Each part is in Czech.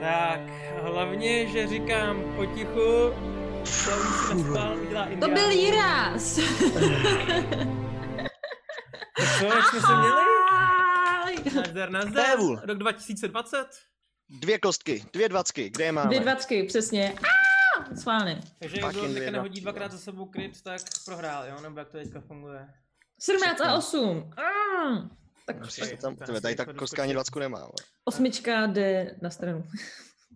Tak, hlavně, že říkám potichu, to To byl Jiras! Tak co, jak jsme se měli? Nazdar, nazdar. Pévul. Rok 2020. Dvě kostky, dvě dvacky, kde je máme? Dvě dvacky, přesně. Ah, Schválně. Takže kdo teďka nehodí dvakrát za sebou kryt, tak prohrál, jo? Nebo jak to teďka funguje? 17 a 8. Ah, tak Musíš to tam, tak tebe, tady rychle tak ani dvacku nemá. ale. osmička jde na stranu.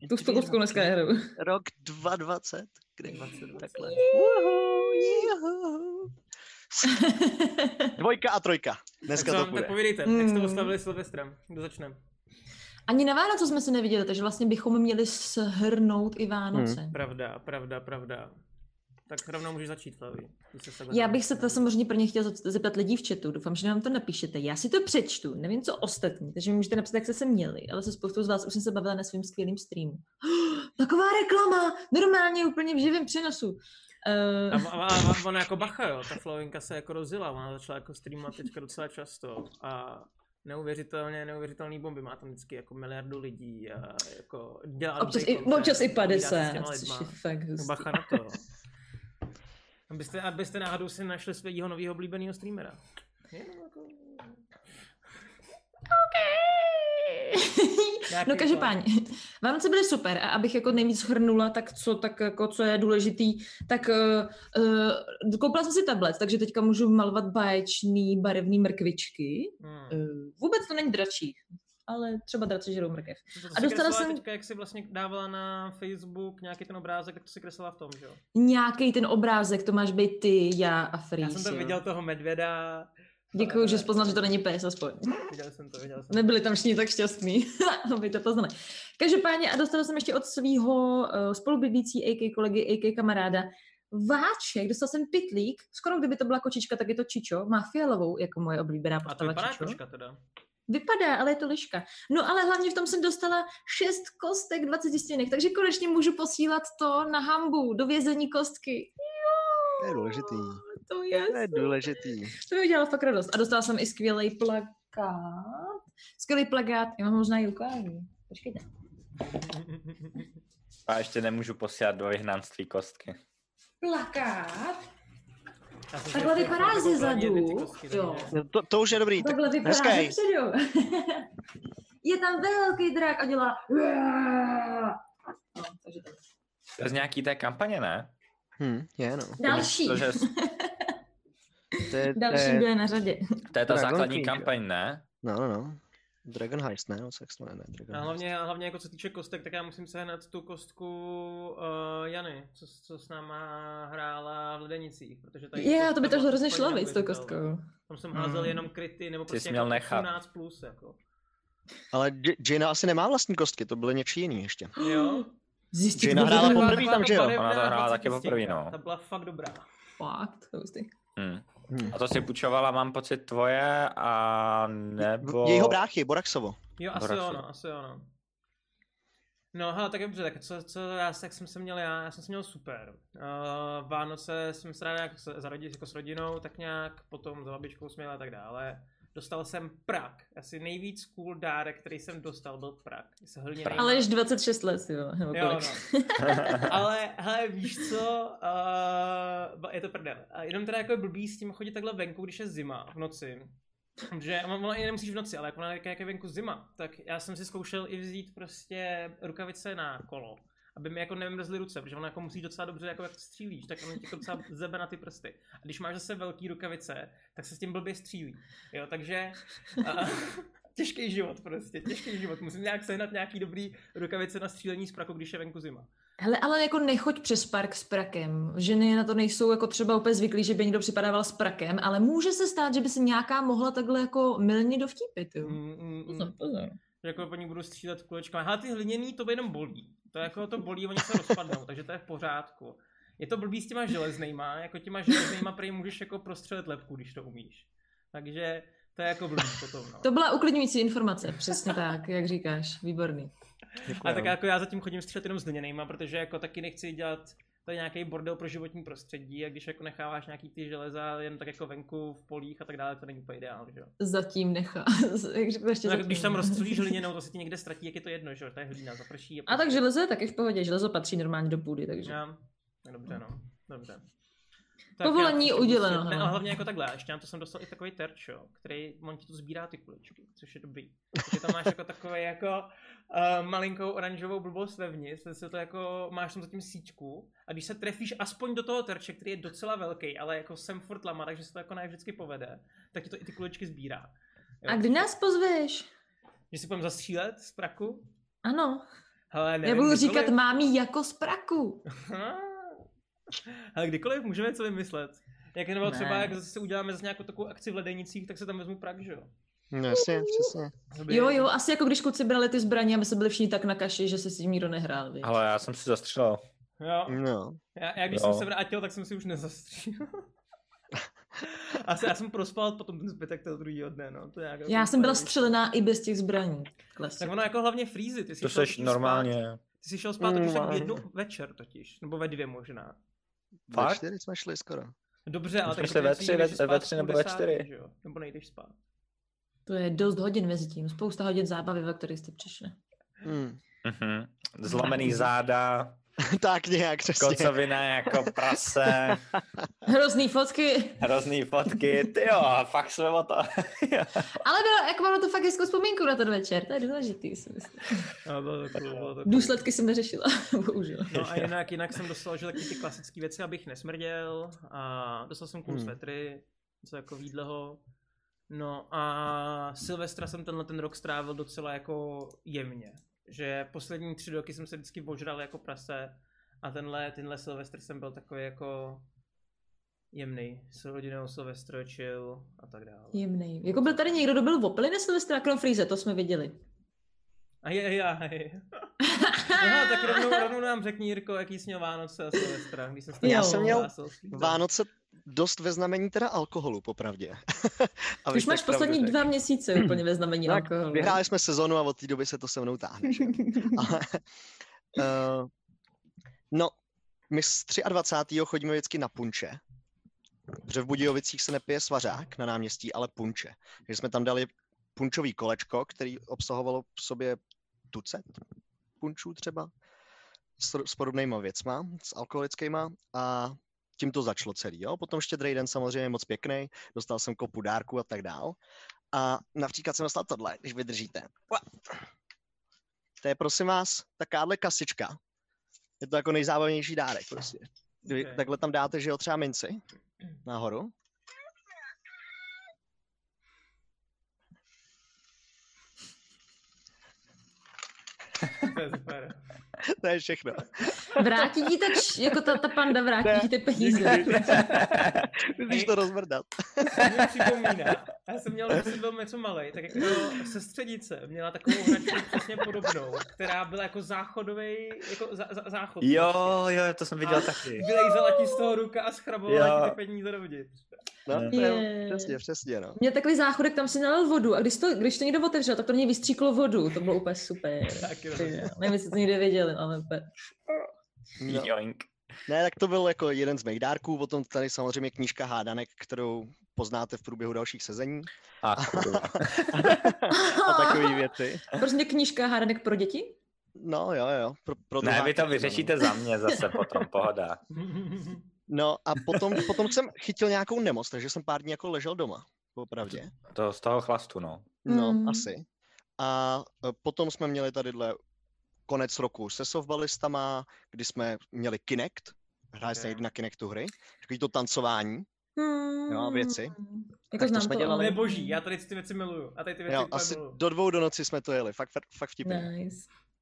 Tu spokovskou dneska nehraju. Rok 2020, kde je 2020. takhle. Dvojka a trojka. Dneska tak, to bude. tak povídejte, jak jste oslavili Silvestrem? Kdo začne? Ani na Vánoce jsme se neviděli, takže vlastně bychom měli shrnout i Vánoce. Hmm. Pravda, pravda, pravda. Tak rovnou můžeš začít, Flavi. Ty se sebe Já bych se to samozřejmě pro ně chtěla zep- zeptat lidí v chatu. Doufám, že nám to napíšete. Já si to přečtu, nevím co ostatní, takže mi můžete napsat, jak jste se měli, ale se spoustu z vás už jsem se bavila na svým skvělým streamu. Taková reklama! Normálně úplně v živém přenosu. A, Uh, a, a, a ona jako bacha, jo, ta Flavinka se jako rozjela, ona začala jako streamovat teďka docela často a neuvěřitelně, neuvěřitelný bomby, má tam vždycky jako miliardu lidí a jako dělá občas, i, občas i povídá si s 50, těma což je fakt hustý. Bacha na to. Abyste, abyste náhodou si našli svého nového oblíbeného streamera. Jenom jako... Nějaký No každopádně, Vánoce byly super a abych jako nejvíc shrnula, tak co, tak jako, co je důležitý, tak uh, uh, koupila jsem si tablet, takže teďka můžu malovat báječný barevný mrkvičky. Hmm. Uh, vůbec to není dračí, ale třeba draci žerou mrkev. To, to a dostala jsem- Teďka, jak jsi vlastně dávala na Facebook nějaký ten obrázek, tak to si kreslila v tom, že jo? Nějaký ten obrázek, to máš být ty, já a Já Freeze. jsem to jo. viděl toho medvěda. Děkuji, že jsi poznal, že to není pes aspoň. Viděl jsem to, viděl jsem Nebyli tam všichni tak šťastní, aby to poznali. Každopádně a dostala jsem ještě od svého uh, spolubydlící AK kolegy, AK kamaráda, Váček, dostal jsem pitlík, skoro kdyby to byla kočička, tak je to Čičo, má fialovou, jako moje oblíbená A to postava vypadá Čičo. kočka teda. Vypadá, ale je to liška. No ale hlavně v tom jsem dostala 6 kostek 20 stěnek, takže konečně můžu posílat to na hambu, do vězení kostky. To je důležitý. To je, To je důležitý. to mi udělalo fakt radost. A dostala jsem i skvělý plakát. Skvělý plakát, já mám možná i ukážu. Počkejte. A ještě nemůžu posílat do vyhnanství kostky. Plakát? Takhle vypadá ze zadu, jo. No, to, to už je dobrý. Tak Takhle vypadá hezký. ze předu. je tam velký drak a dělá... No, takže to. To je z nějaký té kampaně, ne? Hm, je no. Další. Protože To je, to Další, je, kdo je na řadě. to je ta Dragon základní že? kampaň, ne? no, no, no. Dragon Heist, ne? Co jak se to jmenuje? Dragon A hlavně, a hlavně jako co se týče kostek, tak já musím sehnat tu kostku uh, Jany, co, co s náma hrála v Ledenicích, protože tady Je, kostka to by to hrozně šlo, víc, s tou kostkou. Tam jsem házel Mm. jenom kryty, nebo Ty prostě jako nechat. 18 plus, jako. Ale Jaina asi nemá vlastní kostky, to byly něčí jiný ještě. Jo? Zjistit, kdo hrála poprvé tam, že jo? Ona to hrála 20 taky poprvé, no. Ta byla fakt dobrá. Fakt, to je hustý. Hm. Hm. A to si půjčovala, mám pocit, tvoje a nebo... Jejího bráchy, Boraxovo. Jo, asi Doraxi. jo, no, asi jo, no. Hele, tak dobře, tak co, co já, jak jsem se měl já, já jsem se měl super. Uh, Vánoce jsem se rád nějak s- za rodi, jako s rodinou, tak nějak, potom za babičkou jsme a tak dále. Dostal jsem prak. Asi nejvíc cool dárek, který jsem dostal, byl prak. Se hlně Prak. Ale již 26 let, jo. Nebo Jo, no. Ale, hele, víš co, uh, je to prdel. A jenom teda jako je blbý s tím chodit takhle venku, když je zima v noci. Že ono i nemusíš v noci, ale jak, ona, jak je venku zima, tak já jsem si zkoušel i vzít prostě rukavice na kolo, aby mi jako nevymrzly ruce, protože ono jako musí docela dobře, jako jak střílíš, tak ono ti jako docela zebe na ty prsty. A když máš zase velký rukavice, tak se s tím blbě střílí. Jo, takže uh, těžký život prostě, těžký život. Musím nějak sehnat nějaký dobrý rukavice na střílení z praku, když je venku zima. Hele, ale jako nechoď přes park s prakem. Ženy na to nejsou jako třeba úplně zvyklí, že by někdo připadával s prakem, ale může se stát, že by se nějaká mohla takhle jako milně dovtípit, jo. Mm, mm, Pozor, mm. pozor. Že jako po ní budu střílet kulečkami. Ale ty hliněný to jenom bolí. To jako to bolí, oni se rozpadnou, takže to je v pořádku. Je to blbý s těma železnýma, jako těma železnýma prý můžeš jako prostřelit lepku, když to umíš. Takže to je jako blbý potom, no. To byla uklidňující informace, přesně tak, jak říkáš, výborný. A tak jako já zatím chodím střílet jenom s hliněnýma, protože jako taky nechci dělat to je nějaký bordel pro životní prostředí a když jako necháváš nějaký ty železa jen tak jako venku v polích a tak dále, to není úplně ideál, že jo. Zatím nechá. Jak řekl ještě No, zatím. když tam rozstřílíš hlininou, to se ti někde ztratí, jak je to jedno, že jo, to je hlína, zaprší. A tak železo je taky v pohodě, železo patří normálně do půdy, takže. Já, dobře, no, dobře. Povolení já- uděleno, Ne, no. a hlavně jako takhle, a ještě na to jsem dostal i takový terč, jo, který, on ti tu sbírá ty kuličky, což je dobrý. Takže tam máš jako takový jako uh, malinkou oranžovou blbost vevnitř, se to jako, máš tam zatím síťku a když se trefíš aspoň do toho terče, který je docela velký, ale jako jsem furt lama, takže se to jako ne vždycky povede, tak ti to i ty kuličky sbírá. Jo. A kdy nás pozveš? Že si budeme zastřílet z praku? Ano, Hele, já nevím, budu kdykoliv. říkat mámí jako z praku. Ale kdykoliv můžeme něco vymyslet. Jak nebo třeba, Ne. jak zase uděláme zase nějakou takovou akci v Ledenicích, tak se tam vezmu prak, že jo? No, jasně, přesně. Aby- Jo, jo, asi jako když kluci brali ty zbraně a my jsme byli všichni tak na kaši, že se s tím nikdo nehrál. víš. Ale já jsem si zastřelil. Jo. No. Já, já když Jo. jsem se vrátil, tak jsem si už nezastřílel. Asi já jsem prospal potom ten zbytek toho druhého dne, no. To nějak Já jsem byla střelená i bez těch zbraní. Klesy. Tak ono jako hlavně freezy, ty jsi To šel seš normálně. Spát, ty jsi šel spát totiž tak v jednu večer totiž, nebo ve dvě možná. Ve Fakt? čtyři jsme šli skoro. Dobře, ale jsme tak ve protože tři, ve- ve tři nebo ve čtyři. Nebo nejdeš spát. To je dost hodin mezi tím, spousta hodin zábavy, ve kterých jste přišli. Hmm. Mhm. Zlomený záda, tak nějak, přesně. kocovina jako prase, Hrozný fotky. hrozný fotky, ty jo, fakt jsme o to. Ale bylo, jako mám na to fakt hezkou vzpomínku na ten večer, to je důležitý. Si myslím. No, bylo to bylo to. Důsledky jsem neřešila, bohužel. No a jinak, jinak jsem dostal že taky ty klasické věci, abych nesmrděl a dostal jsem cool Hmm. svetry, něco jako výdleho. No a Silvestra jsem tenhle ten rok strávil docela jako jemně. Že poslední tři roky jsem se vždycky ožral jako prase a tenhle, tenhle Silvestr jsem byl takový jako jemný. S rodinou Silvestr, chill a tak dále. Jemnej. Jako byl tady někdo, kdo byl v opili na Silvestra, krom Freeze, to jsme viděli. A je, já, je. Aha, tak rovnou, rovnou nám řekni, Jirko, jaký jsi měl Vánoce a Silvestra, když jsem Já jsem měl. Vánoce dost ve znamení teda alkoholu, popravdě. Abych už máš pravdu poslední dva měsíce úplně ve znamení Tak, alkoholu. Vyhráli jsme sezonu a od té doby se to se mnou táhne. že? Ale, uh, no, my z 23. chodíme vždycky na punče. Protože v Budějovicích se nepije svařák na náměstí, ale punče. Takže jsme tam dali punčový kolečko, který obsahovalo v sobě tucet punčů třeba s, s podobnýma věcma, s alkoholickýma a tím to začalo celý. Jo? Potom štědrý den samozřejmě moc pěkný, dostal jsem kopu dárku a tak dál. A například jsem dostal tohle, když vydržíte. To je prosím vás takáhle kasička. Je to jako nejzábavnější dárek prostě. Kdy Ok. takhle tam dáte, že jo, třeba minci nahoru. To je super. to je všechno. Vrátí ti ta, č- jako ta, ta panda, vrátí Ne, ti ty peníze. Musíš to rozmrdat. To mi připomíná. Já jsem měl, když jsem byl něco malý, tak jako sestřenice měla takovou hračku přesně podobnou, která byla jako záchodový, jako za, za, záchod. Jo, jo, to jsem viděl A taky. Vylejzala ti z toho ruka a schrabovala Jo. ti ty peníze dovnitř. No, Ne. to je, Je. přesně, přesně, no. Měl takový záchodek, tam si nalil vodu a když to, když to někdo otevřel, tak to něj vystříklo vodu. To bylo úplně super. Tak jo, Nevím, jestli to někde věděli, ale úplně. no. Joink. Ne, tak to byl jako jeden z mých dárků, potom tady samozřejmě knížka hádanek, kterou poznáte v průběhu dalších sezení Ach, kurva. a takové věci. Prosím tě, knížka hádanek pro děti? No jo, jo. Pro, pro ne, vy to no. vyřešíte za mě zase potom, pohoda. No a potom, potom jsem chytil nějakou nemoc, takže jsem pár dní jako ležel doma, popravdě. To z toho chlastu, no. No, Mm. asi. A e, potom jsme měli tadyhle konec roku se softballistama, kdy jsme měli Kinect, hráli jsme někdy na Kinectu hry, takový to tancování. Hmm. Jo, věci. Jako Tak to znám jsme to, dělali. ale- Neboží, já tady ty věci miluju. A tady ty věci Jo, asi miluju. do dvou do noci jsme to jeli, fakt, fakt vtipně. Nice.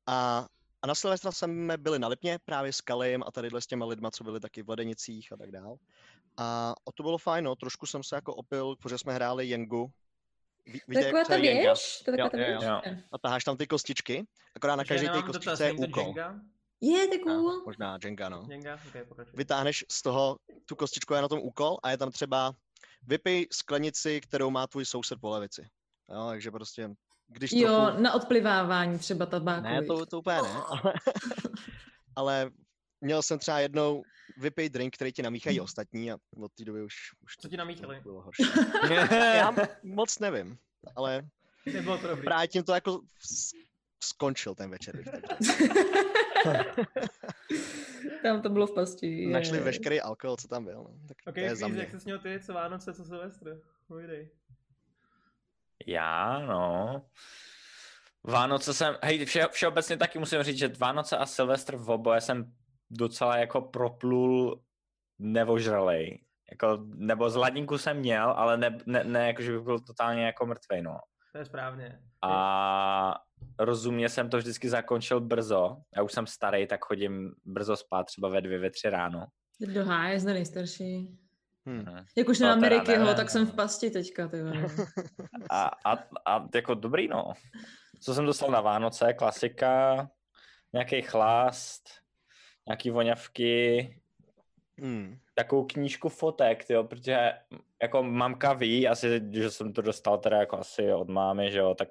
A, a na Silvestra jsme byli na Lipně právě s Kalejem a tadyhle s těma lidma, co byli taky v Ledenicích a tak dál. A, a to bylo fajn, no, trošku jsem se jako opil, protože jsme hráli Jengu. Ví, víte, Taková ta věž? To je taková ta Jo, jo, věž? jo. A taháš tam ty kostičky, akorát na každý té kostičce je úkol. Je, to je A, cool. možná Jenga, no. Jenga? Okay, pokračuj. Vytáhneš z toho tu kostičku, je na tom úkol a je tam třeba vypij sklenici, kterou má tvůj soused po levici. Jo, takže prostě, když Jo, trochu... na odplivávání třeba tabáku. Ne, to, to úplně ne, ale, ale měl jsem třeba jednou vypij drink, který ti namíchají Hmm. ostatní a od té doby už, už Co ti namíchali? bylo horší. Já moc nevím, ale Nebylo to dobrý. právě tím to jako skončil ten večer. Tam to bylo v pasti. Našli je. veškerý alkohol, co tam byl. No. Tak Ok, to je za mě. jak jsi směl ty, co Vánoce, co Silvestr? Povídej. Já, no. Vánoce jsem, hej, vše, všeobecně taky musím říct, že Vánoce a Silvestr v oboje jsem docela jako proplul nevožralej. Jako, nebo z ladinku jsem měl, ale ne, ne, ne jako, že bych byl totálně jako mrtvej, no. To je správně. A rozumně jsem to vždycky zakončil brzo. Já už jsem starý, tak chodím brzo spát, třeba ve dvě, ve tři ráno. Do háje, zde nejstarší. Hm. Mhm. Jak už nemám teda Amerikyho, nevím, tak jsem v no. pasti teďka, ty. A, a, a jako dobrý, no. Co jsem dostal na Vánoce, klasika, nějaký chlást, nějaký voňavky, Hm. takovou knížku fotek, jo, protože jako mamka ví, asi, že jsem to dostal teda jako asi od mámy, že jo, tak,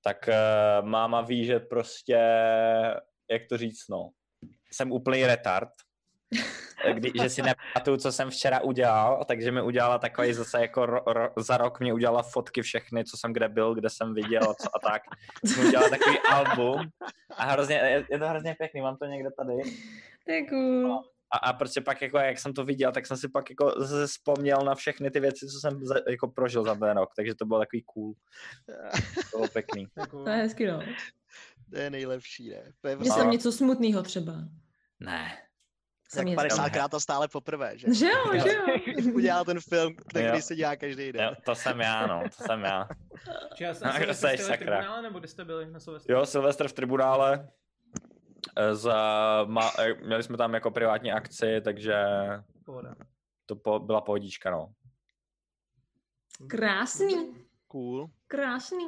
tak uh, máma ví, že prostě, jak to říct, no, jsem úplný retard, kdy, že si nepamatuju, co jsem včera udělal, takže mi udělala takový zase jako ro, ro, za rok mě udělala fotky všechny, co jsem kde byl, kde jsem viděl a, co, a tak. Mi udělala takový album a hrozně, je, je to hrozně pěkný, mám to někde tady. Je cool. A, a prostě pak, jako, jak jsem to viděl, tak jsem si pak jako zase vzpomněl na všechny ty věci, co jsem za, jako prožil za ten rok, takže to bylo takový cool. To bylo pěkný. Jako, To je hezky, no. To je nejlepší, ne? To je Že prostě jsem něco smutného třeba. Ne. Jsem jak je- 50 krát a stále poprvé, že? Že jo, že jo. Udělal ten film, Jo. který se dělá každý den. Jo, to jsem já, no, to jsem já. Či já jsem A asi kdo jste seš, v sakra? tribunále, nebo kde jste byli na Silvestru? Jo, Silvestr v tribunále. eh, Za, ma, eh, měli jsme tam jako privátní akci, takže Pohoda. to po, byla pohodička, no. Krásný, Cool, krásný.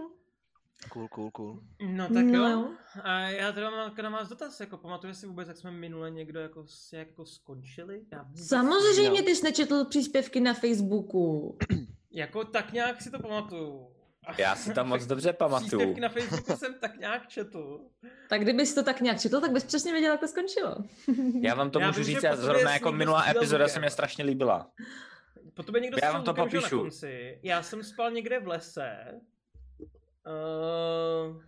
Cool, cool, cool. No tak No jo. A já teda mám na vás dotaz, jako pamatuje si vůbec, jak jsme minule někdo jako, jak jako skončili? Já vůbec Samozřejmě No. ty jsi nečetl příspěvky na Facebooku. Jako tak nějak si to pamatuju. Já si to moc dobře pamatuju. Příspěvky na Facebooku jsem tak nějak četl. Tak kdybys to tak nějak četl, tak bys přesně věděl, jak to skončilo. Já vám to Já můžu vím, říct, já zrovna jako minulá epizoda se mě strašně líbila. Po tobě někdo Já vám to popíšu. Na konci. Já jsem spal někde v lese. Uh,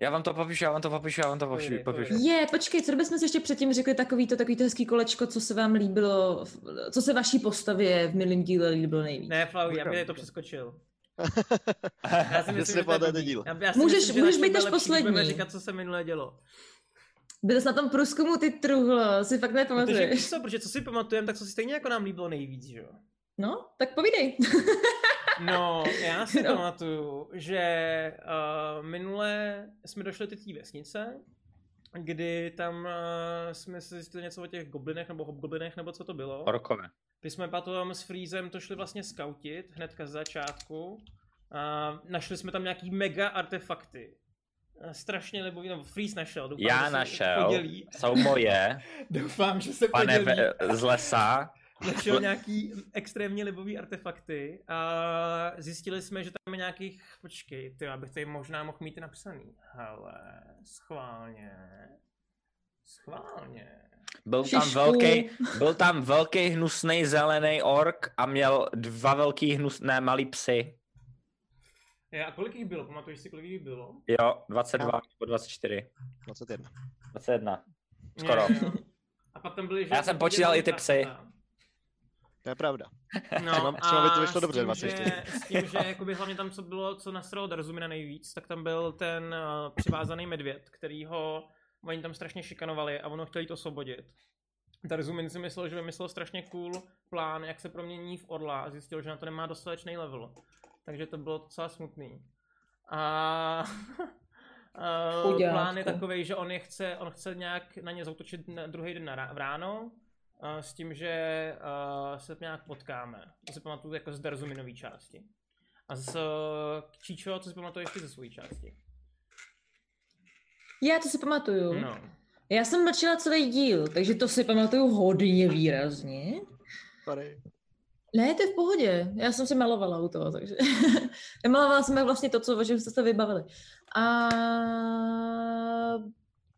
Já vám to popíšu, já vám to popíšu, já vám to popíšu. Popíšu. Je, počkej, co bychom si ještě předtím řekli takový to, takový to hezký kolečko, co se vám líbilo, co se vaší postavě v minulém díle líbilo nejvíc. ne, Flau, já bych to přeskočil. Já si myslím, že to díl. Já, já si Můžeš- myslím, že můžeš být až poslední. říkat, co se minule dělo. Byl jsi na tom průzkumu, ty truhlo, si fakt Protože, nepamatuješ. co, protože co si pamatujeme, tak co si stejně jako nám líbilo nejvíc, že jo? No, tak povídej. No, já si No. pamatuju, že uh, minule jsme došli do té vesnice, kdy tam uh, jsme si zjistili něco o těch goblinech nebo hobgoblinech, nebo co to bylo. Orkové. Když jsme potom s Freezem to šli vlastně skautit hnedka z začátku. A našli jsme tam nějaký mega artefakty. A strašně libový, no Freeze našel, doufám, Já že našel. podělí. Jsou moje, Doufám, že se pane podělí. ve, z lesa. Našel nějaký extrémně libový artefakty a zjistili jsme, že tam je nějakých, počkej, ty, abych tady možná mohl mít napsaný. Hele, schválně, schválně. Byl tam Šišku. velký, byl tam velký hnusný zelený ork a měl dva velký hnusné malý psy. Je, a kolik jich bylo? Pamatuješ si, kolik jich bylo? Jo, 22 nebo 24. 21. 21. Skoro. Je, jo. A pak tam byly, že... Já jsem počítal i ty psy. To je pravda. No, Třeba- třeba by to a vyšlo s dobře, tím, 24. Že, s tím, že jakoby hlavně tam, co bylo, co nasralo Darzumina nejvíc, tak tam byl ten uh, přivázaný medvěd, který ho, oni tam strašně šikanovali a ono chtěl jít osvobodit. Darzumin si myslel, že vymyslel strašně cool plán, jak se promění v orla a zjistil, že na to nemá dostatečný level. Takže to bylo docela smutný. A uh, plán je takový, že on, je chce, on chce nějak na ně zautočit na druhý den na ráno, uh, s tím, že uh, se nějak potkáme. To si pamatuju jako z Darzuminové části. A z uh, Číčo, co si pamatuješ ty ze své části? Já to si pamatuju. No. Já jsem mlčela celý díl, takže to si pamatuju hodně výrazně. Sorry. Ne, to je v pohodě. Já jsem si malovala u toho, takže... malovala jsem vlastně to, co, o čem jste se vybavili. A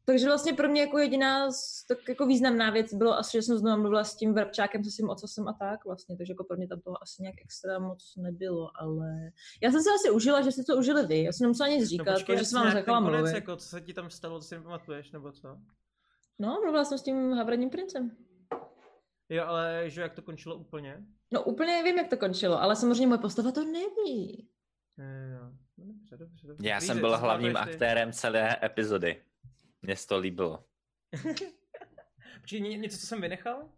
Takže vlastně pro mě jako jediná tak jako významná věc bylo asi, že jsem znovu mluvila s tím vrabčákem, se svým ocasem a tak vlastně, takže jako pro mě tam toho asi nějak extra moc nebylo, ale já jsem se asi užila, že jste to užili vy, já jsem nemusela nic říkat, no, protože jsem vám nechala ten konec, mluvit. jako, co se ti tam stalo, co si nepamatuješ, nebo co? No, mluvila jsem s tím havraním princem. Jo, ale že jak to končilo úplně? No úplně vím, jak to končilo, ale samozřejmě moje postava to neví. Jo. No, dobře, dobře, dobře. Já jsem že byl hlavním aktérem celé epizody. Mně se to líbilo. Počkej, ně- něco, co jsem vynechal?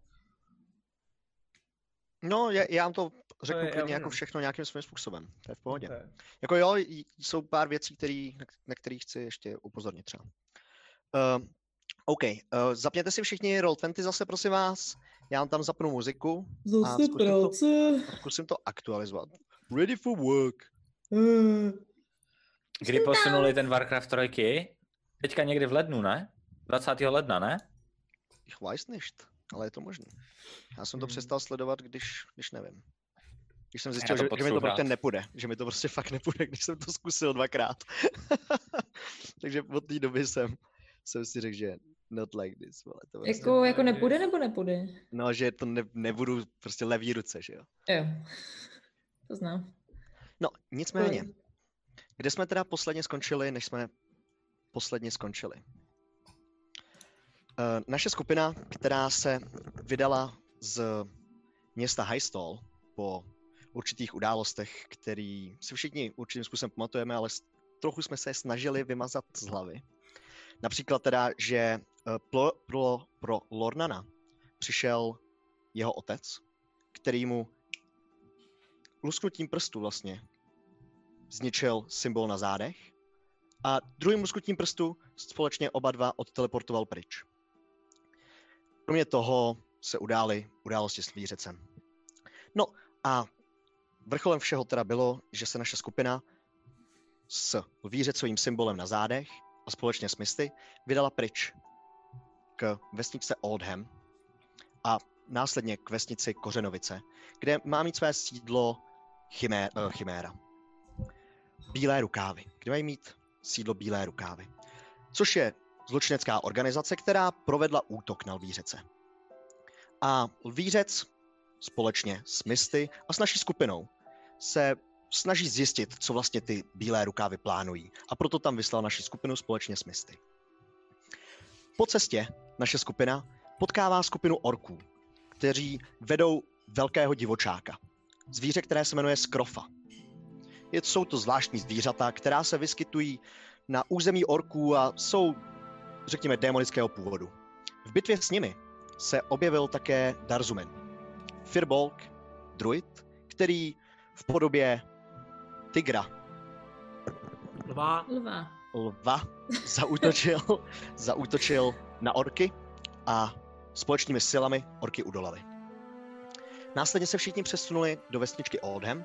No, já, já vám to řeknu je- já klidně jako všechno nějakým svým způsobem. To je v pohodě. Okay. Jako jo, jsou pár věcí, který, na, kterých chci ještě upozornit třeba. Uh, OK, uh, zapněte si všichni Roll20 zase, prosím vás. Já vám tam zapnu muziku a zkusím to, zkusím to aktualizovat. Ready for work. Kdy posunuli ten Warcraft 3? Teďka někdy v lednu, ne? 20. ledna, ne? Ich weiß nicht, ale je to možné. Já jsem to Hmm. přestal sledovat, když, když nevím. Když jsem zjistil, že, že mi to prostě nepůjde. Že mi to prostě fakt nepůjde, když jsem to zkusil dvakrát. Takže od té doby jsem, jsem si řekl, že not like this. Vole, to prostě, Jako, jako nepůjde nebo nepůjde? No, že to ne, nebudu prostě levý ruce, že jo. Jo. To znám. No, nicméně, kde jsme teda posledně skončili, než jsme posledně skončili? Uh, naše skupina, která se vydala z města Highstall po určitých událostech, který si všichni určitým způsobem pamatujeme, ale trochu jsme se snažili vymazat z hlavy. Například teda, že eh, pro, pro, pro Lornana přišel jeho otec, který mu lusknutím prstu vlastně zničil symbol na zádech a druhým lusknutím prstu společně oba dva odteleportoval pryč. Kromě toho se udály události s zvířecem. No a vrcholem všeho teda bylo, že se naše skupina s lvířecovým symbolem na zádech a společně s Misty vydala pryč k vesničce Oldham a následně k vesnici Kořenovice, kde má mít své sídlo Chimé, uh, Chiméra. Bílé rukávy, kde mají mít sídlo Bílé rukávy, což je zločinecká organizace, která provedla útok na Lvířece. A Lvířec společně s Misty a s naší skupinou se snaží zjistit, co vlastně ty Bílé rukávy plánují a proto tam vyslal naši skupinu společně s Misty. Po cestě naše skupina potkává skupinu orků, kteří vedou velkého divočáka. Zvíře, které se jmenuje Skrofa. Je, jsou to zvláštní zvířata, která se vyskytují na území orků a jsou, řekněme, démonického původu. V bitvě s nimi se objevil také Darzumen, Firbolg, druid, který v podobě tygra, Lvá. Lva. lva, zaútočil, zaútočil na orky a společnými silami orky udolali. Následně se všichni přesunuli do vesničky Oldham,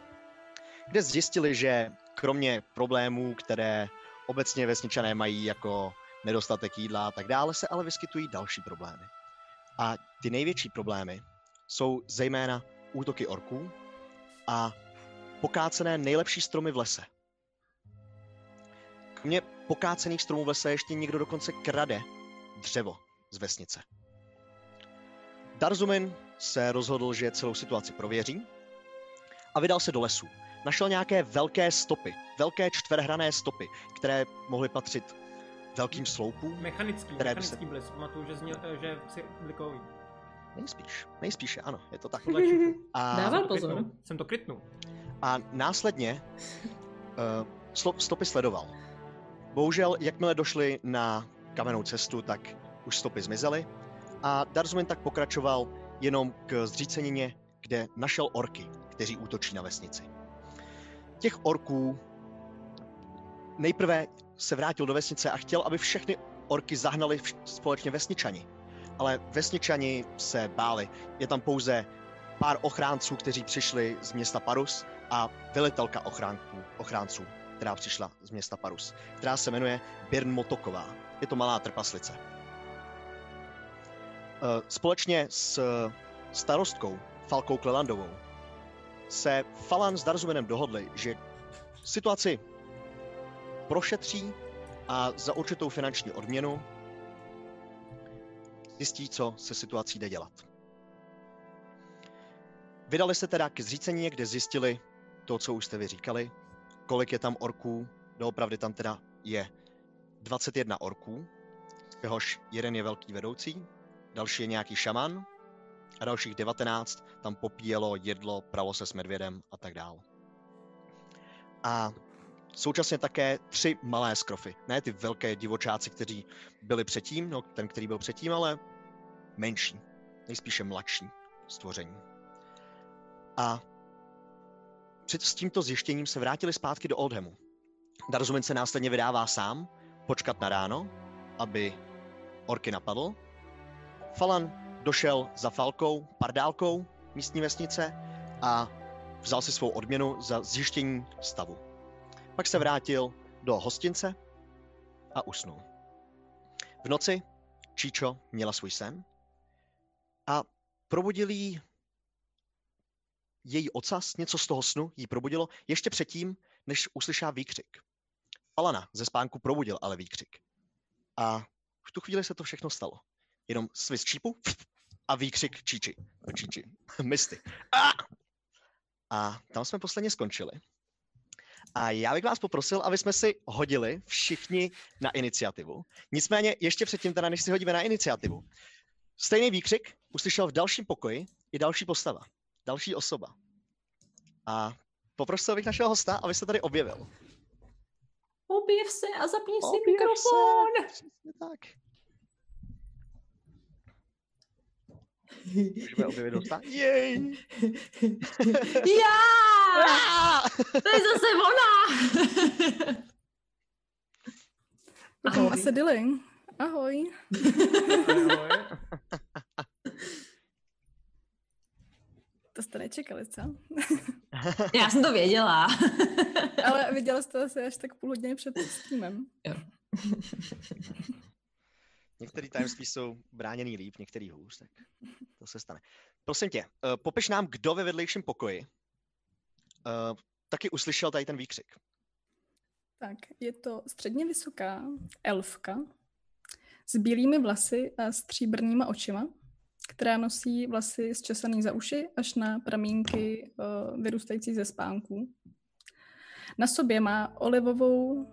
kde zjistili, že kromě problémů, které obecně vesničané mají jako nedostatek jídla a tak dále, se ale vyskytují další problémy. A ty největší problémy jsou zejména útoky orků a pokácené nejlepší stromy v lese. Kromě pokácených stromů v lese ještě někdo dokonce krade dřevo z vesnice. Darzumin se rozhodl, že celou situaci prověří a vydal se do lesu. Našel nějaké velké stopy, velké čtverhrané stopy, které mohly patřit velkým sloupům. Mechanický, Které by se- mechanický blisk. Pamatuju, že, zněl, eh, že si blikový. Nejspíš, nejspíše, ano, je to tak. A, Dával pozor. Jsem to krytnul. a následně uh, stop, stopy sledoval. Bohužel, jakmile došli na kamennou cestu, tak už stopy zmizely a Darzumin tak pokračoval jenom k zřícenině, kde našel orky, kteří útočí na vesnici. Těch orků nejprve se vrátil do vesnice a chtěl, aby všechny orky zahnali společně vesničani. Ale vesničani se báli. Je tam pouze pár ochránců, kteří přišli z města Parus a velitelka ochránků, ochránců, která přišla z města Parus, která se jmenuje Birn Motoková. Je to malá trpaslice. Eh, Společně s starostkou Falkou Klelandovou se Falan s Darzuminem dohodli, že situaci prošetří a za určitou finanční odměnu zjistí, co se situací jde dělat. Vydali se teda ke zřícení, kde zjistili to, co už jste vy říkali, kolik je tam orků, doopravdy tam teda je 21 orků, jehož jeden je velký vedoucí, další je nějaký šaman a dalších 19 tam popíjelo, jedlo, pravo se s medvědem a tak dál. A současně také tři malé skrofy. Ne ty velké divočáci, kteří byli předtím, no ten, který byl předtím, ale menší, nejspíše mladší stvoření. A před s tímto zjištěním se vrátili zpátky do Oldhamu. Darzumin se následně vydává sám, počkat na ráno, aby orky napadl. Falan došel za Falkou, pardálkou místní vesnice a vzal si svou odměnu za zjištění stavu. Pak se vrátil do hostince a usnul. V noci Číčo měla svůj sen a probudil jí její ocas, něco z toho snu jí probudilo ještě předtím, než uslyšá výkřik. Alana ze spánku probudil ale výkřik. A v tu chvíli se to všechno stalo. Jenom svist čípu a výkřik Číči. Číči. Misty. A! a tam jsme posledně skončili. A já bych vás poprosil, aby jsme si hodili všichni na iniciativu. Nicméně ještě předtím, teda, než si hodíme na iniciativu, stejný výkřik uslyšel v dalším pokoji i další postava, další osoba. A poprosil bych našeho hosta, aby se tady objevil. Objev se a zapni si mikrofon. Se. Přesně tak. Můžeme objevit hosta? Jej! Já! To je zase ona! Ahoj. Ahoj. Asi Dilly. Ahoj. Ahoj. To jste nečekali, co? Já jsem to věděla. Ale viděli jste asi až tak půl hodiny před streamem. Některé tajemství jsou bráněný líp, některý hůř, tak to se stane. Prosím tě, uh, popiš nám, kdo ve vedlejším pokoji uh, taky uslyšel tady ten výkřik. Tak, je to středně vysoká elfka s bílými vlasy a stříbrnýma očima, která nosí vlasy zčesaný za uši až na pramínky uh, vyrůstající ze spánků. Na sobě má olivovou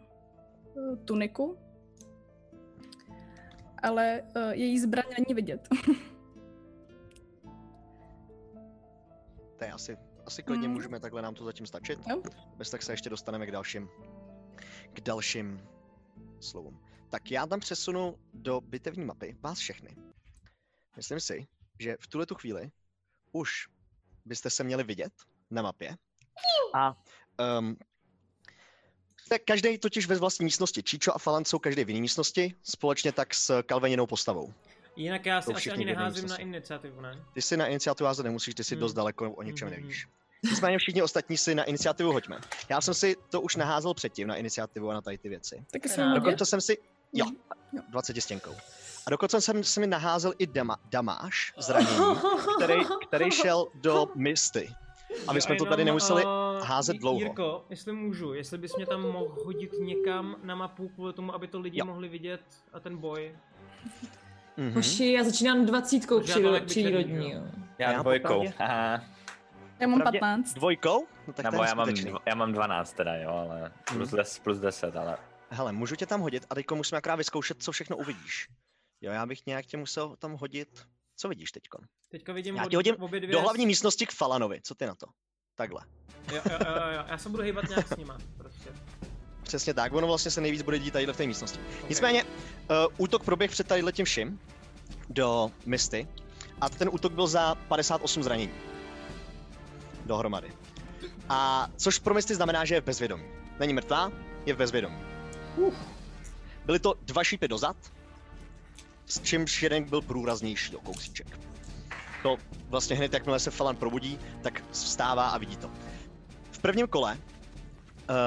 tuniku, ale uh, její zbraň není vidět. To je asi, asi klidně Mm. můžeme takhle nám to zatím stačit. Jo. Bez tak se ještě dostaneme k dalším, k dalším slovům. Tak já tam přesunu do bitevní mapy vás všechny. Myslím si, že v tuhle tu chvíli už byste se měli vidět na mapě. A um, jste každý totiž ve vlastní místnosti. Číčo a Falan jsou každý v jiné místnosti, společně tak s kalveninou postavou. Jinak já si asi ani neházím na iniciativu, ne? Ty si na iniciativu házet nemusíš, ty si Hmm. dost daleko o ničem Mhm. nevíš. Nicméně všichni ostatní si na iniciativu hoďme. Já jsem si to už naházel předtím na iniciativu a na tady ty věci. Ráda. jsem. Dokonce jsem si, jo, Jo. 20 stěnkou. A dokonce jsem si mi naházel i dama, damáš zranění, který, který šel do misty. Aby jsme to tady nemuseli eh, házet dlouho. Jirko, jestli můžu, jestli bys mě tam mohl hodit někam na mapu kvůli tomu, aby to lidi Jo. mohli vidět a ten boj. Mhm. Hoši, já začínám dvacítkou přírodní. Já, Já dvojkou. Já mám Pravdě- 15. Dvojkou? No tak Nebo já mám, já mám 12 teda, jo, ale plus, des, plus 10, ale Hele, můžu tě tam hodit a teďko musíme akorát vyzkoušet, co všechno uvidíš. Jo, já bych nějak tě musel tam hodit. Co vidíš teďko? Teďka vidím Já od- tě hodím obě dvě... Do hlavní místnosti k Falanovi, co ty na to? Takhle. Jo, jo, jo, jo, já se budu hýbat nějak s nima, prostě. Přesně tak, ono vlastně se nejvíc bude dít tady v té místnosti. Okay. Nicméně, uh, útok proběh před tady tím vším do Misty a ten útok byl za 58 zranění. Dohromady. A což pro Misty znamená, že je v bezvědomí. Není mrtvá, je v bezvědomí. Byly to dva šípy dozad, s čímž jeden byl průraznější o kousíček. To vlastně hned, jakmile se Falan probudí, tak vstává a vidí to. V prvním kole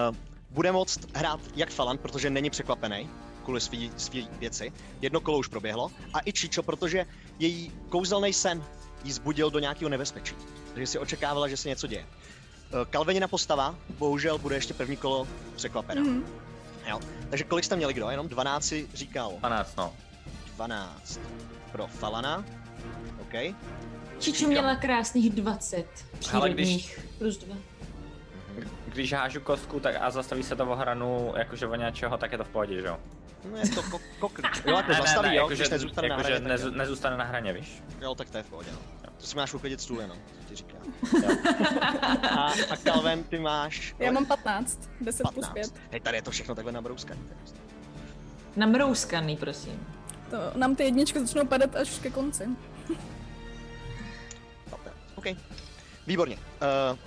uh, bude moct hrát jak Falan, protože není překvapený kvůli svý, svý věci. Jedno kolo už proběhlo. A i Čičo, protože její kouzelný sen jí zbudil do nějakého nebezpečí. Takže si očekávala, že se něco děje. Eh, Kalvenina postava, bohužel bude ještě první kolo překvapená. Mhm. Jo. Takže kolik jste měli kdo? Jenom 12 si říkal. 12, no. 12 pro Falana. OK. Čiču měla krásných 20 Ale když- plus 2. Když hážu kostku tak a zastaví se to o hranu jakože o něčeho, tak je to v pohodě, že jo? No je to ko-. Jo, to zastaví, jo, když nezůstane na jakože hraně. tak nezu, jo. nezůstane na hraně, víš? Jo, tak to je v pohodě, no. To si máš uklidit stůl jenom, to ti říkám. a, a Calvin, ty máš... Já mám 15, 10 plus 15. 5. Hej, tady je to všechno takhle nabrouskaný. Namrouskaný, prosím. To nám ty jedničky začnou padat až ke konci. OK. Výborně. Uh,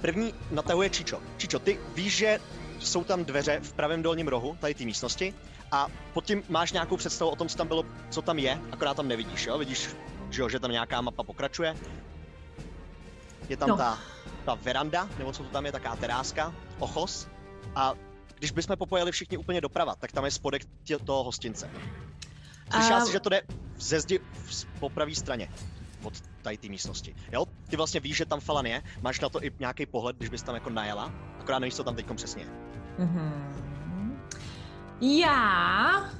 první natahuje Čičo. Čičo, ty víš, že jsou tam dveře v pravém dolním rohu, tady té místnosti, a pod tím máš nějakou představu o tom, co tam bylo, co tam je, akorát tam nevidíš, jo? Vidíš, že, jo, že tam nějaká mapa pokračuje. Je tam No. ta, ta veranda, nebo co to tam je, taká teráska, ochos. A když bychom popojeli všichni úplně doprava, tak tam je spodek tě, toho hostince. Slyšela A- jsi, že to jde ze zdi po pravé straně od tady té místnosti. Jo? Ty vlastně víš, že tam Falan je, máš na to i nějaký pohled, když bys tam jako najela, akorát nevíš, co tam teď přesně je. Mhm. Já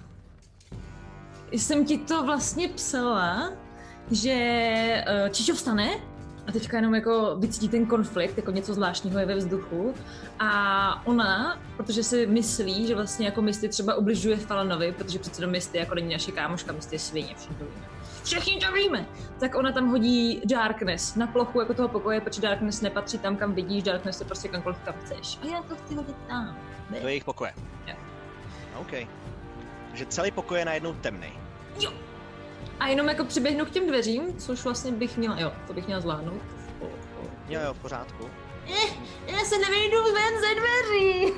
jsem ti to vlastně psala, že eh, Čičo vstane a teďka jenom jako vycítí ten konflikt, jako něco zvláštního je ve vzduchu a ona, protože si myslí, že vlastně jako Misty třeba ubližuje Falanovi, protože přece do Misty jako není naše kámoška, Misty je svině, všichni to víme. Všichni to víme! Tak ona tam hodí Darkness na plochu jako toho pokoje, protože Darkness nepatří tam, kam vidíš, Darkness je prostě kamkoliv kam chceš. A já to chci hodit tam. To je jejich pokoje. Jo. OK. Takže celý pokoj je najednou temný. A jenom jako přiběhnu k těm dveřím, což vlastně bych měla, jo, to bych měla zvládnout. Jo, jo, v pořádku. Já se nevejdu ven ze dveří.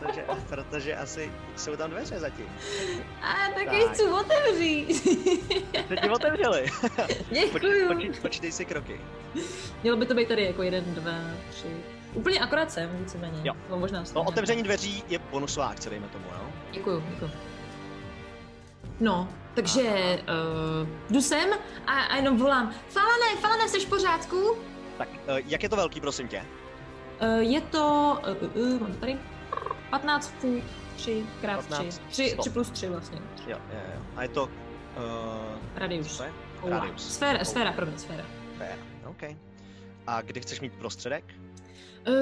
Protože, protože asi jsou tam dveře zatím. A taky Tak. chci otevřít. Se ti otevřeli. Děkuju. počít, počítej si kroky. Mělo by to být tady jako jeden, dva, tři. Úplně akorát sem, víceméně. Jo. No možná No, otevření dveří je bonusová akce, dejme tomu, jo? Děkuju, děkuju. No, takže uh, jdu sem a, a jenom volám. Falane, Falane, jsi v pořádku? Tak, uh, jak je to velký, prosím tě? Uh, je to, uh, uh, uh, mám to tady, 15 foot, 3 krát 3, 15, 3, 100. 3 plus 3 vlastně, Jo, jo, jo. A je to... Uh, radius. Radius. Sféra, sféra, promiň, sféra. Fair. OK. A kdy chceš mít prostředek?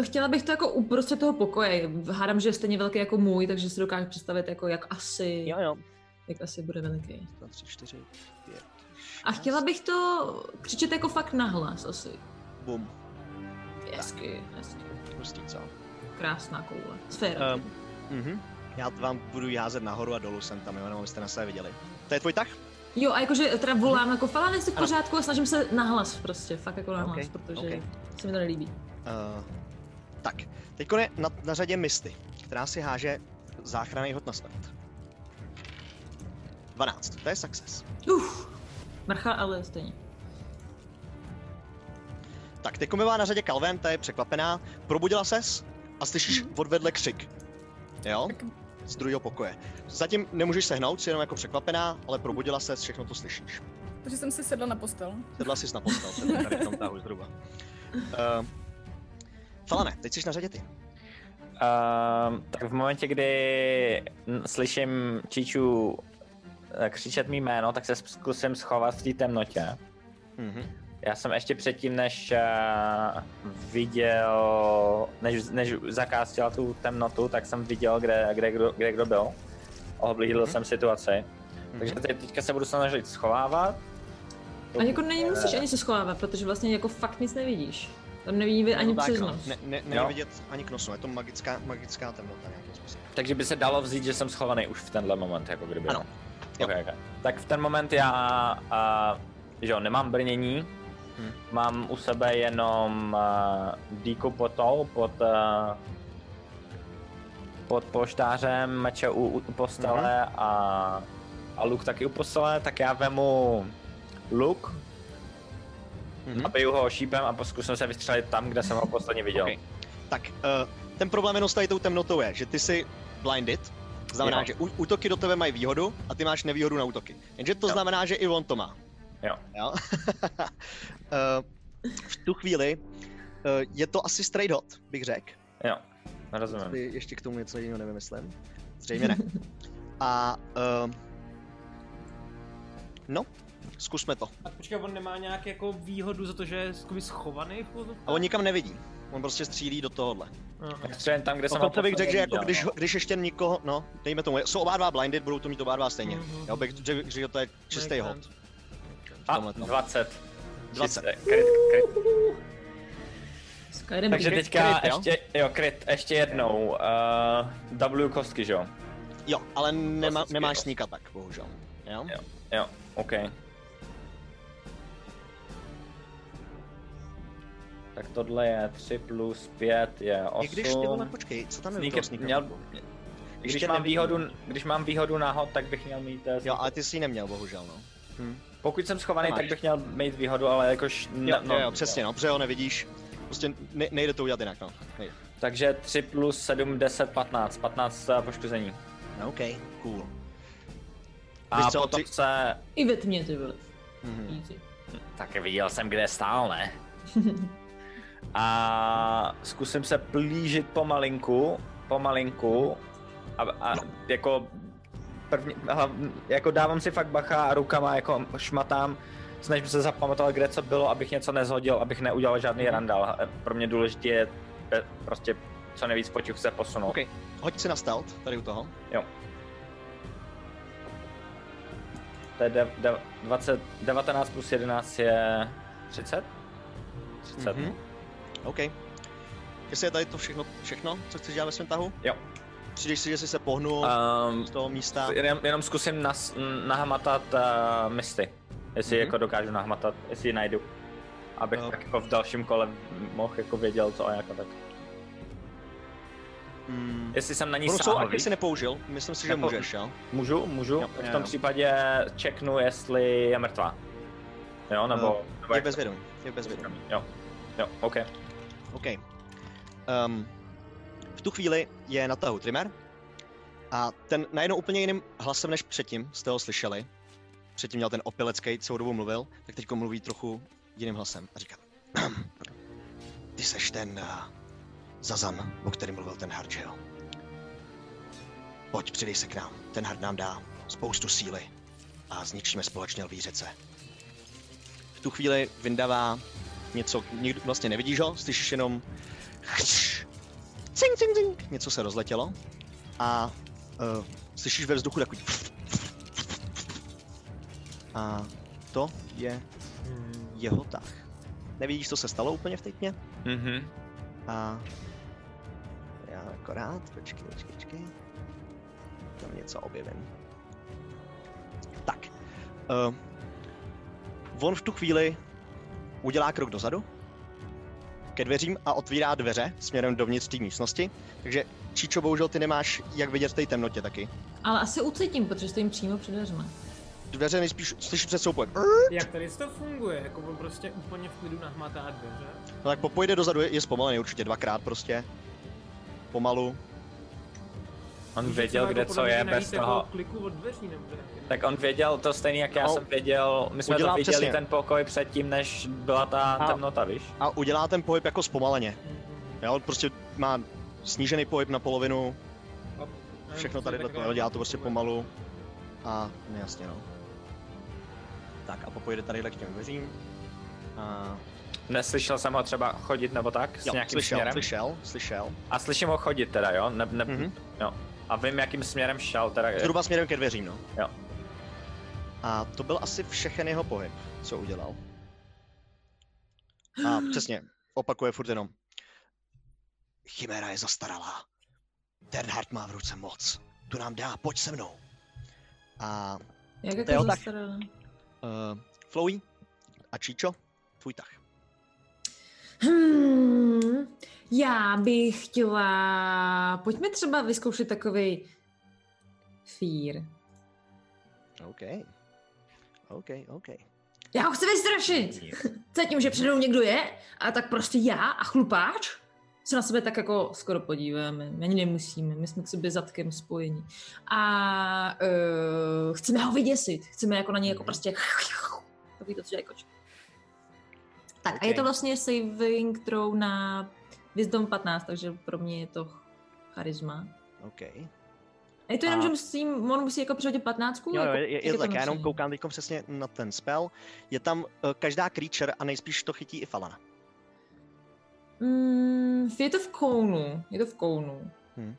Chtěla bych to jako uprostřed toho pokoje. Hádám, že je stejně velký jako můj, takže si dokážu představit, jako jak asi, jo. jak asi bude veliký. 2, 3, 4, 5, A chtěla bych to křičet jako fakt nahlas asi. Bum. Hezky, hezky. Hustý, co? Krásná koule. Sféra. Um, mhm. Já vám budu házet nahoru a dolů jsem tam, jo, jenom abyste na sebe viděli. To je tvůj tah? Jo, a jakože teda volám jako Falane, jsi v pořádku a snažím se nahlas prostě, fakt jako nahlas, Ok, protože ok. se mi to nelíbí. Uh, tak, teď je na, na řadě Misty, která si háže záchranný hod na start. 12, to je success. Uf, mrcha, ale stejně. Tak, teď mi má na řadě Calvin, ta je překvapená. Probudila ses a slyšíš Mhm. odvedle křik. Jo? Z druhého pokoje. Zatím nemůžeš sehnout, jsi jenom jako překvapená, ale probudila ses, všechno to slyšíš. Takže jsem si sedla na postel. Sedla jsi na postel, sedla tady v tom tahu zhruba. Uh, Falane, teď jsi na řadě ty. Um, tak v momentě, kdy slyším Čiču eh, křičet mý jméno, tak se zkusím schovat v té temnotě. Mhm. Já jsem ještě předtím, než uh, viděl, než, než zakástěla tu temnotu, tak jsem viděl, kde, kde, kdo, kde kdo byl. Ohlídl Mhm. jsem situaci. Mhm. Takže teď, teďka se budu snažit schovávat. A jako nemusíš ani se schovávat, protože vlastně jako fakt nic nevidíš. Tam nevidí ani No tak, přes no. nos. Ne, ne, není Jo. vidět ani k nosu, je to magická, magická temnota nějakým způsobem. Takže by se dalo vzít, že jsem schovaný už v tenhle moment, jako kdyby. Ano. Okay, okay. Tak v ten moment já, a, že jo, nemám brnění, Hmm. mám u sebe jenom uh, díku potou pod, uh, pod polštářem, meče u, u postele Mhm. a, a luk taky u postele, tak já vemu luk, Mhm. a biju ho šípem a zkusím se vystřelit tam, kde jsem ho posledně viděl. Okay. Tak, uh, ten problém jenom s tady tou temnotou je, že ty jsi blinded, znamená, Jo. že útoky do tebe mají výhodu a ty máš nevýhodu na útoky. Jenže to Jo. znamená, že i on to má. Jo. jo? uh, v tu chvíli uh, je to asi straight hot, bych řekl. Jo, rozumím. Ještě k tomu něco jiného nevymyslím. Zřejmě ne. A uh, No, zkusme to. A počkej, on nemá nějak jako výhodu za to, že je schovaný v A on nikam nevidí. On prostě střílí do tohohle. Aha. Střelím tam, kde jsem Dokonce bych řekl, že jako když, když ještě nikoho, no, dejme tomu, jsou oba dva blinded, budou to mít oba dva stejně. Mhm. Já bych řekl, že to je čistý hod. A, tomhletom. 20. 20. Crit, crit. Skyrim Takže crit. teďka crit, jo? ještě, jo, crit, ještě jednou. Uh, W kostky, že jo? Jo, ale Klasický nemáš hod. sneak attack, bohužel. Jo? Jo. Jo, OK. Tak tohle je 3 plus 5 je 8. I když ty vole, počkej, co tam je u Sneak, toho sneak měl, když Ještě mám, výhodu, když mám výhodu na hod, tak bych měl mít... eh, Jo, ale ty jsi ji neměl, bohužel, no. Hm. Pokud jsem schovaný, tak bych měl mít výhodu, ale jakož... Jo, jo, jo, přesně, no, protože ho nevidíš. Prostě ne, nejde to udělat jinak, no. Nejde. Takže 3 plus 7, 10, 15. 15 eh, poškození. No, OK, cool. A Víš potom ty- se... I ve tmě, ty. Mhm. Easy. Tak viděl jsem, kde stál, ne? A zkusím se plížit pomalinku, pomalinku a, a jako první, jako dávám si fakt bacha a rukama jako šmatám, snažím se zapamatovat, kde co bylo, abych něco nezhodil, abych neudělal žádný randal. Pro mě důležité je pe- prostě co nejvíc potichu se posunout. OK, hoď si na stealth, tady u toho. Jo. To je de, de, 20, 19 plus 11 je 30? 30. Mhm. OK. Jestli je tady to všechno, všechno, co chceš dělat ve svém tahu? Jo. Přijdeš si, že jsi se pohnul Um, z toho místa. jenom, jenom zkusím nas, nahmatat uh, misty. Jestli Mhm. jako dokážu nahmatat, jestli ji najdu. Abych Jo. tak jako v dalším kole mohl jako věděl co a jako tak. Mm. Jestli jsem na ní Bonusovou sáhl, víš? si nepoužil, myslím si, že Nepo- můžeš, jo? Můžu, můžu. Jo, v tom jo. případě checknu, jestli je mrtvá. Jo, nebo... Jo, nebo Je jak- bezvědomí, je bezvědomí. Jo, jo, OK. OK. Um, v tu chvíli je na tahu Trimmer a ten najednou úplně jiným hlasem než předtím jste ho slyšeli. Předtím měl ten opilecký, celou dobu mluvil, tak teď mluví trochu jiným hlasem a říká Ty seš ten uh, Zazan, o kterém mluvil ten hard, jo? Pojď, přidej se k nám. Ten hard nám dá spoustu síly a zničíme společně lvířece. V tu chvíli vyndává něco, nikdo vlastně nevidíš ho, slyšíš jenom cing, cing, cing, něco se rozletělo a uh, slyšíš ve vzduchu takový a to je jeho tah. Nevidíš, co se stalo úplně v tmě? Mhm. A já akorát, počkej, počkej, počkej. Tam něco objevím. Tak. Uh, on v tu chvíli udělá krok dozadu ke dveřím a otvírá dveře směrem dovnitř té místnosti. Takže Číčo, bohužel ty nemáš jak vidět v té temnotě taky. Ale asi ucítím, protože stojím přímo před dveřma. Dveře nejspíš slyšíš před soupoj. Jak tady to funguje? Jako on prostě úplně v klidu nahmatá dveře. No tak popojde dozadu, je, je zpomalený určitě dvakrát prostě. Pomalu. On věděl, kde co je bez toho. kliku od dveří nebo. Tak on věděl to stejný, jak já No. jsem věděl. My jsme to viděli přesně. ten pokoj předtím, než byla ta A- temnota, víš? A udělá ten pohyb jako zpomaleně. Jo, on prostě má snížený pohyb na polovinu, všechno tady to, dělá to prostě pomalu. A nejasně, no. Tak a popojde tady k těm dveřím. A... Neslyšel jsem ho třeba chodit nebo tak, s Jo, nějakým slyšel, směrem? slyšel, slyšel. A slyším ho chodit teda, jo? Ne, ne, Mhm. jo. A vím, jakým směrem šel teda. Zhruba směrem ke dveřím, no. Jo. A to byl asi všechen jeho pohyb, co udělal. A přesně, opakuje furt jenom. Chimera je zastaralá. Ternhard má v ruce moc. Tu nám dá, pojď se mnou. A Jak To jako jo, tak. zastaralé? uh, Flowey a Číčo, tvůj tah. Hmm, já bych chtěla... Pojďme třeba vyzkoušet takový fear. OK. OK, OK. Já ho chci vystrašit. Cítím, že přede mnou někdo je a tak prostě já a chlupáč se na sebe tak jako skoro podíváme. My ani nemusíme, my jsme k sobě zadkem spojení. A uh, chceme ho vyděsit. Chceme jako na něj jako prostě takový to, kočky. Tak a je to vlastně saving throw na Wisdom 15, takže pro mě je to charisma. OK. Je to jenom, A- že musím, on musí jako přihodit 15? Jo, jo, jako, je, je, je to tak, já jenom koukám teď přesně na ten spell. Je tam uh, každá creature a nejspíš to chytí i Falana. Mm, je to v kounu, je to v kounu. Hm.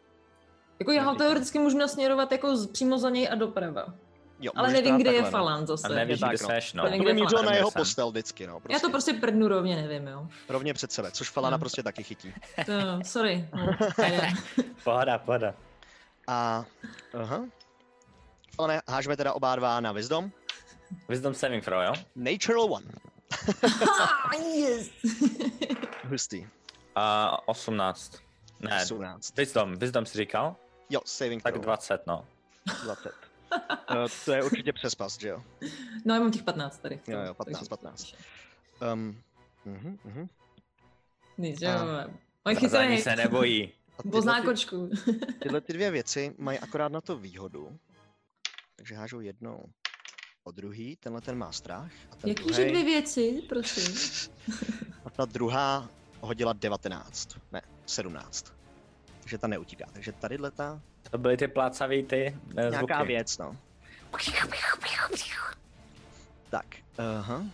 Jako já ho teoreticky můžu nasměrovat jako z, přímo za něj a doprava. Jo, Ale nevím, kde je takhle, no. Falan zase. A nevíš, tak, kde no. seš, no. To To někde by mířilo na jeho postel vždycky, no. Prostě. Já to prostě prdnu rovně, nevím, jo. Rovně před sebe, což Falana No. prostě taky chytí. To, sorry. No. Pohoda, pohoda. A, aha. Falane, hážeme teda oba dva na Wisdom. Wisdom saving throw, jo? Natural one. Ha, yes. Hustý. A 18. Ne, 18. Wisdom, Wisdom jsi říkal? Jo, saving Tak throw. 20, no. 20. Uh, to je určitě přespas, že jo? No, já mám těch 15 tady. Jo, jo, 15, takže- 15. Um, uh-huh, uh-huh. Nic, A- jo. Chytrý. se nebojí. Pozná ty, kočku. tyhle ty dvě věci mají akorát na to výhodu. Takže hážou jednou o druhý, tenhle ten má strach. A ten Jaký že druhej- dvě věci, prosím? A ta druhá hodila 19, ne, 17. Takže ta neutíká. Takže tadyhle ta To byly ty plácavý ty eh, nějaká zvuky. věc, no. Tak, aha.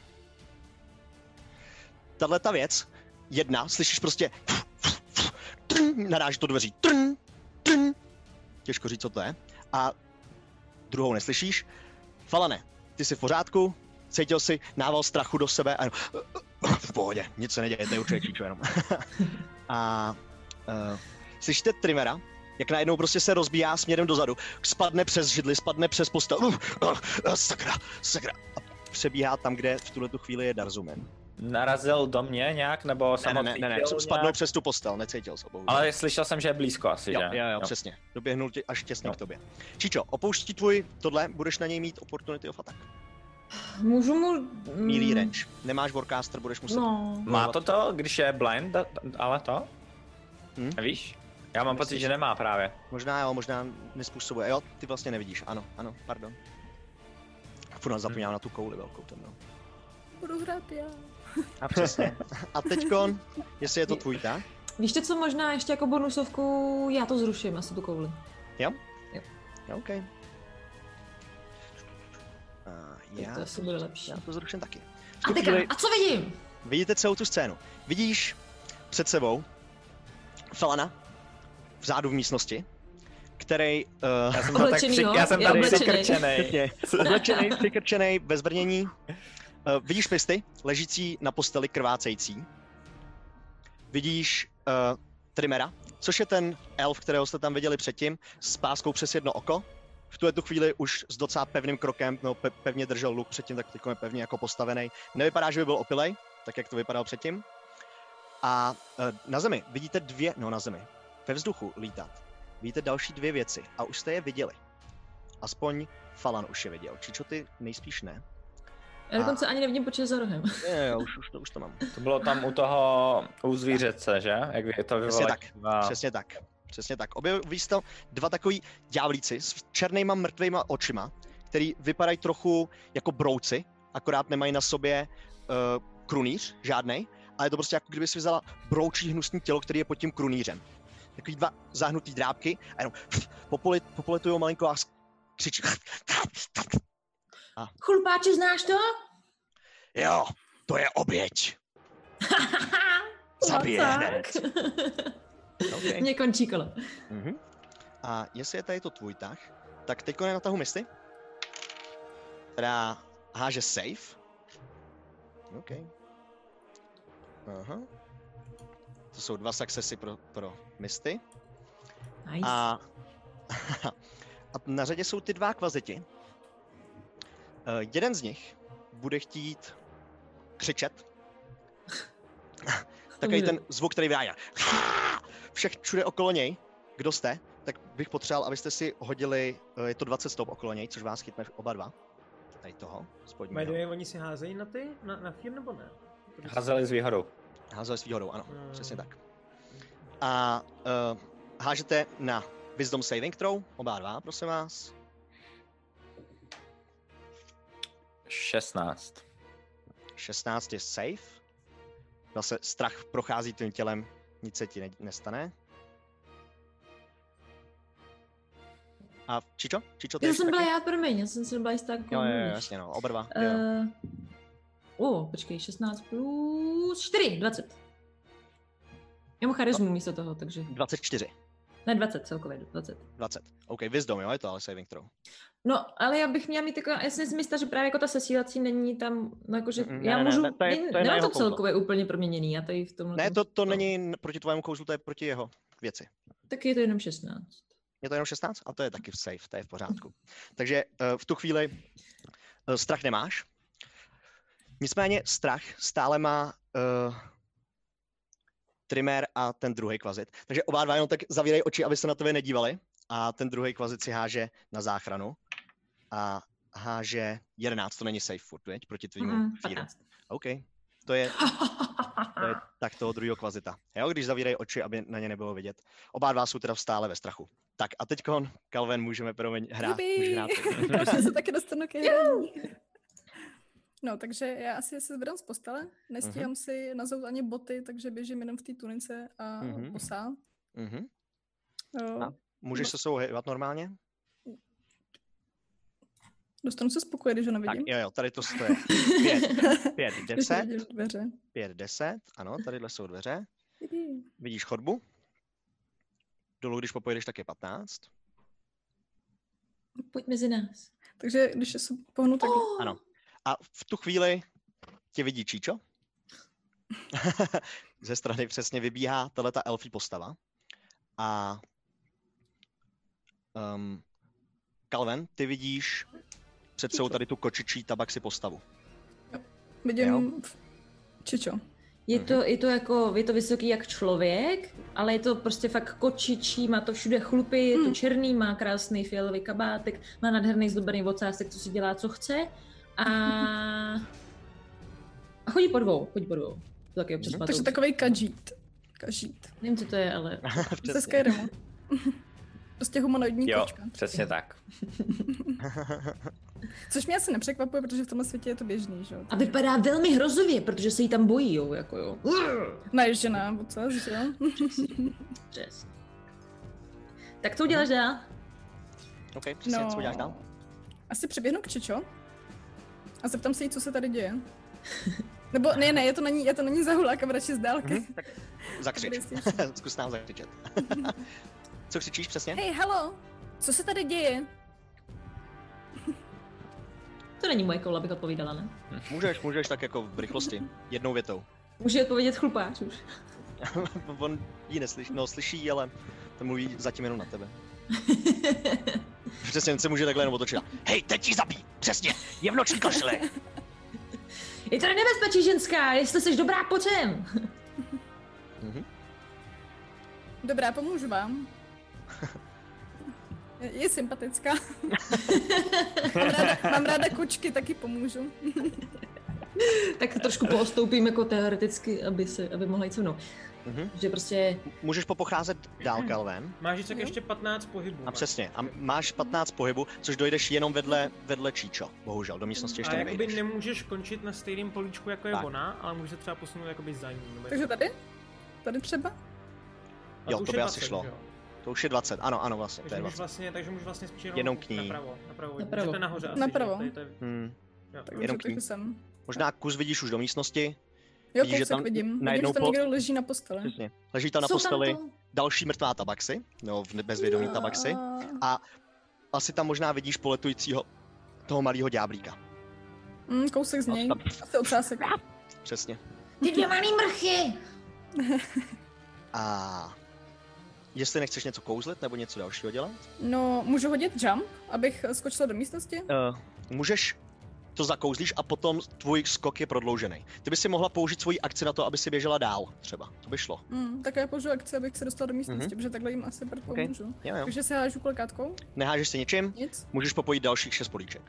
Tahle ta věc, jedna, slyšíš prostě trn, naráží to dveří, trn, trn. Těžko říct, co to je. A druhou neslyšíš. Falane, ty jsi v pořádku, cítil jsi nával strachu do sebe a v pohodě, nic se neděje, to je určitě číčo jenom. a uh, slyšíte Trimera, jak najednou prostě se rozbíjá směrem dozadu, spadne přes židli, spadne přes postel, uh, uh, sakra, sakra, a přebíhá tam, kde v tuhle tu chvíli je Darzumen. Narazil do mě nějak, nebo Ne, ne, samotný ne, ne, ne, cítil spadnul nějak? přes tu postel, necítil se, bohužel. Ale slyšel jsem, že je blízko asi, Jo, že? jo, jo, přesně. Doběhnul ti až těsně Jo. k tobě. Čičo, opouští tvůj tohle, budeš na něj mít opportunity of attack. Můžu mu... Melee mm, range. Nemáš warcaster, budeš muset... No. Má to to, když je blind, ale to? Hm? Nevíš? Já mám pocit, že nemá právě. Možná jo, možná nespůsobuje. Jo, ty vlastně nevidíš. Ano, ano, pardon. Furt zapomínám na tu kouli velkou temnou. Budu hrát já. A přesně. A teďkon, jestli je to tvůj, tak? Víš ty, co možná ještě jako bonusovku, já to zruším, asi tu kouli. Jo, OK. A Já, já, to asi bude lepší. já to zruším taky. A teďka, chvíli a co vidím? vidíte celou tu scénu. Vidíš před sebou Falana vzadu v místnosti, který uh, Já jsem, tak při, já jsem oblečený. přikrčenej. Přesně. Oblečený, přikrčený, bez brnění. Uh, vidíš Pisty, ležící na posteli krvácející. Vidíš uh, Trimera, což je ten elf, kterého jste tam viděli předtím, s páskou přes jedno oko. V tuhle tu chvíli už s docela pevným krokem, no pe- pevně držel luk předtím, tak teď je pevně jako postavený. Nevypadá, že by byl opilej, tak jak to vypadalo předtím. A uh, na zemi vidíte dvě, no na zemi, ve vzduchu lítat. Vidíte další dvě věci a už jste je viděli. Aspoň Falan už je viděl. Čičo ty nejspíš ne. Já dokonce ani nevidím počet za rohem. Je, jo, už, už, to, už to mám. To bylo tam u toho, u zvířece, že? Jak je to Přesně tak, Přesně tak. Přesně tak. Objeví jste dva takový ďávlíci s černýma mrtvýma očima, který vypadají trochu jako brouci, akorát nemají na sobě uh, krunýř žádnej, ale je to prostě jako kdyby si vzala broučí hnusný tělo, který je pod tím krunýřem. Takový dva zahnutý drápky a jenom popolit, popolitujou malinko a křičí. Chlupáči, znáš to? Jo, to je oběť. Zabije hned. Okay. Mě končí kolo. Mhm. A jestli je tady to tvůj tah, tak teď je na tahu Misty, která háže safe. OK. Aha. To jsou dva successy pro, pro Misty. Nice. A, a na řadě jsou ty dva kvaziti. Uh, jeden z nich bude chtít křičet. Takový ten zvuk, který vydá. Všech všude okolo něj, kdo jste, tak bych potřeboval, abyste si hodili, eh, je to 20 stop okolo něj, což vás chytne oba dva. Tady toho, spodního. way, oni si házejí na ty? Na, na fear nebo ne? Protože- Házeli s výhodou. Házeli s výhodou, ano, Mm. přesně tak. A uh, hážete na Wisdom Saving Throw, oba dva, prosím vás. 16. 16 je safe. Zase strach prochází tvým tělem, nic se ti ne- nestane. A Čičo? Čičo, ty Já jsem byla taky? já, promiň, já jsem se byla jistá, Jo, jo, jasně no, oba dva. Uh, oh, počkej, 16 plus 4, 20. Já mu charismu místo toho, takže... 24, Ne, 20 celkově, 20. 20. OK, wisdom, jo, je to ale saving throw. No, ale já bych měla mít jako, já si myslím, že právě jako ta sesílací není tam, no jakože, ne, já ne, ne, můžu, ne, to je- to je nemám to kouzlo. celkově úplně proměněný, já tady v tom. Ne, to, to není proti tvému kouzlu, to je proti jeho věci. Tak je to jenom 16. Je to jenom 16? A to je taky safe, to je v pořádku. Takže uh, v tu chvíli uh, strach nemáš. Nicméně strach stále má uh, Trimer a ten druhý kvazit. Takže oba dva jenom tak zavírají oči, aby se na tebe nedívali. A ten druhý kvazit si háže na záchranu. A háže 11, to není safe furt, veď? Proti tvýmu Mm, fíru. 15. OK. To je, to je tak toho druhého kvazita. Jo, když zavírají oči, aby na ně nebylo vidět. Oba dva jsou teda stále ve strachu. Tak a teď Calvin, můžeme promiň hrát. Můžeš hrát. Konečně se taky dostanu ke. No, takže já asi se zvedám z postele, nestíhám Mhm. si nazout ani boty, takže běžím jenom v té tunice a Mhm. posá. Mhm. Jo. A Můžeš se sebou hýbat normálně? Dostanu se spokoje, když ho Tak nevidím. jo, jo, tady to stojí. Pět, pět, deset, dveře. pět, deset, ano, tadyhle jsou dveře. Vidíš chodbu? Dolů, když popojedeš, tak je 15. Pojď mezi nás. Takže když se pohnu takhle. Oh, Ano. A v tu chvíli tě vidí Číčo. Ze strany přesně vybíhá tato elfí postava. A um, Calvin, ty vidíš před sebou tady tu kočičí tabaxi postavu. Vidím Jo. v- Čičo. Je to, je to jako, je to vysoký jak člověk, ale je to prostě fakt kočičí, má to všude chlupy, je to Hmm. černý, má krásný fialový kabátek, má nádherný zdobený ocásek, co si dělá, co chce. A, a chodí po dvou, chodí po dvou. To taky občas Mhm. má Takže to- takový kadžít. Kažít. Nevím, co to je, ale... Ze Přesně. Skyrimu. Prostě humanoidní Jo, kočka. přesně tak. Což mě asi nepřekvapuje, protože v tomhle světě je to běžný, že jo? A vypadá velmi hrozivě, protože se jí tam bojí, jo, jako jo. Naježená, co, že jo? Přes. Tak co uděláš dál? OK, přesně, co uděláš dál? Asi přeběhnu k Čičo a zeptám se jí, co se tady děje. Nebo ne, ne, je to není, je to není zahulák a radši z dálky. Mhm, tak zakřič. Zkus nám zakřičet. Co křičíš přesně? Hej, halo, co se tady děje? To není moje koule, abych odpovídala, ne? Můžeš, můžeš tak jako v rychlosti. Jednou větou. Může odpovědět chlupáč už. On ji neslyší, no slyší, ale to mluví zatím jenom na tebe. Přesně, se může takhle jenom otočit. Hej, teď ti zabí! Přesně, je v noční košile! Je tady nebezpečí, ženská, jestli jsi dobrá, pojď sem. Mhm. Dobrá, pomůžu vám. Je, je sympatická. mám, ráda, mám ráda kočky, taky pomůžu. tak trošku poostoupím jako teoreticky, aby, se, aby mohla jít se mnou. Mhm. Že prostě, Můžeš popocházet dál, Calvin. Máš vždycky Jo. ještě 15 pohybů. A přesně, a máš 15 pohybu, což dojdeš jenom vedle, vedle Číčo. Bohužel, do místnosti ještě a jakoby nemůžeš končit na stejném políčku, jako je Tak. ona, ale můžeš se třeba posunout jakoby za ní. nebo Takže tady? Tady třeba? A Jo, to je by asi 20, šlo. že jo? To už je 20, ano, ano, vlastně, to Takže je můžeš 20. vlastně, takže můžeš vlastně spíš jenom, Jenom k ní. Napravo, napravo. Napravo. Můžete nahoře asi, Napravo. Že? Tady, to je, Hmm. jo. Takže, Jenom k ní. Možná kus vidíš už do místnosti, Jo, Vidíš, že tam vidím. Vidím, najednou že tam po- někdo leží na posteli. Přesně. Leží tam na jsou posteli tam to... další mrtvá tabaxi, no, v bezvědomí tabaxi. A asi tam možná vidíš poletujícího toho malého ďáblíka. Mm, kousek z něj. tam- Asi ocásek. Přesně. Ty dvě malý mrchy! A jestli nechceš něco kouzlit nebo něco dalšího dělat, No, můžu hodit jump, abych skočila do místnosti? uh, můžeš to zakouzlíš a potom tvůj skok je prodloužený. Ty by si mohla použít svoji akci na to, aby si běžela dál, třeba. To by šlo. Mm, tak já použiju akci, abych se dostala do místnosti, Mhm. protože takhle jim asi okay. pomůžu. Jo, jo. Takže se hážu kolekátkou? Nehážeš si ničím, Nic? můžeš popojit dalších šest políček.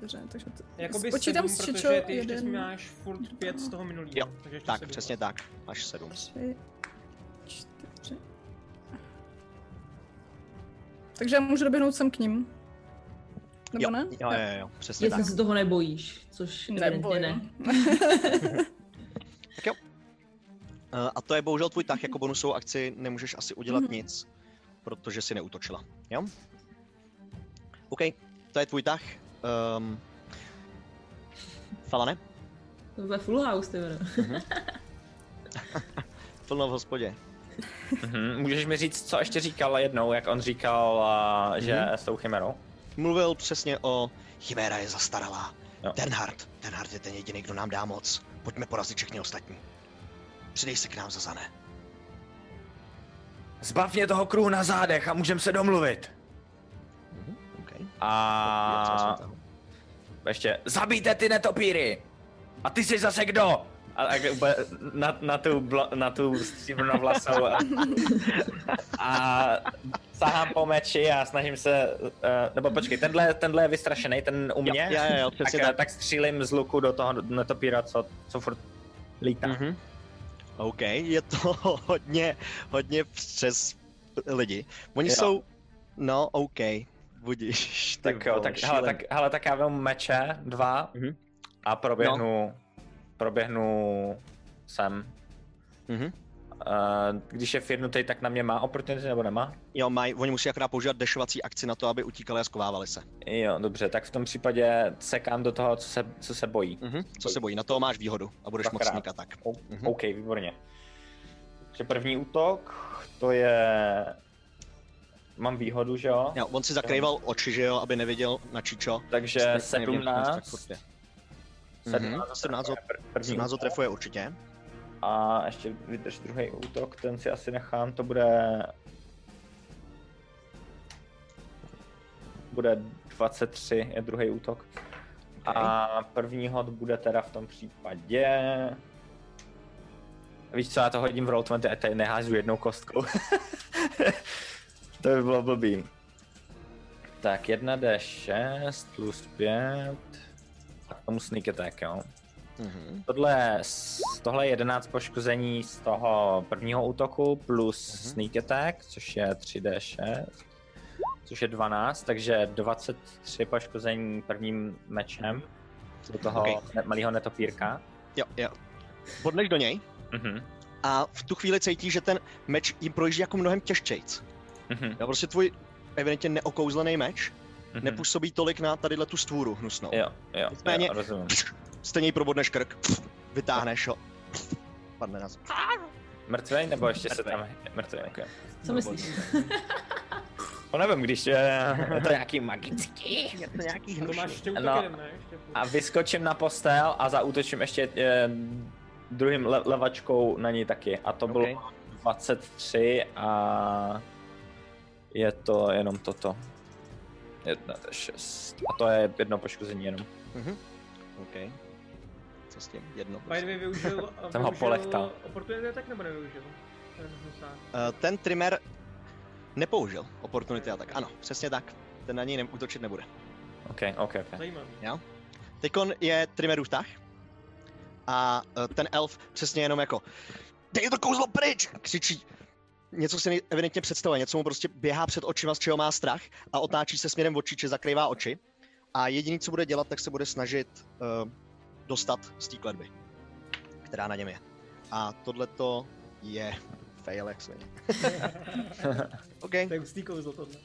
Dobře, takže to... Jakoby Spočítám sedm, s protože ty ještě jeden, máš furt pět z toho minulého. Jo, takže ještě Tak, sedm přesně tak. Až sedm. tři, čtyři. Takže já můžu doběhnout sem k ním. Nebo Jo, ne? jo, jo, jo, přesně Jestli tak. se toho nebojíš, což evidentně ne. Uh, a to je bohužel tvůj tah, jako bonusovou akci nemůžeš asi udělat Mhm. nic, protože si neutočila. Jo? OK, to je tvůj tah. Um, Falane? To bude full house, ty vole. Plno v hospodě. Mhm. Můžeš mi říct, co ještě říkal jednou, jak on říkal, a, že Mhm. s tou chimerou? Mluvil přesně o Chiméra je zastaralá. Jo. Denhard. Denhard je ten jediný, kdo nám dá moc. Pojďme porazit všechny ostatní. Přidej se k nám, Zazane. Zbav mě toho kruhu na zádech a můžeme se domluvit. Okay. A ještě, zabijte ty netopíry! A ty jsi zase kdo? A tak na, na tu, na tu stříbrnou vlasou a, a sahám po meči a snažím se, uh, nebo počkej, tenhle, tenhle je vystrašený, ten u mě, Jo, jo, jo, tak, přesně tak. tak. střílím z luku do toho netopíra, co, co furt lítá. Mm-hmm. Mhm. OK, je to hodně, hodně přes lidi. Oni Jo. jsou, no OK, budíš. Tak jo, tak, hele, tak, hele, tak já vezmu meče, dva, Mhm. a proběhnu, proběhnu sem. Mhm. Uh, když je firnutý, tak na mě má opportunity nebo nemá? Jo, maj, oni musí akorát používat dešovací akci na to, aby utíkali a skovávali se. Jo, dobře, tak v tom případě sekám do toho, co se, co se bojí. Mhm. Co se bojí, na to máš výhodu a budeš moc Dvakrát. sníkat tak. O, Mhm. OK, výborně. Takže první útok, to je... Mám výhodu, že jo? Jo, on si zakrýval oči, že jo, aby neviděl na čičo. Takže Prostě nevěděl, co tak 17, furt je. 17, Mhm, 17 ho- první 17 ho útok. trefuje určitě. A ještě vydrž druhý útok, ten si asi nechám, to bude... Bude 23, je druhý útok. A první hod bude teda v tom případě... Víš co, já to hodím v Roll20 a tady nehážu jednou kostkou. to by bylo blbý. Tak 1d6 plus 5. Tomu sneak attack, jo. Mhm. Tohle, tohle je 11 poškození z toho prvního útoku plus Mhm. sneak attack, což je 3d6, což je 12, takže 23 poškození prvním mečem do toho Ok. okay. ne- malého netopírka. Jo, jo. Bodneš do něj Mhm. a v tu chvíli cítíš, že ten meč jim projíždí jako mnohem těžčejc. Mhm. Jo, prostě tvůj evidentně neokouzlený meč Mhm. nepůsobí tolik na tadyhle tu stvůru hnusnou. Jo, jo, Nicméně- jo, rozumím. Stejně jí probodneš krk, vytáhneš ho, padne na zem. Mrtvej nebo ještě se Mrtvej. tam... Mrtvej, okay. Co myslíš? No nevím, když je, je to nějaký magický. Je to nějaký To máš ještě útok No. A vyskočím na postel a zaútočím ještě eh, druhým le- levačkou na ní taky. A to bylo Ok. 23 a je to jenom toto. Jedna, to je šest. A to je jedno poškození jenom. Mhm. OK. Co s tím? Jedno. By the využil, Jsem ho polechtal. Opportunity tak nebo nevyužil? Uh, ten trimmer nepoužil opportunity attack. Ano, přesně tak. Ten na něj ne- útočit nebude. OK, OK, OK. Zajímavý. Teďkon je Trimmerův tah a uh, ten elf přesně jenom jako dej to kouzlo pryč, křičí. Něco si evidentně představuje, něco mu prostě běhá před očima, z čeho má strach a otáčí se směrem očí, či zakrývá oči. A jediný, co bude dělat, tak se bude snažit uh, dostat z té kletby, která na něm je. A tohleto je fail, jak svině. OK,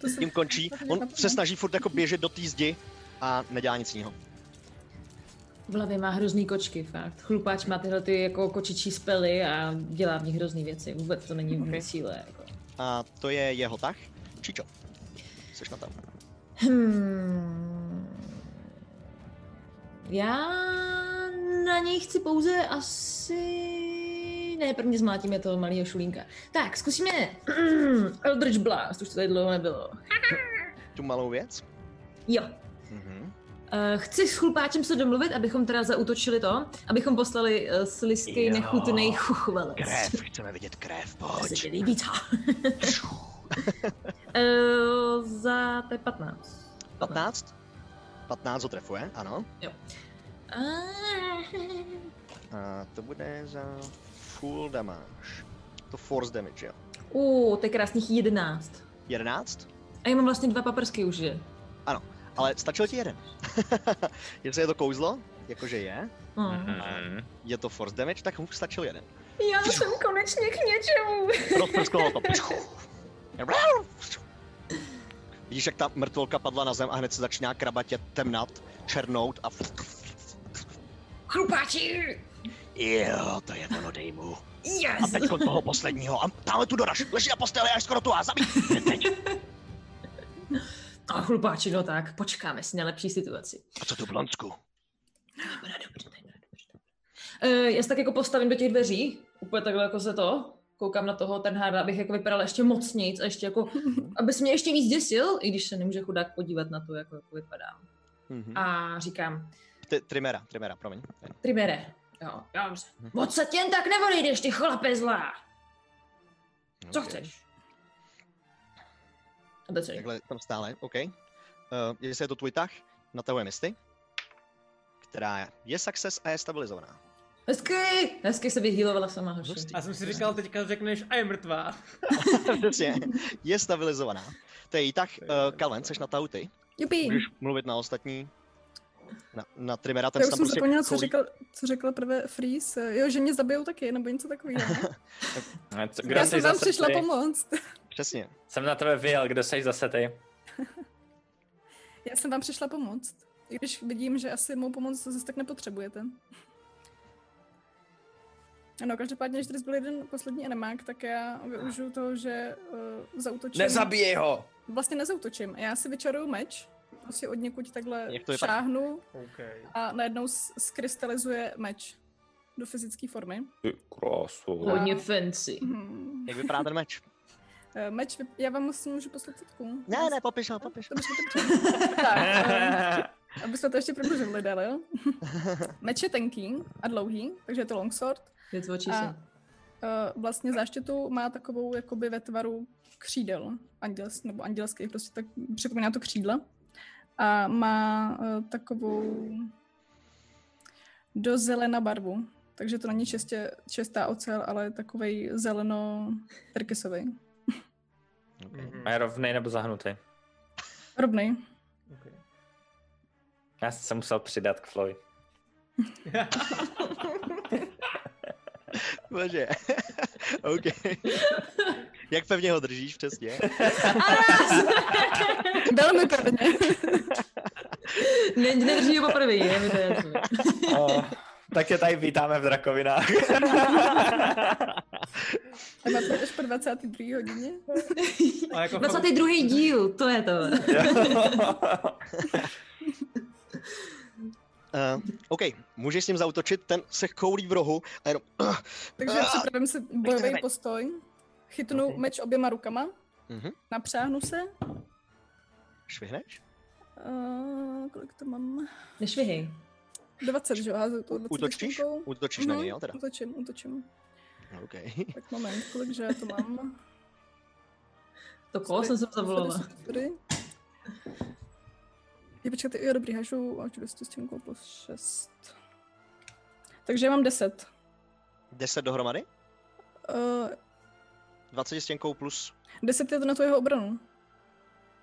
To se... tím končí. On se snaží furt jako běžet do té zdi a nedělá nic jiného. V hlavě má hrozný kočky, fakt. Chlupáč má tyhle ty jako kočičí spely a dělá v nich hrozný věci. Vůbec to není okay. síle. Jako. A to je jeho tah. Čičo, jsi na tam. Hmm. Já na něj chci pouze asi... Ne, prvně zmlátíme toho malého šulínka. Tak, zkusíme Eldritch Blast, už to tady dlouho nebylo. Tu malou věc. Jo. Mhm. Uh, chci s chlupáčem se domluvit, abychom teda zautočili to, abychom poslali uh, slisky Jo. nechutný chuchvelec. Krev, chceme vidět krev, To se pojď. mi líbí, co? uh, za to je 15. 15? 15 ho trefuje, ano. Ah. A to bude za full damage. To force damage, jo. Uh, to je krásných 11. 11? A já mám vlastně dva paprsky už, že? Ale stačil ti jeden. Jestli je to kouzlo, jakože je. Mhm. je to force damage, tak mu stačil jeden. Já jsem konečně k něčemu. Rozprsklo to. Vidíš, jak ta mrtvolka padla na zem a hned se začíná krabatě temnat, černout a... Chlupáči! Jo, to je ono, dej mu. Yes! A teď toho posledního. A tamhle tu doraž. Leží na posteli až skoro tu a zabij. Teď. A chlupáči, no tak, počkáme si na lepší situaci. A co tu v Lonsku? Dobré, dobře, dobře. Uh, já se tak jako postavím do těch dveří, úplně takhle jako se to, koukám na toho ten háda, abych jako vypadala ještě mocnějc a ještě jako, aby se mě ještě víc děsil, i když se nemůže chudák podívat na to, jako, jako vypadám. Mhm. A říkám, Ty- Trimera, Trimera, promiň. Trimere, jo, dobře. Moc se tě jen tak nevodejdeš, ty chlape zlá. Co Ok. chceš? Celý. Takhle tam stále, OK. Uh, jestli je to tvůj tah, natahuje misty, která je success a je stabilizovaná. Hezky, hezky se vyhýlovala sama hoši. Já jsem si říkal, teďka řekneš a je mrtvá. Přesně, je stabilizovaná. To je jí tak, uh, Kalven, seš na tahu ty. Jupi. Můžeš mluvit na ostatní. Na, na Trimera, ten Já už tam jsem prostě zapomněla, co řekl, co řekl prvé Freeze. Jo, že mě zabijou taky, nebo něco takového. Ne, Já jsem vám zase přišla pomoct. Přesně. Jsem na tebe vyjel, kdo jsi zase ty? Já jsem vám přišla pomoct. I když vidím, že asi mou pomoc zase tak nepotřebujete. Ano, každopádně, když tady zbyl jeden poslední animák, tak já využiju toho, že uh, zautočím. Nezabíjej ho! Vlastně nezautočím. Já si vyčaruju meč, prostě od někud takhle šáhnu Okay. a najednou skrystalizuje meč do fyzické formy. Ty krásu. Hodně fancy. Hmm. Jak vypadá ten meč? Eh, Meč, vyp- já vám musím, můžu poslat fotku. Ne, ne, popiš ho, popiš. Dobře, dobře. tak, eh, aby jsme to ještě prodlužili dál, jo? Meč je tenký a dlouhý, takže je to longsword. Věc očí A se. uh, vlastně záštětu má takovou jakoby ve tvaru křídel, anděls, nebo andělských, prostě tak připomíná to křídla. A má uh, takovou do zelena barvu. Takže to není čistě, čistá ocel, ale takovej zeleno trkysový. Mhm. A je rovnej nebo zahnutý? Rovnej. Okay. Já jsem se musel přidat k Floy. Bože. OK. Jak pevně ho držíš přesně? Velmi pevně. ne, nedrží ho poprvé, je mi to jasné. Oh, tak je tady vítáme v drakovinách. A máte až po 22. hodině? A jako fakt- 22. díl, to je to. Uh, OK, můžeš s ním zautočit, ten se koulí v rohu a jenom... Takže připravím si bojový postoj. Chytnu Ok. meč oběma rukama, Mhm. napřáhnu se. Švihneš? Uh, kolik to mám? Nešvihej. 20, že jo? Házu to 20 Útočíš? Útočíš na Mhm, něj, jo, teda? Útočím, útočím. OK. Tak moment, kolik že já to mám? To kolo jsem se zavolala. Je, počkejte, jo, dobrý, hažu, až 200 stěnkou plus 6. Takže já mám 10. 10 dohromady? Uh, 20 stěnkou plus... 10 je to na tu jeho obranu.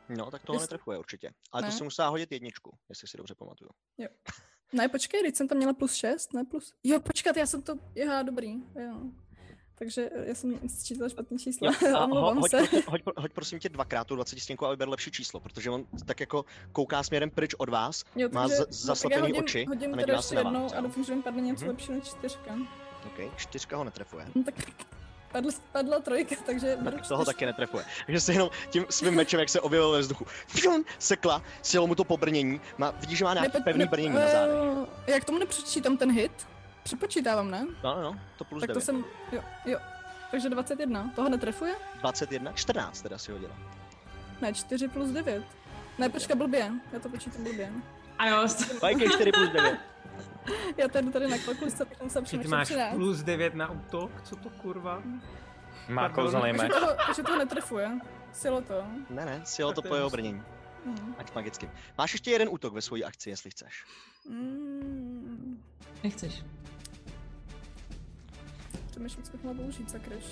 No, tak toho Jest- netrefuje určitě. Ale to Ne. si musela hodit jedničku, jestli si dobře pamatuju. Ne, počkej, teď jsem tam měla plus 6, ne plus... Jo, počkat, já jsem to... Jo, dobrý, jo. Takže já jsem sčítala špatný číslo. Jo, a ho, hoď, se. prosím, hoď, pro- hoď prosím tě dvakrát tu 20 stěnku, aby byl lepší číslo, protože on tak jako kouká směrem pryč od vás, Jo, má takže- no, já zaslepený hodím, oči Hodím a nedívá se na jednou vás. a doufám, že mi padne něco Mhm. lepšího než čtyřka. OK, čtyřka ho netrefuje. No, tak padl, padla trojka, takže Tak toho čtyřku. taky netrefuje. Takže se jenom tím svým mečem, jak se objevil ve vzduchu, fium, sekla, sjelo mu to pobrnění, má, vidíš, že má nějaký pevný ne- brnění na zádech. eh, Já k tomu nepřečítám ten hit. Připočítávám, ne? No, no, no, to plus tak 9. to jsem, jo, jo. Takže 21. Toho netrefuje? 21, 14 teda si hodila. Ne, 4 plus 9. Ne, počkej, blbě. Já to počítám blbě. A jo, Fajky 4 plus 9. Já tady tady na kalkulaci bych jsem se Ty přemýšlel máš 13. plus 9 na útok, co to kurva? Má kouzelný Takže meč. takže toho netrefuje. Silo to. Ne, ne, sjelo to po je jeho brnění. Hmm. Ať magicky. Máš ještě jeden útok ve své akci, jestli chceš. Mm. Nechceš. Přemýšlím, co bych mohla použít, sakryš.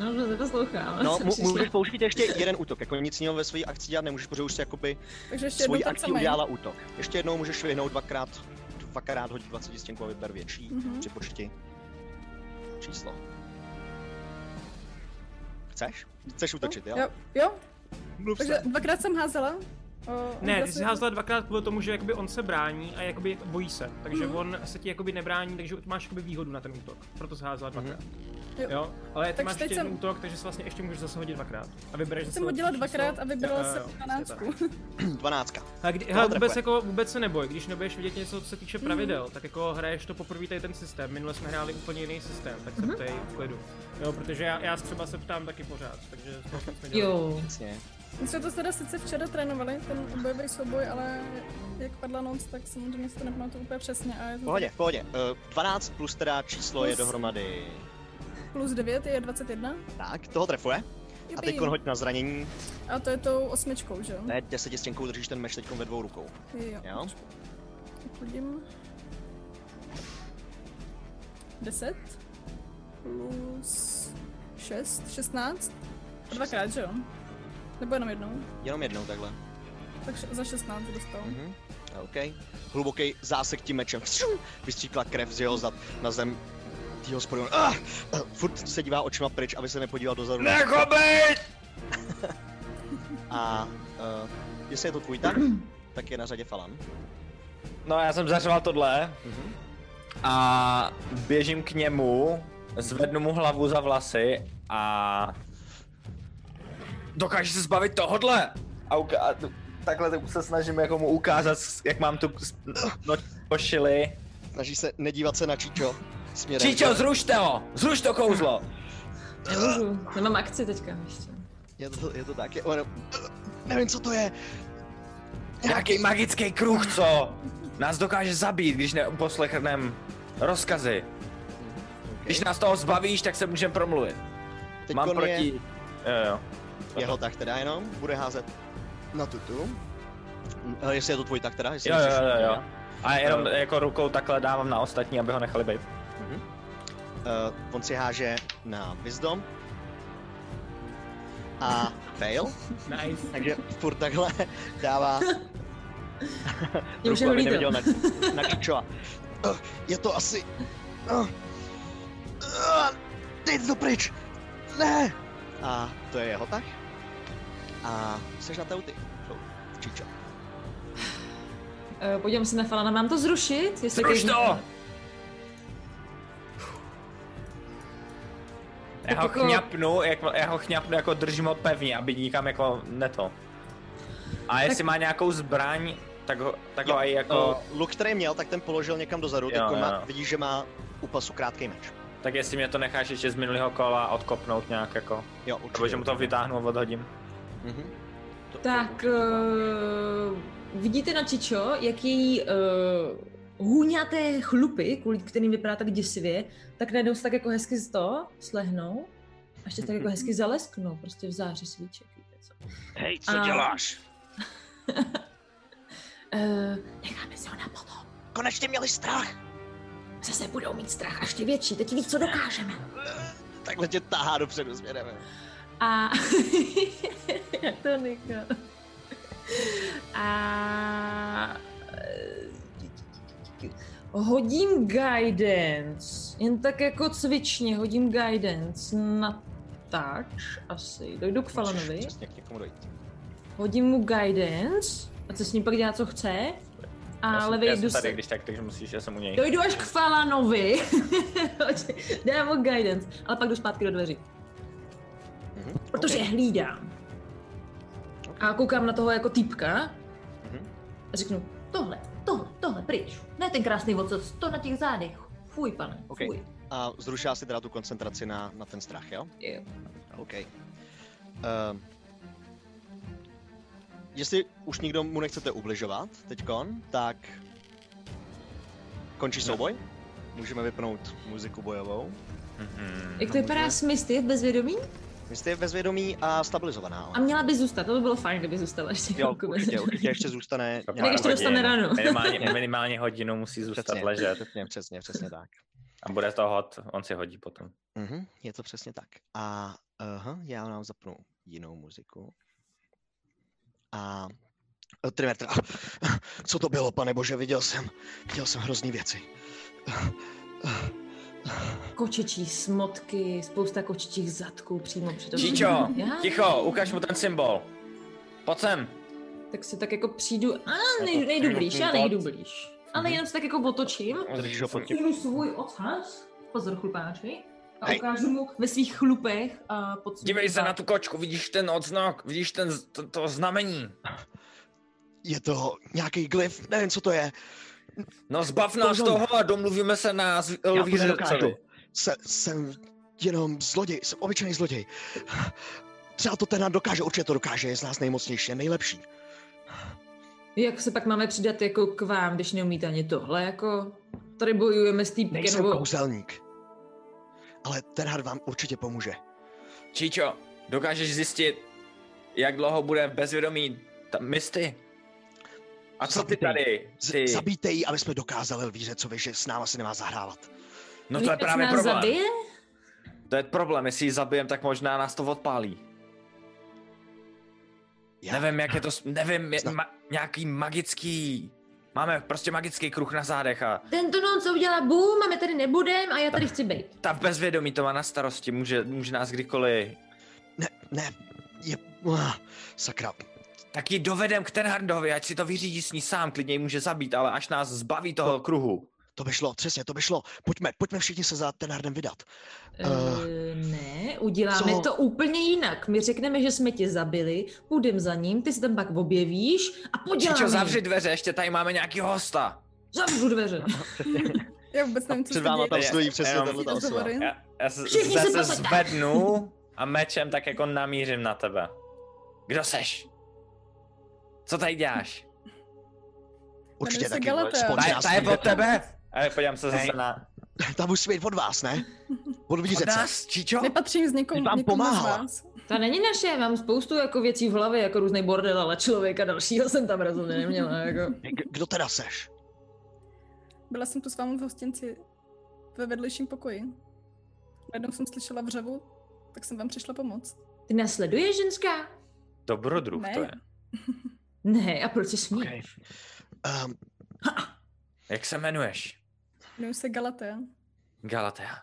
No, že se poslouchám. No, přišla. můžeš použít ještě jeden útok, jako nic jiného ve své akci dělat nemůžeš, protože už si jakoby Takže ještě samý. udělala útok. Ještě jednou můžeš vyhnout dvakrát, dvakrát hodit 20 stěnku a vyber větší. Mhm. Připočti číslo. Chceš? Chceš útočit, jo? Jo, jo, Mluv Takže se. dvakrát jsem házela. O, Ne, ty jsi házela dvakrát kvůli tomu, že jakoby on se brání a jakoby bojí se. Takže Mhm. on se ti jakoby nebrání, takže máš jakoby výhodu na ten útok. Proto jsi házela dvakrát. Jo. Jo, ale ty Tak máš teď ještě jeden jsem- útok, takže si vlastně ještě můžeš zase hodit dvakrát. A vybereš zase Jsem hodila dvakrát a vybrala Jo, jo, jsem jo, 12. přesně tak. 12. A kdy, hele, vůbec, jako, vůbec se neboj, když nebudeš vidět něco, co se týče Mhm. pravidel, tak jako hraješ to poprvé tady ten systém. Minule jsme hráli úplně jiný systém, tak se Mhm. ptej v klidu. Jo, protože já, já třeba se ptám taky pořád, takže toho jsme dělali. Jo. Přesně. My jsme to teda sice včera trénovali, ten bojový souboj, ale jak padla noc, tak samozřejmě si to nepamatuju úplně přesně. A je to pohodě, pohodě. Uh, 12 plus teda číslo je Plus- dohromady. Plus 9 je 21. Tak, toho trefuje. A Jupi. teď hoď na zranění. A to je tou osmičkou, že jo? Ne, desetistěnkou držíš ten meč teď ve dvou rukou. Jo. Jo? Tak Hodím. 10 plus 6, 16. A dvakrát, že jo? Nebo jenom jednou? Jenom jednou takhle. Tak š- za 16 dostal. Mhm. OK. Hluboký zásek tím mečem. Vystříkla krev z jeho zad na zem. Tý hospodin. Ah! Ah! Furt se dívá očima pryč, aby se nepodíval dozadu. Necho být! A uh, jestli je to tvůj tak, tak je na řadě Falan. No já jsem zařval tohle Mhm. a běžím k němu, zvednu mu hlavu za vlasy a dokáže se zbavit tohodle. A, uka- a t- takhle se snažím jako mu ukázat, jak mám tu s- no, košili. Snaží se nedívat se na Číčo. Směrem. Číčo, zrušte ho! Zruš to kouzlo! Nemůžu, nemám akci teďka ještě. Je to, je to tak. Je, ono, nevím, co to je. Nějaký magický kruh, co? Nás dokáže zabít, když neposlechneme rozkazy. Když nás toho zbavíš, tak se můžeme promluvit. Teď Mám proti... je Jo, jo. Jeho tak teda jenom. Bude házet na tutu. Uh, jestli je to tvůj tak teda? Jestli Jo, jo, jo, jo. A jenom jako rukou takhle dávám na ostatní, aby ho nechali být. Uh, on si háže na Wisdom. A fail. Nice. Takže furt takhle dává už ruku, aby je neviděl na, na. Uh, je to asi... Uh, uh, teď to pryč! Ne! A to je jeho tak. A jsi na teuty. Čičo. Uh, podívám se na Falana, mám to zrušit? Jestli Zruš to! Já ho jako- chňapnu, jako, já ho chňapnu, jako držím ho pevně, aby nikam jako neto. A jestli má nějakou zbraň, tak ho, tak ho aj jako, Uh, luk, který měl, tak ten položil někam dozadu. Teď Jo, jo, má, jo. vidíš, že má u pasu krátký meč. Tak jestli mě to necháš ještě z minulého kola odkopnout nějak jako, Jo, určitě. nebo že mu to vytáhnu a odhodím. Mhm. To- Tak uh, vidíte na Čičo, jaký uh, hůňaté chlupy, kvůli kterým vypadá tak děsivě, tak najednou se tak jako hezky z toho slehnou a ještě tak jako hezky zalesknou, prostě v záři svíček, víte co. Hej, co A- děláš? Uh, necháme si ho na potom. Konečně měli strach. Zase budou mít strach ještě větší, teď víc, co dokážeme. Takhle tě tahá dopředu směrem. A... Jak to nechal? A... Hodím guidance. Jen tak jako cvičně hodím guidance na touch asi. Dojdu k Falanovi. Hodím mu guidance. A co s ním pak dělá, co chce. Já A jsem, levej já jdu jsem tady, se... když tak, takže musíš, já jsem u něj. Dojdu až k Falanovi. Dám mu guidance. Ale pak jdu zpátky do dveří. Mhm. Protože OK. okay. hlídám. A koukám na toho jako týpka Mhm. a řeknu, tohle, tohle, tohle, pryč. Ne ten krásný ocas, to na těch zádech. Fuj, pane, OK. fuj. A zrušila si teda tu koncentraci na, na ten strach, jo? Jo. OK. Uh, jestli už nikdo mu nechcete ubližovat teďkon, tak končí souboj. Můžeme vypnout muziku bojovou. Mhm. Jak to vypadá s Misty je v bezvědomí? Vy jste bezvědomí a stabilizovaná. A měla by zůstat, to by bylo fajn, kdyby zůstala ještě Jo, chvilku určitě, bezvědomí. určitě ještě zůstane. Tak ještě dostane ranu. Minimálně, minimálně hodinu musí zůstat Přesně, ležet. Přesně, přesně, přesně tak. A bude to hod, on si hodí potom. Mhm, je to přesně tak. A aha, já nám zapnu jinou muziku. A a Trimer, teda, co to bylo, pane bože, viděl jsem, viděl jsem hrozný věci. Kočičí smotky, spousta kočičích zadků přímo před očima. Číčo, Já? ticho, ukaž mu ten symbol. pojď sem. Tak se tak jako přijdu, a Jako nejdu, nejdu blíž, já nejdu blíž. Ale Mhm. jenom se tak jako otočím, Držíš ho pod svůj ocas, pozor chlupáči, a Hej. ukážu mu ve svých chlupech a pod Dívej se na tu kočku, vidíš ten odznak, vidíš ten, to, to znamení. Je to nějaký glyf, nevím, co to je. No zbav nás toho a domluvíme se na zv- Já to lvířecovi. nedokážu. Se, jsem jenom zloděj, jsem obyčejný zloděj. Třeba to ten dokáže, určitě to dokáže, je z nás nejmocnější, je nejlepší. Jak se pak máme přidat jako k vám, když neumíte ani tohle, jako tady bojujeme s týpkem, Nejsem nebo... kouzelník. Ale Terhard vám určitě pomůže. Číčo, dokážeš zjistit, jak dlouho bude v bezvědomí ta Misty? A co ty Zabitej. tady? Z- Ty? Zabijte ji, aby jsme dokázali Lvířecovi, že s náma se nemá zahrávat. No to je právě nás problém. Zabije? To je problém, jestli ji zabijem, tak možná nás to odpálí. Já, Nevím, jak je to, nevím, je, ma, nějaký magický, máme prostě magický kruh na zádech a Tento noc co udělá boom a my tady nebudem a já tady chci být. ta bezvědomí to má na starosti, může, může nás kdykoliv, Ne, ne, je... Uh, sakra. tak ji dovedem k Tenhardovi, ať si to vyřídí s ní sám, klidně ji může zabít, ale až nás zbaví toho kruhu. To by šlo, přesně, to by šlo. Pojďme, pojďme všichni se za Tenhardem vydat. Eh, Uh, ne, uděláme co? to úplně jinak. My řekneme, že jsme tě zabili, půjdem za ním, ty se tam pak objevíš a poděláme. Čičo, zavři dveře, ještě tady máme nějaký hosta. Zavřu dveře. Já vůbec nevím, co Před se váma děje. tam stojí přesně tahle osoba. Rozhovory. Já, já se, se, zvednu a mečem tak jako namířím na tebe. Kdo seš? Co tady děláš? Určitě taky, Ta, ta je od tebe? A já podívám se zase na... Ta musí být od vás, ne? Od Od Lvířece. nás, Čičo? Nepatřím s někom, Vám někomu z pomáhala. vás. Ta není naše, mám spoustu jako věcí v hlavě, jako různý bordel, ale člověka dalšího jsem tam rozhodně neměla. Jako. Kdo teda seš? Byla jsem tu s vámi v hostinci ve vedlejším pokoji. Najednou jsem slyšela vřevu, tak jsem vám přišla pomoct. Ty nás sleduješ, ženská? Dobrodruh Ne. to je. Ne, a proč se smíš? Okay. Um, Jak se jmenuješ? Jmenuji se Galatea. Galatea.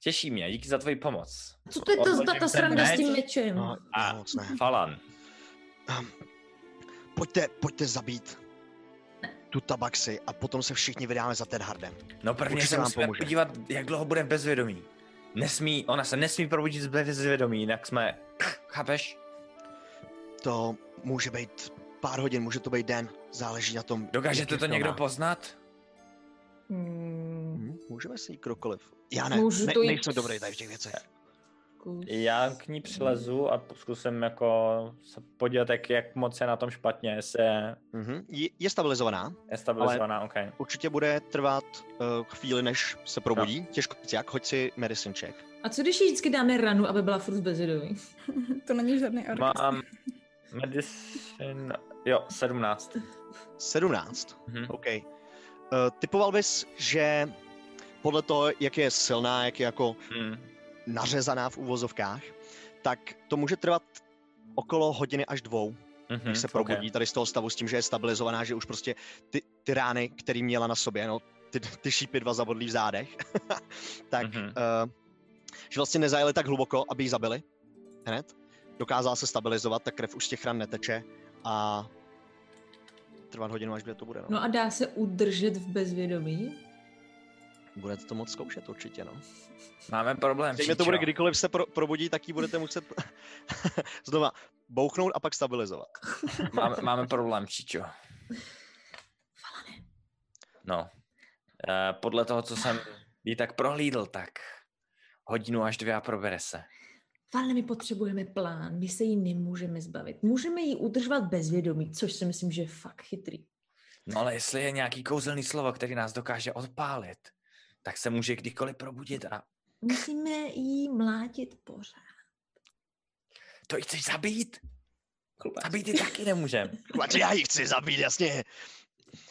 Těší mě, díky za tvoji pomoc. Co to je ta, ta, ta ten sranda s tím mečem? no, A- moc ne. Falan. Um, pojďte, pojďte zabít tu tabaxi a potom se všichni vydáme za Tenhardem. No prvně Určitě se musíme pomůže. podívat, jak dlouho bude bezvědomí. Nesmí, ona se nesmí probudit z bezvědomí, jinak jsme, chápeš? To může být pár hodin, může to být den, záleží na tom. Dokážete to někdo poznat? Hmm, Hm, můžeme si jít krokoliv. Já ne, Můžu ne to jít- nejsem dobrý tady v těch věcech. kus. Já k ní přilezu a zkusím jako se podívat, jak, jak moc je na tom špatně, jestli je, Mhm. Je, je stabilizovaná, je stabilizovaná, OK. určitě bude trvat uh, chvíli, než se probudí. Těžko říct jak, hoď si medicine check. A co když jí vždycky dáme ranu, aby byla furt bezvědomí? to není žádný ark. Mám medicine, jo, 17. 17. Mhm. OK. Uh, typoval bys, že podle toho, jak je silná, jak je jako Hmm. nařezaná v úvozovkách, tak to může trvat okolo hodiny až dvou, Mhm, než se probudí tady z toho stavu s tím, že je stabilizovaná, že už prostě ty, ty rány, které měla na sobě, no, ty, ty šípy dva zabodlí v zádech, tak Mhm. uh, že vlastně nezajeli tak hluboko, aby ji zabili hned. Dokázala se stabilizovat, tak krev už z těch ran neteče a trvat hodinu, až kde to bude. No. No a dá se udržet v bezvědomí? Budete to moc zkoušet určitě, no. Máme problém, Zřejmě to bude, kdykoliv se pro, probudí, tak ji budete muset znova bouchnout a pak stabilizovat. Máme, máme problém, Čičo. No. Eh, podle toho, co jsem jí tak prohlídl, tak hodinu až dvě a probere se. Ale my potřebujeme plán, my se jí nemůžeme zbavit. Můžeme ji udržovat bezvědomí, což si myslím, že je fakt chytrý. No ale jestli je nějaký kouzelný slovo, který nás dokáže odpálit, tak se může kdykoliv probudit a Musíme jí mlátit pořád. to ji chceš zabít? Chlupáč. Zabít ji taky nemůžem. Chvači, já ji chci zabít, jasně.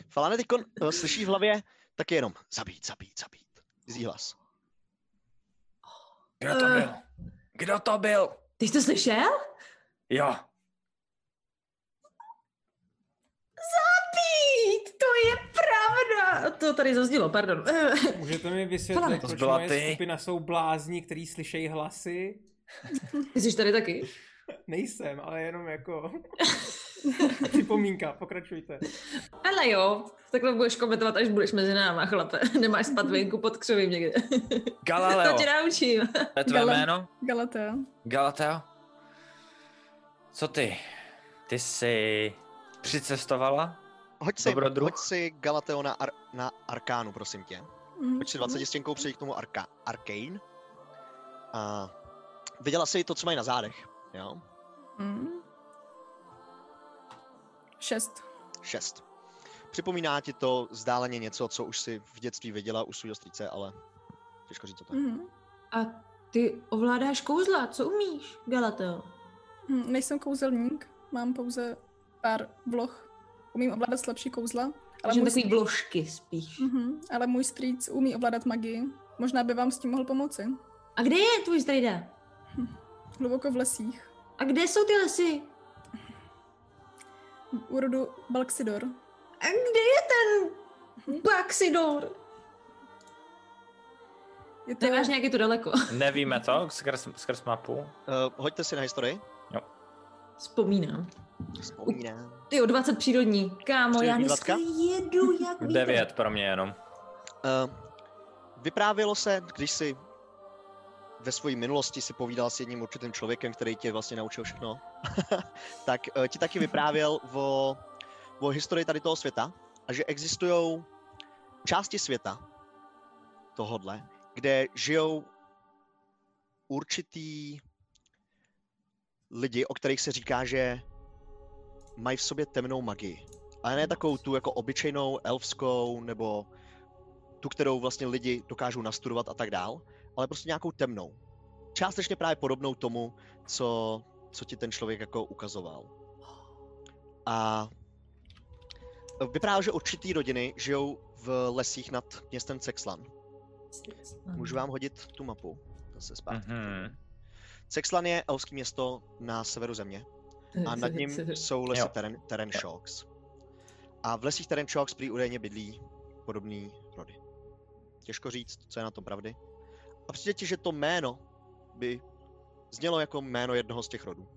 Falane teď slyší v hlavě, tak jenom zabít, zabít, zabít. Zí hlas. Kdo to Eh. byl? Kdo to byl? Ty jsi to slyšel? Jo, Pít, to je pravda. To tady zaznělo, pardon. Můžete mi vysvětlit, proč moje ty. skupina jsou blázni, který slyšejí hlasy? Ty jsi tady taky? Nejsem, ale jenom jako připomínka, pokračujte. Ale jo, takhle budeš komentovat, až budeš mezi náma, chlape. Nemáš spát venku pod křovím někde. Galileo, to tě naučím. to je tvé Gala- jméno? Galatea. Galateo? Co ty? Ty jsi přicestovala? Hoď si, Dobrodruh. hoď si Galateo na, ar, na Arkánu, prosím tě. Mhm. Hoď si 20 stěnkou přejít k tomu arka, Arcane. A viděla jsi to, co mají na zádech, jo? Mhm. Šest. 6. Připomíná ti to vzdáleně něco, co už si v dětství viděla u svého strýce, ale těžko říct to tak. Mhm. A ty ovládáš kouzla, co umíš, Galateo? Hm, Nejsem kouzelník, mám pouze pár vloh. Umím ovládat slabší kouzla, ale můj, takový vložky spíš. Mhm, ale můj strýc umí ovládat magii. Možná by vám s tím mohl pomoci. A kde je tvůj strejda? Hluboko v lesích. A kde jsou ty lesy? U rodu Balxidor. A kde je ten Baxidor? Je to... Nemáš nějaký to daleko. Nevíme to skrz, skrz mapu. Uh, hoďte si na historii. Vzpomínám. Vzpomínám. Ty o 20 přírodní. Kámo, já dneska jedu jak vítr. Devět pro mě jenom. Uh, vyprávělo se, když si ve své minulosti si povídal s jedním určitým člověkem, který tě vlastně naučil všechno, tak uh, ti taky vyprávěl o, o historii tady toho světa a že existují části světa tohodle, kde žijou určitý lidi, o kterých se říká, že mají v sobě temnou magii. Ale ne takovou tu jako obyčejnou elfskou nebo tu, kterou vlastně lidi dokážou nastudovat a tak dál, ale prostě nějakou temnou. Částečně právě podobnou tomu, co, co ti ten člověk jako ukazoval. A vypadá, že určitý rodiny žijou v lesích nad městem Cexlan. Můžu vám hodit tu mapu? Zase zpátky. Mhm. Cexlan je elfské město na severu země a nad ním jsou lesy Jo. Teren, Teren Shocks. A v lesích Teren Shocks prý údajně bydlí podobný rody. Těžko říct, co je na tom pravdy. A přijde ti, že to jméno by znělo jako jméno jednoho z těch rodů.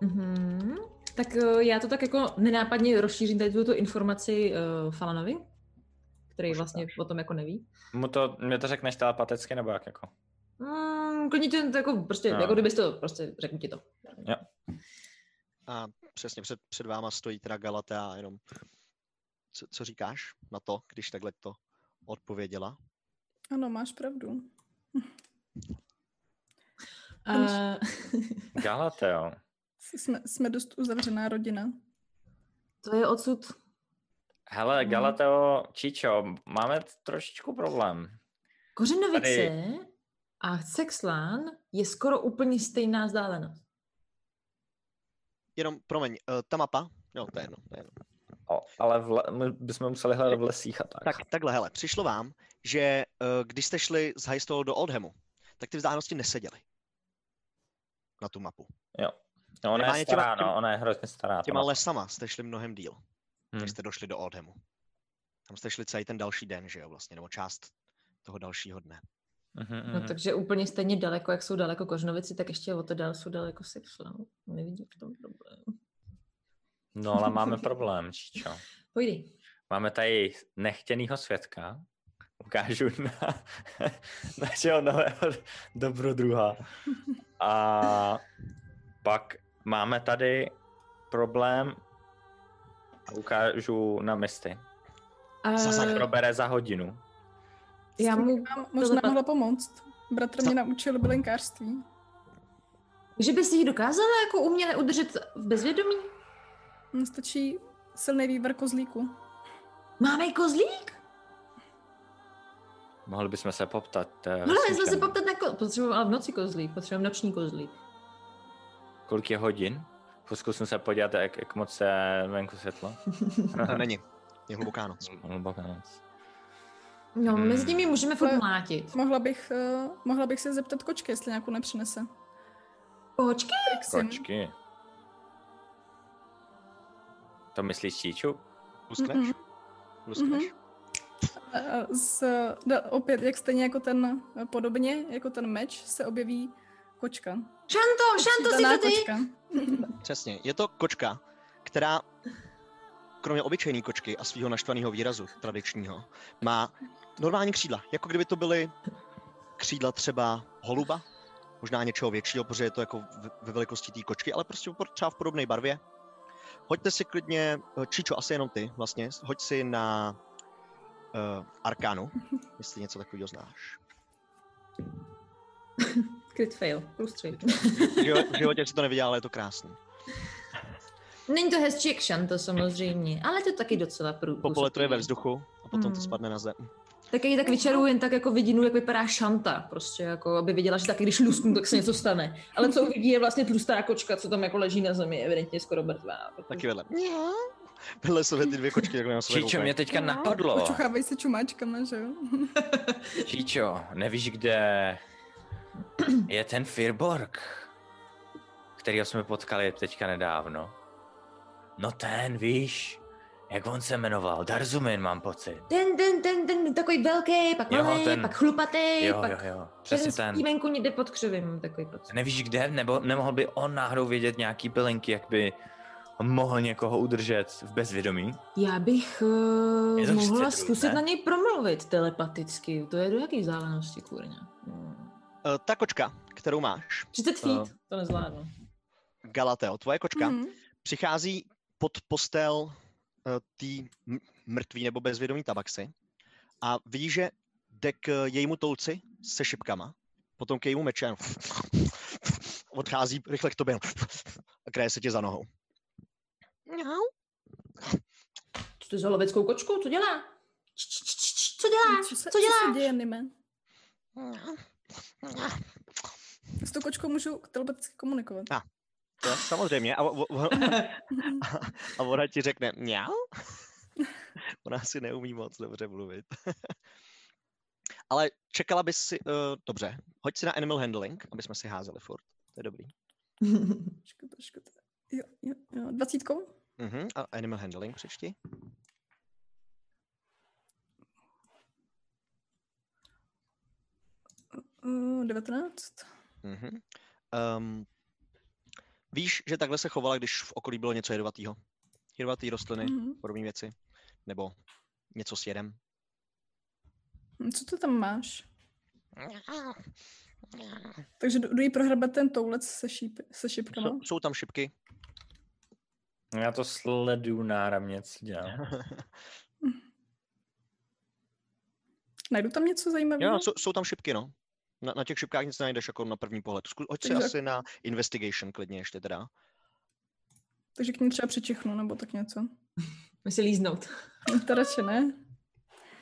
Mhm. Tak eh, já to tak jako nenápadně rozšířím tady tuto informaci uh, Falanovi, který Můžu vlastně o tom jako neví. Mu to, mě to řekneš telepaticky, nebo jak jako? Mm, klidně to to jako prostě, No. jako kdybys to, prostě řeknu ti to. A přesně před, před váma stojí teda Galatea a jenom... Co, co říkáš na to, když takhle to odpověděla? Ano, máš pravdu. Uh, Galateo. Jsme, jsme dost uzavřená rodina. to je odsud. Hele. Galateo, Čičo, máme trošičku problém. Kořenovice Tady- a Sexlán je skoro úplně stejná vzdálenost. Jenom, promiň, uh, ta mapa, jo, to je jedno, to je jedno. O, ale v le, my bychom museli hledat v lesích a tak. Tak, takhle, hele, přišlo vám, že uh, když jste šli z Highstall do Oldhamu, tak ty vzdálenosti neseděly na tu mapu. Jo. No, ona je stará, těma- no, ona je hrozně stará. ta Těma mapa. lesama jste šli mnohem díl, hmm. Hm. než jste došli do Oldhamu. Tam jste šli celý ten další den, že jo, vlastně, nebo část toho dalšího dne. Mhm, No mhm. takže úplně stejně daleko, jak jsou daleko Kořenovici, tak ještě o to dál jsou daleko Sexlán. Nevidím v tom problém. No, ale máme problém, Čičo. Pojdi. Máme tady nechtěnýho svědka. Ukážu na našeho nového dobrodruha. A pak máme tady problém a ukážu na misty. A Zase Probere za hodinu. já mu, Vám možná mohla pomoct. Bratr mě naučil bylinkářství. že by si ji dokázala jako uměle udržet v bezvědomí? Stačí silný vývar kozlíku. Máme kozlík? Mohli bychom se poptat. eh, Hele, jsme se vesničanů. poptat na ko- Potřebujeme ale v noci kozlík, potřebujeme noční kozlík. Kolik je hodin? Zkusím se podívat, jak, jak moc je venku světlo. To není. Je hluboká noc. Hluboká noc. No, Hmm. mezi nimi můžeme furt mlátit. Mohla bych, uh, mohla bych se zeptat kočky, jestli nějakou nepřinese. Kočky? Kočky. To myslíš Číču? Luskneš? Mhm. Luskneš? A- a Z, da, opět, jak stejně jako ten, podobně jako ten meč, se objeví kočka. Šanto, Šanto, jsi Daná to ty? kočka. Přesně, je to kočka, která kromě obyčejné kočky a svého naštvaného výrazu tradičního, má normální křídla, jako kdyby to byly křídla třeba holuba, možná něčeho většího, protože je to jako ve- ve velikosti té kočky, ale prostě třeba v podobné barvě. Hoďte si klidně, eh, Číčo, asi jenom ty vlastně, hoď si na uh, Arkánu, jestli něco takového znáš. Crit fail, plus tři. V živo- v životě si to neviděl, ale je to krásný. Není to hezčí jak Šanto samozřejmě, ale to taky docela prů. Popoletuje ve vzduchu a potom to Hmm. spadne na zem. Tak ji tak vyčaruju jen tak jako vidinu, jak vypadá Šanta, prostě jako, aby viděla, že taky když lusknu, tak se něco stane. Ale co uvidí je vlastně tlustá kočka, co tam jako leží na zemi, evidentně skoro mrtvá. protože- Taky vedle. Vedle sebe ty dvě kočky, jak na sebe Číčo, mě teďka No. napadlo. Očuchávají se čumáčkama, že jo? Číčo, nevíš, kde je ten Firborg, kterýho jsme potkali teďka nedávno? No ten, víš, jak on se jmenoval, Darzumin mám pocit. Ten, ten, ten, ten takový velký, pak Jo, malý, ten- pak chlupatý, Jo, pak jo, jo, přesně ten. ten. venku někde pod křivím, takový pocit. Nevíš kde, nebo nemohl by on náhodou vědět nějaký bylinky, jak by mohl někoho udržet v bezvědomí? Já bych uh, mohla zkusit ne? na něj promluvit telepaticky. To je do jaký vzdálenosti, kurně? Hmm. Eh, Ta kočka, kterou máš, 30 feet, Eh. to nezvládnu. Galateo, tvoje kočka, Mhm. přichází pod postel eh, té m- mrtvý nebo bezvědomý tabaxy a vidí, že jde k jejímu tolci se šipkama, potom k jejímu meči a odchází rychle k tobě a kraje se tě za nohou. Co to je za loveckou kočku? Co dělá? Č, č, č, č, Co dělá? Co se, Co dělá? Co se děje, Nime? S tou kočkou můžu telepaticky komunikovat. To je samozřejmě. A, o- o- a ona ti řekne mňau? Ona si neumí moc dobře mluvit. Ale čekala bys si, uh, dobře, hoď si na animal handling, aby jsme si házeli furt. To je dobrý. Škoda, škoda. Jo, jo, jo. Dvacítkou? Uh-huh. A animal handling přečti. Uh, 19. Uh-huh. Um, víš, že takhle se chovala, když v okolí bylo něco jedovatého? Jedovatý rostliny, Mhm. podobné věci. Nebo něco s jedem. Co to tam máš? Takže jdu prohrabat ten toulec se, šíp, se šipkama. Jsou, jsou tam šipky. Já to sleduju náramně, co dělám. Najdu tam něco zajímavého? Jo, jsou, jsou tam šipky, no. Na, na těch šipkách nic najdeš jako na první pohled. Zku, hoď si Takže- asi na investigation klidně ještě teda. Takže k ní třeba přičichnu, nebo tak něco. My si líznout. No, To radši ne.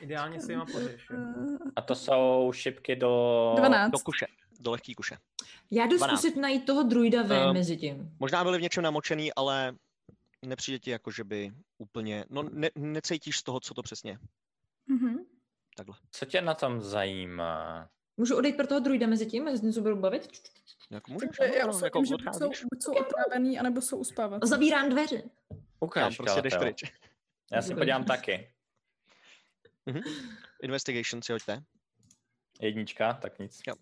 Ideálně si jima pořeš. jo. Uh, A to jsou šipky do... 12. Do kuše, do lehký kuše. Já jdu 12. zkusit najít toho druida ven Ehm, mezi tím. Možná byly v něčem namočený, ale nepřijde ti jako, že by úplně, no ne, necítíš z toho, co to přesně je. mhm. Takhle. Co tě na tom zajímá? Můžu odejít pro toho druida mezi tím, mezi tím, co budu bavit? Jako můžeš, Takže já usoudím, jako že jsou, buď jsou otrávený, anebo jsou uspávací. Zavírám dveře. Ukáž, prostě jdeš pryč. Já si Dobrý. podívám taky. Investigation si hoďte. Jednička, tak nic. Jo.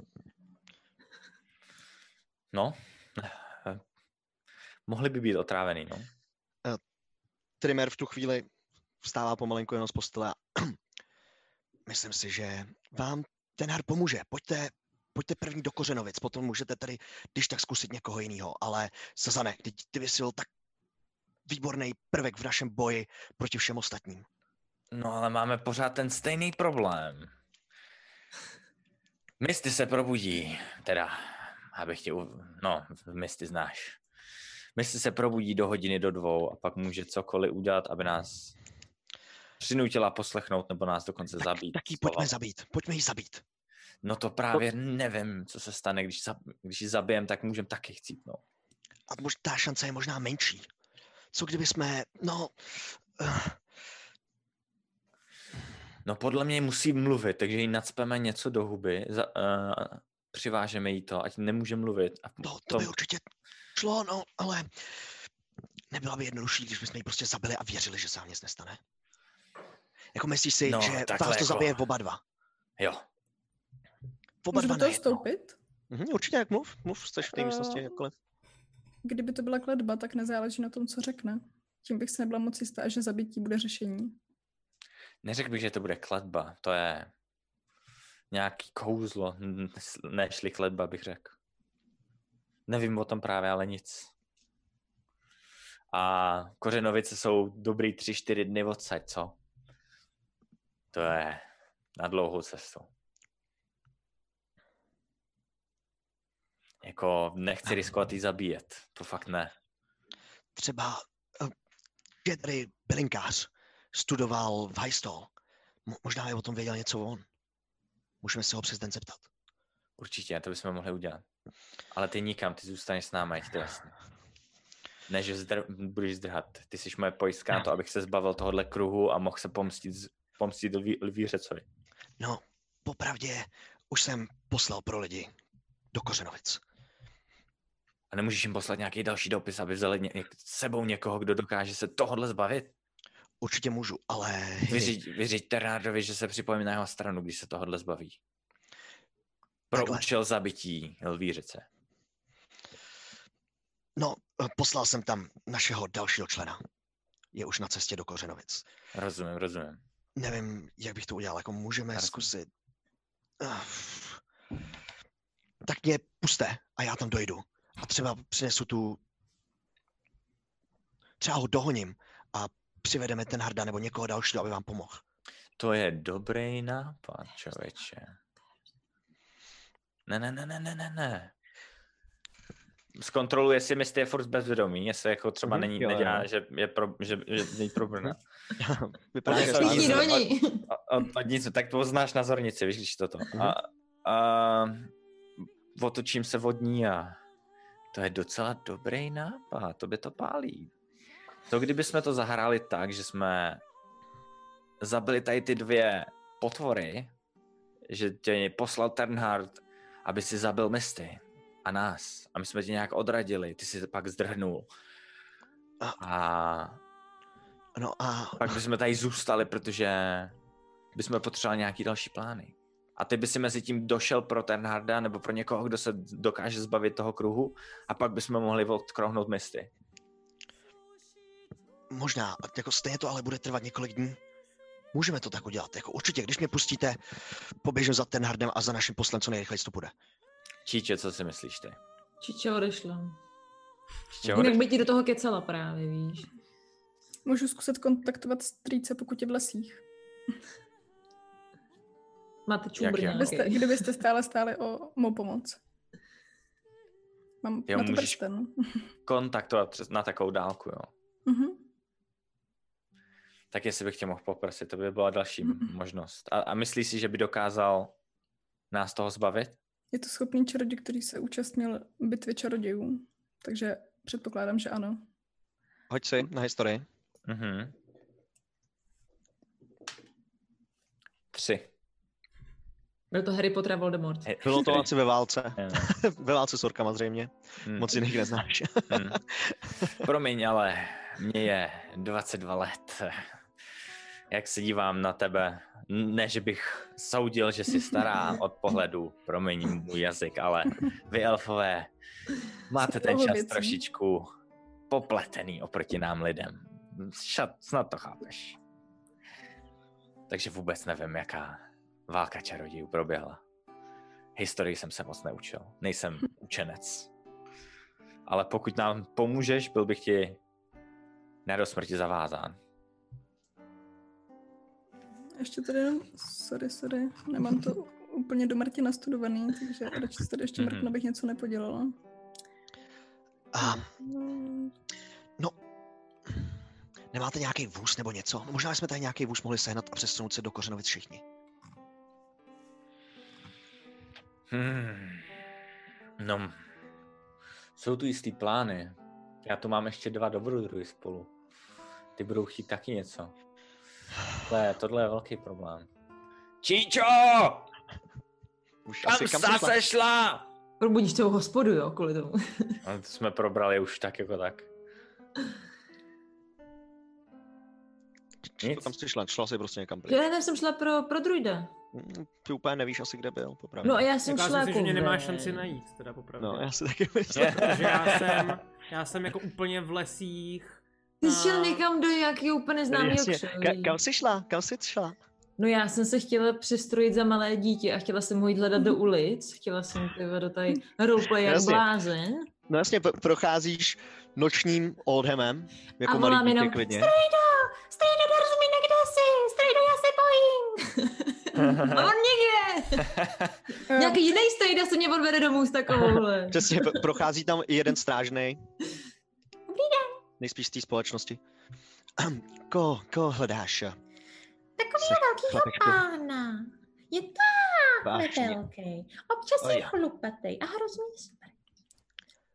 No. eh, Mohli by být otrávený, no. Trimer v tu chvíli vstává pomalinku jenom z postele a myslím si, že vám ten har pomůže. Pojďte, pojďte první do Kořenovic, potom můžete tady, když tak zkusit někoho jiného. Ale Sazane, ty, ty vysil tak výborný prvek v našem boji proti všem ostatním. No ale máme pořád ten stejný problém. Misty se probudí, teda, abych tě, u... no, Misty znáš. Misty se probudí do hodiny, do dvou a pak může cokoliv udělat, aby nás přinutila poslechnout nebo nás dokonce zabít. Tak ji pojďme zabít, pojďme ji zabít. No to právě nevím, co se stane, když, zab... když ji zabijem, tak můžem taky chcípnout. A mož, ta šance je možná menší. Co kdyby jsme, no, uh, No podle mě musí mluvit, takže jí nacpeme něco do huby, za, uh, přivážeme jí to, ať nemůže mluvit. A no, to by určitě šlo, no, ale nebylo by jednodušší, když bychom ji prostě zabili a věřili, že se vám nic nestane. Jako myslíš si, No, že vás to jako- zabije oba dva? Jo, Oba Můžu dva toho najednou. vstoupit? Mhm, určitě, jak mluv, mluv, jsi v té místnosti, Eh, jakkoliv. Kdyby to byla kletba, tak nezáleží na tom, co řekne. Tím bych se nebyla moc jistá, že zabití bude řešení. Neřekl bych, že to bude kletba, to je nějaký kouzlo, nešli kletba bych řekl. Nevím o tom právě, ale nic. A kořenovice jsou dobrý tři, čtyři dny odsaď, co? To je na dlouhou cestu. Jako nechci riskovat jí zabíjet, to fakt ne. Třeba uh, je tady bylinkář, studoval v. Mo- možná je o tom věděl něco on. Můžeme se ho přes den zeptat. Určitě, to bychom mohli udělat. Ale ty nikam, ty zůstaneš s námi, ať to jasně. Ne, že zdr- budeš zdrhat. Ty jsi moje pojistka na to, abych se zbavil tohohle kruhu a mohl se pomstit, pomstit lví, lvířecovi. No, popravdě už jsem poslal pro lidi do Kořenovic. A nemůžeš jim poslat nějaký další dopis, aby vzali ně- s sebou někoho, kdo dokáže se tohohle zbavit? Určitě můžu, ale... Vyřiď, vyřiď Ternádovi, že se připojím na jeho stranu, když se tohohle zbaví. Pro Takhle. účel zabití lvířece. No, eh, poslal jsem tam našeho dalšího člena. Je už na cestě do Kořenovic. Rozumím, rozumím. Nevím, jak bych to udělal, jako můžeme Jasně. zkusit... Tak mě puste a já tam dojdu. A třeba přinesu tu... Třeba ho dohoním přivedeme ten Harda nebo někoho dalšího, aby vám pomohl. To je dobrý nápad, člověče. Ne, ne, ne, ne, ne, ne, ne. Zkontroluje si Misty je furt bezvědomí, jestli jako třeba Mhm, není, jo, nedělá, jo. že je pro, že, že není probrná. Vypadá, Oni že do ní. Od nic, tak to znáš na zornici, víš, když toto. A, a otočím se vodní a to je docela dobrý nápad, to by to pálí. To kdyby jsme to zahráli tak, že jsme zabili tady ty dvě potvory, že tě poslal Ternhard, aby si zabil Misty a nás. A my jsme tě nějak odradili, ty si pak zdrhnul. A No a pak bychom tady zůstali, protože bychom potřebovali nějaký další plány. A ty by si mezi tím došel pro Ternharda nebo pro někoho, kdo se dokáže zbavit toho kruhu a pak bychom mohli odkrohnout misty. Možná, jako stejně to ale bude trvat několik dní. Můžeme to tak udělat. Jako určitě, když mě pustíte, poběžím za ten Hardem a za naším poslem, co nejrychleji to bude. Číče, co si myslíš ty? Čiče odešla. Čeho Jinak by ti do toho kecala právě, víš. Můžu zkusit kontaktovat strýce, pokud je v lesích. Máte nějaký. Kdybyste, kdybyste stále stáli o mou pomoc. Mám Jo, na to můžeš- prsten. kontaktovat přes, na takovou dálku, jo. Mhm. Tak jestli bych tě mohl poprosit, to by byla další Mhm. možnost. A, a myslíš si, že by dokázal nás toho zbavit? Je to schopný čaroděj, který se účastnil bitvy čarodějů. Takže předpokládám, že ano. Hoď si na historii. Mhm. Tři. Byl to Harry Potter a Voldemort. Bylo to asi ve válce. Ve válce s orkama zřejmě. Hm. Moc jiných neznáš. Hmm. Promiň, ale mně je 22 let. Jak se dívám na tebe, ne, že bych soudil, že jsi stará od pohledu, promiň můj jazyk, ale vy elfové máte ten čas dlouhověcí. trošičku popletený oproti nám lidem. Šat, snad to chápeš. Takže vůbec nevím, jaká válka čarodějů proběhla. Historii jsem se moc neučil. Nejsem učenec ale pokud nám pomůžeš, byl bych ti do smrti zavázán. Ještě tady jenom, sorry, sorry, nemám to úplně do Marti nastudovaný, takže radši se tady ještě Mhm. mrknu, abych něco nepodělala. A Mm, nemáte nějaký vůz nebo něco? Možná jsme tady nějaký vůz mohli sehnat a přesunout se do Kořenovic všichni. Hmm. No, jsou tu jistý plány. Já tu mám ještě dva dobrodruhy spolu. Ty budou chtít taky něco. Tohle, tohle je velký problém. Číčo! Už Kam, asi, kam šla? se šla? Probudíš celou hospodu, jo, kvůli tomu. No, to jsme probrali už tak jako tak. Nic. Tam jsi šla, šla jsi prostě někam pryč. Já já jsem šla pro, pro druida. Mm, Ty úplně nevíš asi, kde byl, popravdě. No a já jsem Jako já šla jako že mě nemá šanci najít, teda popravdě. No, já si taky myslím. Protože já jsem, já jsem jako úplně v lesích. Ty jsi šel někam do nějakého úplně neznámého. Ka- kam jsi šla? Kam jsi šla? No já jsem se chtěla přestrojit za malé dítě a chtěla jsem ho jít hledat do ulic. Chtěla jsem tyhle do tady roleplay jak Jasně. blázen. No jasně, pro- procházíš nočním Oldhamem, jako A malý volám dítě jenom, klidně. Strejdo, Strejdo, dorozumí, kde jsi? Strejdo, já se bojím. a on nikde. Eh, Nějaký jiný Strejdo se mě odvede domů s takovouhle. Přesně, pro- prochází tam i jeden strážný. Nejspíš z té společnosti. Ko, ko hledáš? Takový chlapečku. pána. Je takhle Vážně. velký. Občas Oj. je chlupatý a hrozně super.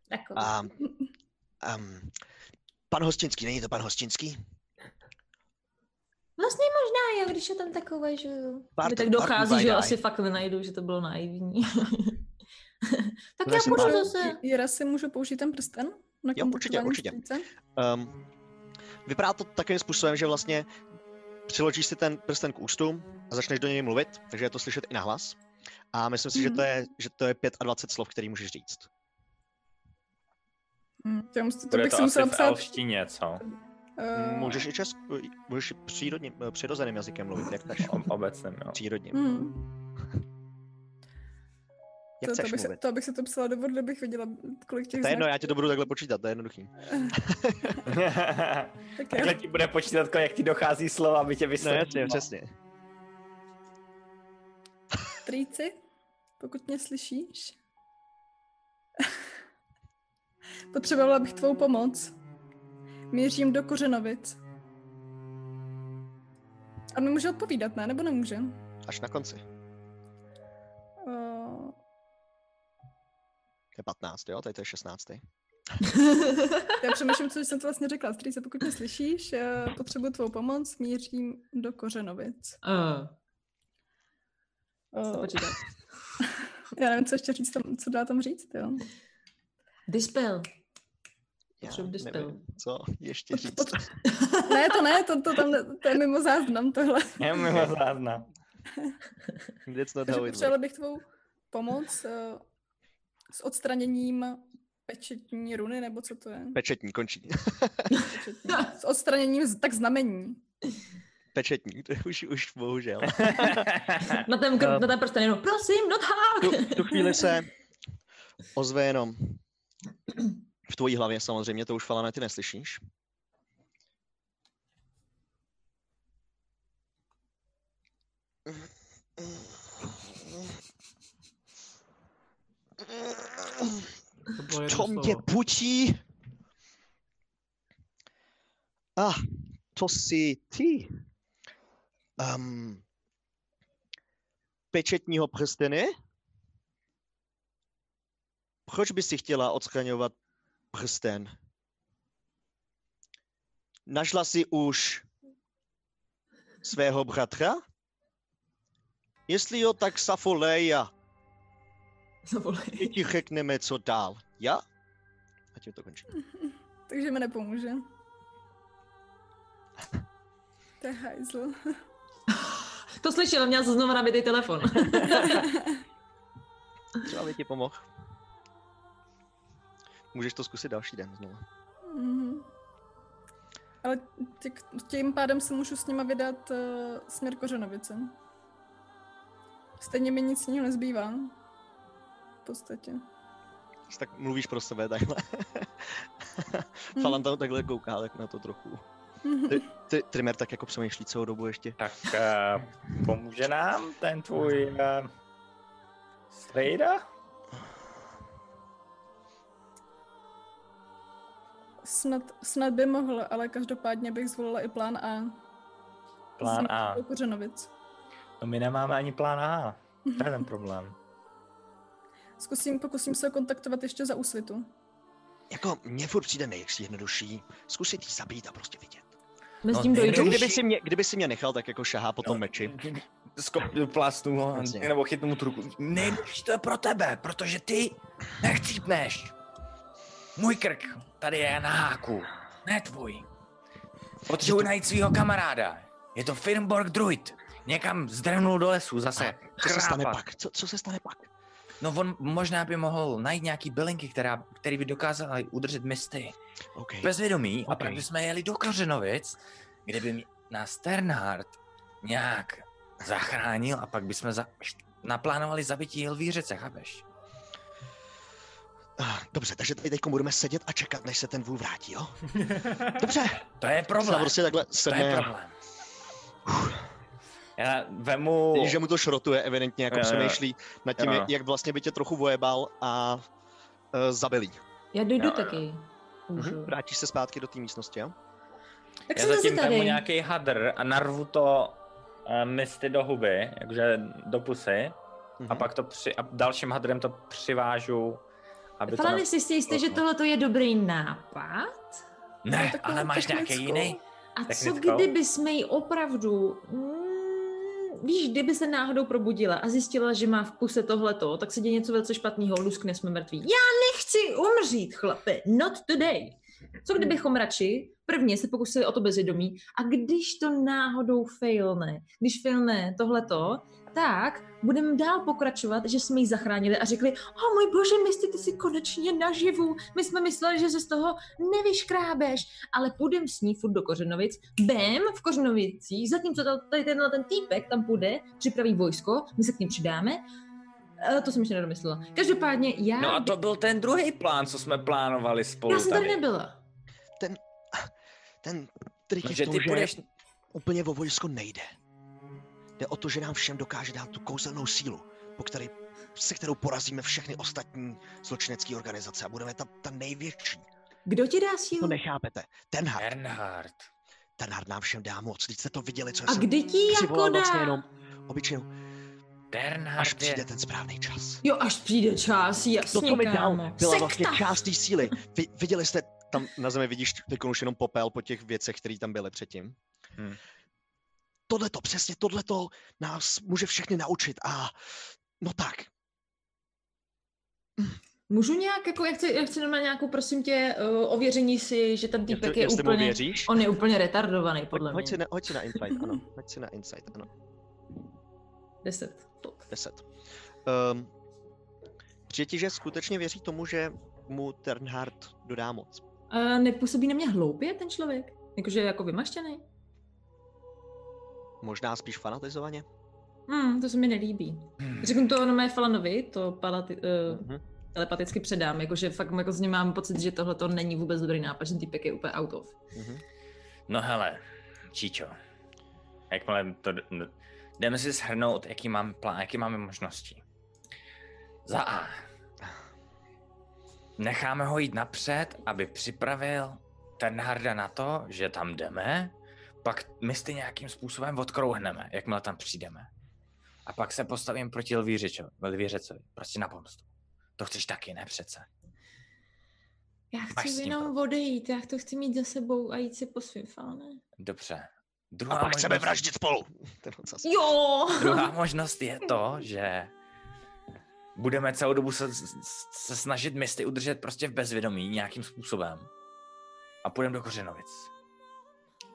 Takový. A, um, pan Hostinský, není to pan Hostinský? Vlastně možná, jo, když je tam takové, že jo. Bartu- Mi tak dochází, Bartu že asi fakt nenajdu, že to bylo naivní. tak No, já máš- zase. Jira si můžu použít ten prsten? Na Jo, určitě, určitě. strýce? Um, vypadá to takovým způsobem, že vlastně přiložíš si ten prsten k ústům a začneš do něj mluvit, takže je to slyšet i nahlas. A myslím si, že, to je, že to je 25 slov, který můžeš říct. Hm, to, mus- to Bude bych to si asi musela v psát. elštině, co? eh, Můžeš i česk, můžeš i přírodním, přirozeným jazykem mluvit, jak chceš. O- Obecným, jo. Přírodním. hm, Jak to, to, chceš bych se, mluvit. to bych se to psala do Wordu, abych viděla, kolik těch To je jedno, já ti to budu takhle počítat, to je jednoduchý. Tak Takhle ti bude počítat, jak ti dochází slova, aby tě No vysvětlil. jasně, přesně. Strýci, pokud mě slyšíš. Potřebovala bych tvou pomoc. Mířím do Kořenovic. On mi může odpovídat, ne? Nebo nemůže? Až na konci. Je 15, jo? Tady to je 16. já přemýšlím, co jsem to vlastně řekla. Strýce, pokud mě slyšíš, eh, potřebuji tvou pomoc, mířím do Kořenovic. Uh, Uh, to já nevím, co ještě říct, tam, co dá tam říct, jo. Dispel. Já dispel. nevím, co ještě říct. pot- Ne, to ne, to, to, tam, to je mimo záznam tohle. Je mimo záznam. How it potřebovala bych tvou pomoc uh, s odstraněním pečetní runy, nebo co to je? Pečetní, končí. Pečetní. S odstraněním z- tak znamení. Pečetní, to je už, už bohužel. Na ten, kr- na ten prsten jenom, prosím, no Tu, tak. tu chvíli se ozve jenom v tvojí hlavě samozřejmě, to už Falane ty neslyšíš. To bylo jedno To mě slovo. putí. A, ah, to jsi ty. Um, pečetního prsteny? Proč by si chtěla odstraňovat prsten? Našla si už svého bratra? Jestli jo, tak Safolej a Zavolej. my ti řekneme, co dál. Já? A tím to končí. Takže mi nepomůže. To je hajzl. To slyšel, měl se znovu nabitý telefon. Třeba by ti pomohl. Můžeš to zkusit další den znovu. Mhm. Ale tě, tím pádem se můžu s nima vydat uh, směr Kořenovice. Stejně mi nic jiného nezbývá. V podstatě. Jsi tak mluvíš pro sebe takhle. Mhm. Falan tam takhle kouká tak na to trochu. Ty, ty, Trimmer tak jako přemýšlí celou dobu ještě. Tak uh, pomůže nám ten tvůj uh, strejda? Snad, snad by mohl, ale každopádně bych zvolila i plán A. Plán Zjít A. Do Kořenovic. No my nemáme ani plán A. To je ten problém. Zkusím, pokusím se kontaktovat ještě za úsvitu. Jako, mně furt přijde nejjednodušší zkusit jí zabít a prostě vidět. S No, tím kdyby, si mě, kdyby si mě nechal, tak jako šahá po tom No. meči. Skop, plásnu ho, Jasně. nebo chytnu mu tu ruku. Nejlepší to je pro tebe, protože ty nechcípneš. Můj krk tady je na háku, ne tvůj. Potřebuji najít svého kamaráda. Je to Firmborg druid. Někam zdrhnul do lesu zase. Co se stane pak? Co, co se stane pak? No on možná by mohl najít nějaký bylinky, která, který by dokázala udržet misty OK. bezvědomí a Ok. pak bychom jeli do Kořenovic, kde by nás Sternhard nějak zachránil a pak bychom za, naplánovali zabití Elvířece, chápeš? Ah, Dobře, takže tady teď budeme sedět a čekat, než se ten vůl vrátí, jo? Dobře. To je Problém. prostě takhle To je a problém. Já vemu... vidíš, že mu to šrotuje evidentně, jako přemýšlí nad tím, Jo. jak, vlastně by tě trochu vojebal a uh, zabilí. Já dojdu Jo, taky. Můžu. Mhm. Vrátíš se zpátky do té místnosti, jo? Tak Já zatím vemu tady. nějaký hadr a narvu to uh, misty do huby, jakože do pusy, a Mhm. pak to při, a dalším hadrem to přivážu, aby. Falany, Na... jsi si jistý, že tohle je dobrý nápad? Ne, ale máš nějaký technickou. jiný? A co Technickou? kdyby jsme ji opravdu... Víš, kdyby se náhodou probudila a zjistila, že má v puse tohleto, tak se děje něco velice špatného, luskne, jsme mrtví. Já nechci umřít, chlape, not today. Co kdybychom radši prvně se pokusili o to bezvědomí a když to náhodou failne, když failne tohleto, tak budeme dál pokračovat, že jsme ji zachránili a řekli, o oh, můj bože, Misty, ty jsi konečně naživu, my jsme mysleli, že se z toho nevyškrábeš, ale půjdem s ní furt do Kořenovic, bam, v Kořenovicích, zatímco to- tady tenhle ten týpek tam půjde, připraví vojsko, my se k ním přidáme, Eh, to jsem ještě nedomyslela. Každopádně já... No a to byl ten druhý plán, co jsme plánovali spolu já jsem tady tady. nebyla. Ten trik je No, že v tom, ty že budeš... úplně o vojsko nejde. Jde o to, že nám všem dokáže dát tu kouzelnou sílu, po který, se kterou porazíme všechny ostatní zločinecké organizace a budeme ta, ta největší. Kdo ti dá To sílu? nechápete. Tenhard, Bernhard. Tenhard nám všem dá moc. Teď jste to viděli, co A jsem kdy ti jako přivolal dá? vlastně jenom obyčejnou, Bernhard až je... přijde ten správný čas. Jo, až přijde čas, jasně, To, co mi dal, byla vlastně Sekta. část té síly. Vy, viděli jste, tam na zemi vidíš teď už jenom popel po těch věcech, které tam byly předtím. Hmm. Tohleto, přesně tohleto nás může všechny naučit a no tak, Můžu nějak, jako, jak chci, jak chci normálně nějakou, prosím tě, uh, ověření si, že ten týpek je jestli úplně, věříš, on je úplně retardovaný, podle hoď, mě. si na, hoď si na insight, ano, hoď si na insight, ano, Deset. 10. Um, přijde ti, že skutečně věří tomu, že mu Ternhard dodá moc. A nepůsobí na mě hloupě ten člověk? Jakože je jako vymaštěný? Možná spíš fanatizovaně. Hmm, to se mi nelíbí. Hmm. Řeknu to mé Falanovi, to palati, uh, Mhm. telepaticky předám, jakože fakt jako z něj mám pocit, že tohle to není vůbec dobrý nápad, že ten týpek je úplně out of. Mhm. No hele, Číčo, jakmile to... Jdeme si shrnout, jaký máme plán, jaký máme možnosti. Za A. Necháme ho jít napřed, aby připravil Ternharda na to, že tam jdeme, pak my ty nějakým způsobem odkrouhneme, jakmile tam přijdeme. A pak se postavím proti Lvířičovi, Lvířecovi, prostě na pomstu. To chceš taky, ne přece? Já chci jenom odejít, já to chci mít za sebou a jít si po svým Falane. Dobře. A Druhá pak chceme možnost- vraždit spolu. Jo! Druhá možnost je to, že budeme celou dobu se, se snažit misty udržet prostě v bezvědomí nějakým způsobem. A půjdeme do Kořenovic.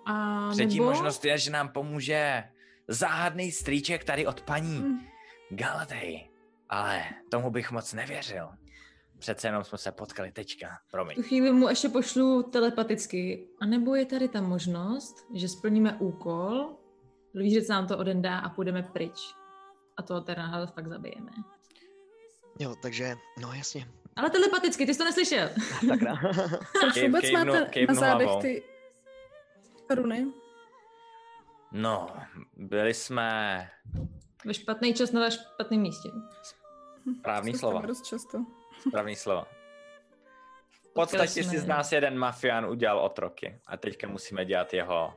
A Třetí nebo... možnost je, že nám pomůže záhadný strýček tady od paní Mm. Galatej. Ale tomu bych moc nevěřil. Přece jenom jsme se potkali teďka. Promiň. Tu chvíli mu ještě pošlu telepaticky. A nebo je tady ta možnost, že splníme úkol, Lvířec nám to odendá a půjdeme pryč. A toho teda fakt zabijeme. Jo, takže, no jasně. Ale telepaticky, ty jsi to neslyšel. Sakra. Proč Kej- vůbec kejvnu- máte kejvnu na zádech ty runy? No, byli jsme... Ve špatný čas na špatném místě. Správný To slova. dost často. Správný slova. V podstatě si z nás jeden mafián udělal otroky a teďka musíme dělat jeho...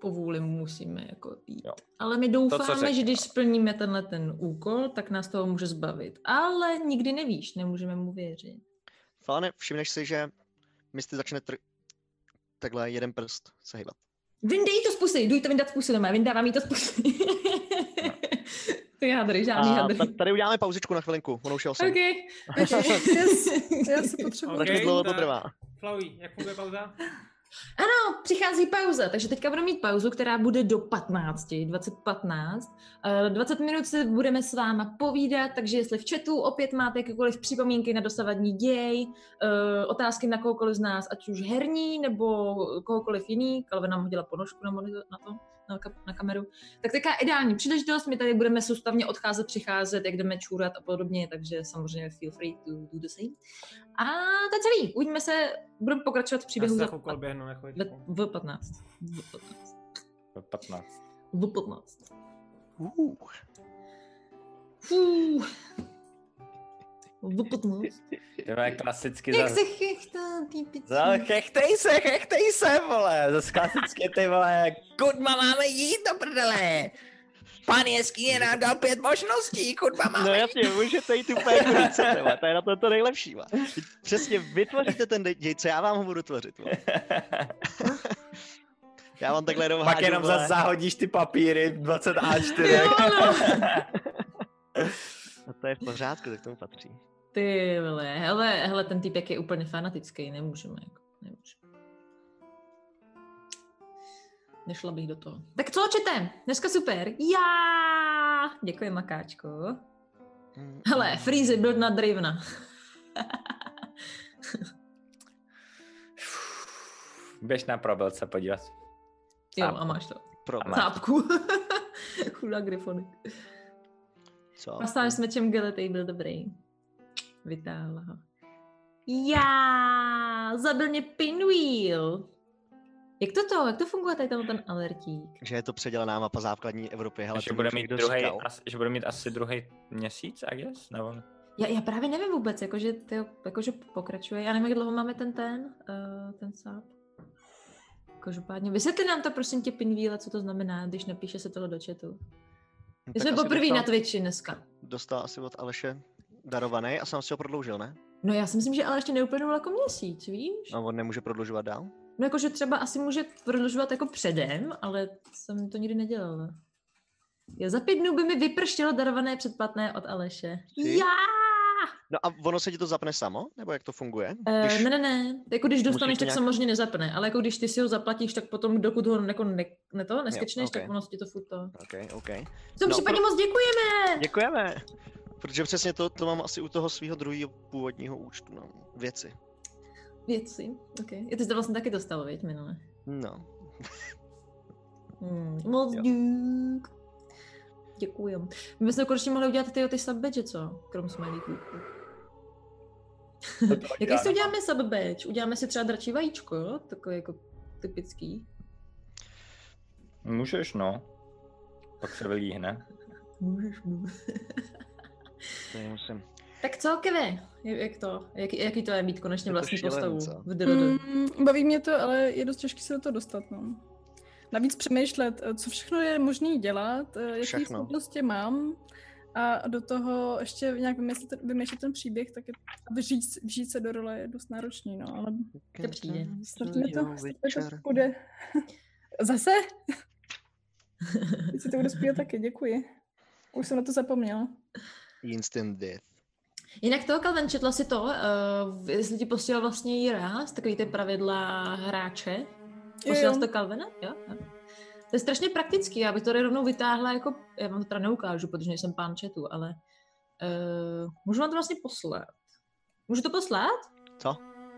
Po vůli musíme jako jít. Jo. Ale my doufáme, řekne, že když splníme tenhle ten úkol, tak nás toho může zbavit. Ale nikdy nevíš, nemůžeme mu věřit. Falane, všimneš si, že Misty začne tr... takhle jeden prst se hýbat. Vyndej to z pusy, to vyndat z pusy doma, vyndávám jí to z pusy. to je hadry, žádný A hadry. ta- tady uděláme pauzičku na chvilinku, ono už je osm. OK. Okay. Yes. Já se potřebuji. Takže Ok, dlouho to tak. trvá. Flowey, jak funguje pauza? Ano, přichází pauza, takže teďka budeme mít pauzu, která bude do 15, 2015. Eh, 20 minut se budeme s váma povídat, takže jestli v chatu opět máte jakékoliv připomínky na dosavadní děj, eh, otázky na kohokoliv z nás, ať už herní nebo kohokoliv jiný, Kalve nám hodila ponožku na to, na, na kameru, tak taková ideální příležitost, my tady budeme soustavně odcházet, přicházet, jak jdeme čůrat a podobně, takže samozřejmě feel free to do the same. A to je celý, uvidíme se, budeme pokračovat v Já příběhu se za chvilku odběhnu na chvíličku. v, v 15. V 15. 15. V 15. Uh, Fuh. V 15. To je klasicky Jak za... se chechtá, ty pici. Za... Chechtej se, chechtej se, vole. Zase klasicky ty vole. Kudma máme jít do prdele. Pan jeskyně nám dal pět možností, kudma máme no jasně, můžete jít úplně kudy chcete, vole, to je na to to nejlepší. vole. Přesně, vytvoříte ten děj, co já vám ho budu tvořit. vole. Já vám takhle jenom Pak jenom zase zahodíš ty papíry 20 A4. Jo, no. No to je v pořádku, tak tomu patří. Ty vole, hele, hele, ten typek je úplně fanatický, nemůžeme, jako, nemůžeme. Nešla bych do toho. Tak co čete? Dneska super. Já! Děkuji, Makáčko. Mm, Hele, Freezy byl na Drivna. Běž na probelce podívat. Jo, a máš to. Pro, A má- Cápku. Chudá Gryfony. co? Pasáž s mečem Geletej byl dobrý. Vytáhla ho. Já! Zabil mě Pinwheel! Jak to to? Jak to funguje tady ten alertík? Že je to předělaná mapa základní Evropy. Hele, že, to bude mít druhý, as, že bude mít asi druhý měsíc, I guess? Nebo... Já, já právě nevím vůbec, jakože, tyjo, jakože pokračuje. Já nevím, jak dlouho máme ten ten, uh, ten sáp. Každopádně, vysvětli nám to prosím tě, Pinwheele, co to znamená, když napíše se tohle do chatu. No, My tak jsme poprvé na Twitchi dneska. Dostal asi od Aleše darovaný a sám si ho prodloužil, ne? No já si myslím, že ale ještě neuplynul jako měsíc, víš? No, on nemůže prodlužovat dál? No jakože třeba asi může prodlužovat jako předem, ale jsem to nikdy nedělala. Jo, za pět dnů by mi vyprštělo darované předplatné od Aleše. Ty? Já! No a ono se ti to zapne samo? Nebo jak to funguje? Uh, ne, ne, ne. Jako když dostaneš, tak nějak- samozřejmě nezapne. Ale jako když ty si ho zaplatíš, tak potom, dokud ho jako ne, ne to, neskečneš, ok. tak ono ti to furt to. OK, OK. V tom No, případě moc děkujeme! Děkujeme. Protože přesně to, to mám asi u toho svého druhého původního účtu, no. Věci. Věci. Okay. Je ty jsi to vlastně taky dostal, viď, minule. No. Hmm, moc Jo. dík. Děkujem. My bychom konečně mohli udělat ty, ty sub badge, co? Krom smajlíků. Jaký si uděláme sub badge? Uděláme si třeba dračí vajíčko, jo? Takový jako typický. Můžeš, no. Pak se vylíhne. Můžeš, můžeš. To nemusím. Tak co, Keve? Jak, to? Jak, jaký to je mít konečně vlastní postavu co? v DDD? Mm, baví mě to, ale je dost těžké se do toho dostat, no. Navíc přemýšlet, eh, co všechno je možné dělat, eh, jaký Všechno. schopnosti mám a do toho ještě nějak vymyslet, ten- vymýšlet ten příběh, tak je, vžít, vžít se do role je dost náročný, no, ale To přijde. snad to, to půjde. Zase? Teď si to zpívat taky, děkuji. Už jsem na to zapomněla. Instant death. Jinak to, Kalven, četla si to, uh, jestli ti posílal vlastně jí ráz, takový ty pravidla hráče. Posílal jsi to Kalvena? Jo? jo. To je strašně praktický, já bych to tady rovnou vytáhla jako, já vám to teda neukážu, protože nejsem pán chatu, ale uh, můžu vám to vlastně poslat. Můžu to poslat? Co?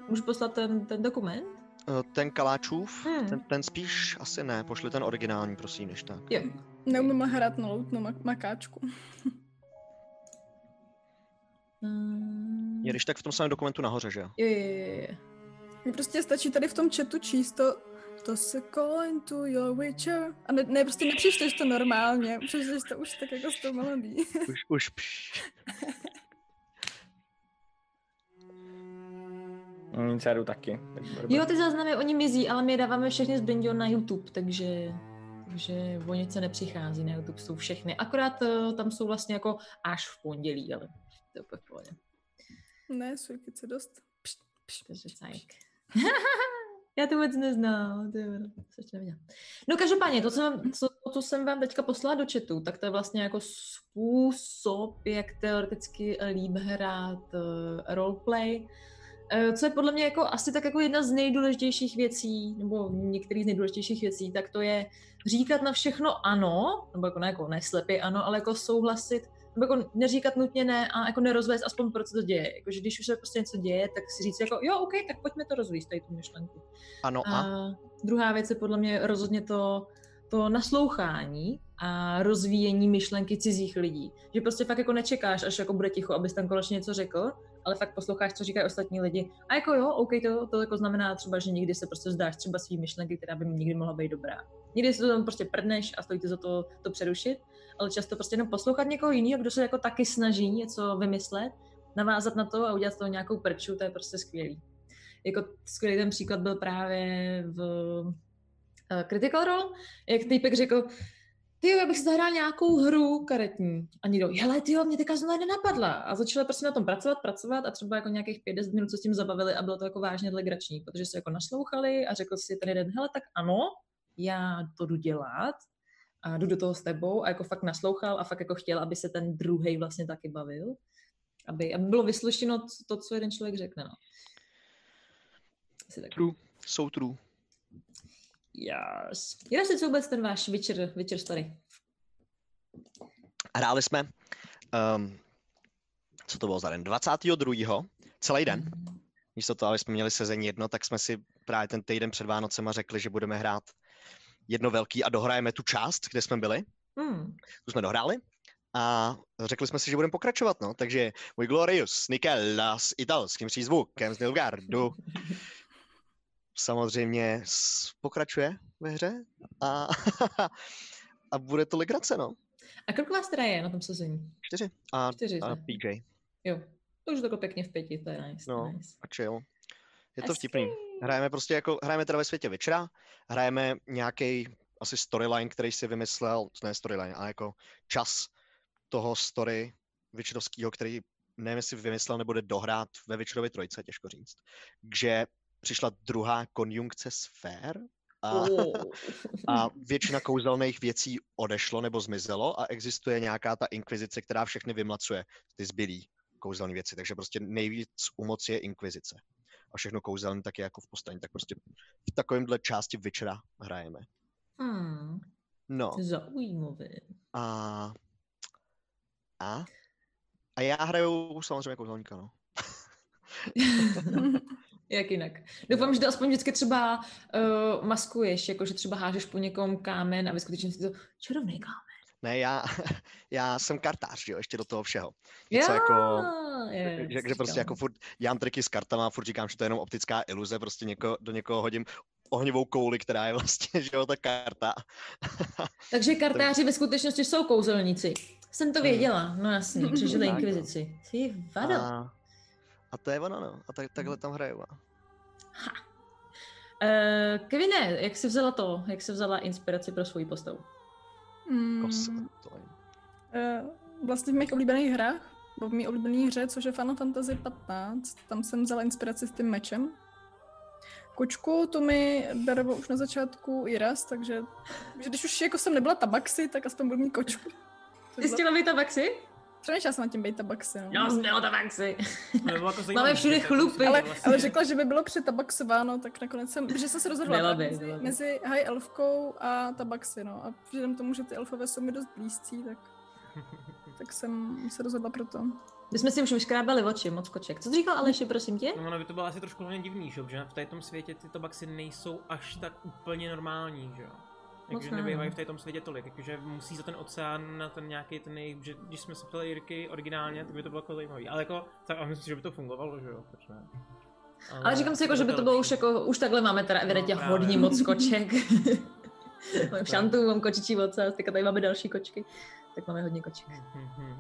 Můžu poslat ten, ten dokument? Eh, Ten Kaláčův, Hmm. ten, ten spíš asi ne, pošli ten originální, prosím, než tak. Jo. Neumím hrát na loutnou mak- makáčku. Mm, Je když tak v tom samém dokumentu nahoře, že jo? jo, jo, jo, jo. Mně prostě stačí tady v tom chatu číst to, to se call into your witcher. A ne, ne prostě nepřečteš to normálně, přečteš to už tak jako s tou melodí. Už, už, pš. Nic, já jdu taky. Jo, ty záznamy, oni mizí, ale my je dáváme všechny z Brindio na YouTube, takže, takže o něco nepřichází na YouTube, jsou všechny. Akorát uh, tam jsou vlastně jako až v pondělí, ale to je úplně v pohodě. ne, sujkice dost. Pšt, pšt. Cajk. Já to vůbec neznám, to neviděla. No každopádně, to, co, to, co jsem vám teďka poslala do chatu, tak to je vlastně jako způsob, jak teoreticky líp hrát uh, roleplay. Eh, Co je podle mě jako asi tak jako jedna z nejdůležitějších věcí, nebo některých z nejdůležitějších věcí, tak to je říkat na všechno ano, nebo jako ne jako neslepě ano, ale jako souhlasit, jako neříkat nutně ne a jako nerozvést aspoň proč se to děje. Jakože když už se prostě něco děje, tak si říct jako jo, OK, tak pojďme to rozvíjet, tady tu myšlenku. Ano a? A druhá věc je podle mě rozhodně to, to naslouchání a rozvíjení myšlenky cizích lidí. Že prostě fakt jako nečekáš, až jako bude ticho, abys tam konečně něco řekl, ale fakt posloucháš, co říkají ostatní lidi. A jako jo, OK, to, to jako znamená třeba, že někdy se prostě zdáš třeba svý myšlenky, která by někdy mohla být dobrá. Někdy si to tam prostě prdneš a stojí ti za to, to přerušit, ale často prostě jenom poslouchat někoho jiného, kdo se jako taky snaží něco vymyslet, navázat na to a udělat toho nějakou prču, to je prostě skvělý. Jako skvělý ten příklad byl právě v uh, Critical Role, jak týpek řekl, ty já bych si zahrál nějakou hru karetní. A někdo, hele, ty mě teďka znovu nenapadla. A začali prostě na tom pracovat, pracovat a třeba jako nějakých 5-10 minut se s tím zabavili a bylo to jako vážně legrační, protože se jako naslouchali a řekl si ten jeden, hele, tak ano, já to jdu dělat a jdu do toho s tebou a jako fakt naslouchal a fakt jako chtěl, aby se ten druhý vlastně taky bavil. Aby, aby bylo vyslyšeno to, co jeden člověk řekne, no. Asi tak. True. So true. Yes. Jak se co vůbec ten váš Witcher, Witcher story? Hráli jsme, um, co to bylo za den, 22. celý den. Místo toho, aby jsme měli sezení jedno, tak jsme si právě ten týden před Vánocema řekli, že budeme hrát jedno velký a dohrajeme tu část, kde jsme byli. Hmm. Tu jsme dohráli a řekli jsme si, že budeme pokračovat, no. Takže můj Glorious Nikela s italským přízvukem z Nilgardu samozřejmě pokračuje ve hře a, a bude to legrace, no. A kolik vás teda je na tom sezení? Čtyři. A, Čtyři. a? PJ. Jo. To už takhle pěkně v pěti, to je nice. No. nice. A chill. Je to vtipný. Hrajeme prostě jako, hrajeme teda ve světě večera, hrajeme nějaký asi storyline, který si vymyslel, ne storyline, ale jako čas toho story Witcherovského, který nevím, jestli vymyslel nebo dohrát ve Witcherovi trojce, těžko říct. Že přišla druhá konjunkce sfér a, a většina kouzelných věcí odešlo nebo zmizelo a existuje nějaká ta inkvizice, která všechny vymlacuje, ty zbylý kouzelné věci. Takže prostě nejvíc u moci je inkvizice. A všechno kouzelné tak je jako v postaní. Tak prostě v takovémhle části Witchera hrajeme. Hmm. No Zaujímavé. a... A? A já hraju samozřejmě kouzelníka, no. Jak jinak. Doufám, že to aspoň vždycky třeba uh, maskuješ, jako že třeba hážeš po někom kámen a ve skutečnosti to čarovný kámen. Ne, já, já jsem kartář, jo, ještě do toho všeho. Něco Jo, jako, yes, že, že prostě jako furt dělám triky s kartama, furt říkám, že to je jenom optická iluze, prostě něko, do někoho hodím ohnivou kouli, která je vlastně, že jo, ta karta. Takže kartáři ve skutečnosti jsou kouzelníci. Jsem to Hmm. věděla, no jasně, přežili inkvizici. Ty vado. A, a to je ono, no. A tak, takhle tam hraju. no. Uh, Kevine, jak jsi vzala to? Jak jsi vzala inspiraci pro svou postavu? Mm, to je. eh, vlastně v mých oblíbených hrách, nebo v mý oblíbené hře, což je Final Fantasy 15, tam jsem vzala inspiraci s tím mečem. Kočku, to mi daroval už na začátku Iras, takže že když už jako jsem nebyla tabaxi, tak aspoň budu mít kočku. Chtěla být tabaxi? Přemýšlela jsem nad tím být tabaxi, no. Já jsem byla tabaxi. Nebo jako Máme všude je chlupy. ale, ale řekla, že by bylo přetabaxováno, tak nakonec jsem, že jsem se rozhodla Byla by, mezi, byla by. mezi high elfkou a tabaxi, no. A vzhledem k tomu, že ty elfové jsou mi dost blízcí, tak, tak jsem se rozhodla pro to. My jsme si už vyškrábali oči, moc koček. Co jsi říkal Aleši, prosím tě? No, ono by to bylo asi trošku hlavně divný, že? v tady tom světě ty tobaxy nejsou až tak úplně normální, že jo? Takže ne, nebývají no. v tady tom světě tolik, jakože musí za ten oceán na ten nějaký ten nej, že když jsme se ptali Jirky originálně, tak by to bylo jako zajímavý. Ale jako, tak a myslím, že by to fungovalo, že jo, proč ne? Ale říkám si, jako, že by to bylo už jako, už takhle máme teda evidentně No, právě. hodně moc koček. mám šantu, mám kočičí ocas, teďka tady máme další kočky. Tak máme hodně koček. Mhm.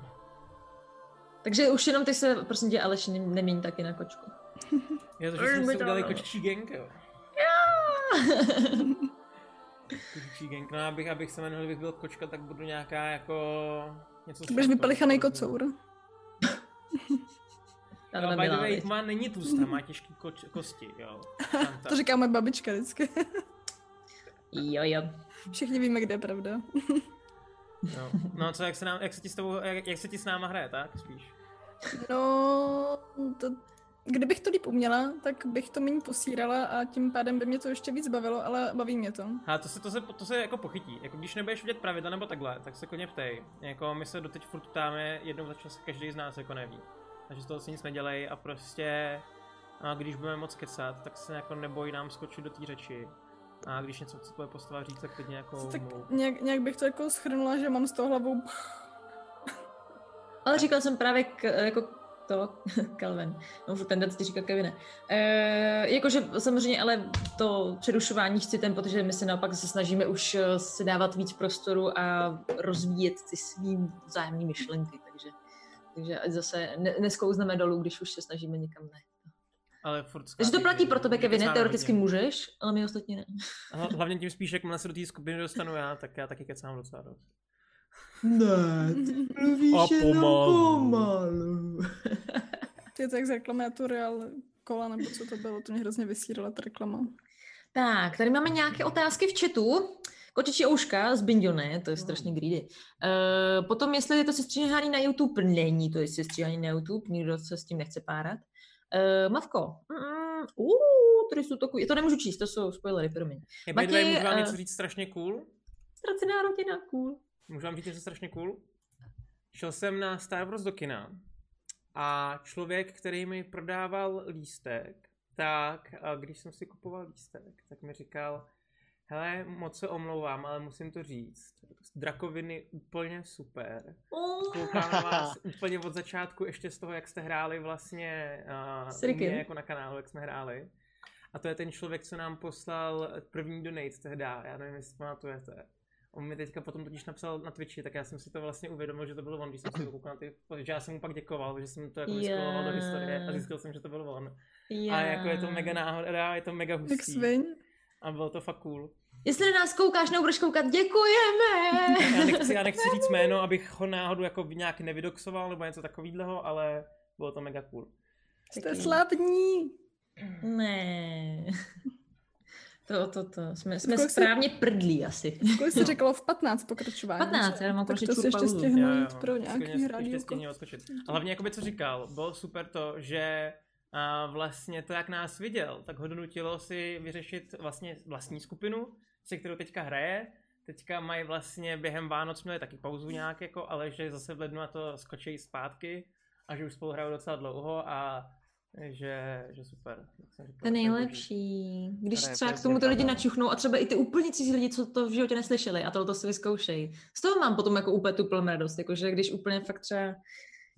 Takže už jenom ty se, prosím tě, Aleš, ne- neměň taky na kočku. Je to, že jsme si to udělali kočičí gang, jo. gang, no abych, abych se jmenoval, kdybych byl kočka, tak budu nějaká jako... Něco Budeš vypelichanej kocour. Ta Jo, by the way, má není tlustá, má těžký koč, kosti, jo. Šanta. To říká moje babička vždycky. Jo, jo. Všichni víme, kde je pravda. Jo. No co, jak se, nám, jak, se ti s tebou, jak, jak se ti s náma hraje, tak spíš? No, to kdybych to líp uměla, tak bych to méně posírala a tím pádem by mě to ještě víc bavilo, ale baví mě to. A to se, to se, to se jako pochytí. Jako když nebudeš vidět pravidla nebo takhle, tak se klidně ptej. Jako my se doteď furt ptáme, jednou za čas každý z nás jako neví. Takže z toho si nic nedělej a prostě a když budeme moc kecat, tak se jako neboj nám skočit do té řeči. A když něco chce tvoje postava říct, tak klidně jako Tak nějak, nějak bych to jako schrnula, že mám z toho hlavou Ale říkal jsem právě k, jako to, Calvin, mám furt tendenci říkat Kevine. E, jakože samozřejmě, ale to přerušování chci ten, protože my se naopak se snažíme už eh, si dávat víc prostoru a rozvíjet ty svý vzájemné myšlenky, takže, takže ať zase ne, neskouzneme dolů, když už se snažíme někam ne. Ale furt Takže to platí pro tebe, Kevine, teoreticky hodně. můžeš, ale my ostatní ne. Hlavně tím spíš, jak se do té skupiny dostanu já, tak já taky kecám docela dost. Ne, mluvíš A jenom pomalu. pomalu. To je tak z reklamy na tu real kola, nebo co to bylo, to mě hrozně vysírala ta reklama. Tak, tady máme nějaké otázky v chatu. Kočičí ouška z Bindione, to je strašně greedy. Uh, potom, jestli je to sestříhání na YouTube, není to je sestříhání na YouTube, nikdo se s tím nechce párat. Uh, Mavko, mm, uh, tady jsou takový, to nemůžu číst, to jsou spoilery, promiň. Je by the way, Matěj, můžu vám eh, něco říct strašně cool? Ztracená rodina, cool. Můžu vám říct něco strašně cool? Šel jsem na Star Wars do kina a člověk, který mi prodával lístek, tak když jsem si kupoval lístek, tak mi říkal, hele, moc se omlouvám, ale musím to říct. Drakoviny úplně super. Oh. Koukám na vás úplně od začátku, ještě z toho, jak jste hráli vlastně uh, mě jako na kanálu, jak jsme hráli. A to je ten člověk, co nám poslal první donate tehda, já nevím, jestli pamatujete. On mi teďka potom totiž napsal na Twitchi, tak já jsem si to vlastně uvědomil, že to byl on, když jsem si to koukal na ty, že já jsem mu pak děkoval, že jsem to jako vyskoloval do historie a zjistil jsem, že to byl on. A jako je to mega náhoda, je to mega hustý. sviň. A bylo to fakt cool. Jestli na nás koukáš nebo budeš koukat, děkujeme! Já nechci, já nechci říct jméno, abych ho náhodou jako nějak nevydoxoval nebo něco takového, ale bylo to mega cool. Jste Taky. slavní. Ne. To, to, to. Jsme, jsme Kolik jsi- správně prdlí asi. Kolik jsi řekla v 15 pokračování? 15, že? já mám Tak to si ještě stihnu jít pro nějaký. A hlavně, jakoby, co říkal, bylo super to, že a vlastně to, jak nás viděl, tak ho donutilo si vyřešit vlastně vlastní skupinu, se kterou teďka hraje. Teďka mají vlastně během Vánoc měli taky pauzu nějak, jako, ale že zase v lednu na to skočí zpátky a že už spolu hrajou docela dlouho a že, že super. jak jsem říkal, To je nejlepší. Když třeba k tomu ty lidi načuchnou a třeba i ty úplně cizí lidi, co to v životě neslyšeli a tohle si vyzkoušejí. Z toho mám potom jako úplně tu plnou radost, jakože když úplně fakt třeba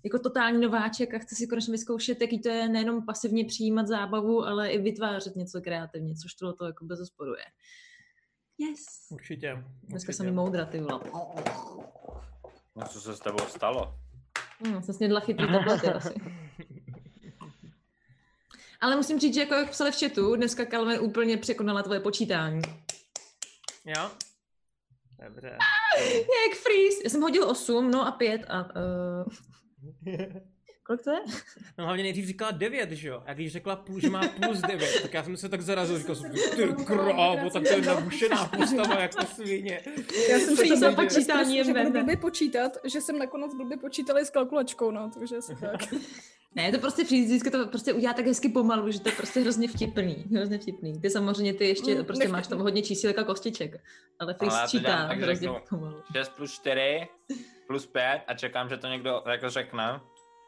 jako totální nováček a chce si konečně vyzkoušet, jaký to je nejenom pasivně přijímat zábavu, ale i vytvářet něco kreativně, což tohle to jako bez osporu je. Yes. Určitě. Dneska určitě. jsem mi moudra, ty vole. No, co se s tebou stalo? Hmm, jsem snědla chytrý tablety asi. Ale musím říct, že jako jak psali v chatu, dneska Calvin úplně překonala tvoje počítání. Jo? Dobře. Jak freeze. Já jsem hodil 8, no a 5 a... Uh, kolik to je? No hlavně nejdřív říkala 9, že jo? A když řekla, půl, že má plus 9, tak já jsem se tak zarazil, říkal jsem, ty krávo, tak to je nabušená postava jako svině. Já jsem si za to počítání je že budu meme. blbě počítat, že jsem nakonec blbě počítala i s kalkulačkou, no, takže asi tak. Ne, to prostě přijde, vždycky to prostě udělá tak hezky pomalu, že to je prostě hrozně vtipný, hrozně vtipný. Ty samozřejmě ty ještě Mm, prostě nech- máš tam hodně čísílek a kostiček, ale Ale to dělám čítá tak, hrozně řeknu- pomalu. 6 plus 4 plus 5 a čekám, že to někdo jako řekne. A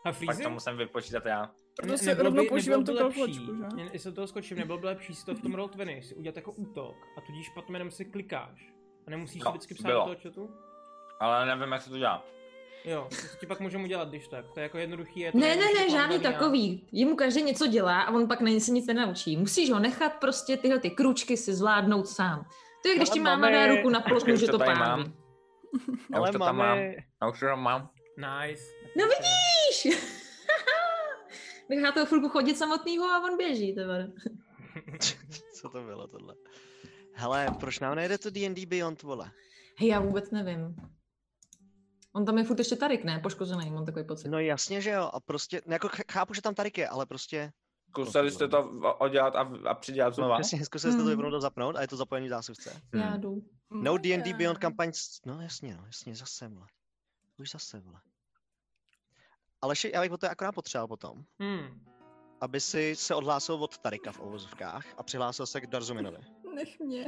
Pak Freezy? to musím vypočítat já. Proto si rovnou používám tu kalkulačku, že? Ne, jestli toho skočím, nebylo by lepší si to v tom Roll20 si udělat jako útok a tudíž potom jenom si klikáš. A nemusíš No, vždycky psát do toho chatu? Ale nevím, jak se to dělá. Jo, to ti pak můžeme udělat, když tak. To je jako jednoduchý. Je to Ne, ne, ne, žádný takový. Jemu každý něco dělá a on pak na ně se nic nenaučí. Musíš ho nechat prostě tyhle ty kručky si zvládnout sám. To je, když Ale ti máma máme- dá ruku na plotnu, že to to mám. Já Ale už to tam mám. Já už to tam mám. Nice. No vidíš! Nechá toho chvilku chodit samotnýho a on běží, tebe. co to bylo tohle? Hele, proč nám nejde to D&D Beyond, vole? Hej, já vůbec nevím. On tam je furt ještě Tarik, ne? Poškozený, mám takový pocit. No jasně, že jo, a prostě, no jako ch- chápu, že tam Tarik je, ale prostě, Zkusili jste to odělat a, a přidělat znova? přesně, zkusili jste to Hmm. vypnout a zapnout a je to zapojený v zásuvce. Já Hmm. jdu. No D&D. Beyond kampaň, no jasně, no jasně, zase, vole. Už zase, vole. Ale še, já bych to akorát potřeboval potom. Hmm. aby si se odhlásil od Tarika v ovozovkách a přihlásil se k Darzuminovi. Nech mě.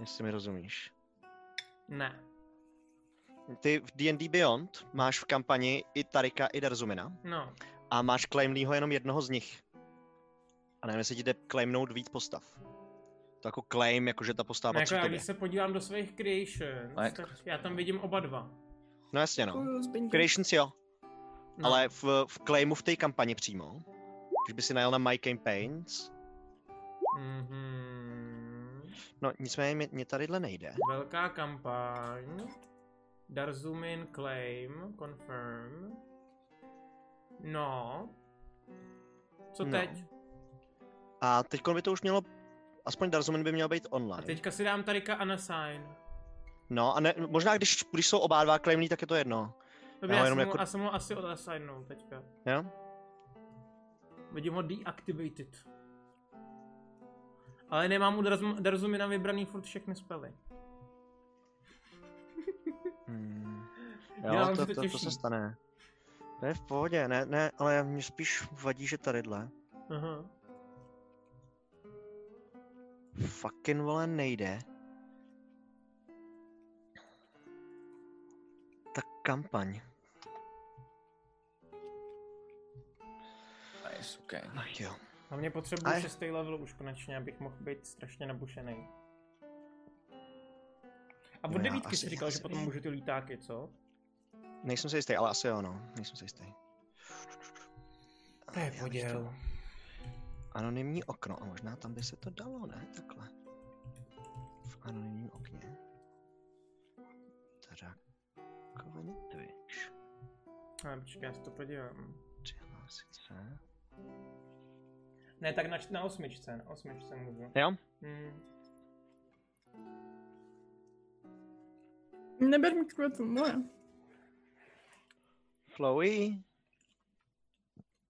Jestli mi rozumíš. Ne. Ty v D&D Beyond máš v kampani i Tarika, i Darzumina No. a máš claimlýho jenom jednoho z nich. A nevím, jestli ti jde claimnout víc postav. To jako claim, jakože ta postava patří jako já, když se podívám do svých creations, No, tak já tam vidím oba dva. No jasně no. Creations jo, No. ale v, v claimu v té kampani přímo, když by si najel na My Campaigns, Mhm. No nicméně mě, mě tadyhle nejde. Velká kampaň. Darzumin claim, confirm. No. Co No. teď? A teď by to už mělo, aspoň Darzumin by měl být A online. teďka si dám Tarika Unassign. No a ne, možná když, když jsou oba dva claimlí, tak je to jedno. Dobrý, Já já, jenom jsem, jako- jako... já jsem ho asi odassignout teďka. Jo? Vidím ho deactivated. Ale nemám u Darz- Darzumina vybraný furt všechny spely. Hmm. Jo, to, to to, to se stane. To je v pohodě, ne, ne, ale mě spíš vadí, že tadyhle Aha. fucking vole nejde. Ta kampaň. Nice, okay. Ach jo. A mě potřebuji Ale- šestý level už konečně, abych mohl být strašně nabušený. A No od já devítky asi- si říkal, že potom můžu ty lítáky, co? Nejsem si jistý, ale asi jo, no. Nejsem si jistý. To je poděl. Anonymní okno, a možná tam by se to dalo, ne? Takhle. V anonymním okně. Drakovany Twitch. Ale počkej, já si to podívám. Přihlásit se. Ne, tak na, na osmičce, na osmičce můžu. Jo? Hmm. Neber mi kvůli tomu, moje. Flowy?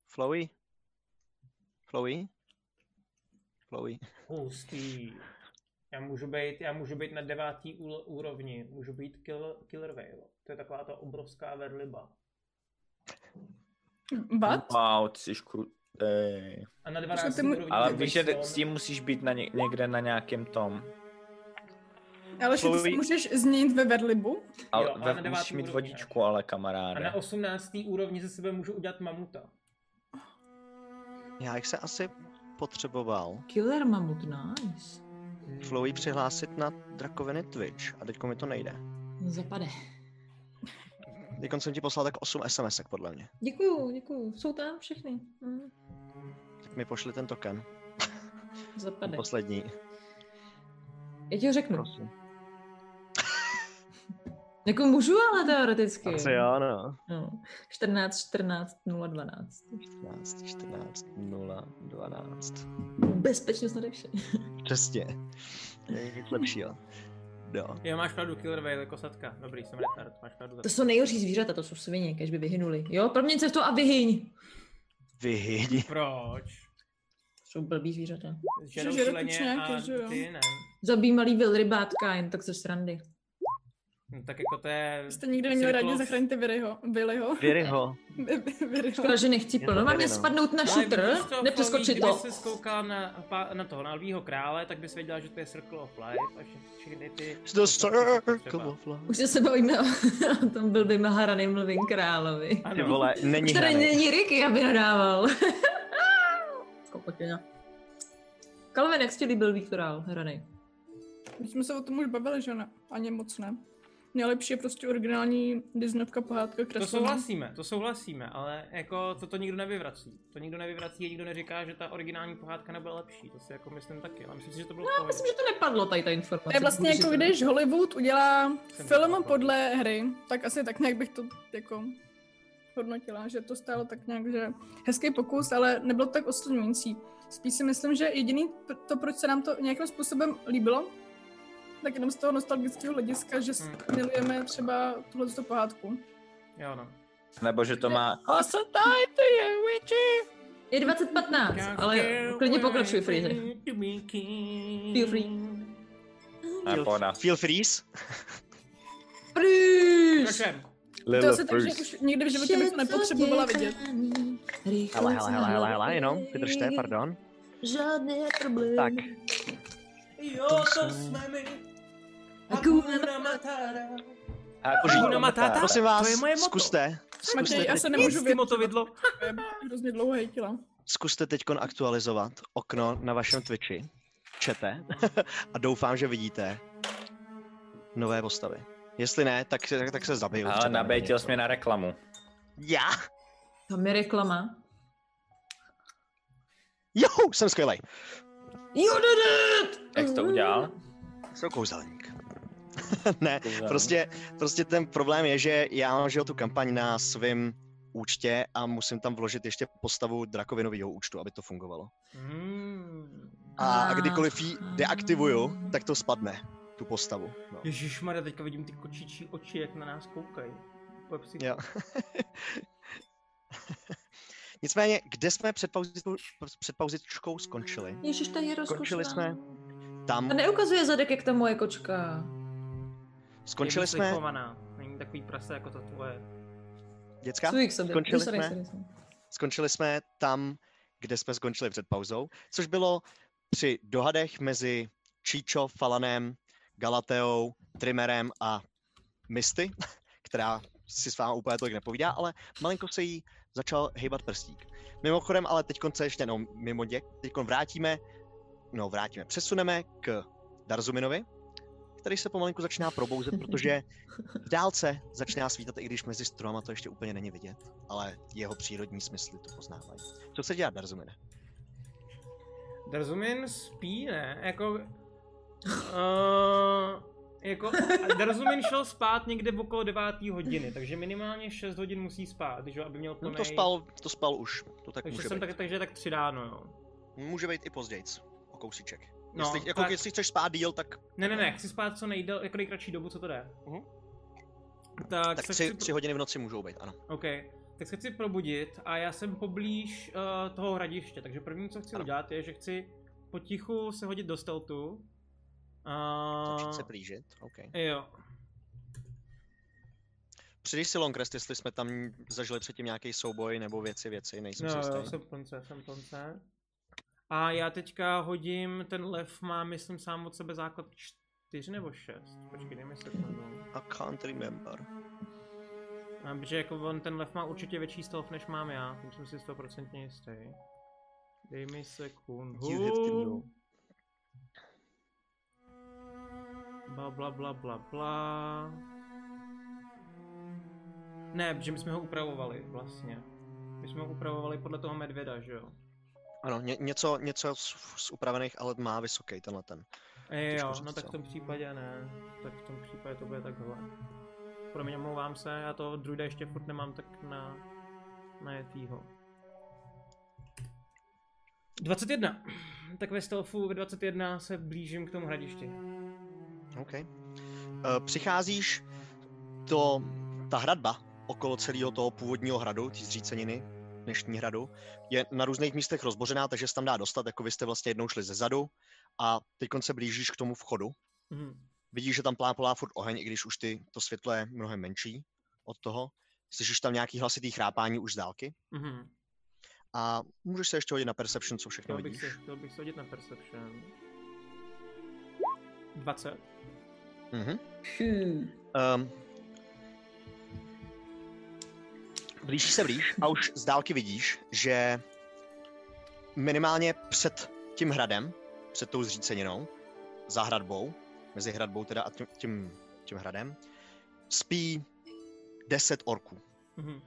Flowy? Flowy? Flowy? Hustý. Já můžu být, já můžu být na devátý úrovni, můžu být kill, Killer Whale. To je taková ta obrovská verliba. What? Wow, ty jsi krutej. A na ty 12. mu- úrovni Ale víš, že s tím musíš být na ně, někde na nějakém tom. Ale že ty můžeš změnit ve verlibu? Ale Jo, ale ve, musíš mít vodičku, ale A kamaráde. na 18. úrovni ze sebe můžu udělat mamuta. Já bych se asi potřeboval Killer mamut, nice. Flowy přihlásit na Drakoviny Twitch a teďko mi to nejde. Zapade. Teď jsem ti poslal tak 8 SMSek podle mě. Děkuju, děkuju. Jsou tam všechny. Hm. Tak mi pošli ten token. Zapade. Poslední. Já ti ho řeknu. Prosím. Jako můžu, ale teoreticky. Asi jo, no. No. 14, 14, 0, 12. 14, 14, 0, 12. Bezpečnost nade vše. Přesně. Nic lepšího. No. Jo, máš pravdu, Killer Whale, kosatka. Dobrý, jsem retard, máš pravdu. To jsou nejhorší zvířata, to jsou svině, kež by vyhynuli. Jo, proměň se v to a vyhyň. Vyhyň. Proč? Jsou blbý zvířata. Žerou a že jo? ty ne. Zabíjí malý velrybátka, jen tak ze srandy. No, tak jako to je... Jste nikdy neměli rádi zachránit. Willyho. Věryho. Willyho. Škoda, že nechci plno. Mám mě no. spadnout na šutr, nepřeskočit to. Kdyby se skoukal na, na toho, na lvýho krále, tak bys věděla, že to je Circle of Life a všechny ty... The circle of life. Už se bavíme o, o tom blbým haraným mluvým královi. Ty Ano. vole, není Už tady hraný. není Ricky, aby nadával. Kokotina. Kalvin, jak jsi ti líbil Viktorál hranej? My jsme se o tom už bavili, že ne? Ani moc ne. Nejlepší je prostě originální Disneyovka pohádka To kreslená. souhlasíme, to souhlasíme, ale jako to to nikdo nevyvrací. To nikdo nevyvrací a nikdo neříká, že ta originální pohádka nebyla lepší. To si jako myslím taky, ale myslím si, že to bylo pohodě. Myslím, že to nepadlo tady ta informace. To je vlastně jako to- když Hollywood udělá Jsem film to podle hry, tak asi tak nějak bych to jako hodnotila, že to stálo tak nějak, že hezký pokus, ale nebylo to tak oslňující. Spíš si myslím, že jediný to, proč se nám to nějakým způsobem líbilo, tak jenom z toho nostalgického hlediska, že Hmm. hmm. milujeme třeba tuhle pohádku. Jo no. Nebo že to má... Ty je witchy! Je 2015, ale klidně pokračuj, Freeze. Feel free. Pohoda. Feel freeze? Pokračujeme. To asi tak, že Lilliput. už nikdy v životě bych to nepotřebovala vidět. Hele, hele, hele, hele, hele, jenom, vydržte, pardon. Žádné problémy. Tak, Jo, to jsme my. Hakuna Matata. Hakuna Matata. prosím To vás, je moje moto. zkuste, Matěj, zkuste, já teď, se nemůžu Nic, ty vědět, moto vidlo. hrozně dlouho hejtila. zkuste teď aktualizovat okno na vašem Twitchi, čete, a doufám, že vidíte nové postavy. Jestli ne, tak, tak, tak se zabiju. Ale nabejtil jsi mě na reklamu. Já? Tam je reklama. Jo, jsem skvělej. You did it! Jak jsi to udělal? Jsem kouzelník. ne, prostě, prostě ten problém je, že já mám jo, tu kampaň na svém účtě a musím tam vložit ještě postavu drakovinového účtu, aby to fungovalo. Hmm. A, a kdykoliv ji deaktivuju, tak to spadne, tu postavu. No. Ježišmarja, teďka vidím ty kočičí oči, jak na nás koukají. Jo. Nicméně, kde jsme před, pauzičkou, před pauzičkou skončili? Ježiš, ta je rozkošná. Skončili jsme tam, A neukazuje zadek, jak ta moje kočka. Skončili Je jsme. Není takový prase jako to tvoje. děcka. Skončili sorry, jsme? sorry, sorry. skončili jsme tam, kde jsme skončili před pauzou, což bylo při dohadech mezi Číčo, Falanem, Galateou, Trimerem a Misty, která si s váma úplně tolik nepovídá, ale malinko se jí začal hejbat prstík. Mimochodem, ale teď se ještě, no mimo děk, teď vrátíme, no vrátíme, přesuneme k Darzuminovi, který se pomalinku začíná probouzet, protože v dálce začíná svítat, i když mezi stromama to ještě úplně není vidět, ale jeho přírodní smysly to poznávají. Co chce dělat Darzumine? Darzumin spí, ne? Jako... Uh, jako Darzumin šel spát někde v okolo 9 hodiny, takže minimálně 6 hodin musí spát, že, jo, aby měl No plný... to spal, to spal už, to tak takže může jsem být. tak, takže tak tři ráno, jo. Může být i pozdějc, o kousíček. No, jestli, jako tak- jestli chceš spát díl, tak, Ne, ne, ne, chci spát co nejdel, jako nejkratší dobu, co to jde. Mhm. Tak, tak se tři, chci... tři hodiny v noci můžou být, ano. OK, tak se chci probudit a já jsem poblíž uh, toho hradiště, takže první, co chci Ano. udělat, je, že chci potichu se hodit do stealthu. Začít Uh, se plížit, OK. jo, Přidej si long rest, jestli jsme tam zažili předtím nějaký souboj nebo věci, věci, nejsem no, si jo, jistý. jsem plnce, jsem plnce. A já teďka hodím, ten lev má, myslím, sám od sebe základ 4 nebo 6. Počkej, dej mi sekundu. I can't remember. A, protože jako on, ten lev má určitě větší stealth, než mám já, tím jsem si 100% jistý. Dej mi sekundu. You. Bla bla bla bla bla. Ne, protože my jsme ho upravovali vlastně. My jsme ho upravovali podle toho medvěda, že jo? Ano, ně, něco, něco z, z upravených, ale má vysoký tenhle ten. E, jo, říct, no tak v tom případě ne. Tak v tom případě to bude takhle. Promiň, omlouvám se, já to druida ještě furt nemám tak na, na jetýho. 21. Tak ve stealthu ve 21 se blížím k tomu hradišti. OK. Uh, přicházíš do ta hradba okolo celého toho původního hradu, ty zříceniny, dnešní hradu, je na různých místech rozbořená, takže se tam dá dostat, jako vy jste vlastně jednou šli ze zadu a teď se blížíš k tomu vchodu. Mhm. Vidíš, že tam plápolá furt oheň, i když už ty, to světlo je mnohem menší od toho. Slyšíš tam nějaký hlasitý chrápání už z dálky Mhm. a můžeš se ještě hodit na Perception, co všechno Chtěl bych, vidíš. se, chtěl bych se hodit na Perception. 20. Mhm. Hm. Um, blížíš se blíž a už z dálky vidíš, že minimálně před tím hradem, před tou zříceninou, za hradbou, mezi hradbou teda a tím, tím, tím hradem, spí 10 orků, Mhm.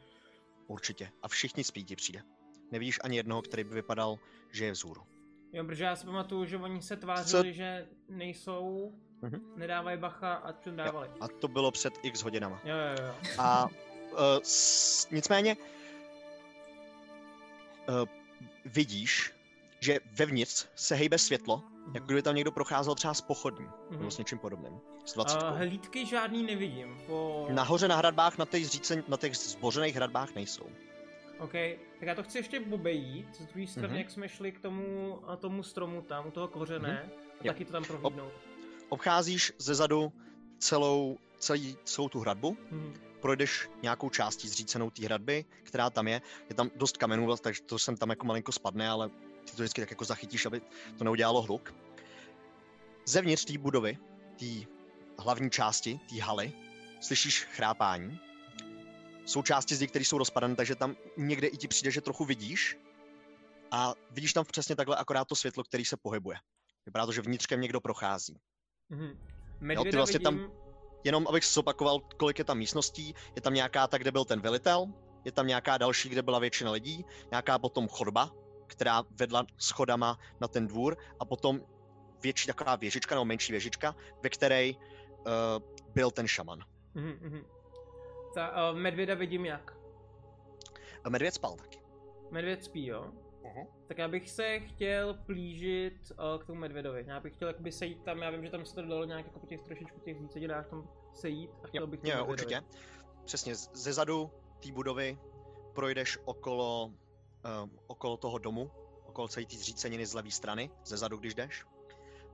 určitě. A všichni spí ti přijde. Nevidíš ani jednoho, který by vypadal, že je vzhůru. Jo, protože já si pamatuju, že oni se tvářili, že nejsou, Mhm. nedávají bacha a čím dávali. A to bylo před x hodinama. Jo, jo, jo. A s, nicméně uh, vidíš, že vevnitř se hejbe světlo, jako kdyby tam někdo procházel třeba s pochodní, Mhm. nebo s něčím podobným. S 20. A hlídky žádný nevidím. Po... Nahoře na hradbách, na těch, zřícen, na těch zbořených hradbách nejsou. OK, tak já to chci ještě obejít, z druhé strany, Mhm. jak jsme šli k tomu, a tomu stromu tam, u toho kořené, a Jo. taky to tam prohlídnout. Obcházíš ze zadu celou, celý, celou tu hradbu Mhm. Projdeš nějakou částí zřícenou té hradby, která tam je. Je tam dost kamenů, vlastně, takže to sem tam jako malinko spadne, ale ty to vždycky tak jako zachytíš, aby to neudělalo hluk. Zevnitř té budovy, té hlavní části, té haly, slyšíš chrápání. Jsou části zdi, které jsou rozpadané, takže tam někde i ti přijde, že trochu vidíš. A vidíš tam přesně takhle akorát to světlo, který se pohybuje. Vypadá to, že vnitřkem někdo prochází. Mhm. Medvěda vlastně tam- vidím, Jenom abych zopakoval, kolik je tam místností, je tam nějaká ta, kde byl ten velitel, je tam nějaká další, kde byla většina lidí, nějaká potom chodba, která vedla schodama na ten dvůr a potom větší taková věžička nebo menší věžička, ve které uh, byl ten šaman. Mhm, mhm. Ta uh, medvěda vidím jak? A medvěd spal taky. Medvěd spí, jo? Mhm. Tak já bych se chtěl plížit uh, k tomu medvědovi. Já bych chtěl jakoby sejít tam, já vím, že tam se to dalo nějak jako po těch trošičku těch více dělách tam sejít a chtěl Jo, bych jo, medvědovi. určitě. Přesně, ze zadu té budovy projdeš okolo, uh, okolo toho domu, okolo celé té zříceniny z levé strany, ze zadu, když jdeš.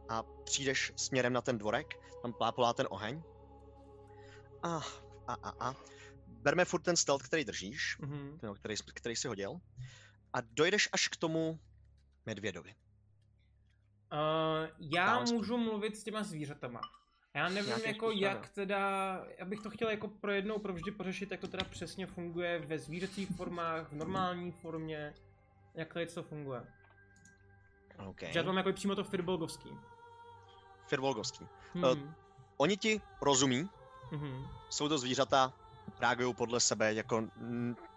A přijdeš směrem na ten dvorek, tam plápolá ten oheň. A, a, a, a. Berme furt ten stealth, který držíš, Mhm. ten, který, který jsi hodil. A dojdeš až k tomu medvědovi. Uh, já můžu mluvit s těma zvířatama. Já nevím Nějakým jako jak teda, já bych to chtěl jako pro jednou provždy pořešit, jak to teda přesně funguje ve zvířecích formách, v normální formě, jak tady co funguje. Okay. Že já to mám jako přímo to firbolgovský. Firbolgovský. Hmm. Oni ti rozumí, Mhm. jsou to zvířata, reagují podle sebe, jako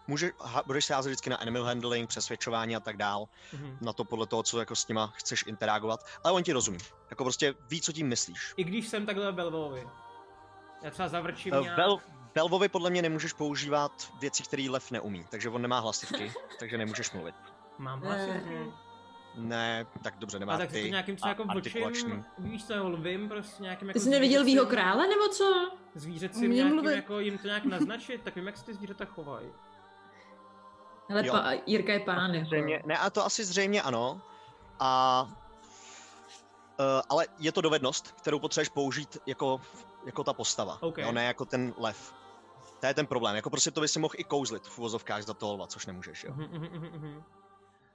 může, ha, budeš se házet vždycky na animal handling, přesvědčování a tak dál, Mhm. na to podle toho, co jako s nima chceš interagovat, ale on ti rozumí, jako prostě ví, co tím myslíš. I když jsem takhle Belvovi. Já třeba zavrčím Uh, nějak... Vel, Velvovi podle mě nemůžeš používat věci, které lev neumí, takže on nemá hlasivky, takže nemůžeš mluvit. Mám hlasivky. Ne, tak dobře, A nemá tak ty. to nějakým třeba a jako artikulační. vlčím, víš co, lvím prostě nějakým jako Ty jsi neviděl Výho krále, nebo co? Zvířecím nějakým mluvit. jako jim to nějak naznačit, tak vím, jak se ty zvířata chovají. Hele, Jo. pa, Jirka je pán, jako. Zřejmě, ne, a to asi zřejmě ano. A, uh, ale je to dovednost, kterou potřebuješ použít jako, jako ta postava, OK. jo, ne jako ten lev. To je ten problém, jako prostě to by si mohl i kouzlit v uvozovkách za toho lva, což nemůžeš, jo. Mhm, mhm, mhm.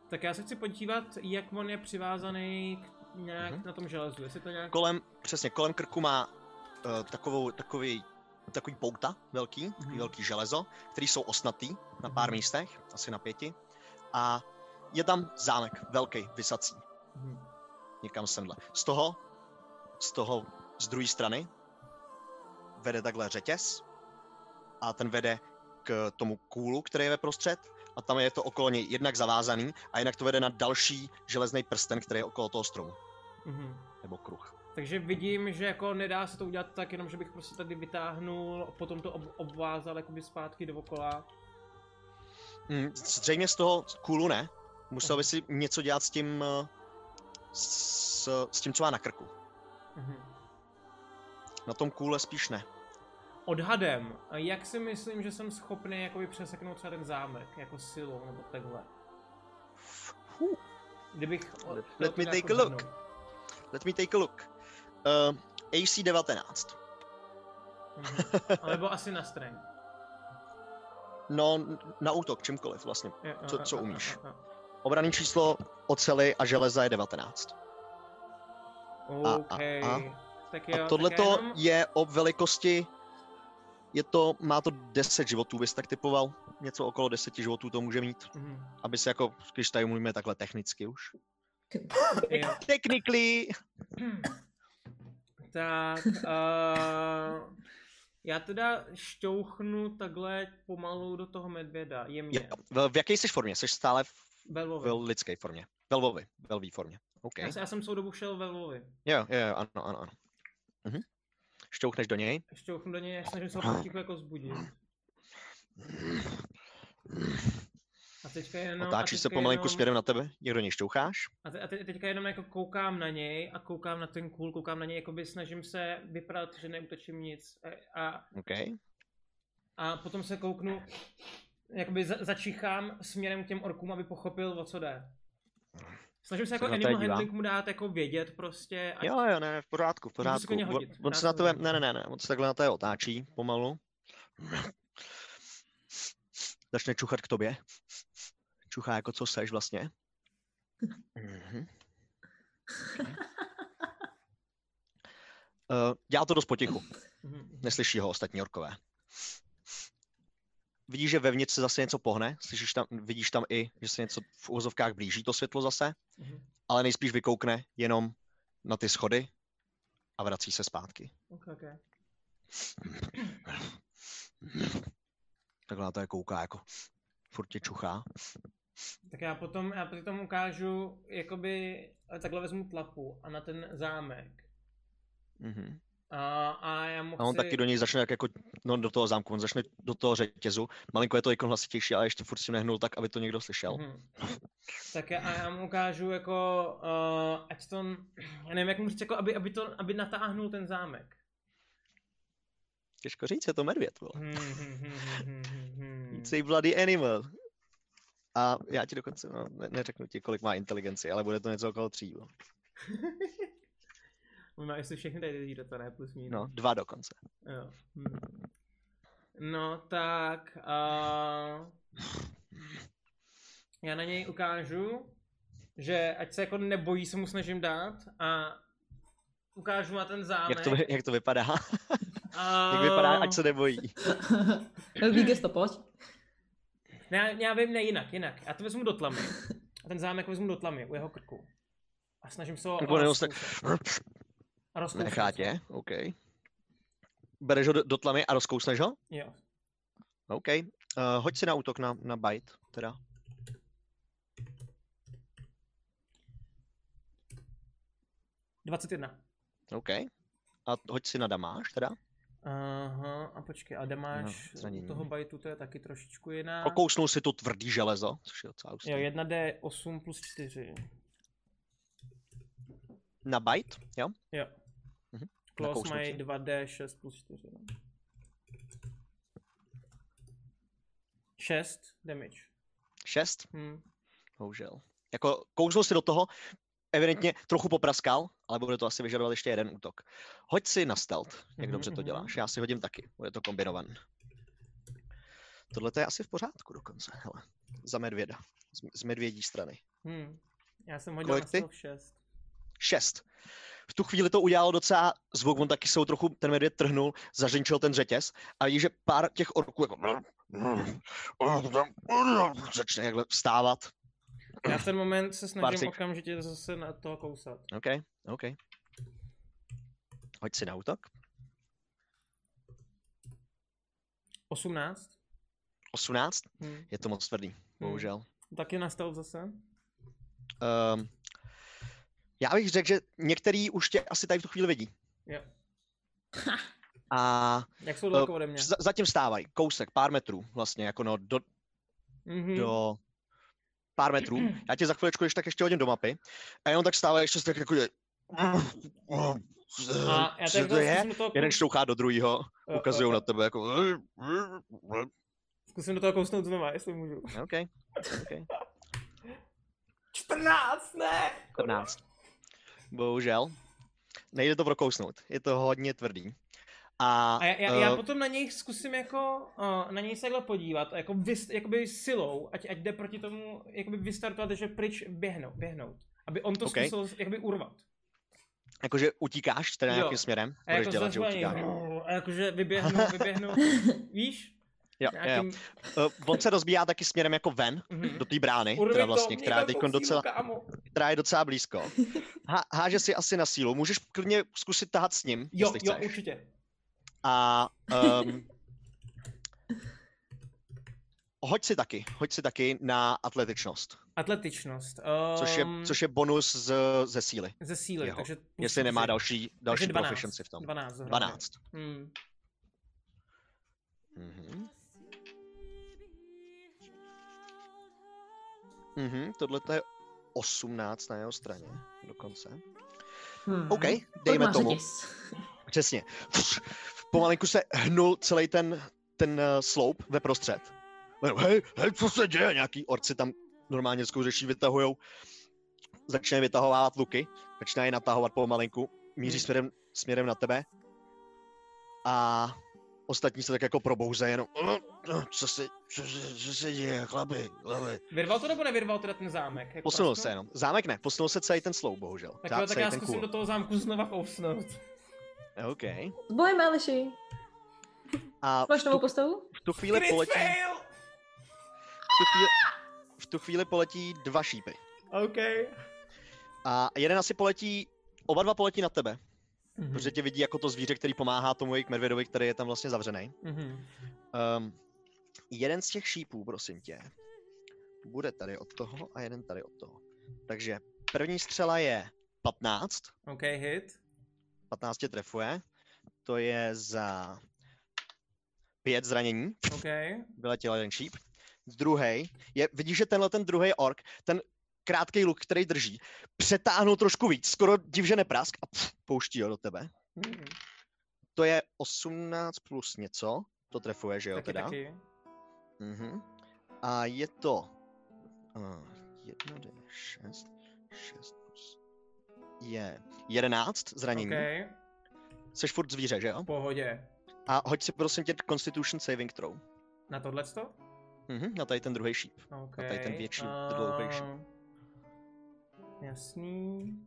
Tak já se chci podívat, jak on je přivázaný k nějak Mhm. na tom železu, jestli to nějak... Kolem, přesně, kolem krku má uh, takovou, takový, takový pouta velký, Mhm. velký železo, který jsou osnatý na pár Mhm. místech, asi na pěti. A je tam zámek, velký, vysací. Mhm. někam semhle. Z toho, z toho, z druhé strany vede takhle řetěz a ten vede k tomu kůlu, který je ve prostřed a tam je to okolo něj jednak zavázaný a jinak to vede na další železný prsten, který je okolo toho stromu, Mhm. nebo kruh. Takže vidím, že jako nedá se to udělat tak, jenom že bych prostě tady vytáhnul, potom to ob- obvázal jakoby zpátky dookola. Mm, zřejmě z toho kůlu ne, musel by si něco dělat s tím, eh, s, s tím, co má na krku. Mhm. Na tom kůle spíš ne. Odhadem, jak si myslím, že jsem schopný jakoby přeseknout třeba ten zámek, jako silou nebo takhle. Huh. Kdybych... Let chtěl to me take a look. Let me take a look. Uh, AC 19. Mhm. Alebo asi na strength. No, na útok, čímkoliv vlastně. Co- co umíš? Obraný číslo ocely a železa je 19. a- OK. Tak A jo, tohle tak já jenom... je o velikosti, je to, má to 10 životů, bys tak typoval? Něco okolo 10 životů to může mít, Mhm. aby se jako, když tady mluvíme takhle technicky už. Technically! Tak, uh, já teda šťouchnu takhle pomalu do toho medvěda, jemně. Jo, v, jaké jsi formě? Jsi stále v, Velvovi. v lidské formě. Velvovi, velví formě. OK. Já, jsem- já jsem celou dobu šel ve Lvovi. Jo, jo, jo, ano, ano, ano. Mhm. Šťouchneš do něj. Šťouchnu do něj, snažím se ho potichu jako zbudit. A teďka jenom... Otáčí a se teďka pomalinku jenom, směrem na tebe, jak do něj šťoucháš. A, te, a te, teďka jenom jako koukám na něj a koukám na ten kůl, koukám na něj, jakoby snažím se vypadat, že neútočím nic. A, a, OK. a potom se kouknu, jakoby za, začichám směrem k těm orkům, aby pochopil, o co jde. Snažím se jako Se to animal handling mu dát jako vědět prostě. Ať, Jo, jo, ne, v pořádku, v se pořádku. On, hodit, on se se na hodit. ne, ne, ne, ne, on se takhle na tebe otáčí pomalu. Začne čuchat k tobě. Čuchá jako co seš vlastně. Uh, dělá to dost potichu. Mhm. Neslyší ho ostatní orkové. Vidíš, že vevnitř se zase něco pohne, slyšíš tam, vidíš tam i, že se něco v úvozovkách blíží to světlo zase, Mhm. ale nejspíš vykoukne jenom na ty schody a vrací se zpátky. Ok, ok. Takhle na to je kouká, jako furt tě čuchá. Tak já potom, já potom ukážu, jakoby, takhle vezmu tlapu a na ten zámek. Mhm. A, a já mu A on chci... taky do něj začne jak jako, no do toho zámku, on začne do toho řetězu. Malinko je to ikon hlasitější, ale ještě furt si nehnul tak, aby to někdo slyšel. Mhm. Tak já, a já mu ukážu jako, uh, ať to, já nevím, jak mu říct, jako, aby, aby, to, aby natáhnul ten zámek. Těžko říct, je to medvěd, vole. Hmm, hmm, hmm, hmm, hmm, hmm. It's a bloody animal. A já ti dokonce, no, ne, neřeknu ti, kolik má inteligenci, ale bude to něco okolo tří. Jo. On má jestli všechny tady ty zvířata, ne? Plus minus. No, dva dokonce. Jo. Hm. No tak, uh, já na něj ukážu, že ať se jako nebojí, se mu snažím dát a ukážu na ten zámek. Jak to, jak to vypadá? a... jak vypadá, ať se nebojí. Velký gesto, pojď. Ne, já, vím, ne jinak, jinak. Já to vezmu do tlamy. A ten zámek vezmu do tlamy, u jeho krku. A snažím se ho rozkousat nechá tě, OK. Bereš ho do, do tlamy a rozkousneš ho? Jo. OK. Uh, hoď si na útok na, na bite, teda. Dvacet jedna. OK. A hoď si na damáž, teda. Aha, a počkej, a demáš No, toho bajtu, to je taky trošičku jiná. Prokousnul si to tvrdý železo, což je docela hustý. Jo, 1D8 plus 4. Na bite, jo? Jo. Mhm. Close Nakousnutí. mají 2D6 plus 4. No. 6 damage. Šest, Hm. bohužel. Jako kousnul si do toho, evidentně trochu popraskal, ale bude to asi vyžadovat ještě jeden útok. Hoď si na stealth, jak Mhm, dobře to mhm. děláš. Já si hodím taky, bude to kombinovan. Tohle to je asi v pořádku dokonce, hele. Za medvěda. Z, z medvědí strany. Hm. Já jsem hodil Kolik na stealth 6. Šest. V tu chvíli to udělalo docela zvuk, on taky se ho trochu, ten medvěd trhnul, zařinčil ten řetěz a vidíš, že pár těch orků jako začne jakhle vstávat. Já v ten moment se snažím Barcik. okamžitě zase na toho kousat. OK, OK. Hoď si na útok. 18. 18, Hm. je to moc tvrdý, bohužel. Taky na stealth zase. Um, já bych řekl, že některý už tě asi tady v tu chvíli vidí. Jo. A Jak jsou daleko ode mě? za- zatím stávají, kousek, pár metrů vlastně, jako no do, Mhm. do pár metrů. Já tě za chviličku ještě tak ještě hodím do mapy. A jenom tak stávají ještě tak jako... že- A já Co tak to je? Jeden šťouchá do druhého, ukazují na tebe jako... Zkusím do toho kousnout znova, jestli můžu. OK, OK. 14, ne! 14. Bohužel. Nejde to prokousnout. Je to hodně tvrdý. A, A já, já, já eh, potom na něj zkusím jako, uh, na něj se takhle podívat, jako vys, jakoby silou, ať, ať jde proti tomu, jakoby vystartovat, že pryč běhnout, běhnout. Aby on to OK. zkusil jakoby urvat. jakože utíkáš teda Jo. nějakým směrem. A jako dělat, že utíkáš. a jakože vyběhnu, vyběhnu, víš? Jo, jo, jo. Nějakým, Uh, on se rozbíjá taky směrem jako ven, mhm. do té brány, Urvi teda to, vlastně, která je docela, sílu, kámo. která je docela blízko. Há, háže si asi na sílu. Můžeš klidně zkusit tahat s ním, Jo, jestli jo, chceš. určitě. A um, hoď si taky, hoď si taky na atletičnost, Atletičnost. což je, Um, což je bonus z, ze síly. ze síly, jeho. takže... Jestli nemá další, další Takže 12. proficiency v tom. 12. dohromady. 12. Hmm. Mhm. Mhm, tohle to je 18 na jeho straně dokonce. Hmm. OK, dejme tomu. řetěz? Přesně. Pomalinku se hnul celý ten, ten uh, sloup ve prostřed. Hej, hej, co se děje? Nějaký orci tam normálně zkouřeší vytahujou. Začne vytahovávat luky, začínají natahovat pomalinku, míří Hmm. směrem, směrem na tebe. A ostatní se tak jako probouze, jenom, "No, no, co se, co, se- co se děje, chlapi, chlapi. Vyrval to nebo nevyrval teda ten zámek? Jako Posunul se jenom. Zámek ne, posunul se celý ten slou, bohužel. Tak, jo, tak já zkusím kůl. do toho zámku znova kousnout. OK. S bojem, Eliši. A Máš v novou tu, postavu? v tu chvíli Crit poletí, v tu chvíli, v tu chvíli poletí dva šípy. OK. A jeden asi poletí, oba dva poletí na tebe, Mhm. protože tě vidí jako to zvíře, který pomáhá tomu jejich medvědovi, který je tam vlastně zavřený. Mhm. Um, jeden z těch šípů, prosím tě, bude tady od toho a jeden tady od toho. Takže první střela je 15, OK, hit. 15 tě trefuje, to je za 5 zranění, OK. vyletěl jeden šíp. Druhý je, vidíš, že tenhle ten druhý ork, ten krátký luk, který drží, přetáhnul trošku víc, skoro div, že neprask a pff, pouští ho do tebe. Mhm. To je 18 plus něco, to trefuje, že jo, Taky, teda? taky. Mhm. A je to uh, 1d6, 6 plus je 11 zranění. OK. Jsi furt zvíře, že jo? V pohodě. A hoď si prosím tě Constitution Saving Throw. Na tohleto? Mhm, na tady ten druhý šíp. OK. tady ten větší, ten dlouhejší. A- Jasný.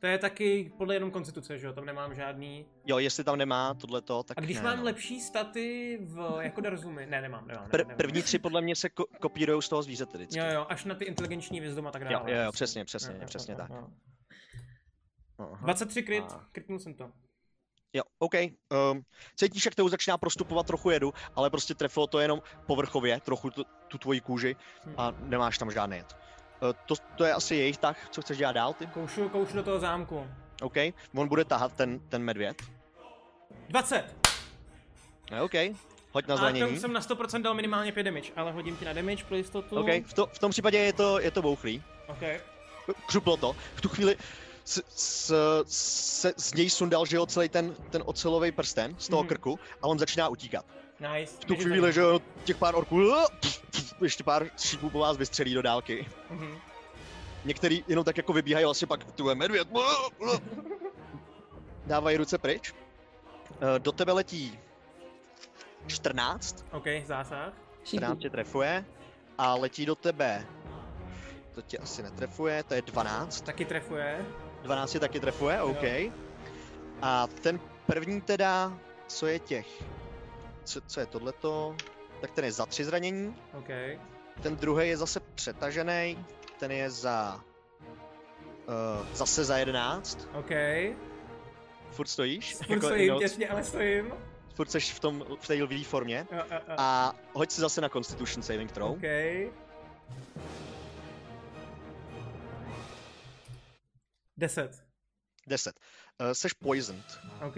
To je taky podle jenom konstituce, že jo? Tam nemám žádný. Jo, jestli tam nemá tohleto, tak A když ne, mám no. lepší staty v, jako Darzumy? Ne, nemám, nemám. Pr- nemám, první tři podle mě se ko- kopírujou z toho zvířete vždycky. Jo, jo, až na ty inteligenční vězdom a tak jo, dále. jo, jo, přesně, přesně, Jo, jo, přesně jo, tak. jo. Aha. 23 kryt, A- krytnul jsem to. Jo, OK. Um, cítíš, jak to začíná prostupovat trochu jedu, ale prostě trefilo to jenom povrchově, trochu tu, tu tvoji kůži a nemáš tam žádný jed. Uh, to, to je asi jejich tak, co chceš dělat dál ty? Koušu, koušu do toho zámku. OK. On bude tahat ten, ten medvěd. 20! No, OK. Hoď na A zranění. tomu jsem na 100% dal minimálně 5 damage, ale hodím ti na damage pro jistotu. OK. V, to, v tom případě je to, je to bouchlý. OK. Křuplo to. V tu chvíli s, s, se z něj sundal, že jo, celý ten, ten ocelový prsten z toho Mhm. krku a on začíná utíkat. Nice. V tu chvíli, že jo, těch pár orků, pf, pf, ještě pár šípů po vás vystřelí do dálky. Mhm. Některý jenom tak jako vybíhají, vlastně pak tu je medvěd. Dávají ruce pryč. Eh, Do tebe letí 14, OK, zásah. 14 tě trefuje. A letí do tebe, to tě asi netrefuje, to je 12. Taky trefuje. 12 tě taky trefuje, OK. A ten první teda, co je těch, co, co je tohleto, tak ten je za tři zranění. OK. Ten druhý je zase přetažený, ten je za uh, zase za 11. OK. Furt stojíš? Furt stojím, inout? těsně, ale stojím. Furt seš v, tom, v té lvilý formě. Jo, jo, jo. A hoď si zase na Constitution Saving Throw. OK. Deset. 10. Uh, seš poisoned. OK.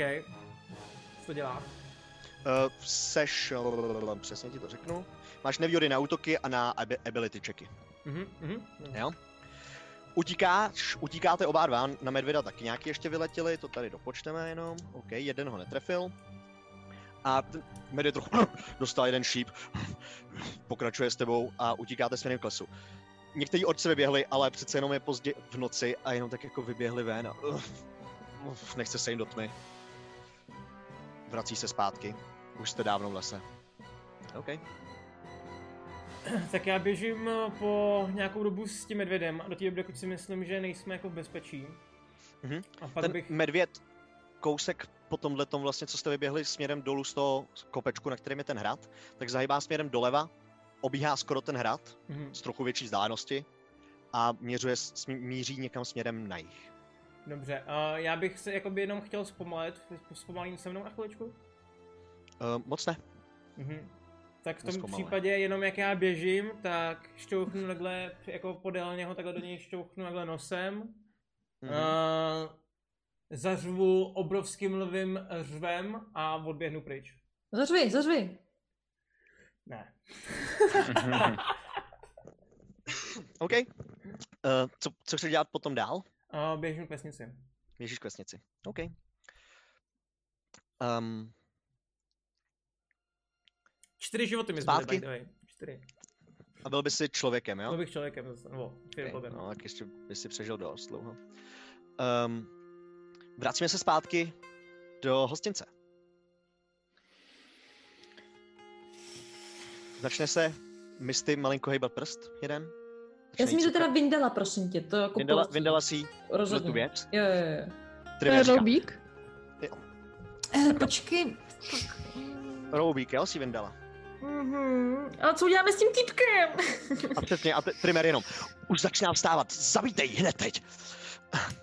Co to dělá? Uh, seš, uh, přesně ti to řeknu, máš nevýhody na útoky a na abi- ability checky. Mhm, mhm. Jo? Utíkáš, utíkáte oba dva, na medvěda taky nějaký ještě vyletěli, to tady dopočteme jenom. OK, jeden ho netrefil. A ten medvěd trochu dostal jeden šíp, pokračuje s tebou a utíkáte směrem k lesu. Někteří orci vyběhli, ale přece jenom je pozdě v noci a jenom tak jako vyběhli ven a uf, uf, nechce se jim do tmy. Vrací se zpátky. Už jste dávno v lese. OK. Tak já běžím eh, po nějakou dobu s tím medvědem a do té doby, dokud si myslím, že nejsme jako v bezpečí. Mhm. A pak Ten bych... medvěd kousek po tomhle tom vlastně, co jste vyběhli směrem dolů z toho kopečku, na kterém je ten hrad, tak zahybá směrem doleva, obíhá skoro ten hrad Mhm. z trochu větší vzdálenosti a měřuje, míří někam směrem na jih. Dobře, a já bych se jakoby jenom chtěl zpomalit, zpomalím se mnou na chviličku. Uh, moc ne. Mhm. Tak v tom Nezpomalej. případě jenom jak já běžím, tak šťouchnu takhle, jako podél něho, takhle do něj šťouchnu takhle nosem. Mhm. Uh, zařvu obrovským lvým řvem a odběhnu pryč. Zařvi, zařvi. Ne. OK. Uh, co, co chceš dělat potom dál? Uh, běžím k vesnici. Běžíš k vesnici. OK. Um, Čtyři životy mi zbyly, Zpátky? by the way. Čtyři. a byl by si člověkem, jo? To bych člověkem zase, nebo. Okay, no, tak ještě by si přežil dost dlouho. Um, vracíme se zpátky do hostince. Začne se Misty malinko hejbat prst, jeden. Já Začne jsem jí jí to teda vyndala, prosím tě, to jako Vyndala, platí. vyndala si Rozhodně. tu věc. Jo, jo, jo. To Trivia je říká, roubík? Eh, počkej. Roubík, jo, si vyndala. Mhm. A co uděláme s tím týpkem? A přesně, a te- Trimer jenom, už začíná vstávat, zabijte ji hned teď.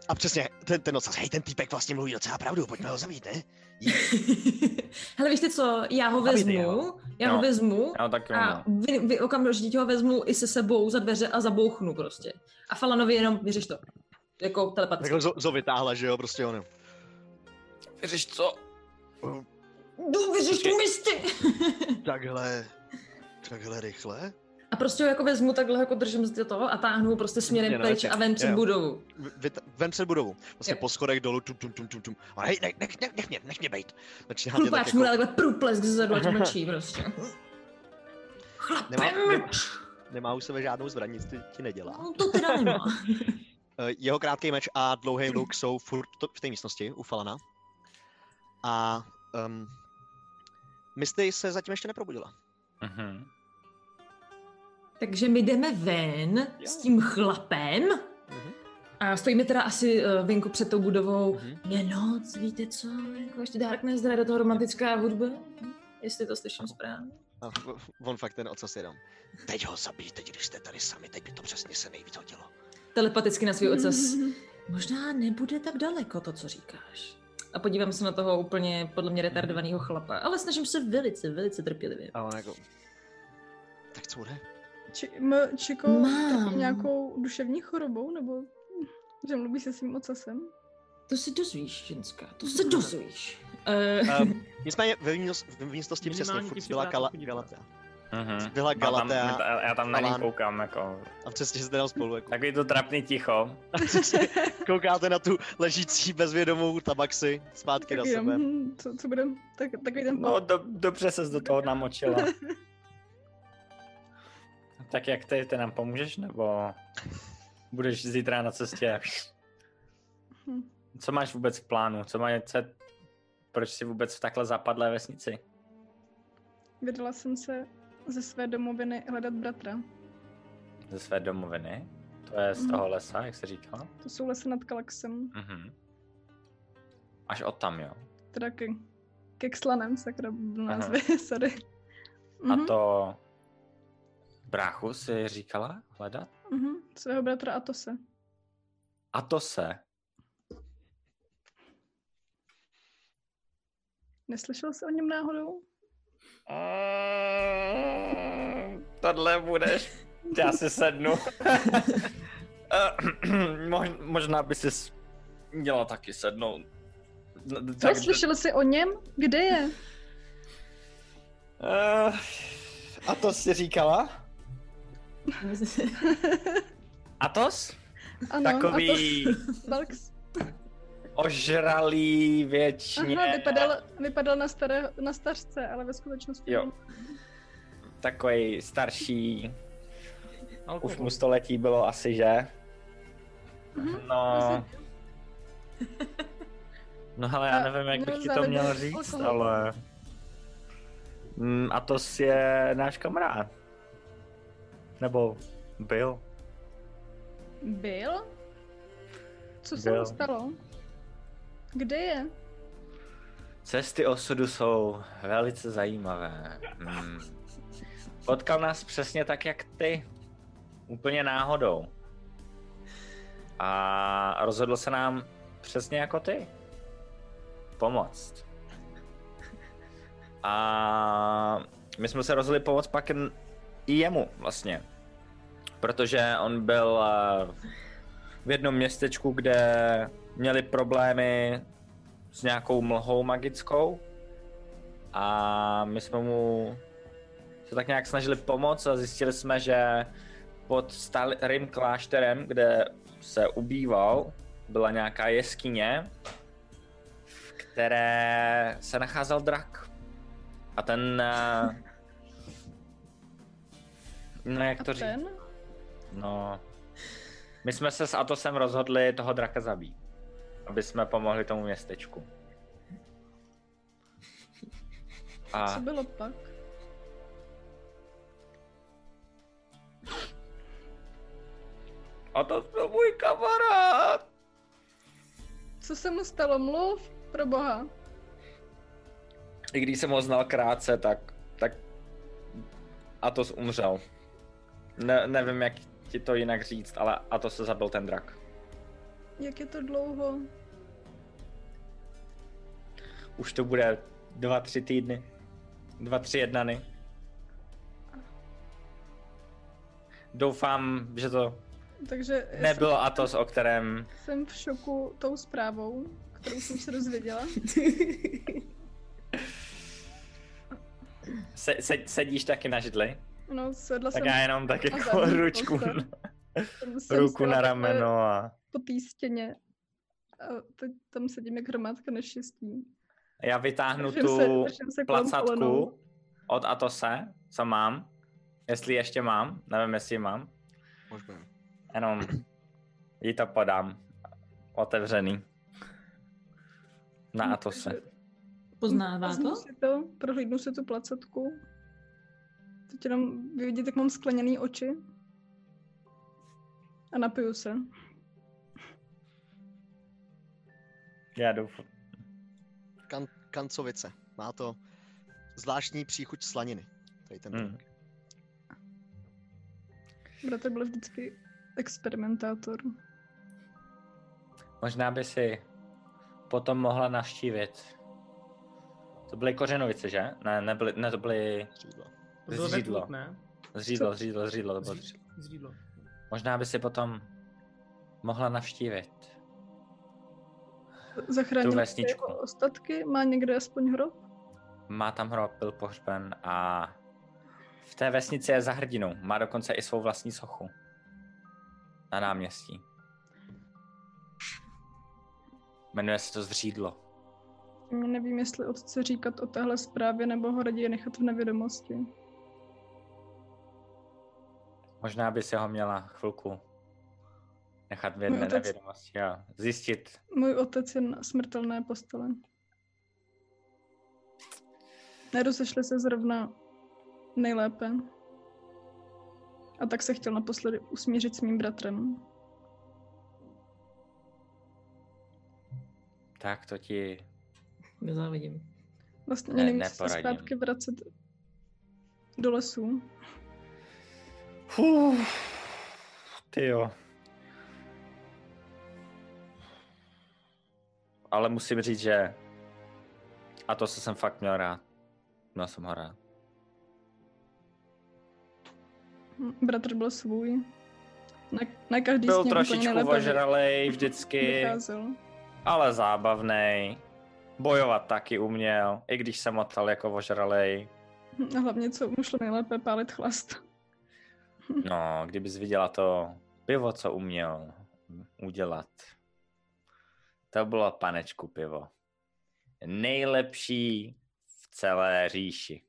A přesně, ten, ten ocas, hej, ten týpek vlastně mluví docela pravdu, pojďme ho zabít, ne? Hele, víš ty co, já ho vezmu, ho. já ho No. vezmu Já taky a mám. vy, vy okamžitě ho vezmu i se sebou za dveře a zabouchnu prostě. A Falanovi jenom vyřeš to. Jako telepaticky. Takhle zo, zo vytáhla, že jo, prostě ono. Víš co? Jdu, vyřeš tu misty! Takhle, takhle rychle. A prostě ho jako vezmu takhle, jako držím z toho a táhnu ho prostě směrem Jo, no, pryč a ven před Jo. budovu. Ven před budovu. Vlastně Jo. po schodech dolů, tum, tum, tum, tum, tum. A hej, nech, nech, nech, nech mě, nech mě bejt. Začíná tě tak Chlupáč mu dá takhle průplesk zezadu, ať mlčí prostě. nemá, Chlapem! nemá, nemá u sebe žádnou zbraň, nic ti, ti nedělá. No, to teda nemá. Eh, Jeho krátký meč a dlouhý luk jsou furt to- v té místnosti u Falana. A um, Misty se zatím ještě neprobudila. Mhm. Takže my jdeme ven Jo. s tím chlapem Mhm. a stojíme teda asi uh, venku před tou budovou. Mhm. Je noc, víte co, jako ještě Darkness hraje do toho romantická hudba, jestli to slyším správně. A on fakt ten ocas jenom. Teď ho zabijte, když jste tady sami, teď by to přesně se nejvíc hodilo. Telepaticky na svůj ocas. Možná nebude tak daleko to, co říkáš. A podívám se na toho úplně podle mě retardovaného chlapa, ale snažím se velice, velice trpělivě. A on jako... Tak co bude? Či, m, Čiko Mám. nějakou duševní chorobou, nebo že mluví se svým ocasem? To si dozvíš, ženská, to se dozvíš. Uh, Um, nicméně ve místnost- v místnosti přesně furt byla divná. Galatea. Mhm. Byla Já tam, Galatea já tam na ní koukám, jako. a přesně jste tam spolu. Jako. Takový to trapný ticho. Koukáte na tu ležící bezvědomou tabaxi zpátky na Tak jenom, sebe. hm, co, co bude? Tak, takový ten No, do, dobře ses do toho namočila. Tak jak ty, ty nám pomůžeš, nebo budeš zítra na cestě? Hm. Co máš vůbec v plánu? Co má, co, proč jsi vůbec v takhle zapadlé vesnici? Vydala jsem se ze své domoviny hledat bratra. Ze své domoviny? To je z Mhm. toho lesa, jak jsi říkala? To jsou lesy nad Kalaxem, Mhm. Až od tam, jo. teda ke, ke Kslanem, sakra názvy, sorry. A Mhm, to bráchu si říkala hledat? mhm, svého bratra Atose. A to se. Neslyšel jsi o něm náhodou? Mm, Tohle budeš. Já si sednu. Eh, Mož- Možná by si měla taky sednout. No, Co, slyšel jsi o něm? Kde je? Eh, a to si říkala? Atos? Ano, Takový Atos. Balks. ožralý věčně. Aha, vypadal, vypadal na, staré, na stařce, ale ve skutečnosti... Jo. Takový starší, Alkohol. už mu století bylo asi, že? Mhm, No, no hele, já nevím, jak bych ti to měl říct, ale... Mm, a to je náš kamarád. Nebo byl. Byl? Co se Byl. mu stalo? Kde je? Cesty osudu jsou velice zajímavé. Hmm. Potkal nás přesně tak, jak ty. Úplně náhodou. A rozhodl se nám přesně jako ty. Pomoct. A my jsme se rozhodli pomoct pak i jemu vlastně. Protože on byl eh, v jednom městečku, kde měli problémy s nějakou mlhou magickou a my jsme mu se tak nějak snažili pomoct a zjistili jsme, že pod starým klášterem, kde se ubýval, byla nějaká jeskyně, v které se nacházel drak. A ten... No jak to říct? No, my jsme se s Atosem rozhodli toho draka zabít, aby jsme pomohli tomu městečku. A... Co bylo pak? A to byl můj kamarád! Co se mu stalo? Mluv, pro boha. I když jsem ho znal krátce, tak, tak a to umřel. Ne, nevím, jak ti to jinak říct, ale Atos se zabil ten drak. Jak je to dlouho? Už to bude dva, tři týdny. Dva, tři jednany. Doufám, že to Takže nebylo Atos, o kterém... jsem, jsem v šoku tou zprávou, kterou jsem se dozvěděla. Se, se, sedíš taky na židli? No, sedla Tak jsem já jenom tak jako ručku, jsem ruku na rameno a... Po té stěně. A teď tam sedím jak hromádka neštěstí. Já vytáhnu Držím tu se- se placatku od Atose, co mám. Jestli ještě mám, nevím, jestli ji mám. Možná. Jenom jí to podám. Otevřený. Na Atose. Poznává to? Si to, prohlídnu si tu placatku. Teď jenom vidět, jak mám skleněný oči. A napiju se. Já doufám. Kan- kancovice. Má to zvláštní příchuť slaniny. Tady ten Mm. drink. Bratr byl vždycky experimentátor. Možná by si potom mohla navštívit. To byly kořenovice, že? Ne, nebyly, ne, to byly Střídlo. Zřídlo. Ne? zřídlo, zřídlo, zřídlo, to bylo Zří- zřídlo. Zřídlo. Možná by si potom mohla navštívit. Zachránil Tu vesničku. jeho ostatky? Má někde aspoň hrob? Má tam hrob, byl pohřben a v té vesnici je za hrdinou. Má dokonce i svou vlastní sochu. Na náměstí. Jmenuje se to Zřídlo. Nevím, jestli otce říkat o téhle zprávě, nebo ho raději nechat v nevědomosti. Možná by si ho měla chvilku nechat v jedné otec- nevědomosti a zjistit. Můj otec je na smrtelné postele. Nerozešli se zrovna nejlépe. A tak se chtěl naposledy usmířit s mým bratrem. Tak to ti Nezávidím. Vlastně Ne, nevím, se zpátky vracet do lesů. Ty jo. Ale musím říct, že a to se jsem fakt měl rád. Měl jsem ho rád. Bratr byl svůj. Ne, ne každý s Byl trošičku ožralej vždycky, vycházel. ale zábavný. Bojovat taky uměl, i když se motal jako ožralej. A hlavně, co mu šlo nejlépe, pálit chlast. No, kdybys viděla to pivo, co uměl udělat. To bylo panečku pivo. Nejlepší v celé říši.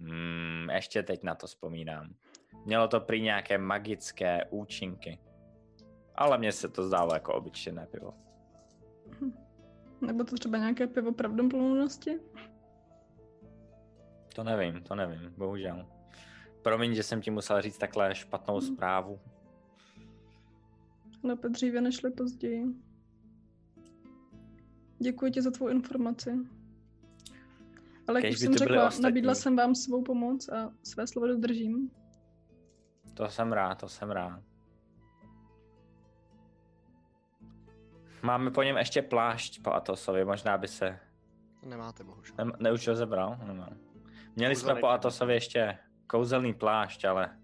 Hmm, ještě teď na to vzpomínám. Mělo to prý nějaké magické účinky. Ale mně se to zdálo jako obyčejné pivo. Nebo to třeba nějaké pivo pravdomplnosti? To nevím, to nevím, bohužel. Promiň, že jsem ti musel říct takhle špatnou Hmm. zprávu. Lépe dříve nežli později. Děkuji ti za tvou informaci. Ale jak už jsem řekla, ostatní. nabídla jsem vám svou pomoc a své slovo dodržím. To jsem rád, to jsem rád. Máme po něm ještě plášť po Atosovi, možná by se Nemáte, bohužel. ne, ne už ho zebral. Nemám. Měli jsme po. Atosovi ještě kouzelný plášť, ale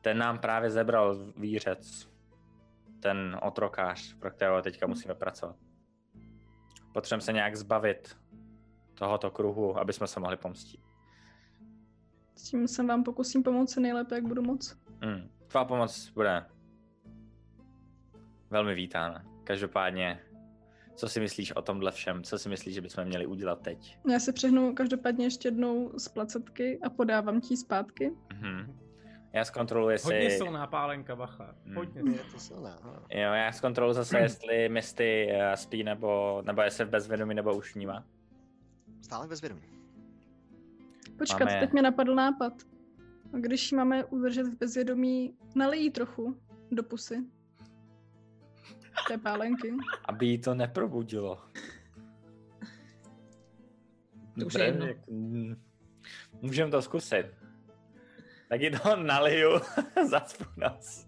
ten nám právě zebral výřec. Ten otrokář, pro kterého teďka musíme pracovat. Potřebujeme se nějak zbavit tohoto kruhu, aby jsme se mohli pomstit. S tím se vám pokusím pomoci nejlépe, jak budu moc. Hmm. Tvá pomoc bude velmi vítána. Každopádně, co si myslíš o tomhle všem? Co si myslíš, že bychom měli udělat teď? Já si přehnu každopádně ještě jednou z placetky a podávám ti zpátky. Mhm. Já zkontroluji, Hodně jestli... silná pálenka, bacha. Hmm. Hodně. Je to silné. aha. Jo, já zkontroluji zase, jestli Misty eh, spí, nebo, nebo jestli v bezvědomí, nebo už vnímá. Stále bez vědomí. Počkat, Máme- teď mě napadl nápad. A Když ji máme udržet v bezvědomí, nalij jí trochu. do pusy. Té pálenky. Aby jí to neprobudilo. To už je jedno. Můžeme to zkusit. Taky to naliju za nás.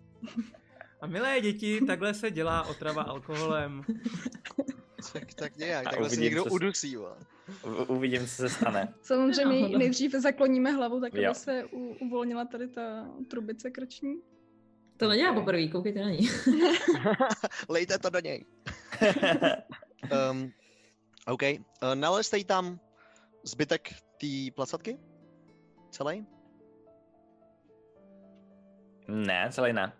A milé děti, takhle se dělá otrava alkoholem. Tak, tak nějak, takhle se uvidím, někdo co udusí. Uvidím, co se stane. Samozřejmě nejdřív zakloníme hlavu, tak Jo. aby se u, uvolnila tady ta trubice krční. To nedělá poprvé, koukejte na ní. Lejte to do něj. Um, OK. Uh, nalezte jí tam zbytek té placatky? Celý? ne, celý ne.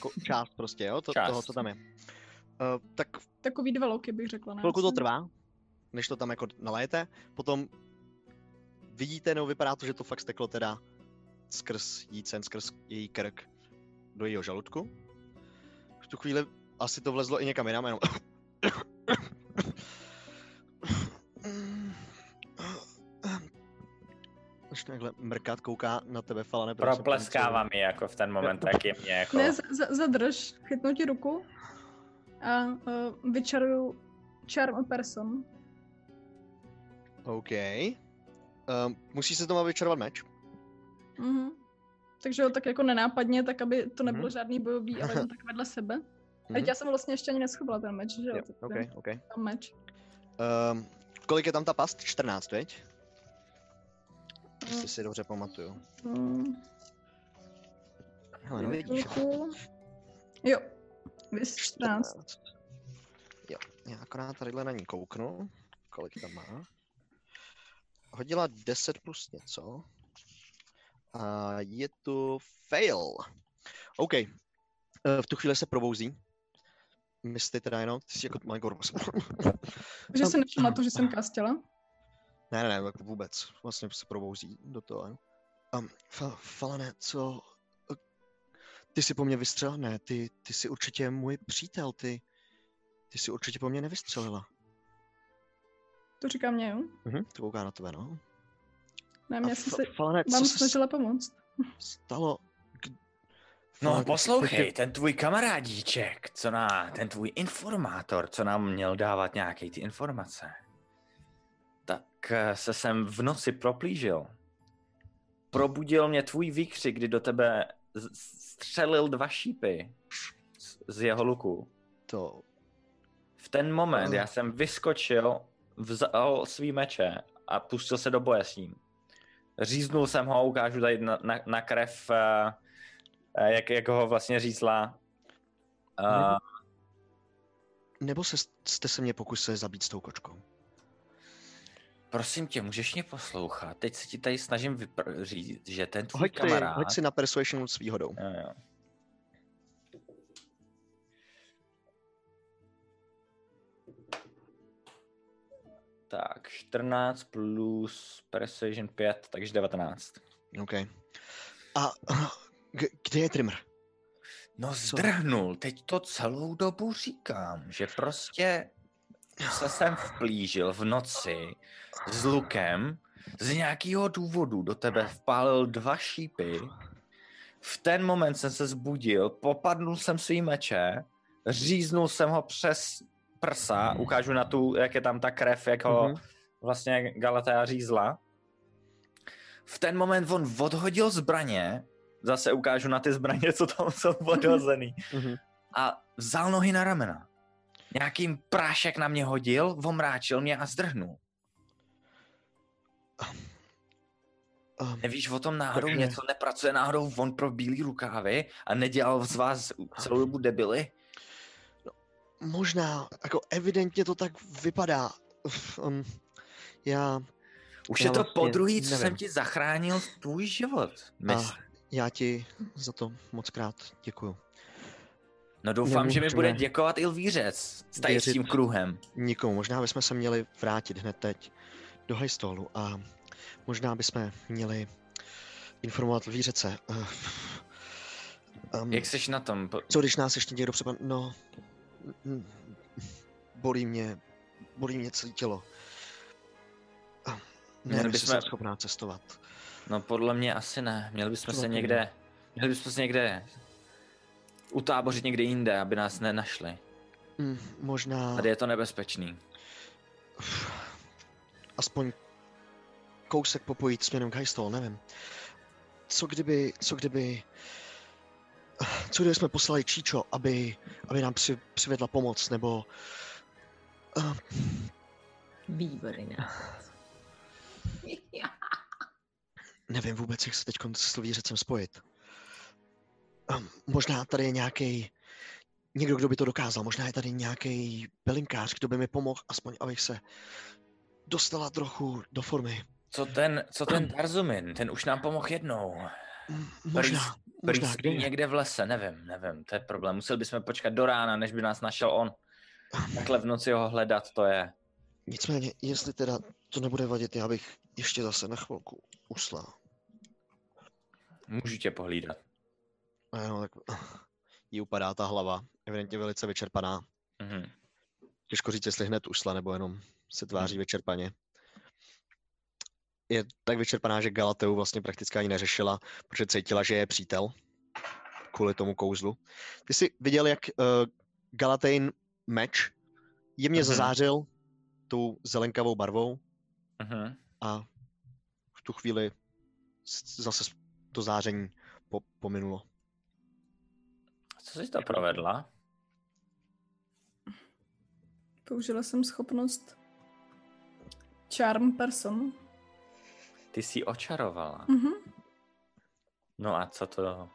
Ko- část prostě, jo? To, Část. Toho, co tam je. Uh, tak Takový dva loky bych řekla. ne? chvilku to trvá, než to tam jako nalejete. Potom vidíte, nebo vypadá to, že to fakt steklo teda skrz jícen, skrz její krk do jejího žaludku. V tu chvíli asi to vlezlo i někam jinam, jenom... Až takhle mrkat, kouká na tebe Falane. Propleskává mi jako v ten moment, je mě jako... Ne, z- zadrž, chytnu ti ruku a uh, vyčaruju charm a person. OK. Um, musí se tomu vyčarovat meč. Mhm. Takže jo, tak jako nenápadně, tak aby to nebylo Mhm. žádný bojový, ale jen tak vedle sebe. A teď Mhm. já jsem vlastně ještě ani neschovala ten meč, že jo? Jo, tak OK, ten-. Tam meč. Um, kolik je tam ta past? 14, veď? Mm. Jestli si dobře pamatuju. Mm, Hele, no vidíš. chvilku. Jo, vys 14. Jo, já akorát tadyhle na ní kouknu, kolik tam má. Hodila 10 plus něco. A je to fail. OK. Eh, V tu chvíli se probouzí. Misty teda jenom, ty jsi jako roz... Že jsem nešla na to, že jsem kastila. Ne, ne, ne, jako vůbec. Vlastně se probouzí do toho. Um, fa- Falane, co... Ty jsi po mně vystřelil? Ne, ty, ty jsi určitě můj přítel, ty... Ty jsi určitě po mně nevystřelila. To říká mě, jo? Mhm, to kouká na tebe, no. Ne, mě jsem se Falane, co vám se snažila pomoct. stalo? K... No Falane, poslouchej, ten tvůj kamarádíček, co na, ten tvůj informátor, co nám měl dávat nějaké ty informace, tak eh, se sem v noci proplížil. Probudil mě tvůj výkřik, kdy do tebe střelil dva šípy z, z jeho luku. To... V ten moment já jsem vyskočil, vzal svý meče a pustil se do boje s ním. Říznul jsem ho, ukážu tady na, na, na krev, eh, jak, jak ho vlastně řízla. Uh, Nebo se, jste se mě pokusili zabít s tou kočkou? prosím tě, můžeš mě poslouchat? Teď se ti tady snažím vypr- říct, že ten tvůj Hoď, si, kamarád... hoď si na persuasion s výhodou. Jo, jo. Tak, 14 plus Persuasion 5, takže 19. OK. A kde je Trimmer? No zdrhnul, teď to celou dobu říkám, že prostě se sem vplížil v noci s lukem, z nějakého důvodu do tebe vpálil dva šípy, v ten moment jsem se zbudil, popadnul jsem svý meče, říznul jsem ho přes prsa, ukážu na tu, jak je tam ta krev, jak ho Mhm. vlastně Galatea řízla. V ten moment on odhodil zbraně, zase ukážu na ty zbraně, co tam jsou odhozený, Mhm. a vzal nohy na ramena. Nějakým prášek na mě hodil, omráčil mě a zdrhnul. Um, Nevíš o tom náhodou, Takže- něco nepracuje náhodou on pro bílý rukávy a nedělal z vás celou dobu debily? Možná, jako evidentně to tak vypadá. Um, já, Už Já je to vlastně po druhý, co nevím. jsem ti zachránil tvůj život. A, já ti za to moc krát děkuju. No doufám, že mi nemůžeme bude děkovat Ilvířec s tady s tím kruhem. Nikomu, možná bychom se měli vrátit hned teď do hajstolu a možná bychom měli informovat Lvířece. Um, Jak jsi na tom? Co když nás ještě někdo přepan... No... mm, Bolí mě... Bolí mě celé tělo. Měli Nevím, jestli bychom- jsem schopná cestovat. No podle mě asi ne. Měli bychom se někde, měli bychom se někde utábořit někde jinde, aby nás nenašli. Hm, možná Tady je to nebezpečný. aspoň kousek popojít směrem k nevím. Co kdyby, co kdyby, co kdyby jsme poslali Číčo, aby, aby nám při, přivedla pomoc, nebo uh, Výborný nápad. nevím vůbec, jak se teď s slovířecem spojit. Um, možná tady je nějaký někdo, kdo by to dokázal. Možná je tady nějaký pelinkář, kdo by mi pomohl, aspoň abych se dostala trochu do formy. Co ten, co ten Tarzumin, ten už nám pomohl jednou. Možná, Prý možná, je? někde v lese, nevím, nevím, to je problém. Museli bychom počkat do rána, než by nás našel on. Takhle v noci ho hledat, to je. Nicméně, jestli teda to nebude vadit, já bych ještě zase na chvilku usla. Můžu tě pohlídat. A jo, tak jí upadá ta hlava, evidentně velice vyčerpaná. Mhm. Těžko říct, jestli hned usla, nebo jenom se tváří vyčerpaně. Je tak vyčerpaná, že Galateu vlastně prakticky ani neřešila, protože cítila, že je přítel kvůli tomu kouzlu. Ty jsi viděl, jak uh, Galatein meč jemně Mhm. zazářil tou zelenkavou barvou Mhm. a v tu chvíli zase to záření po, pominulo. Co jsi to provedla? Použila jsem schopnost Charm Person. Ty jsi očarovala. Mhm. No a co to,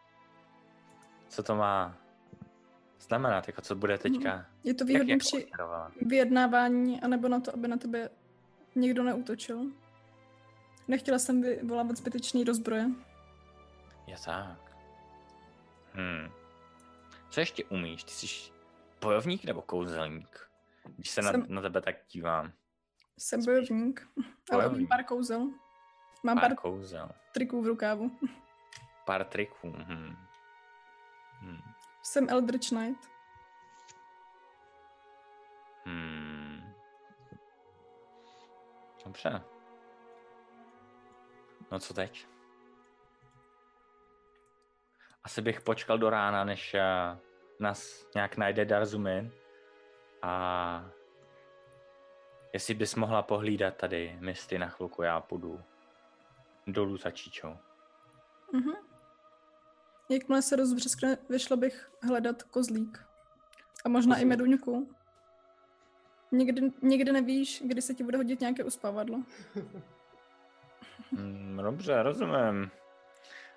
co to má znamenat, jako co bude teďka? Je to výhodné při očarovala? vyjednávání, anebo na to, aby na tebe někdo neútočil. Nechtěla jsem vyvolávat zbytečný rozbroje. Je tak. Hmm. Co ještě umíš? Ty jsi bojovník nebo kouzelník? Když se na, Jsem- na tebe tak dívám. Jsem bojovník, ale umím pár kouzel. Mám Pár pár kouzel. triků v rukávu. Pár triků. Hmm. Hmm. Jsem Eldritch Knight. Hmm. Dobře. No co teď? Asi bych počkal do rána, než eh, nás nějak najde Darzumin. A jestli bys mohla pohlídat tady misty na chvilku, já půjdu dolů za Číčou. Mhm. Jakmile se rozbřeskne, vyšla bych hledat kozlík. A možná i Kozlík. meduňku. Nikdy, nikdy nevíš, kdy se ti bude hodit nějaké uspávadlo. Hmm, dobře, rozumím.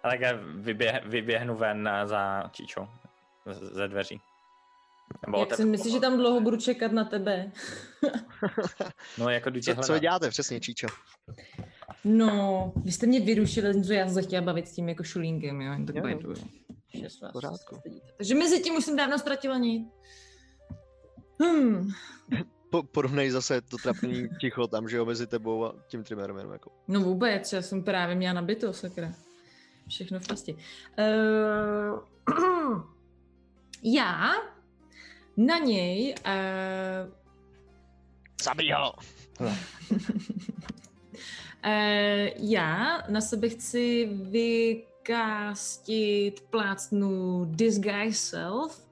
A tak já vyběh, vyběhnu ven za Číčou. z- Ze dveří. Nebo Jak si myslíš, že tam dlouho budu čekat na tebe? No, jako Co, co děláte přesně, Číčo? No, vy jste mě vyrušili, že já jsem se chtěla bavit s tím jako šulínkem, jo, jen tak by jo. vás pořádku. stydíte. Takže mezi tím už jsem dávno ztratila nic. Hmm, Po, porovnej zase to trapný ticho tam, že jo, mezi tebou a tím trimerem, jenom jako. no vůbec, já jsem právě měla nabito, sakra. Všechno v pasti. Uh, já na něj uh, Zabij ho! Eh, já na sebe chci vykástit plácnu Disguise Self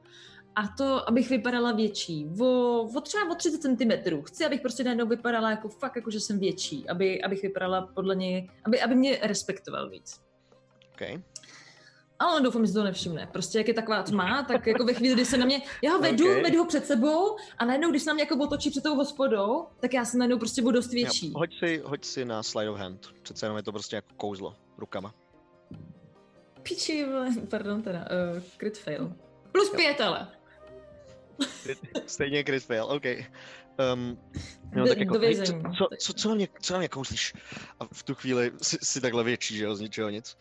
a to, abych vypadala větší. O, o třeba o 30 cm. Chci, abych prostě najednou vypadala jako fakt, jako že jsem větší. Aby, abych vypadala podle něj, aby, aby mě respektoval víc. Okay. Ale on doufám, že si to nevšimne. Prostě jak je taková tma, tak jako ve chvíli, kdy se na mě, já ho vedu, Okay. vedu ho před sebou a najednou, když se na mě jako otočí před tou hospodou, tak já jsem najednou prostě budu dost větší. Jo, hoď, si, hoď si na slide of hand. Přece jenom je to prostě jako kouzlo rukama. Piči, pardon teda, uh, crit fail. Plus pět ale. Stejně crit fail, OK. Um, no, tak jako, hej, co, co, co, na mě, co na mě kouzlíš? A v tu chvíli si, si takhle větší, že jo, z ničeho nic.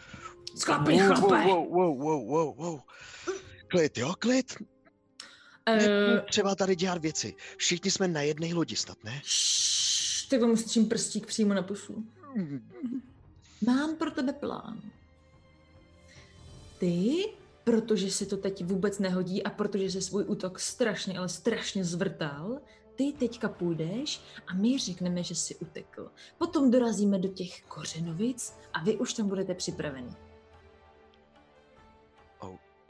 Sklapni, wow, chlape! wow, wow, wow, wow, wow. Klid, jo, klid. Uh, třeba tady dělat věci. Všichni jsme na jedné lodi snad, ne? šš, ty mu střím prstík přímo na pusu. Mám pro tebe plán. Ty, protože si to teď vůbec nehodí a protože se svůj útok strašně, ale strašně zvrtal, ty teďka půjdeš a my řekneme, že jsi utekl. Potom dorazíme do těch kořenovic a vy už tam budete připraveni.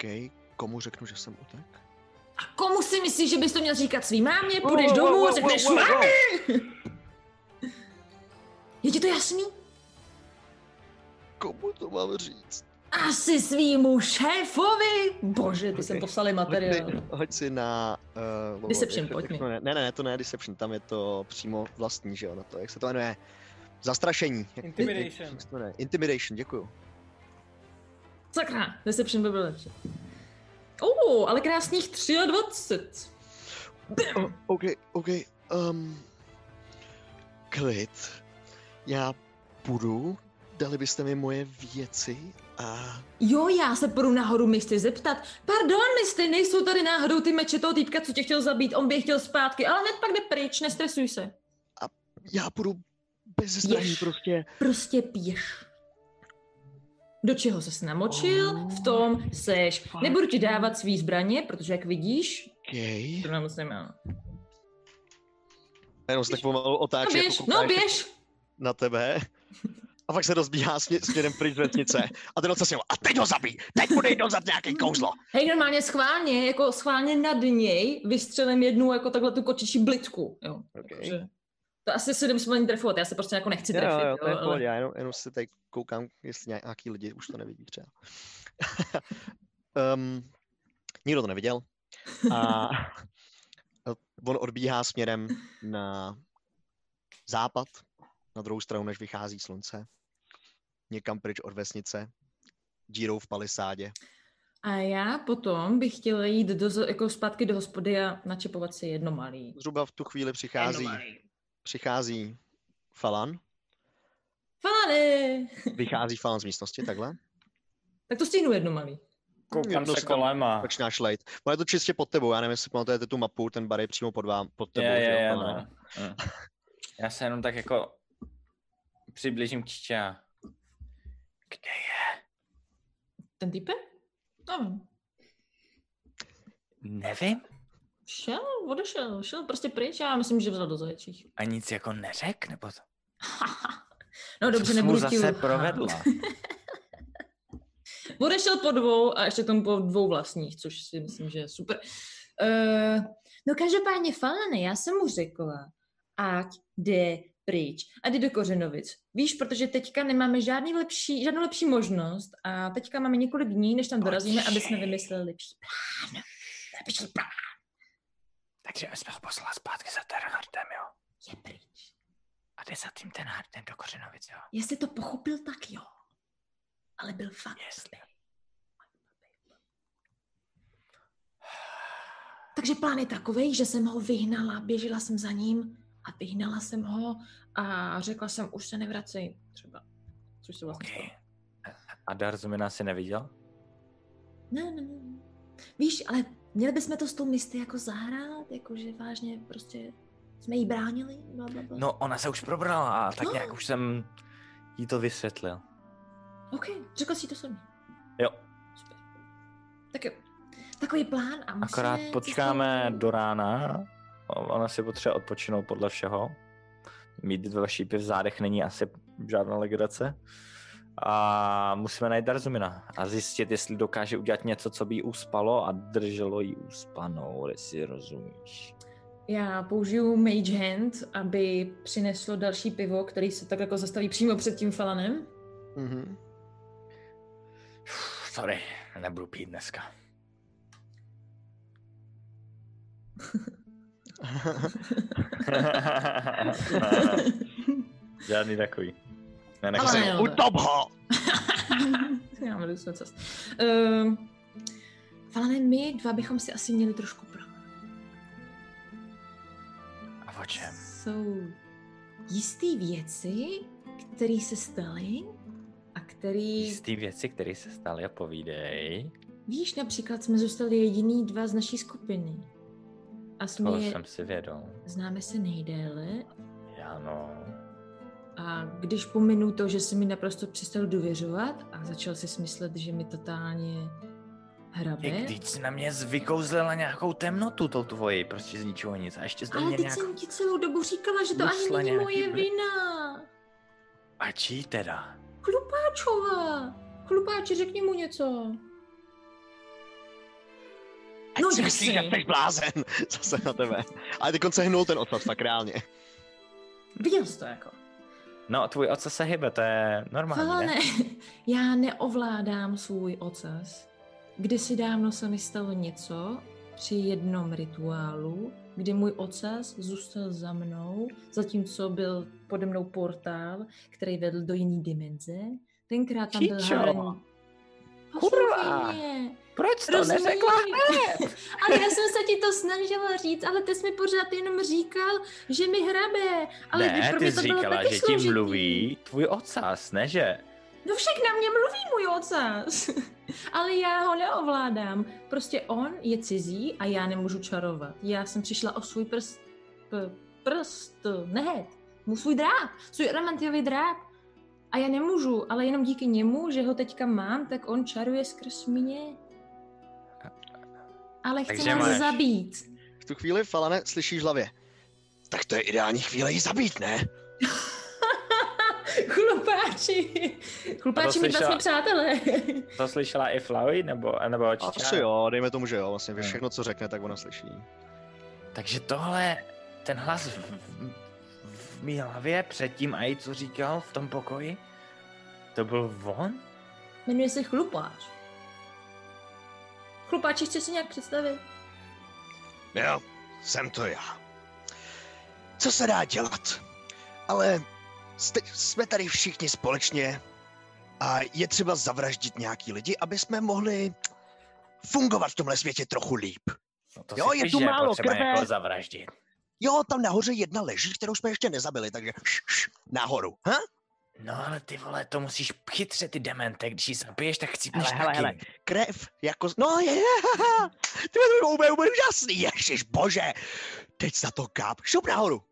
OK, komu řeknu, že jsem utek? A komu si myslíš, že bys to měl říkat svý mámě? Půjdeš domů řekneš mami! Je ti to jasný? Komu to mám říct? Asi svýmu šéfovi! Bože, ty jsem Ok. poslali materiál. Hoď si, hoď si na... Uh, Deception, pojď mi. Ne, ne, ne, to ne Deception, tam je to přímo vlastní, že jo, na to, jak se to jmenuje? Zastrašení. Jak- Intimidation. Jak, jak to jmenuje? Intimidation, děkuju. Sakra, Deception by byl lepší. Oh, ale krásných 23. Oh, OK, OK. Um, klid. Já půjdu, dali byste mi moje věci a... Jo, já se půjdu nahoru misty zeptat. Pardon, misty, nejsou tady náhodou ty meče toho týpka, co tě chtěl zabít, on by chtěl zpátky, ale hned pak jde pryč, nestresuj se. Já půjdu bez zbraní prostě. Prostě pěš. Do čeho ses namočil, v tom seš. Nebudu ti dávat svý zbraně, protože jak vidíš, OK. to nám moc nemá. Jenom se tak pomalu No otáčí, běž, jako no běž. na tebe. A pak se rozbíhá smě, směrem pryč z vesnice. A ten se a teď ho zabij, teď bude jít za nějaký kouzlo. Hej, normálně schválně, jako schválně nad něj vystřelím jednu jako takhle tu kočičí blitku, jo. Okay. Takže to asi se nemusím ani trefovat, já se prostě jako nechci Jo, trefit, jo, to je ale- pohodě, já jenom, jenom se tady koukám, jestli nějaký lidi už to nevidí třeba. um, nikdo to neviděl. A on odbíhá směrem na západ, na druhou stranu, než vychází slunce. Někam pryč od vesnice, dírou v palisádě. A já potom bych chtěla jít do, jako zpátky do hospody a načepovat si jedno malý. Zhruba v tu chvíli přichází. Přichází Falan, Fane! vychází Falan z místnosti, takhle. Tak to stihnu jedno malý. Koukám se kolem a... Začínáš lejt. Ono je to čistě pod tebou, já nevím, jestli pamatujete tu mapu, ten bar je přímo pod, vám, pod tebou. Je, je, jo, je, Falane? no. Já se jenom tak jako přiblížím k čtě a... Kde je? Ten type? No, Nevím. Šel, odešel, šel prostě pryč, já myslím, že vzal do zaječích. A nic jako neřek, nebo to? No Co dobře, nebudu ti zase provedla? Odešel po dvou a ještě tomu po dvou vlastních, což si myslím, že je super. Uh, no každopádně Falane, já jsem mu řekla, ať jde pryč a jde do Kořenovic. Víš, protože teďka nemáme žádný lepší, žádnou lepší možnost a teďka máme několik dní, než tam dorazíme, aby jsme vymysleli lepší plán. Lepší plán Takže jsme ho poslala zpátky za Terhardem, jo? je pryč. A jde za tím ten Harden do Kořenovic, jo? Jestli to pochopil, tak jo. Ale byl fakt Jestli. Takže plán je takový, že jsem ho vyhnala, běžela jsem za ním a vyhnala jsem ho a řekla jsem, už se nevracej třeba. Což se vlastně OK. stalo. A Darzumina si neviděl? Ne, ne, ne. Víš, ale měli bychom to s tou misty jako zahrát, jakože vážně prostě jsme jí bránili, bla, bla, bla. No, ona se už probrala a tak No. nějak už jsem jí to vysvětlil. OK, řekl si to sami. Jo. Super. Tak jo. Takový plán a musíme... Akorát počkáme cestou- do rána. Ona si potřebuje odpočinout podle všeho. Mít dva šípy v zádech není asi žádná legrace. A musíme najít Darzumina a zjistit, jestli dokáže udělat něco, co by jí uspalo a drželo jí uspanou, jestli rozumíš. Já použiju Mage Hand, aby přineslo další pivo, který se tak jako zastaví přímo před tím falanem. Mhm. Uf, Sorry, nebudu pít dneska. Žádný takový. Ne, Ale nechci. ne, Utop ho! Já mám docela čas. Uh, Falane, my dva bychom si asi měli trošku promluvit. A o čem? Jsou jistý věci, které se staly a který... Jistý věci, které se staly a povídej. Víš, například jsme zůstali jediný dva z naší skupiny. A jsme Toho jsem si vědom. známe se nejdéle Ano. A když pominu to, že se mi naprosto přestal důvěřovat a začal si smyslet, že mi totálně hrabe. Jak když jsi na mě vykouzlela nějakou temnotu, tou tvoji, prostě z ničeho nic. A ještě jsi Ale teď nějak... jsem ti celou dobu říkala, že to ani není moje bl- vina. A čí teda? Chlupáčová. Chlupáči, řekni mu něco. No si myslíš, že jasně. jsi blázen. Zase na tebe. Ale ty se hnul ten ocas, fakt reálně. Viděl jsi to jako. No, tvůj ocas se hybe, to je normální, Ale ne? ne, já neovládám svůj ocas. Kdysi dávno se mi stalo něco při jednom rituálu, kdy můj ocas zůstal za mnou, zatímco byl pode mnou portál, který vedl do jiné dimenze. Tenkrát tam byl Čičo. hraní. Kurva. Proč to neřekla? Ale já jsem se ti to snažila říct, ale ty jsi mi pořád jenom říkal, že mi hrabe. Ale ne, pro ty jsi to říkala, že ti mluví tvůj ocas, ne že? No však na mě mluví můj ocas. Ale já ho neovládám. Prostě on je cizí a já nemůžu čarovat. Já jsem přišla o svůj prst. P- prst, ne, mu svůj dráp, svůj adamantiový dráp. A já nemůžu, ale jenom díky němu, že ho teďka mám, tak on čaruje skrz mě. Ale chci Takže nás máš- zabít. V tu chvíli, Falane, slyšíš v hlavě. Tak to je ideální chvíle ji zabít, ne? Chlupáči. Chlupáči mi vlastně přátelé. To slyšela i Flowey, nebo, nebo Čiča? Asi jo, dejme tomu, že jo. Vlastně Hmm. všechno, co řekne, tak ona slyší. Takže tohle, ten hlas v, v, v mý hlavě předtím, a i co říkal v tom pokoji, to byl on? Jmenuje se Chlupáč. Chlupáči, chci si nějak představit? Jo, jsem to já. Co se dá dělat? Ale jste, jsme tady všichni společně a je třeba zavraždit nějaký lidi, aby jsme mohli fungovat v tomhle světě trochu líp. No to Jo, si je tu málo krve. Jako zavraždit. Jo, tam nahoře jedna leží, kterou jsme ještě nezabili, takže š, š, nahoru. Ha? No ale ty vole, to musíš chytře ty demente, když ji zabiješ, tak chcípneš Hele, hele, taky. hele. Krev, jako... No je, ty to bylo úplně, úplně úžasný, ježiš bože. Teď za to káp, šup nahoru.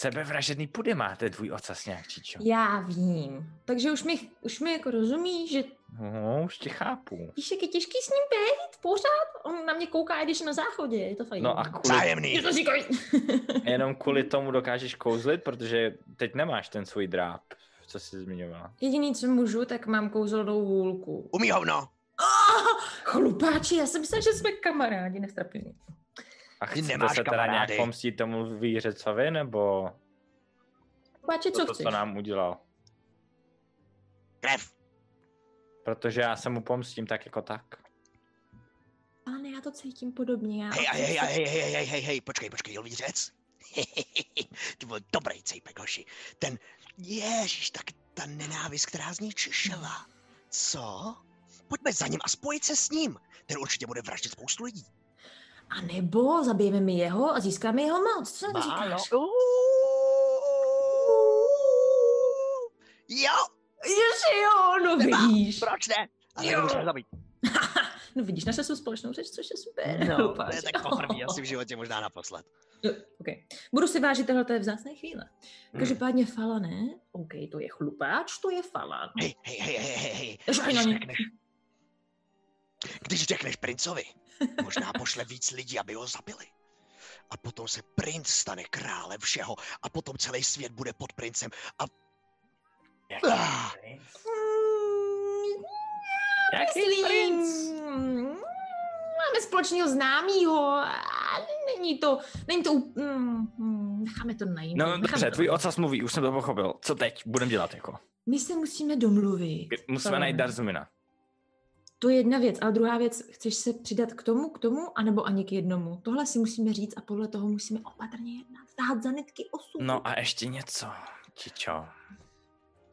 Sebevražedný pudy máte tvůj ocas nějak, Čičo. Já vím. Takže už mi, už mi jako rozumí, že No, už tě chápu. víš, jak je těžký s ním být pořád. On na mě kouká, i když je na záchodě, je to fajn. No a kvůli, Zájemný. Je to říkaj. jenom kvůli tomu dokážeš kouzlit, protože teď nemáš ten svůj dráp, co jsi zmiňovala. Jediný, co můžu, tak mám kouzelnou hůlku. Umí hovno. Oh, chlupáči, já jsem myslela, že jsme kamarádi, nestrapili. A chcete nemáš se teda kamarády. nějak pomstit tomu výřecovi, nebo Chlupáči, co to, chceš? co nám udělal? Krev. Protože já se mu pomstím tak jako tak. Ale já to cítím podobně. Já Hej, hej, hej, hej, hej, hej, hej, hej, počkej, počkej, Jolvířec. Ty byl dobrý cejpek, hoši. Ten, ježiš, tak ta nenávist, která z ní čišela. Co? Pojďme za ním a spojit se s ním. Ten určitě bude vraždit spoustu lidí. A nebo zabijeme mi jeho a získáme jeho moc. Co na to Málo. říkáš? Jo, Ježi jo, no Nemá. vidíš. proč ne? Ale Jo. zabít. no vidíš, našli jsme společnou řeč, což je super. No, to Chlupáči. je tak poprvé asi v životě, možná naposled. Jo, okay. Budu si vážit tohle vzácné chvíle. Každopádně Fala ne. OK, to je chlupáč, to je Falan. Hej, hej, hej, hej, hej, hej. Když řekneš, když řekneš princovi, možná pošle víc lidí, aby ho zabili. A potom se princ stane králem všeho a potom celý svět bude pod princem a Jaký Ah. princ? Jaký Myslím, princ? máme společného známýho, ale není to, není to, mm, mm, necháme to na jindy. No necháme dobře, to tvůj ocas mluví, už jsem to pochopil. Co teď budeme dělat jako? My se musíme domluvit. Musíme najít Darzumina. To je jedna věc, ale druhá věc, chceš se přidat k tomu, k tomu, anebo ani k jednomu? Tohle si musíme říct a podle toho musíme opatrně jednat. Tahat za nitky osudu. No a ještě něco, Čičo.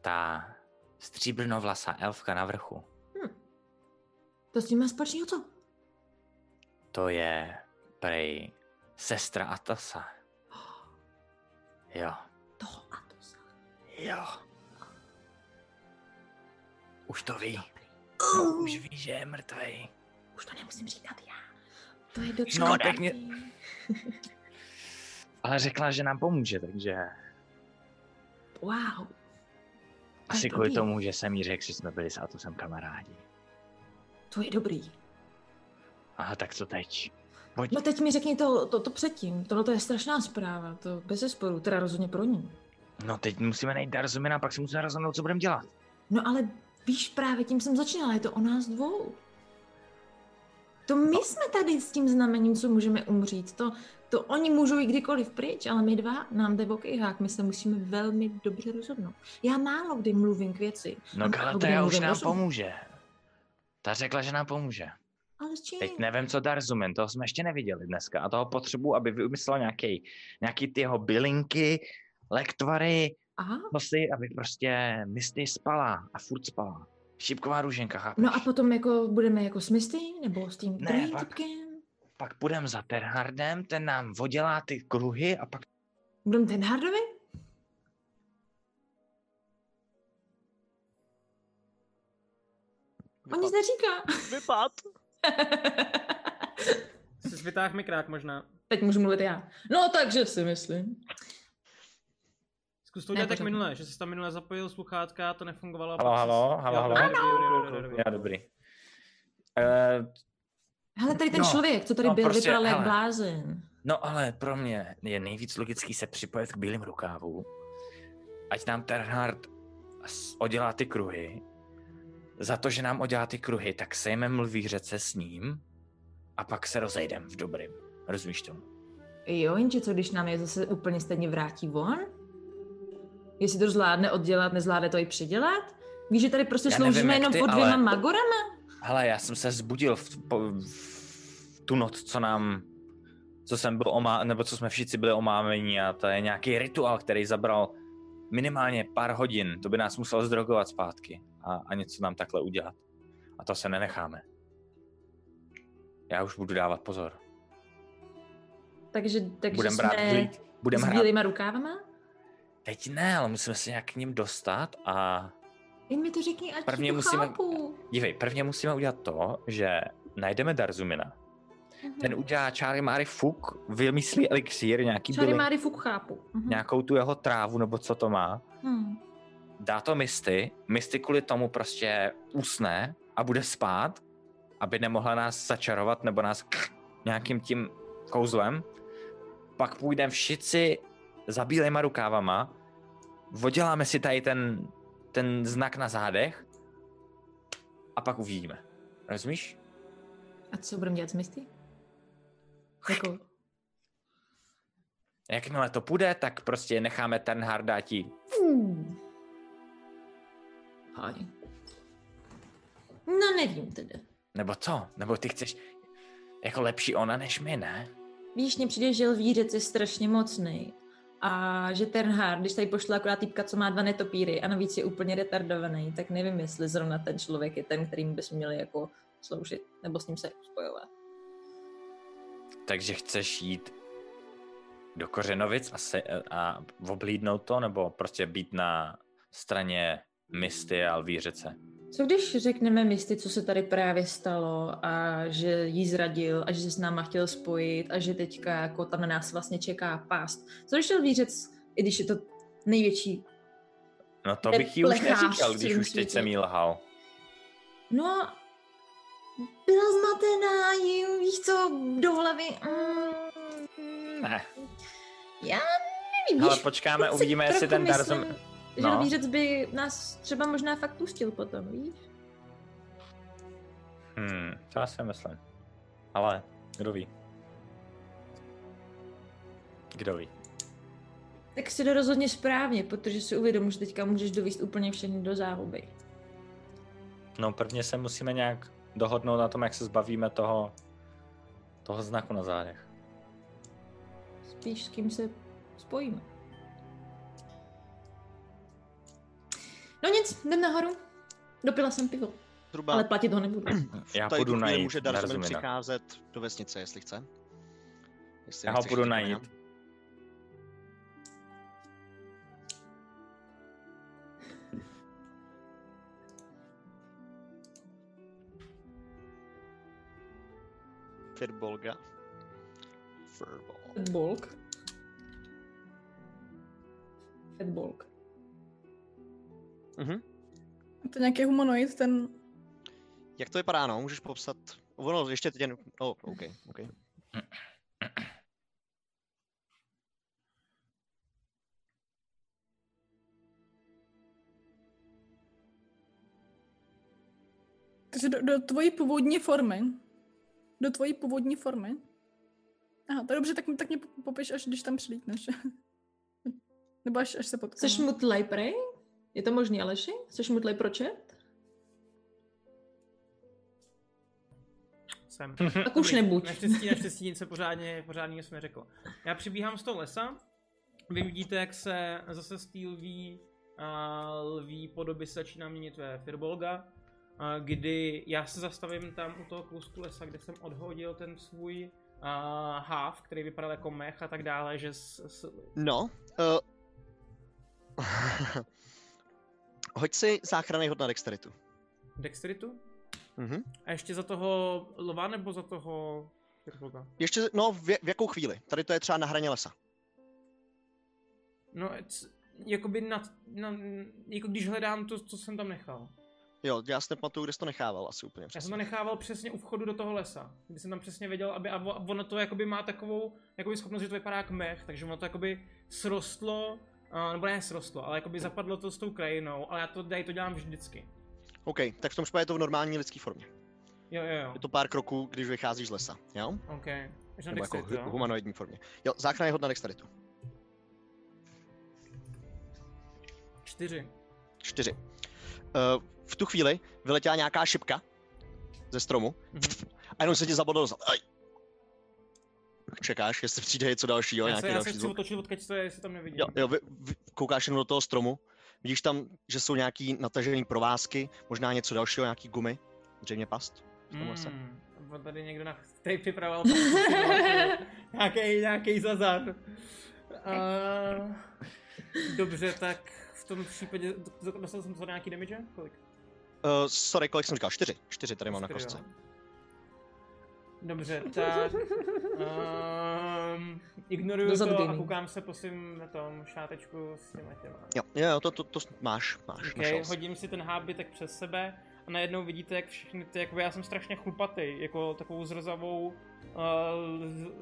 Ta stříbrnovlasá elfka na vrchu, To s tím má společného co? to je prej sestra Atosa. Jo, Toho a to se. jo. Už to ví. Uh, už ví, že je mrtvej. už to nemusím říkat já. To je do No, tak mě- Ale řekla, že nám pomůže, takže Wow. asi je kvůli dobrý. tomu, že jsem jí řekl, že jsme byli s Atosem kamarádi. To je dobrý. Aha, tak co teď? Pojď. No teď mi řekni to, to, to předtím. Tohle to je strašná zpráva, to bez sporu, teda rozhodně pro ní. No teď musíme najít Darzumina, pak si musíme rozhodnout, co budeme dělat. No ale víš, právě tím jsem začínala, je to o nás dvou. To my jsme tady s tím znamením, co můžeme umřít. To, to oni můžou i kdykoliv pryč, ale my dva, nám jde okejhák, my se musíme velmi dobře rozhodnout. Já málo kdy mluvím k věci. No a málo ale kdy ta už nám rozumně. pomůže. Ta řekla, že nám pomůže. Ale čím? Teď nevím, co Darzumin, toho jsme ještě neviděli dneska a toho potřebuji, aby vymyslel nějaký, nějaký ty jeho bylinky, lektvary, Aha. nosy, aby prostě Misty spala a furt spala. Šípková růženka, chápeš? No a potom jako budeme jako s Misty, nebo s tím Ne, druhým pak- typkem? Pak půjdeme za Terhardem, ten nám vodělá ty kruhy a pak Budeme ten Hardovi? On nic neříká. Vypad. Jsi vytáhl mikrák možná. Teď můžu mluvit já. No, takže si myslím. Zkus to udělat pořád. minule, že jsi tam minule zapojil sluchátka, to nefungovalo. Halo, halo, halo, Jo, halo. Já dobrý. Uh, Hele, tady ten No, člověk, co tady no, byl, prostě, vypadal jak blázen. No ale pro mě je nejvíc logický se připojit k bílým rukávu, ať nám Terhard odělá ty kruhy. Za to, že nám odělá ty kruhy, tak sejmem mluvířece s ním a pak se rozejdem v dobrým. Rozumíš tomu? Jo, jenže co když nám je zase úplně stejně vrátí von? Jestli to zvládne oddělat, nezvládne to i přidělat? Víš, že tady prostě Já nevím, sloužíme jak jenom ty, pod dvěma ale- magorama? Hele, já jsem se zbudil v, po, v tu noc, co nám, co jsem byl omá, nebo co jsme všichni byli omámení a to je nějaký rituál, který zabral minimálně pár hodin. To by nás muselo zdrogovat zpátky a, a něco nám takhle udělat. A to se nenecháme. Já už budu dávat pozor. Takže, takže Budem jsme brát. Budem s hrát. bílýma rukávama? Teď ne, ale musíme se nějak k ním dostat a Jen mi to řekni, ať Prvně to musíme- chápu. dívej, prvně musíme udělat to, že najdeme Darzumina. Ten udělá čáry Máry Fuk, vymyslí elixír, nějaký Čary bylin- Máry Fuk chápu. Mhm. nějakou tu jeho trávu, nebo co to má, Hmm. dá to Misty, Misty kvůli tomu prostě usne a bude spát, aby nemohla nás začarovat nebo nás nějakým tím kouzlem. Pak půjdeme všichni za bílejma rukávama, voděláme si tady ten, ten znak na zádech a pak uvidíme. Rozumíš? A co budeme dělat s Misty? Jako, Jakmile to půjde, tak prostě necháme ten hardátí. Fajn. No nevím teda. Nebo co? Nebo ty chceš jako lepší ona než my, ne? Víš, mně přijde, že lvířec je strašně mocný. A že ten hard, když tady pošla akorát týpka, co má dva netopíry a navíc je úplně retardovaný, tak nevím, jestli zrovna ten člověk je ten, kterým bychom měli jako sloužit, nebo s ním se spojovat. Takže chceš jít do Kořenovic a, se, a oblídnout to, nebo prostě být na straně Misty a Lvířece? Co když řekneme Misty, co se tady právě stalo a že jí zradil a že se s náma chtěl spojit a že teďka jako tam na nás vlastně čeká pást. Co když lvířec, i když je to největší No to bych jí už neříkal, když už teď jsem jí lhal. No, byla zmatená, jim, víš co, do hlavy. Mm, Ne. já nevím, Ale počkáme, uvidíme, jestli ten Darzum... myslím, Že No. lvířec by nás třeba možná fakt pustil potom, víš? Hmm, to já si myslím. Ale kdo ví? Kdo ví? Tak si to rozhodně správně, protože si uvědomu, že teďka můžeš dovíst úplně všechny do záhuby. No prvně se musíme nějak dohodnout na tom, jak se zbavíme toho, toho znaku na zádech. Spíš s kým se spojíme. No nic, jdem nahoru. Dopila jsem pivo, Zhruba ale platit ho nebudu. Já tady půjdu najít může Darzumina. přicházet do vesnice, jestli chce. Jestli Já ho půjdu jít najít. jinam. Firbolga. Furball. Fedbolk. Fedbolk. Mhm. Je to nějaký humanoid, ten... Jak to vypadá, no? Můžeš popsat? Ono ještě teď jen... Oh, OK, OK. Takže do, do tvojí původní formy do tvojí původní formy. Aha, to je dobře, tak, tak mě popiš, až když tam přilítneš. Nebo až, až se potkáme. Jsi mutlej prej? Je to možný, Aleši? Jsi mutlej pro chat? Jsem. Tak už nebuď. Naštěstí, naštěstí nic se pořádně, pořádně jsme řekl. Já přibíhám z toho lesa. Vy vidíte, jak se zase z té lví, a lví podoby se začíná měnit ve Firbolga. A kdy já se zastavím tam u toho kousku lesa, kde jsem odhodil ten svůj uh, háv, který vypadal jako mech a tak dále, že s, s, No, uh... hoď si záchranný hod na dexteritu. dexteritu. Mhm. A ještě za toho lva nebo za toho? Ještě, no, v, v jakou chvíli? Tady to je třeba na hraně lesa. No, c- jakoby na, na, jako když hledám to, co jsem tam nechal. Jo, já si nepamatuju, kde jsi to nechával asi úplně Já přesně. jsem to nechával přesně u vchodu do toho lesa, kdy jsem tam přesně věděl, aby, a ono to jakoby má takovou jakoby schopnost, že to vypadá jak mech, takže ono to jakoby srostlo, nebo ne srostlo, ale jakoby zapadlo to s tou krajinou, ale já to, já to dělám vždycky. OK, tak v tom případě je to v normální lidské formě. Jo, jo, jo, Je to pár kroků, když vycházíš z lesa, jo? ok. Až na Nebo jako jo? humanoidní formě. Jo, záchranný hod na dexteritu. Čtyři. Čtyři. Uh, v tu chvíli vyletěla nějaká šipka ze stromu Mhm. a jenom se ti zabodl za... Aj. Čekáš, jestli přijde něco dalšího, já se, já se další chci otočit, odkud to je, jestli tam nevidím. Jo, jo, vy, vy, koukáš jenom do toho stromu, vidíš tam, že jsou nějaký natažený provázky, možná něco dalšího, nějaký gumy, zřejmě past v tom lese. Mm, on tady někdo na tady připravoval nějaký, nějaký zazar. Uh, dobře, tak v tom případě, do- do- dostal jsem to nějaký damage? Kolik? Uh, sorry, kolik jsem říkal? Čtyři. Čtyři tady mám na Čtyři, kostce. jo. Dobře, tak... Um, ignoruju Dozad to a koukám se po svým na tom šátečku s těma těma. Jo, jo, to, to, to máš, máš. Ok, našel jsi. hodím si ten hábitek přes sebe a najednou vidíte, jak všechny ty, jako já jsem strašně chlupatý, jako takovou zrzavou, uh,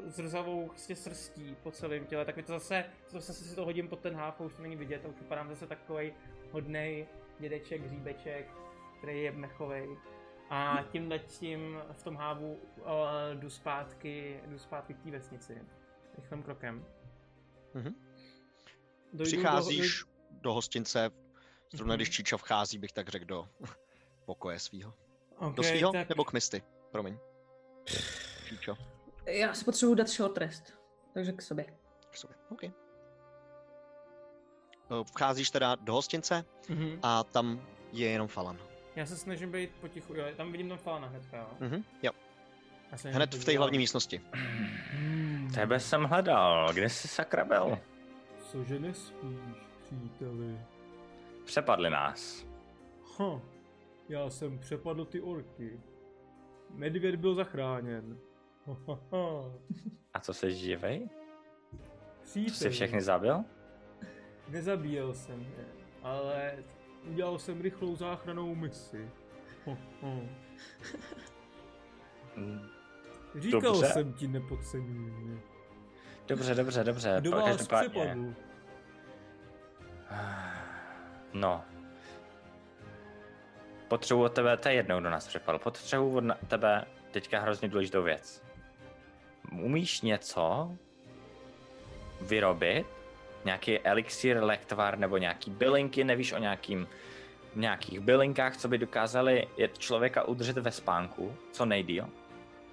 zrzavou prostě srstí po celém těle, tak mi to zase, zase si to hodím pod ten háv a už to není vidět a už vypadám zase takový hodnej dědeček, hříbeček, který je mechovej. A tímhle tím v tom hávu uh, jdu zpátky, jdu zpátky k té vesnici. Rychlým krokem. Mhm. Dojdu Přicházíš do hostince, zrovna Mhm. když Číča vchází, bych tak řekl do pokoje svýho. Do, Do okay, svýho tak, nebo k misty? Promiň. Číčo, Já si potřebuji dát short rest. Takže k sobě. k sobě. OK. Vcházíš teda do hostince Mhm. a tam je jenom Falan. Já se snažím být potichu, jo, tam vidím tam Falana hnedka, jo. Mhm, jo, se hned v té hlavní místnosti. Hmm. Tebe jsem hledal, kde jsi sakra byl? Cože nespíš, příteli? Přepadli nás. Ha, já jsem přepadl ty orky. Medvěd byl zachráněn. Ha, ha, ha. A co jsi živej? Příteli, To jsi všechny zabil? nezabíjel jsem je, ale udělal jsem rychlou záchranou misi. Mm, Říkal Dobře. jsem ti, nepodceňuj mě. Dobře, dobře, dobře. Kdo vás každopádně- přepadl? No. Potřebuji od tebe, to je jednou do nás přepadl, potřebuji od tebe teďka hrozně důležitou věc. Umíš něco vyrobit? Nějaký elixir, lektvar nebo nějaký bylinky, nevíš o nějakým, nějakých bylinkách, co by dokázali člověka udržet ve spánku, co nejdíl?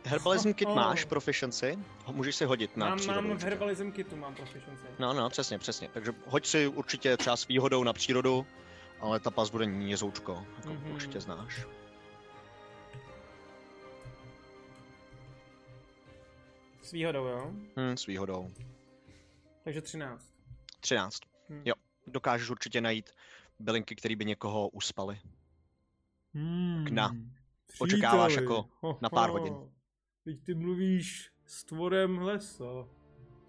Herbalism kit Oh. máš, proficiency, ho můžeš si hodit na Mám, přírodu. mám v určitě. herbalism kitu, mám proficiency. No, no, přesně, přesně. Takže hoď si určitě třeba s výhodou na přírodu, ale ta pas bude nízoučko, jako Mhm. určitě znáš. S výhodou, jo? Hm, s výhodou. Takže 13. 13. Hm. Jo. Dokážeš určitě najít bylinky, které by někoho uspaly. Hmm. Kna. Očekáváš Příteli. jako na pár ho. hodin. Teď ty mluvíš s tvorem lesa.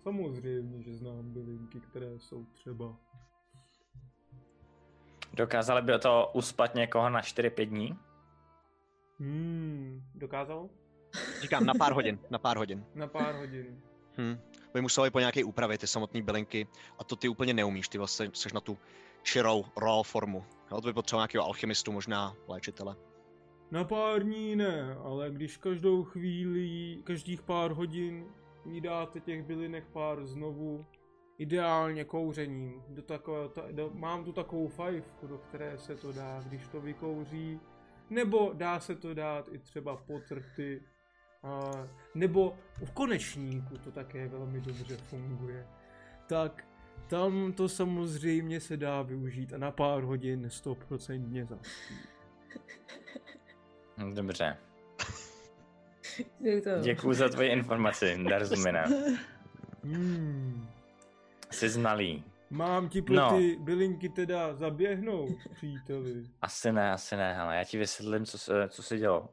Samozřejmě, že znám bylinky, které jsou třeba. Dokázali by to uspat někoho na 4-5 dní? Hmm. Dokázal? Říkám, na pár hodin, na pár hodin. Na pár hodin. Hm. By museli po nějaké úpravě ty samotné bylinky a to ty úplně neumíš, ty vlastně jsi na tu čirou, raw formu. Jo, to by potřeboval nějakého alchemistu, možná léčitele. Na pár dní ne, ale když každou chvíli, každých pár hodin jí dáte těch bylinek pár znovu, ideálně kouřením. Do takové, ta, do, mám tu takovou fajfku, do které se to dá, když to vykouří. Nebo dá se to dát i třeba pod rty. A, nebo v konečníku to také velmi dobře funguje. Tak tam to samozřejmě se dá využít a na pár hodin 100% zaspí. Dobře. Děkuji za tvoji informaci, Darzumina. Hmm. Jsi znalý. Mám ti pro No. ty bylinky teda zaběhnout, příteli. Asi ne, asi ne, ale já ti vysvětlím, co se, co se dělo.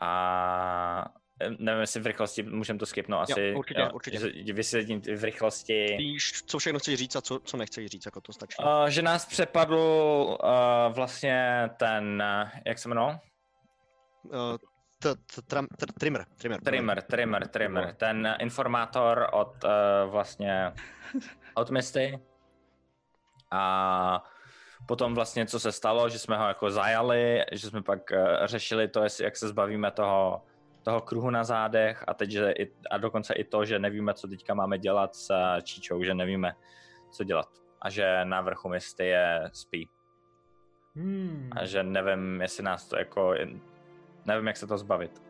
A eh, nevím, jestli v rychlosti můžeme to skipnout, asi. určitě, určitě. že Vysvětlím v rychlosti. Víš, co všechno chceš říct a co, co nechceš říct, jako to stačí. Uh, že nás přepadl uh, vlastně ten, uh, jak se jmenoval? Uh, Trimmer, trimmer. Trimmer, trimmer, trimmer. Ten informátor od uh, vlastně od Misty. A potom vlastně, co se stalo, že jsme ho jako zajali, že jsme pak uh, řešili to, jestli, jak se zbavíme toho, toho kruhu na zádech a teď, že i, a dokonce i to, že nevíme, co teďka máme dělat s uh, Číčou, že nevíme, co dělat. A že na vrchu Misty je spí. Hmm. A že nevím, jestli nás to jako, nevím, jak se to zbavit.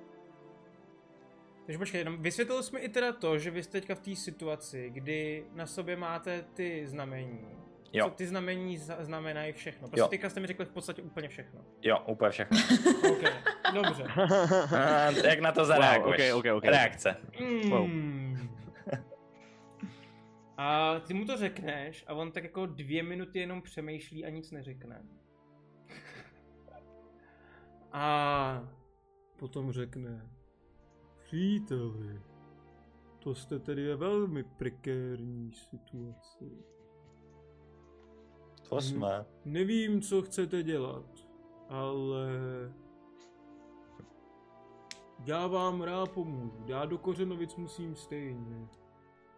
Takže počkej, jenom vysvětlil jsi mi i teda to, že vy jste teďka v té situaci, kdy na sobě máte ty znamení. Jo. Co ty znamení za- znamenají všechno. Prostě Jo. teďka jste mi řekli v podstatě úplně všechno. Jo, úplně všechno. OK, dobře. A jak na to zareaguješ? ok, ok, ok. Reakce. Mm. A ty mu to řekneš a on tak jako dvě minuty jenom přemýšlí a nic neřekne. A potom řekne, příteli, to jste tedy ve velmi prekérní situaci. To jsme. Nevím, co chcete dělat, ale já vám rád pomůžu. Já do Kořenovic musím stejně.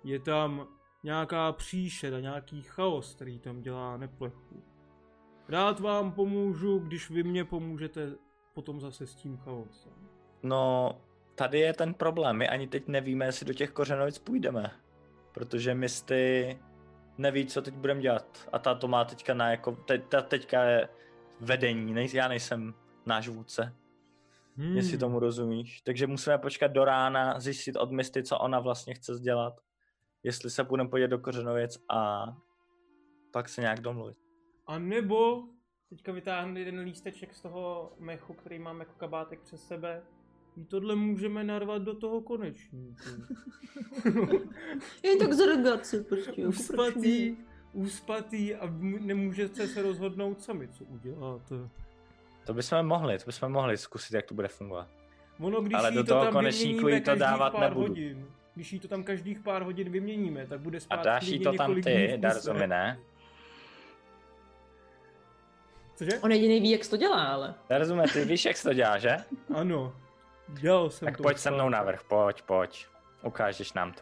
Je tam nějaká příšera, nějaký chaos, který tam dělá neplechu. Rád vám pomůžu, když vy mě pomůžete potom zase s tím chaosem. No, tady je ten problém. My ani teď nevíme, jestli do těch kořenovic půjdeme. Protože Misty neví, co teď budeme dělat. A ta to má teďka na jako, te, ta teďka je vedení, nej, já nejsem náš vůdce, hmm. jestli tomu rozumíš. Takže musíme počkat do rána, zjistit od Misty, co ona vlastně chce dělat. Jestli se budeme podívat do kořenovic a pak se nějak domluvit. A nebo teďka vytáhnu jeden lísteček z toho mechu, který mám jako kabátek přes sebe. I tohle můžeme narvat do toho konečníku. Je tak zrgace prostě. jako proč uspatý, uspatý a nemůžete se rozhodnout sami, co uděláte. To bychom mohli, to bychom mohli zkusit, jak to bude fungovat. Ono, když Ale do to toho tam konečníku jí to dávat pár nebudu. hodin, když jí to tam každých pár hodin vyměníme, tak bude A spát dáš jí to tam ty, kuse. Darzumi, ne? Cože? On jediný ví, jak se to dělá, ale. Darzumi, ty víš, jak se to dělá, že? Ano. Dělal jsem Tak to. pojď se mnou navrch, pojď, pojď. Ukážeš nám to.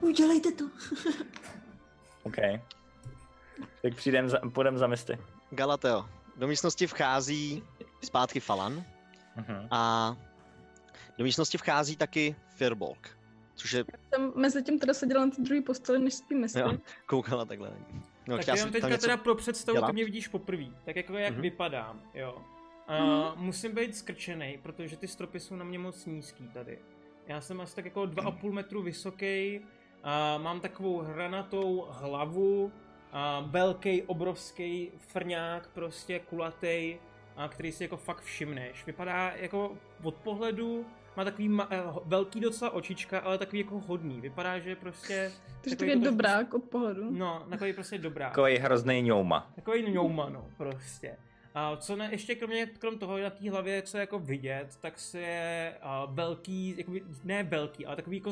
Udělejte to. OK. Tak přijdem za, půjdem za misty. Galateo, do místnosti vchází zpátky Falan Mhm. a do místnosti vchází taky Firbolg, což je Tam mezi tím teda seděla na té druhé posteli, než spí mysli. Jo. koukala takhle. No, Tak jenom teďka něco... teda pro představu, dělat? ty mě vidíš poprvé, tak jako jak Mhm. vypadám, jo. A musím být skrčený, protože ty stropy jsou na mě moc nízký tady. Já jsem asi tak jako 2,5 metru vysoký, a mám takovou hranatou hlavu, a velký, obrovský frňák, prostě kulatý, a který si jako fakt všimneš. Vypadá jako od pohledu, má takový ma- eh, velký docela očička, ale takový jako hodný. Vypadá, že prostě... Takže takový takový jako dobrák od pohledu. No, takový prostě dobrá. Takový hrozný ňouma. Takový ňouma, no, prostě. A co ne, ještě kromě, krom toho na té hlavě, co je jako vidět, tak se je uh, velký, jakoby, ne velký, ale takový jako,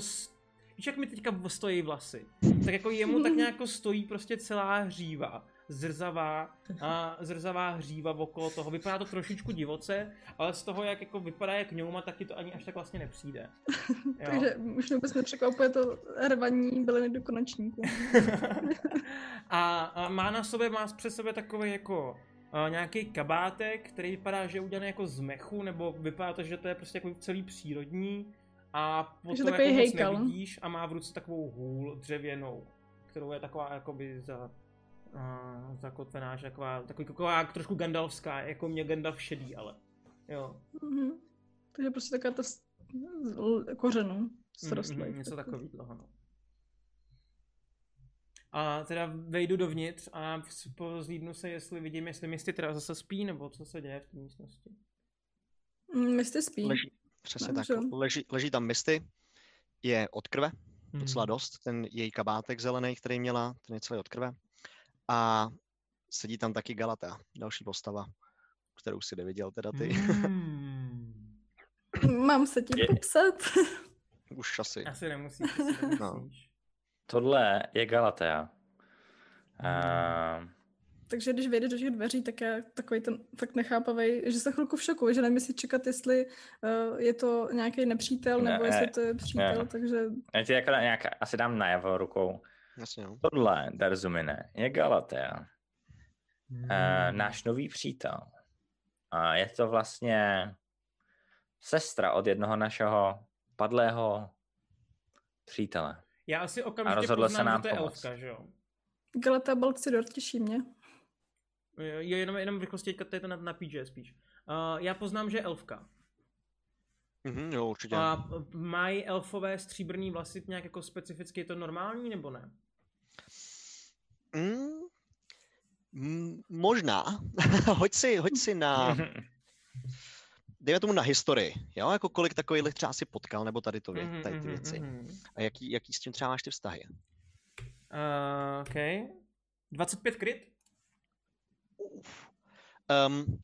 víš jak mi teďka stojí vlasy, tak jako jemu tak nějak jako stojí prostě celá hříva, zrzavá, a zrzavá hříva okolo toho, vypadá to trošičku divoce, ale z toho, jak jako vypadá jak ňouma, tak ti to ani až tak vlastně nepřijde. Jo. Takže už vůbec nepřekvapuje to rvaní byliny do konečníku. a, a má na sobě, má přes sebe takový jako uh, nějaký kabátek, který vypadá, že je udělaný jako z mechu, nebo vypadá to, že to je prostě jako celý přírodní a potom jako moc nevidíš a má v ruce takovou hůl dřevěnou, kterou je taková jakoby za uh, zakotvená, že taková, takový, taková trošku Gandalfská, jako mě Gandalf šedý, ale jo. Mhm. Takže prostě taková ta z kořenu srostlých. Mm, mm, něco takového, no. A teda vejdu dovnitř a pozlídnu se, jestli vidím, jestli misty teda zase spí, nebo co se děje v té místnosti. Mm, Misty spí. Leží, přesně tak. Leží, leží tam Misty, je od krve, docela Mhm. dost, ten její kabátek zelený, který měla, ten je celý od krve. A sedí tam taky Galata, další postava, kterou si neviděl teda ty, Mm. Mám se ti popsat. už asi. Asi nemusíš, asi No. Tohle je Galatea. Hmm. Uh, Takže když vyjdeš do těch dveří, tak já takový ten fakt nechápavý, že jsem chvilku v šoku, že nevím, jestli čekat, jestli uh, je to nějaký nepřítel, nebo Ne, jestli to je přítel, ne. takže já ti jako nějak asi dám najevo rukou. Jasně, no. Tohle, Darzumine, je Galatea. Hmm. Uh, náš nový přítel. A je to vlastně sestra od jednoho našeho padlého přítele. Já asi okamžitě rozhodla se poznám, nám že to je pomoct. elfka, že jo? Galata Balcidor těší mě. Jo, jenom, jenom v rychlosti, teďka to je to na, na PJ spíš. Uh, já poznám, že je elfka. Mhm, jo, určitě. A mají elfové stříbrný vlasy nějak jako specificky, je to normální nebo ne? Mm, mm, možná. hoď, si, hoď si na, dejme tomu na historii, jo, jako kolik takových třeba si potkal, nebo tady to vě, Mhm, tady ty mhm, věci. mhm. A jaký, jaký s tím třeba máš ty vztahy? Uh, OK. 25 kryt? Um,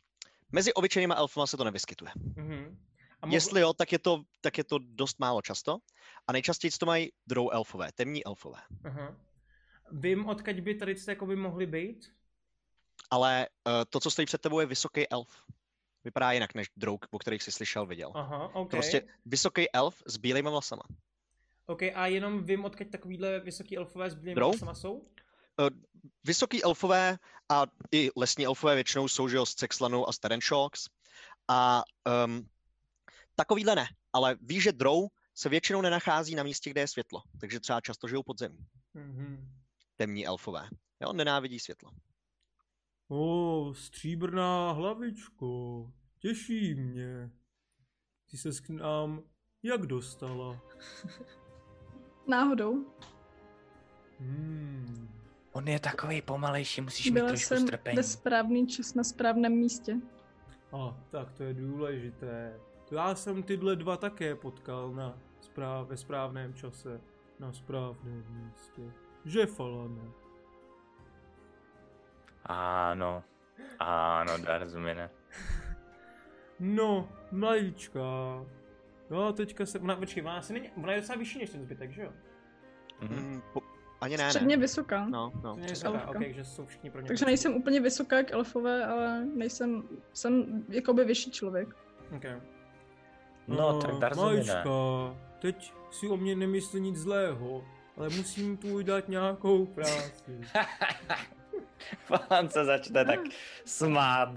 mezi obyčejnýma elfama se to nevyskytuje. Mhm. A mohl- Jestli jo, tak je, to, tak je to dost málo často. A nejčastěji to mají druhou elfové, temní elfové. Aha. Vím, odkud by tady jako by mohly být? Ale uh, to, co stojí před tebou, je vysoký elf. Vypadá jinak než drouk, o kterých jsi slyšel, viděl. Aha, OK. To prostě vysoký elf s bílýma vlasama. OK, a jenom vím, odkud takovýhle vysoký elfové s bílými Drou? vlasama jsou? Vysoký elfové a i lesní elfové většinou jsou, že jo, z Cexlanu a z Terenshawks. A um, takovýhle ne. Ale víš, že drou se většinou nenachází na místě, kde je světlo. Takže třeba často žijou pod zemí. Mhm. Temní elfové. Jo, nenávidí světlo. O, stříbrná hlavičko, těší mě. Ty ses k nám jak dostala? Náhodou. Hmm. On je takový pomalejší, musíš mít Byla trošku jsem strpení. ve správný čas na správném místě. A, tak to je důležité. To já jsem tyhle dva také potkal na správ, ve správném čase, na správném místě. Že, Falane? Ano, ano, Darzumine. No, malička. No, teďka se, ona, počkej, ona asi není, ona je docela vyšší než ten zbytek, že jo? Mhm. Mm, po, ani ne, Středně ne. vysoká. No, no. Přesně. vysoká, elfka. ok, že jsou všichni pro ně. Takže nejsem úplně vysoká jak elfové, ale nejsem, jsem jakoby vyšší člověk. Okay. No, tak Darzumine. Malička, teď si o mě nemyslí nic zlého, ale musím tvůj dát nějakou práci. Falan se začne tak smát.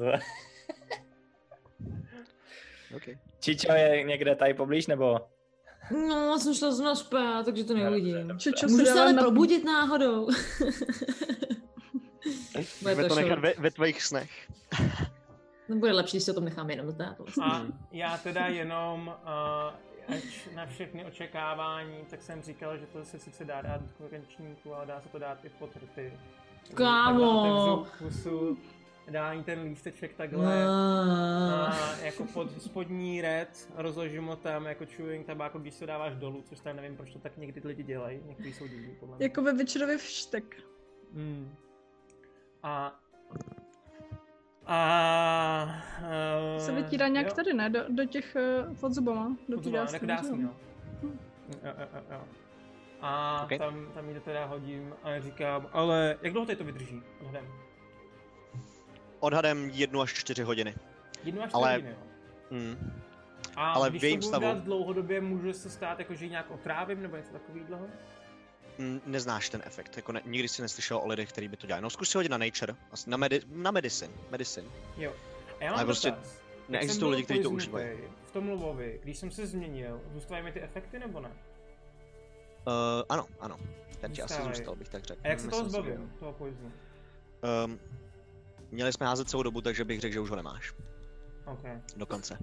Okay. Čičo je někde tady poblíž, nebo? No, já jsem šla zrovna spát, takže to neuvidím. Čičo Můžu se ale na... probudit náhodou. Bude to to nechat ve, ve tvých snech. No, bude lepší, když se o tom necháme jenom zdát. vlastně. A já teda jenom, uh, ač na všechny očekávání, tak jsem říkal, že to se sice dá dát do konečníku, ale dá se to dát i pod rty. Kámo. Takhle otevřu pusu, dá jí ten lísteček takhle. Ah. A jako pod spodní red rozložím ho tam jako chewing tabáko, když se dáváš dolů, což tam nevím, proč to tak někdy lidi dělají, někteří jsou divní podle mě. Jako ve večerově vštek. Mm. A... A... Uh, Se vytírá nějak tady, ne? Do, do těch uh, pod zubama. Dotírá se. jako dá jo? jo. Jo, jo, jo, jo. A Ok. tam, tam jí to teda hodím a říkám, ale jak dlouho tady to vydrží? Odhadem. Odhadem jednu až čtyři hodiny. Jednu až Ale- ale... hodiny, jo. Mm. A ale v když jejím to budu stavu- dělat dlouhodobě, může se stát, jako, že ji nějak otrávím nebo něco takového? mm, neznáš ten efekt. Jako ne, nikdy jsi neslyšel o lidech, kteří by to dělali. No zkus si hodit na nature, na, medi, na medicine. medicine. Jo. A já mám Ale prostě Neexistují lidi, kteří to užívají. V tom lovovi, když jsem se změnil, zůstávají mi ty efekty nebo ne? Uh, ano, ano. Ten ti asi zůstal, bych tak řekl. A jak se toho zbavím, toho poiznu? jo. Um, měli jsme házet celou dobu, takže bych řekl, že už ho nemáš. OK. Do konce.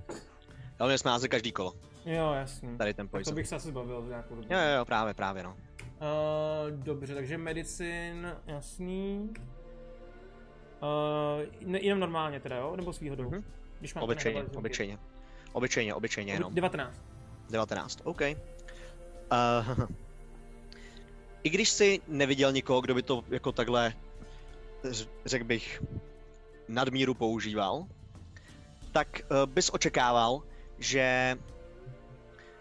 Ale měli jsme házet každý kolo. Jo, jasný. Tady ten Tak to poison. bych se asi zbavil v nějakou dobu. Jo, jo, jo, právě, právě, no. Uh, dobře, takže medicin, jasný. Uh, ne, jenom normálně teda, jo? Nebo s výhodou? Mhm. Když mám Obyčejně, obyčejně. Obyčejně, obyčejně jenom. 19. 19, OK. Uh, I když jsi neviděl nikoho, kdo by to jako takhle, řekl bych, nadmíru používal, tak uh, bys očekával, že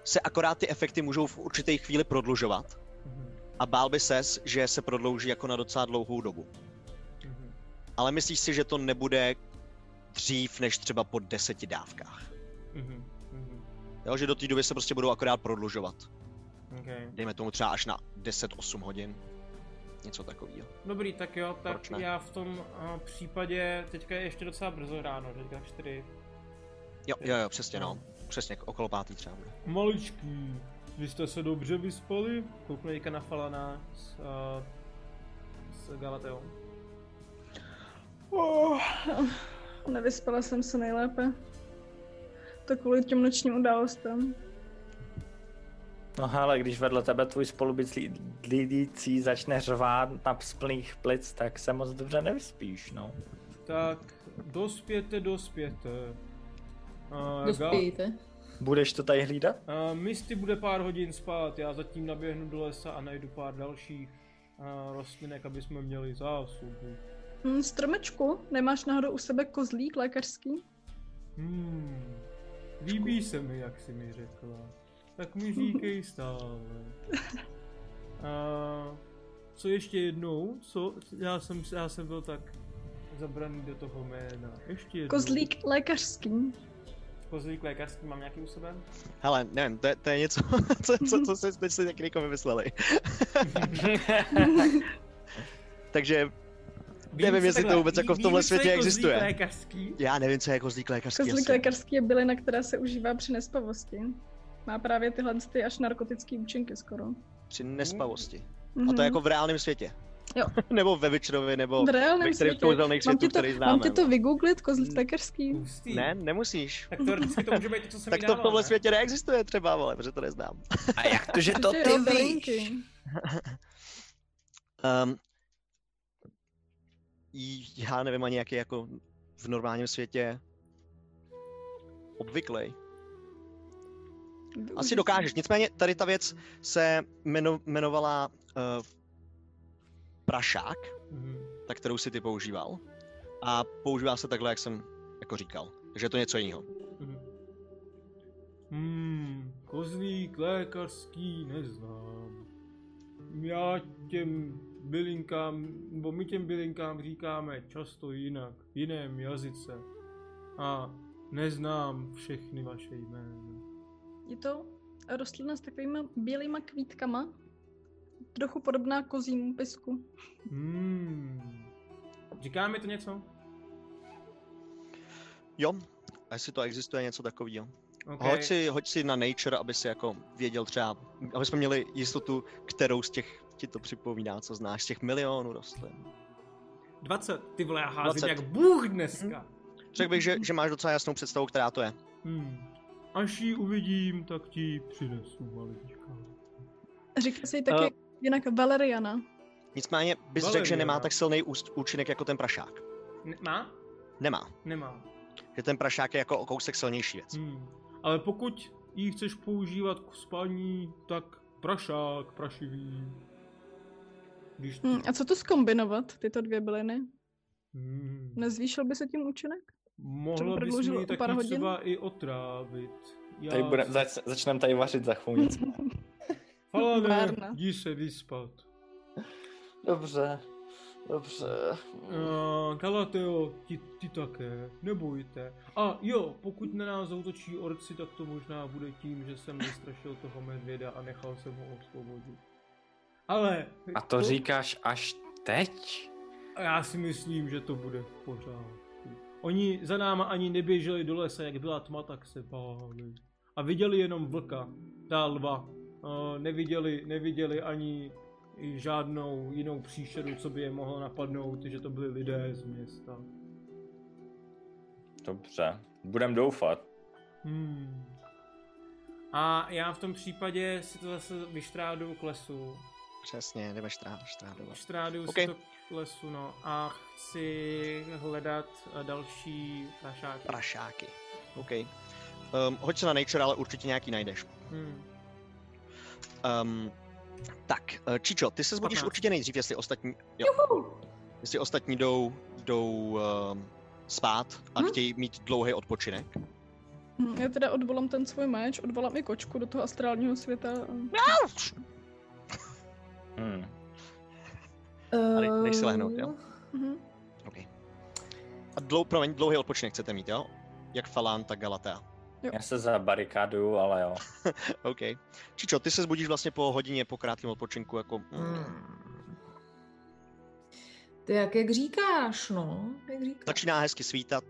se akorát ty efekty můžou v určité chvíli prodlužovat a bál by ses, že se prodlouží jako na docela dlouhou dobu. Ale myslíš si, že to nebude dřív než třeba po deseti dávkách? Mhm. Mhm. Jo, že do té doby se prostě budou akorát prodlužovat. Okay. dejme tomu třeba až na 10-8 hodin. Něco takového. Dobrý, tak jo, tak Proč ne? já v tom uh, případě, teďka je ještě docela brzo ráno, teďka 4. Jo, jo, jo, přesně no. Přesně, okolo pátý třeba bude. Maličký, vy jste se dobře vyspali? Kouknu teďka na Falana s, uh, s Galateou. Oh, nevyspala jsem se nejlépe. To kvůli těm nočním událostem. No hele, když vedle tebe tvůj spolubydlící začne řvát na plných plic, tak se moc dobře nevyspíš, no. Tak, dospěte, dospěte. Uh, Dospějte. Budeš to tady hlídat? Uh, Misty bude pár hodin spát, já zatím naběhnu do lesa a najdu pár dalších uh, rostlinek, aby jsme měli zásobu. Hm, stromečku, nemáš náhodou u sebe kozlík lékařský? Hmm, líbí se mi, jak jsi mi řekla. Tak mi říkej stále. A co ještě jednou? Co? Já jsem, já jsem byl tak zabraný do toho jména. Ještě jednou. Kozlík lékařský. Kozlík lékařský mám nějaký u sebe? Hele, nevím, to je, to je něco, co, co, co se teď si někdy vymysleli. Takže Vím Nevím, jestli to vůbec jako v tomhle je světě kozlík existuje. lékařský? já nevím, co je kozlík lékařský. Kozlík asi. lékařský je bylina, která se užívá při nespavosti. Má právě tyhle ty až narkotické účinky skoro. Při nespavosti. A Mhm. to je jako v reálném světě. Jo. nebo ve Witcherovi, nebo v reálném ve kterém světě. kouzelných Mám světů, ti, to, který známe. mám ti to vygooglit, kozlík lékařský? Hustý. Ne, nemusíš. Tak teoreticky to může být to, co jsem Tak to v tomhle ne? světě neexistuje třeba, vole, protože to neznám. A jak to, že to ty víš? Um, já nevím ani, jaký jako v normálním světě obvyklej. Asi dokážeš, nicméně tady ta věc se jmeno, jmenovala uh, prašák, Mhm. tak kterou si ty používal. A používá se takhle, jak jsem jako říkal. Takže je to něco jiného. Mhm. Hmm, kozlík lékařský neznám. Já těm bylinkám, nebo my těm bylinkám říkáme často jinak, v jiném jazyce. A neznám všechny vaše jména. Je to rostlina s takovými bílýma kvítkama, trochu podobná kozímu pisku. Hmm. Říká mi to něco? Jo, a jestli to existuje něco takového. Okay. Hoď, si, hoď si na nature, aby si jako věděl třeba, aby jsme měli jistotu, kterou z těch ti to připomíná, co znáš, z těch milionů rostlin. 20, ty vole, já házím 20. jak bůh dneska. Řekl bych, že, že máš docela jasnou představu, která to je. Hmm. Až ji uvidím, tak ti přinesu malička. Říká se jí taky Eh. jinak Valeriana. Nicméně bys řekl, že nemá tak silný úst- účinek jako ten prašák. Ne- má? Nemá. Nemá. Že ten prašák je jako o kousek silnější věc. Hmm. Ale pokud ji chceš používat k spaní, tak prašák, prašivý. Když ty... Hm, a co to zkombinovat, tyto dvě byliny? Hmm. Nezvýšil by se tím účinek? Mohla bys mi taky pár hodin? třeba i otrávit. Já... Tady bude, zač, začneme tady vařit za chvíli. Falane, Várna. jdi se vyspat. Dobře, dobře. Uh, Galateo, ti, ty také, nebojte. A jo, pokud na nás zautočí orci, tak to možná bude tím, že jsem vystrašil toho medvěda a nechal jsem ho osvobodit. Ale... A to říkáš až teď? A já si myslím, že to bude v pořádku. Oni za náma ani neběželi do lesa, jak byla tma, tak se báli. A viděli jenom vlka, ta lva. A neviděli, neviděli ani žádnou jinou příšeru, co by je mohlo napadnout, že to byli lidé z města. Dobře, budem doufat. Hmm. A já v tom případě si to zase vyštrádu k lesu. Přesně, jdeme štrá- štrádovat. Štrádu OK. si to lesu, no. A chci hledat eh, další prašáky. Prašáky. OK. Um, hoď se na nature, ale určitě nějaký najdeš. Hmm. Um, tak, uh, Čičo, ty se zbudíš 15. určitě nejdřív, jestli ostatní, jo, jestli ostatní jdou, jdou um, spát a Hm? chtějí mít dlouhý odpočinek. Hm, Já teda odvolám ten svůj meč, odvolám i kočku do toho astrálního světa. Hmm. A dej- dej si lehnout, jo? Mhm. A dlou, promiň, dlouhý odpočinek chcete mít, jo? Jak Falan, tak Galatea. Já se zabarikáduju, ale jo. OK. Čičo, ty se zbudíš vlastně po hodině, po krátkém odpočinku, jako... Mm, Hmm. Ty jak, jak říkáš, no? Jak říkáš? začíná hezky svítat.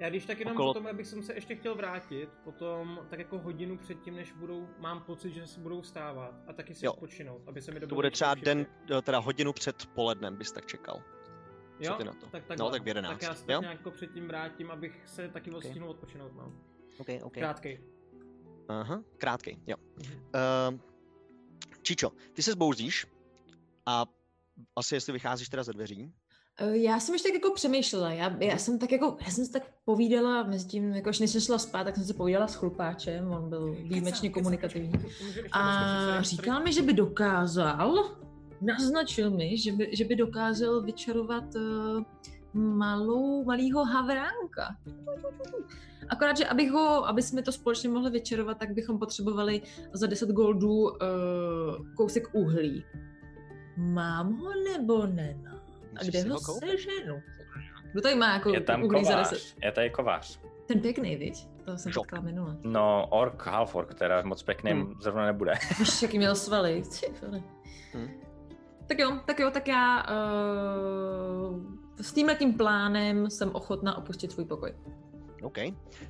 Já když tak jenom Okolo- potom, abych jsem se ještě chtěl vrátit, potom tak jako hodinu předtím, než budou, mám pocit, že se budou stávat a taky si Jo. odpočinout, aby se mi To bude třeba den, eh, teda hodinu před polednem bys tak čekal. Jo? ty na to? Tak, No, takhle. tak v 11, Tak já se tak nějak jako předtím vrátím, abych se taky odstihnul odpočinout, no. OK, OK. Krátkej. Aha, krátkej, jo. Uh, Čičo, ty se zbouzíš a asi jestli vycházíš teda ze dveří. Eh, Já jsem ještě tak jako přemýšlela, já, já jsem tak jako, já jsem si tak povídala mezi tím, jako než jsem šla spát, tak jsem se povídala s chlupáčem, on byl výjimečně komunikativní. A říkal mi, že by dokázal, naznačil mi, že by, že by dokázal vyčarovat uh, malou, malýho havránka. Akorát, že abych ho, aby jsme to společně mohli vyčarovat, tak bychom potřebovali za 10 goldů uh, kousek uhlí. Mám ho nebo nemám? A kde ho koupit. seženu? Kdo tady má jako Je tam uhlí za 10? kovář, je tady kovář. Ten pěkný, viď? To jsem Šok. potkala minule. No, ork, half ork, teda moc pěkný Hmm. zrovna nebude. Víš, jaký měl svaly. Ty vole. Hm. Tak jo, tak jo, tak já uh, s tímhle tím plánem jsem ochotná opustit svůj pokoj. OK.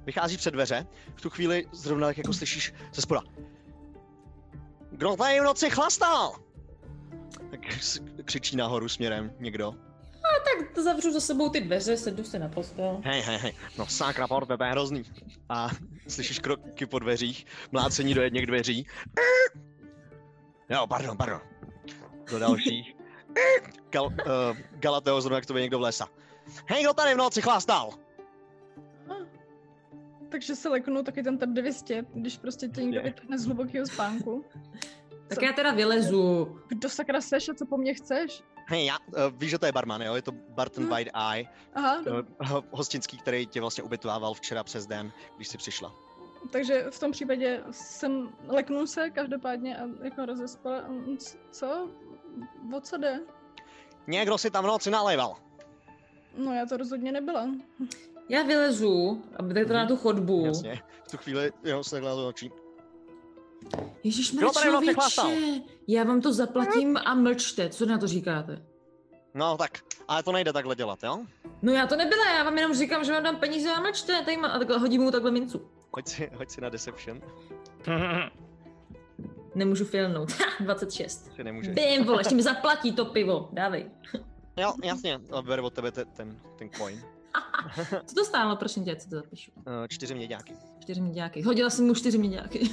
Vycházíš před dveře, v tu chvíli zrovna tak jako slyšíš ze spoda. Kdo tady v noci chlastal? Tak křičí nahoru směrem někdo. Tak zavřu za sebou ty dveře, sednu si na postel. Hej, hej, hej, no sakra, por tebe je hrozný. A slyšíš kroky po dveřích, mlácení do jedněch dveří. Jo, pardon, pardon. Do dalších. Gal, uh, Galateo zrovna jak to by někdo vlesa. Hej, kdo tady v noci chlastal? Takže se leknu taky ten tab 200, když prostě tě někdo Je. vytrhne z hlubokého spánku. Tak Co? já teda vylezu. Kdo sakra seš a co po mně chceš? Hej, já, uh, víš, že to je barman, jo? Je to Barton Hm. White Eye, Aha, uh, hostinský, který tě vlastně ubytovával včera přes den, když jsi přišla. takže v tom případě jsem leknu se každopádně a jako rozespala. C- Co? O co jde? Někdo si tam v noci nalejval. No já to rozhodně nebyla. Já vylezu, aby tak teda na tu chodbu. Jasně. V tu chvíli jo, se takhle do očí. Ježíš Kdo tady člověče, já vám to zaplatím a mlčte, co na to říkáte? No tak, ale to nejde takhle dělat, jo? No já to nebyla, já vám jenom říkám, že vám dám peníze a mlčte, tady má, a takhle hodím mu takhle mincu. Hoď si, hoď si na deception, Nemůžu filnout. Ha, 26. si nemůžeš. Bim, vole, ještě mi zaplatí to pivo, dávej. Jo, jasně, a bere od tebe te, ten, ten coin. Co to stálo, prosím tě, si to zapíšu? Uh, čtyři měďáky. Čtyři měďáky. Hodila jsem mu čtyři měďáky.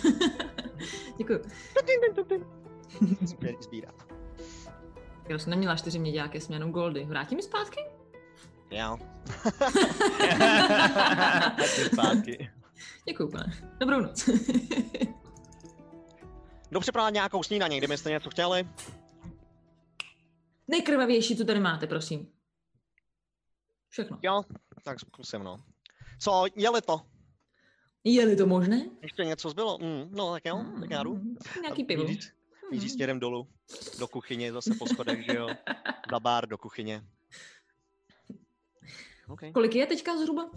Děkuju. Sběr- Sbírat. Já jsem neměla čtyři měďáky, jsem jenom goldy. Vrátí mi zpátky? Jo. Zpátky. Děkuju, pane. Dobrou noc. Kdo připravil nějakou snídaní, kdybyste něco chtěli? Nejkrvavější, co tady máte, prosím. Všechno. Jo, tak zkusím, no. Co, jeli to? Je-li to možné? Ještě něco zbylo? Mm, no tak jo, tak já jdu. Mm, Nějaký A pivo. míří- Míří Mm. směrem dolů, do kuchyně, zase po schodech, že jo. Za bar do kuchyně. OK. Kolik je teďka zhruba?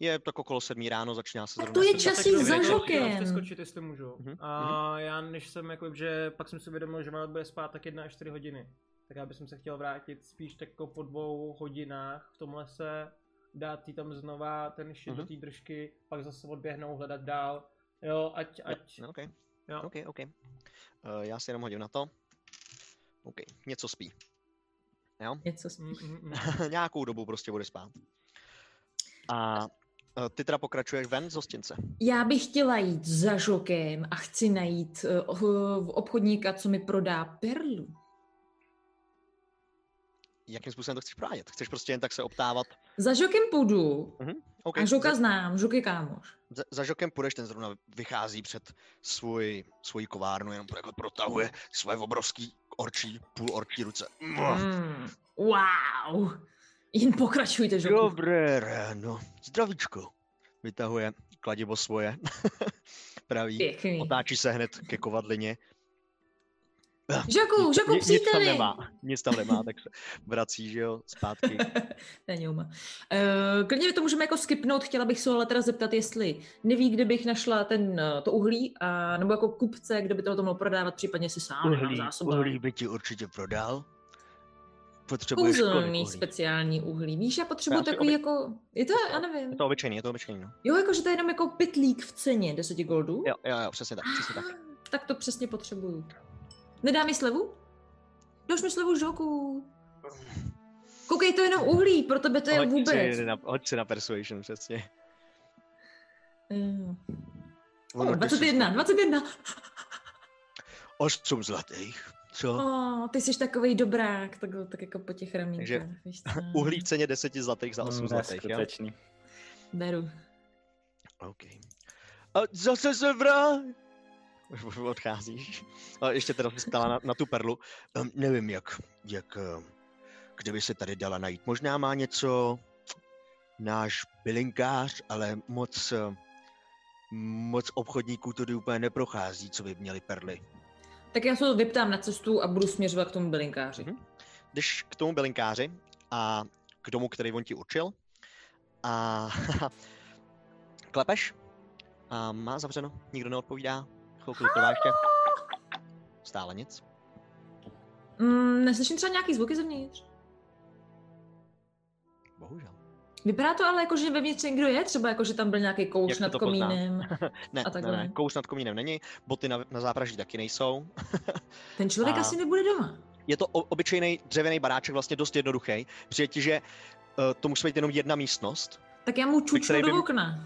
Je tak okolo sedmí ráno, začíná se Tak zrovna to je časí za žokem. bych skočit, jestli můžu. Mhm, A já než jsem jako, že pak jsem si uvědomil, že Malet bude spát tak jedna až čtyři hodiny. Tak já bych se chtěl vrátit spíš tak jako po dvou hodinách v tom lese, dát jí tam znova ten šit do Mhm. té držky, pak zase odběhnout, hledat dál. Jo, ať, ať, No, OK, jo. OK, OK. Uh, já si jenom hodím na to. OK, něco spí. Jo? Něco s- Mm, mm, mm. Nějakou dobu prostě bude spát. A uh, ty teda pokračuješ ven z hostince. Já bych chtěla jít za žokem a chci najít uh, obchodníka, co mi prodá perlu. Jakým způsobem to chceš provádět? Chceš prostě jen tak se optávat? Za žokem půjdu OK, a žoka za, znám, žok je kámoš. za, za žokem půjdeš, ten zrovna vychází před svůj, svoji kovárnu, jenom takhle protahuje svoje obrovský orčí, půl orčí ruce. Mm, wow. Jen pokračujte, žoku. Dobré ráno, zdravíčko. Vytahuje kladivo svoje. Praví. Pěkný. Otáčí se hned ke kovadlině. Žoku, žoku, Ni- nic tam příteli. nemá, nic tam nemá, tak se vrací, že jo, zpátky. Není uma. Uh, klidně to můžeme jako skipnout, chtěla bych se ale teda zeptat, jestli neví, kde bych našla ten, uh, to uhlí, a, nebo jako kupce, kde by to mohl prodávat, případně si sám Uhlí, uhlí by ti určitě prodal. Potřebuješ Kouzelný uhlí? speciální uhlí. Víš, já potřebuji takový oby- jako, je to, já nevím. Je to obyčejný, je to obyčejný, no. Jo, jako, že to je jenom jako pitlík v ceně 10 goldů. Jo, jo, jo, přesně tak, přesně tak. Ah, tak to přesně potřebuju. Nedá mi slevu? Doš mi slevu žoku. Koukej, to je jenom uhlí, pro tebe to je Hoď vůbec. Si na, hoď si na persuasion, přesně. Ono, Oh, ty jsi 21, 21. Osm zlatých, co? Oh, ty jsi takový dobrák, tak, tak jako po těch ramínkách. Uhlí v ceně 10 zlatých za 8 Mm, zlatých, jo? Neskutečný. Beru. OK. A zase se vrát. Už odcházíš. A ještě teda jsi ptala na, na tu perlu. Um, nevím, jak, jak, kde by se tady dala najít. Možná má něco náš bylinkář, ale moc, moc obchodníků tady úplně neprochází, co by měli perly. Tak já se to vyptám na cestu a budu směřovat k tomu bylinkáři. Mhm. Jdeš k tomu bylinkáři a k domu, který on ti určil a klepeš a má zavřeno, nikdo neodpovídá, chvilku trvá ještě. Stále nic. Mm, neslyším třeba nějaký zvuky zevnitř? Bohužel. Vypadá to ale jako, že vevnitř někdo je, třeba jako, že tam byl nějaký Jak kouš to nad komínem. Ne, A ne, takhle. ne, kous nad komínem není, boty na, na zápraží taky nejsou. Ten člověk A- asi nebude doma. Je to o- obyčejný dřevěný baráček, vlastně dost jednoduchý. Přijde ti, že uh, to musí být jenom jedna místnost. Tak já mu čučnu by do okna.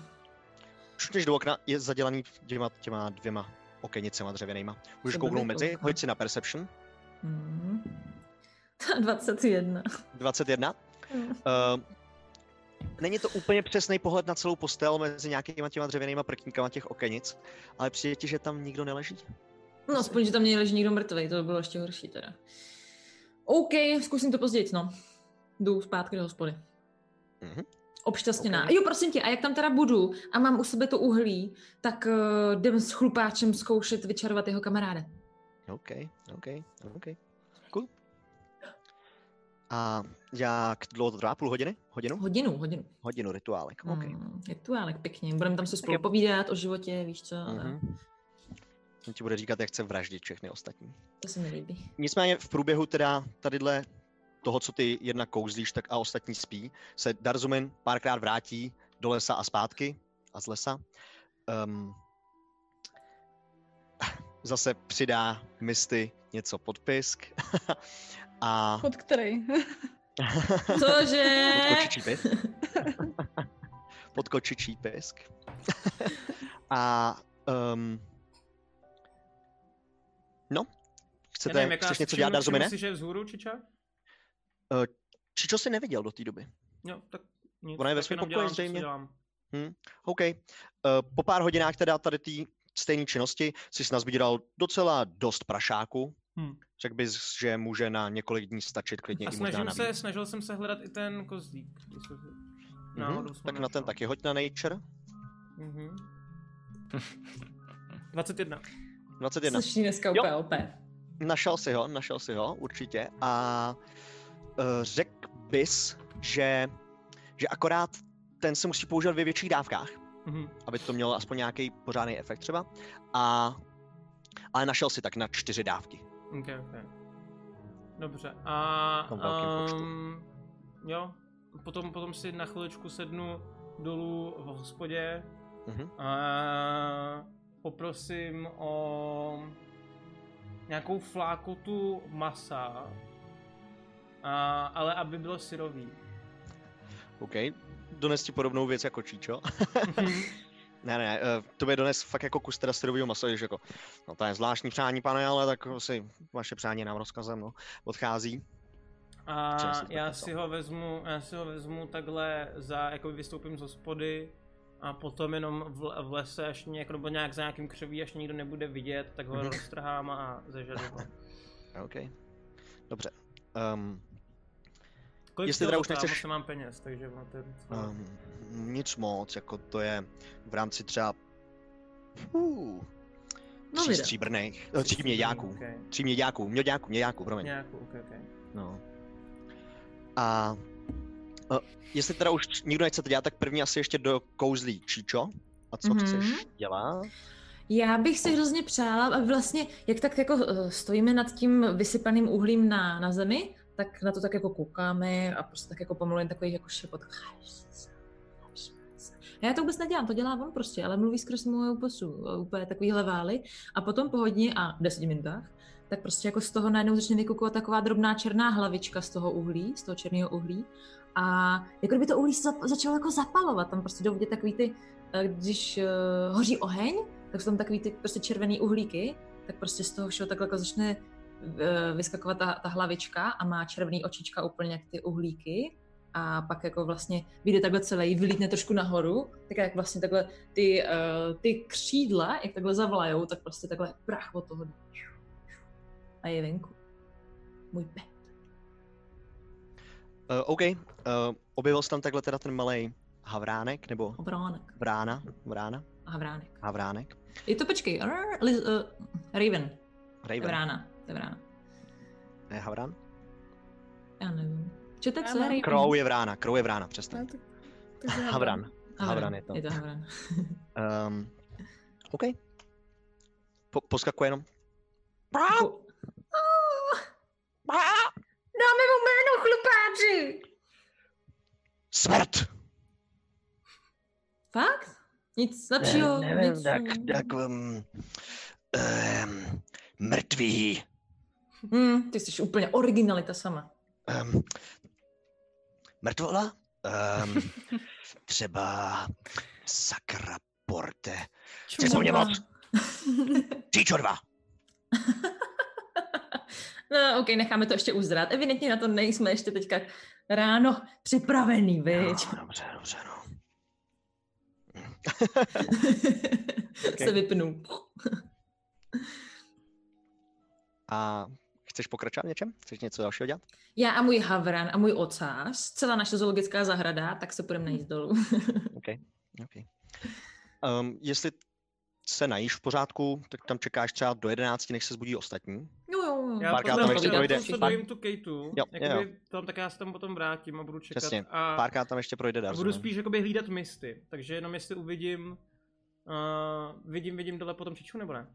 Čutneš do okna, je zadělaný těma, těma dvěma okenicema dřevěnýma. Můžeš kouknout mezi, hoď si na Perception. Hmm. 21. 21. Hmm. Uh, není to úplně přesný pohled na celou postel mezi nějakýma těma dřevěnýma prkníkama těch okenic, ale přijde ti, že tam nikdo neleží. No aspoň, že tam neleží nikdo mrtvý, to by bylo ještě horší teda. OK, zkusím to později, no. Jdu zpátky do hospody. Mhm. Obšťastněná. OK. Jo, prosím tě, a jak tam teda budu a mám u sebe to uhlí, tak uh, jdem s chlupáčem zkoušet vyčarovat jeho kamaráda. OK, OK, OK. Cool. A jak dlouho to trvá? Půl hodiny? Hodinu? Hodinu, hodinu. Hodinu rituálek. OK. Hmm, rituálek, pěkně. Budeme tam se spolu jo. povídat o životě, víš co? Mm-hmm. Mhm. On ti bude říkat, jak chce vraždit všechny ostatní. To se mi líbí. Nicméně v průběhu teda tadyhle toho, co ty jedna kouzlíš, tak a ostatní spí, se Darzumin párkrát vrátí do lesa a zpátky a z lesa. Um, zase přidá Misty něco pod pisk a Pod který? Cože? pod kočičí pisk. pod kočičí pisk. a um, no, chcete, Já nevím, chceš něco dělat, Darzumine? si, že je vzhůru, Čiča? Čičo si neviděl do té doby. Jo, tak nic. Ona je ve svém pokoji zřejmě. dělám. Hm, OK. Uh, po pár hodinách teda tady té stejné činnosti jsi nazbíral docela dost prašáku. Hm. Řekl bys, že může na několik dní stačit klidně A i možná snažím se, snažil jsem se hledat i ten kozdík. si Mhm, jsem Tak na ten taky hoď na Nature. Mhm. 21. 21. Slyší dneska úplně OP. Našel si ho, našel si ho, určitě. A uh, řekl bys, že, že akorát ten se musí používat ve větších dávkách, Mhm. aby to mělo aspoň nějaký pořádný efekt třeba. A, ale našel si tak na čtyři dávky. Okay, okay. Dobře. A um, jo, potom, potom si na chviličku sednu dolů v hospodě Mhm. a poprosím o nějakou flákotu masa, a, ale aby bylo syrový. OK. Dones ti podobnou věc jako Číčo. ne, ne, uh, to by dones fakt jako kus teda syrového masa, když jako, no to je zvláštní přání, pane, ale tak si vaše přání nám rozkazem, no. Odchází. A já si ho vezmu, já si ho vezmu takhle za, jako vystoupím z hospody a potom jenom v, v lese, až nějak, nebo nějak za nějakým křoví, až nikdo nebude vidět, tak ho Mhm. roztrhám a zažadu ho. OK. Dobře. Um, Kolik Jestli teda už nechceš- mám peněz, takže ono to je docela... um, nic moc, jako to je v rámci třeba uh, No, tří stříbrných, no, tří měďáků. Okay. Tří měďáků, měďáků, měďáků, promiň. Nějakou, okay, okay. No. A uh, jestli teda už nikdo nechce to dělat, tak první asi ještě do kouzlí Číčo. A co Mhm. chceš dělat? Já bych si hrozně přála, aby vlastně, jak tak jako eh, stojíme nad tím vysypaným uhlím na, na zemi, tak na to tak jako koukáme a prostě tak jako pomalu jen takový jako šepot. A já to vůbec nedělám, to dělá on prostě, ale mluví skrz můj posu, úplně takovýhle vály. A potom po hodně a deseti minutách, tak prostě jako z toho najednou začne vykukovat taková drobná černá hlavička z toho uhlí, z toho černého uhlí. A jako kdyby to uhlí se začalo jako zapalovat, tam prostě jdou vidět takový ty, eh, když uh, hoří oheň, tak jsou tam takový ty prostě červený uhlíky, tak prostě z toho všeho takhle jako začne vyskakovat ta, ta hlavička a má červený očička úplně jak ty uhlíky a pak jako vlastně vyjde takhle celý, vylítne trošku nahoru, tak jak vlastně takhle ty, uh, ty křídla, jak takhle zavlajou, tak prostě takhle prach od toho a je venku. Můj pet. Uh, OK, uh, objevil jsi tam takhle teda ten malý havránek, nebo Obránek. vrána, vrána, havránek. havránek, Je to počkej, rrr, li, uh, Raven. Raven, vrána. Je vrána. ne havrán? Já nevím. Čete, co. Raven? Crow je vrána, Crow je vrána, přestaň. tak, takže Havran, havran je to. Je to havran. Um, OK. Po, poskakuje jenom. Jako- Dáme mu jméno, chlupáči! Smrt! Fakt? Nic lepšího? Ne, nevím, nic... tak, tak, um, um, mrtvý. Hmm, ty jsi úplně originalita sama. Um, mrtvola? Um, třeba sakra porte. Chci po mě moc. Číčo dva. No, ok, necháme to ještě uzdrát. Evidentně na to nejsme ještě teďka ráno připravený, viď? No, dobře, dobře, no. Se vypnu. A chceš pokračovat v něčem? Chceš něco dalšího dělat? Já a můj havran a můj ocas, celá naše zoologická zahrada, tak se půjdeme najíst dolů. OK. okay. Um, jestli se najíš v pořádku, tak tam čekáš třeba do 11, než se zbudí ostatní. jo, jo, jo. Já Párkrát tam ještě já projde- pár- dojím tu Kejtu, Jo, jakoby tam, tak já se tam potom vrátím a budu čekat. Přesně, a Párkrát tam ještě projde a Darzo. budu spíš jakoby hlídat misty, takže jenom jestli uvidím, uh, vidím, vidím dole potom Čiču nebo ne?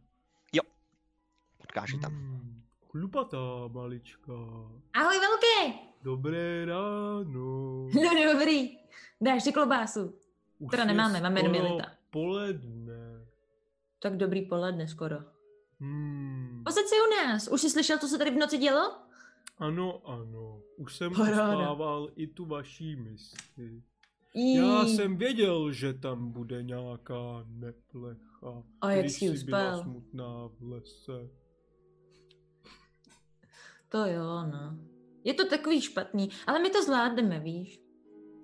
Potkáš ji tam. Hmm, chlupatá malička. Ahoj, velké! Dobré ráno. No dobrý. Dáš si klobásu. Už Teda nemáme, máme jenom jelita. Poledne. Tak dobrý poledne skoro. Hmm. Posaď si u nás. Už jsi slyšel, co se tady v noci dělo? Ano, ano. Už jsem uspával i tu vaší misi. Jí. Já jsem věděl, že tam bude nějaká neplecha. A jak jsi uspal? smutná v lese. To jo, no. Je to takový špatný, ale my to zvládneme, víš.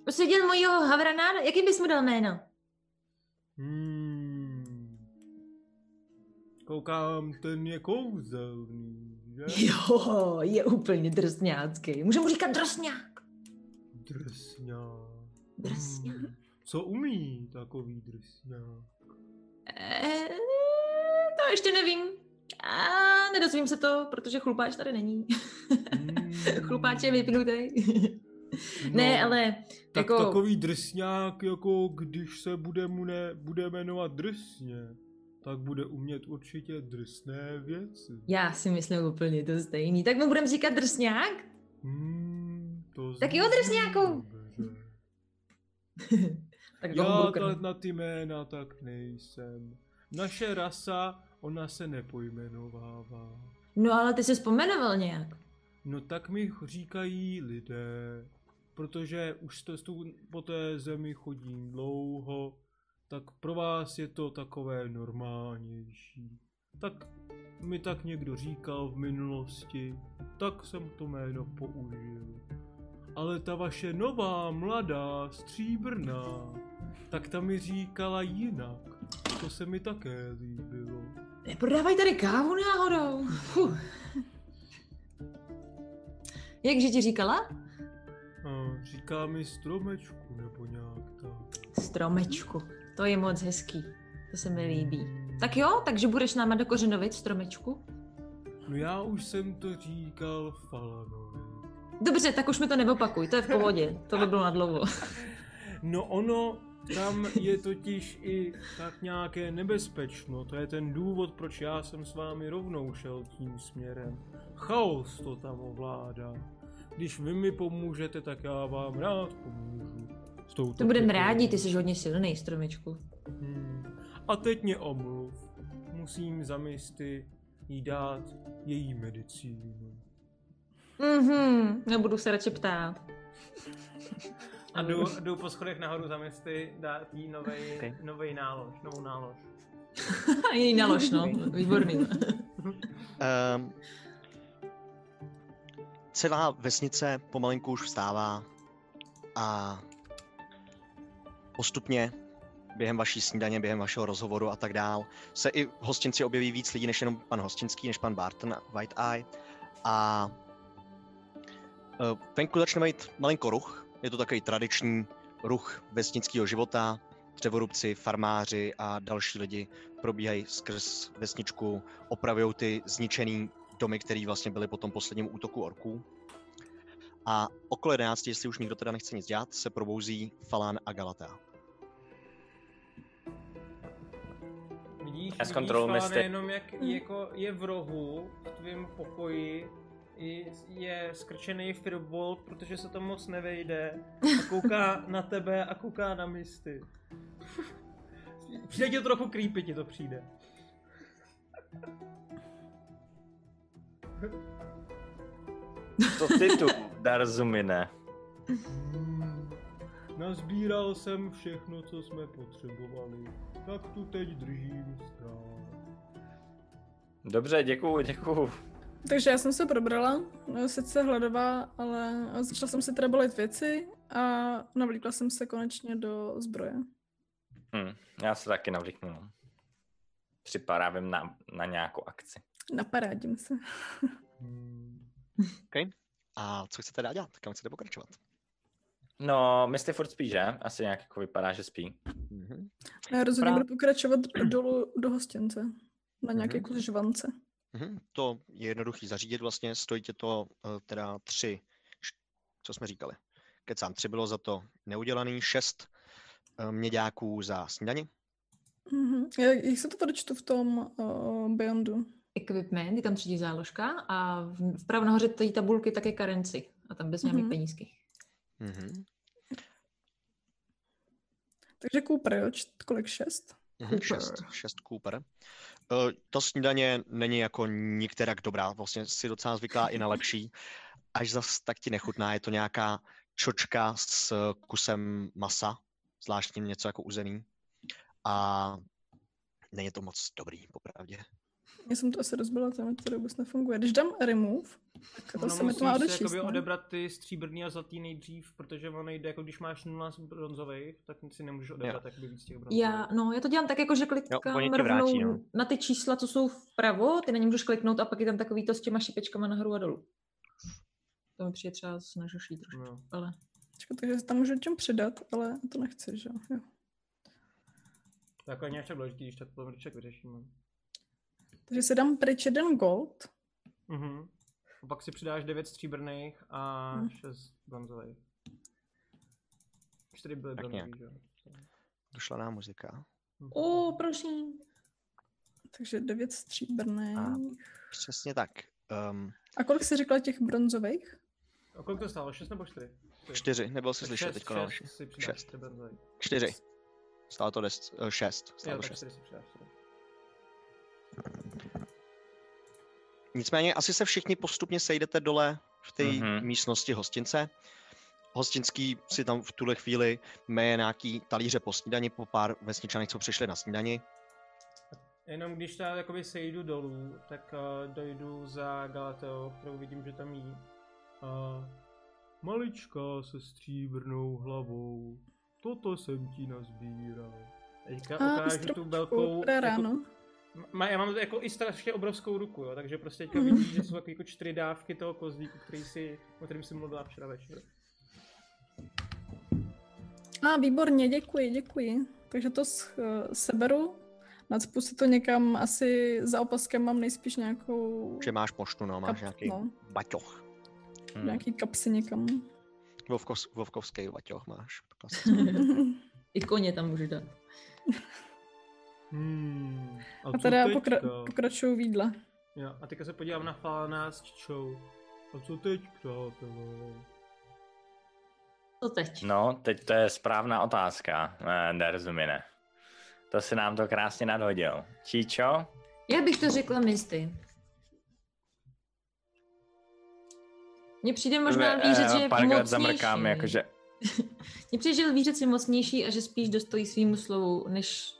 Už jsi viděl mojího havrana? Jaký bys mu dal jméno? Hmm. Koukám, ten je kouzelný, že? Jo, je úplně drsňácký. Můžu mu říkat drsňák. Drsňák. Drsňák. Hmm. Co umí takový drsňák? Eh, to ještě nevím. A nedozvím se to, protože chlupáč tady není. Hmm. Chlupáč je vypnutý. Ne, ale tak, jako... takový drsňák, jako když se bude, mu ne, bude jmenovat drsně, tak bude umět určitě drsné věci. Já si myslím úplně to stejný. Tak mu budeme říkat drsňák? Hmm, to Tak jo, drsňáku. tak Já budu ta, krmit. na ty jména tak nejsem. Naše rasa, ona se nepojmenovává. No ale ty se vzpomenoval nějak. No tak mi říkají lidé, protože už jste tu po té zemi chodím dlouho, tak pro vás je to takové normálnější. Tak mi tak někdo říkal v minulosti, tak jsem to jméno použil. Ale ta vaše nová, mladá, stříbrná, tak ta mi říkala jinak. To se mi také líbilo. Neprodávají tady kávu náhodou. Fuh. Jakže ti říkala? Říká mi stromečku nebo nějak tak. Stromečku. To je moc hezký. To se mi líbí. Tak jo, takže budeš náma do kořenovit stromečku? No já už jsem to říkal Falanovi. Dobře, tak už mi to neopakuj, to je v pohodě. To by bylo na dlouho. No ono, tam je totiž i tak nějaké nebezpečno. To je ten důvod, proč já jsem s vámi rovnou šel tím směrem. Chaos to tam ovládá. Když vy mi pomůžete, tak já vám rád pomůžu. S To budeme rádi, ty jsi hodně silný, stromečku. Hmm. A teď mě omluv. Musím za misty jí dát její medicínu. Mhm, nebudu se radši ptát. A jdu, jdu po schodech nahoru za misty dát jí novej, Okay. novej nálož, novou nálož. Její nalož, no. Výborný. Um, celá vesnice pomalinku už vstává a postupně během vaší snídaně, během vašeho rozhovoru a tak dál, se i v hostinci objeví víc lidí než jenom pan hostinský, než pan Barton a White Eye. A eh, venku začne mít malinko ruch. Je to takový tradiční ruch vesnického života. Dřevorubci, farmáři a další lidi probíhají skrz vesničku, opravují ty zničený domy, které vlastně byly po tom posledním útoku orků. A okolo 11, jestli už nikdo teda nechce nic dělat, se probouzí Falan a Galata. Vidíš, Já vidíš Falane, jenom jak jako je v rohu v tvém pokoji, je skrčený firbolt, protože se to moc nevejde a kouká na tebe a kouká na misty. Přijde ti to trochu creepy, ti to přijde. To ty tu, Darzumine. Nazbíral jsem všechno, co jsme potřebovali. Tak tu teď držím strán. Dobře, děkuju, děkuju. Takže já jsem se probrala, no, sice hladová, ale začala jsem si teda věci a navlíkla jsem se konečně do zbroje. Hm, já se taky navlíknu. no. Připravím na, na nějakou akci. Naparádím se. Hmm. A co chcete dál dělat? Kam chcete pokračovat? No, Misty furt spí, že? Asi nějak jako vypadá, že spí. Mhm. Já rozhodně Pra- budu pokračovat dolů do hostince. Na nějaké Mhm. kus žvance. Mhm. To je jednoduchý zařídit vlastně, stojí tě to eh, teda tři, co jsme říkali. Kecám, tři bylo za to neudělaný, šest eh, měďáků za snídani. Mhm. Jak, jak se to tady čtu v tom uh, Beyondu? Equipment, je tam třetí záložka a v- vpravo nahoře té tabulky také karenci. A tam bez nějakých Mhm. penízky. Mhm. Takže Cooper, jo? Č- kolik? Šest? Mhm, Cooper. šest, šest Cooper. Eh, To snídaně není jako nikterak dobrá, vlastně si docela zvyklá i na lepší. Až zas tak ti nechutná, je to nějaká čočka s kusem masa, zvláštním něco jako uzený. A není to moc dobrý, popravdě. Já jsem to asi rozbila, to mi to vůbec nefunguje. Když dám remove, tak to Ono se mi to má odečíst, odebrat ty stříbrný a zlatý nejdřív, protože ono jde, jako když máš nula z bronzových, tak si nemůžeš odebrat jakoby víc těch bronzových. Já, no, já to dělám tak, jako že klikám oni ti rovnou vrátí, no. na ty čísla, co jsou vpravo, ty na ně můžeš kliknout a pak je tam takový to s těma šipečkama nahoru a dolů. To mi přijde třeba snažší trošku, No. ale... Počkej, takže se tam můžu těm přidat, ale to nechci, že jo? jo. To jako tak důležitý, když tak to vyřešíme. Takže si dám pryč jeden gold. Mhm. A pak si přidáš 9 stříbrných a Hm. 6 bronzových. čtyři byly Tak bronzový, nějak. že jo. Došla nám muzika. O, prosím. Takže devět stříbrných. A- Přesně tak. Um, A kolik jsi řekla těch bronzových? A kolik to stálo? Šest nebo čtyři? Čtyři. čtyři, nebyl jsi slyšet Šest. ty bronzový. Čtyři. Stálo to des, eh, šest. Jo, Stálo si přidáš. Nicméně asi se všichni postupně sejdete dole v té Mhm. místnosti hostince. Hostinský si tam v tuhle chvíli meje nějaký talíře po snídani, po pár vesničanech, co přišli na snídani. Jenom když já jakoby sejdu dolů, tak uh, dojdu za Galateou, kterou vidím, že tam jí. Uh, malička se stříbrnou hlavou, toto jsem ti nazbíral. Teďka A ukážu tu velkou... jako, ráno. Má, já mám jako i strašně obrovskou ruku, jo, takže prostě teďka Mhm. vidíš, že jsou jako, jako čtyři dávky toho kozlíku, který si, o kterém jsem mluvila včera večer. A výborně, děkuji, děkuji. Takže to s, eh, seberu, nacpu si to někam, asi za opaskem mám nejspíš nějakou, Že máš poštu, no, máš Kap- nějaký no. baťoch. Hmm. nějaký kapsy někam. Vovkov, vovkovský baťoch máš. klasicky. I koně tam můžu dát. Hmm, a, A co teda teďka? pokra- pokračuju v jídle. Jo, a teďka se podívám na Falana s Čičou. A co teď, přátelé? To teď. No, teď to je správná otázka, eh, Derzumine. To si nám to krásně nadhodil. Číčo? Já bych to řekla Misty. Mně přijde možná eh, že je Párkrát mocnější. zamrkám, jakože... Mně přijde, že vířec je mocnější a že spíš dostojí svýmu slovu, než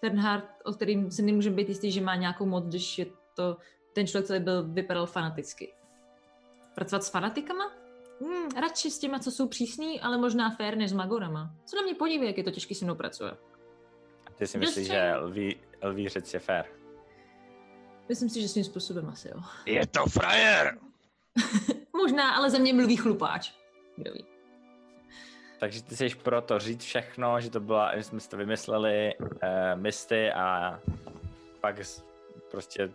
ten hard, o kterým se nemůžeme být jistý, že má nějakou moc, když je to ten člověk, který byl, vypadal fanaticky. Pracovat s fanatikama? Hmm, radši s těma, co jsou přísný, ale možná fair než s magorama. Co na mě podívej, jak je to těžký se mnou pracovat. Ty si myslíš, že saying. lví, lvířec je fér? Myslím si, že svým způsobem asi jo. Je to frajer! Možná, ale ze mě mluví chlupáč. Kdo ví. Takže ty jsi proto říct všechno, že to byla, že jsme si to vymysleli, uh, misty a pak prostě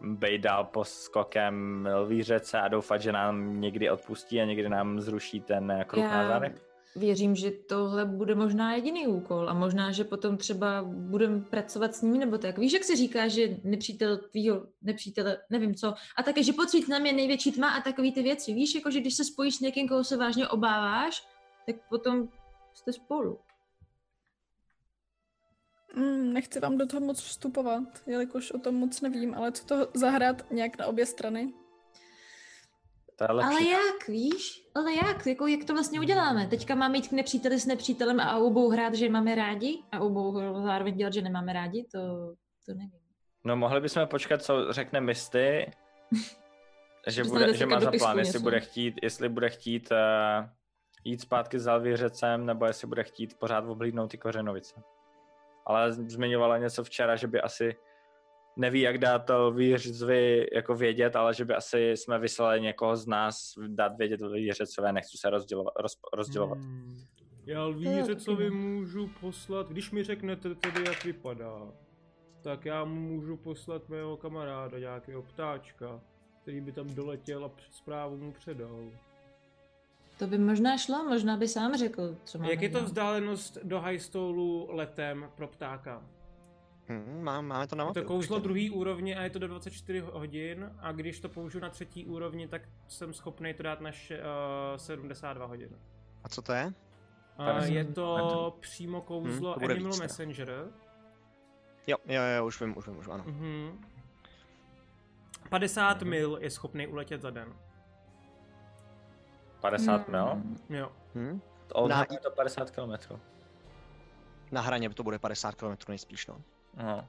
bejt dál po skokem lvířece a doufat, že nám někdy odpustí a někdy nám zruší ten eh, kruh na zádech? věřím, že tohle bude možná jediný úkol a možná, že potom třeba budeme pracovat s nimi nebo tak. Víš, jak se říká, že nepřítel tvýho nepřítele, nevím co, a také, že pod nám je největší tma a takový ty věci. Víš, jako, že když se spojíš s někým, koho se vážně obáváš, tak potom jste spolu. Mm, nechci vám do toho moc vstupovat, jelikož o tom moc nevím, ale co to zahrát nějak na obě strany? To je lepší. Ale jak, víš? Ale jak? Jako, jak to vlastně uděláme? Teďka máme jít k nepříteli s nepřítelem a obou hrát, že máme rádi a obou zároveň dělat, že nemáme rádi? To, to nevím. No mohli bychom počkat, co řekne Misty, že, Že bude, že má za plán, jestli bude chtít, jestli bude chtít uh, jít zpátky za Alvířecem, nebo jestli bude chtít pořád oblídnout ty kořenovice. Ale zmiňovala něco včera, že by asi neví, jak dát to Lvířcovi jako vědět, ale že by asi jsme vyslali někoho z nás dát vědět Lvířecové, nechci se rozdělovat. Roz, rozdělovat. Hmm. Já ne. můžu poslat, když mi řeknete tedy, jak vypadá, tak já mu můžu poslat mého kamaráda, nějakého ptáčka, který by tam doletěl a zprávu mu předal. To by možná šlo, možná by sám řekl, co máme Jak je to vzdálenost do Highstolu letem pro ptáka? Hm, má, máme to na Je mapě. to kouzlo určitě. druhý úrovně a je to do 24 hodin a když to použiju na třetí úrovni, tak jsem schopný to dát na še, uh, 72 hodin. A co to je? Uh, je Hm, to přímo kouzlo to bude Animal víc. Messenger. Jo, jo, jo, už vím, už vím, už vím, ano. Mhm. 50 Mhm. mil je schopný uletět za den. 50 mil? Hmm. Jo. Hm? Odhadně to 50 km. Na hraně to bude 50 km nejspíš, no. No.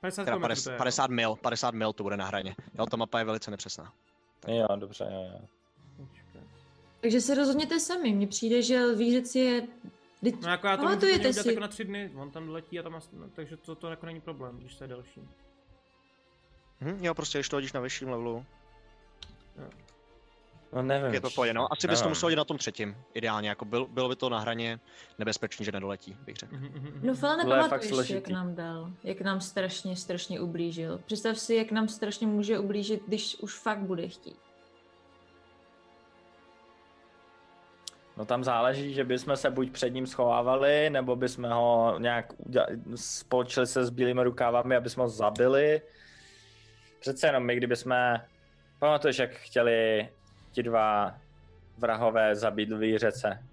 50 Teda km 50, to je. 50 mil, 50 mil to bude na hraně. Jo, ta mapa je velice nepřesná. Jo, dobře, jo, jo. Počkej. Takže se rozhodněte sami. Mně přijde, že lvířec je... Vždyť- No jako já to můžu Pamatujete si- jako na tři dny, on tam letí a tam, as- no, takže to, to jako není problém, když to je delší. Hm, jo, prostě když to hodíš na vyšším levelu, No nevím. je to v pohodě, no. Asi bys to musel hodit na tom třetím, ideálně, jako byl, bylo by to na hraně nebezpečný, že nedoletí, bych řekl. No Fela nepamatuješ, jak nám dal, jak nám strašně, strašně ublížil. Představ si, jak nám strašně může ublížit, když už fakt bude chtít. No tam záleží, že bychom se buď před ním schovávali, nebo bychom ho nějak udělali, spolčili se s bílými rukávami, aby jsme ho zabili. Přece jenom my, kdybychom... Pamatuješ, jak chtěli ti dva vrahové zabít zvířece?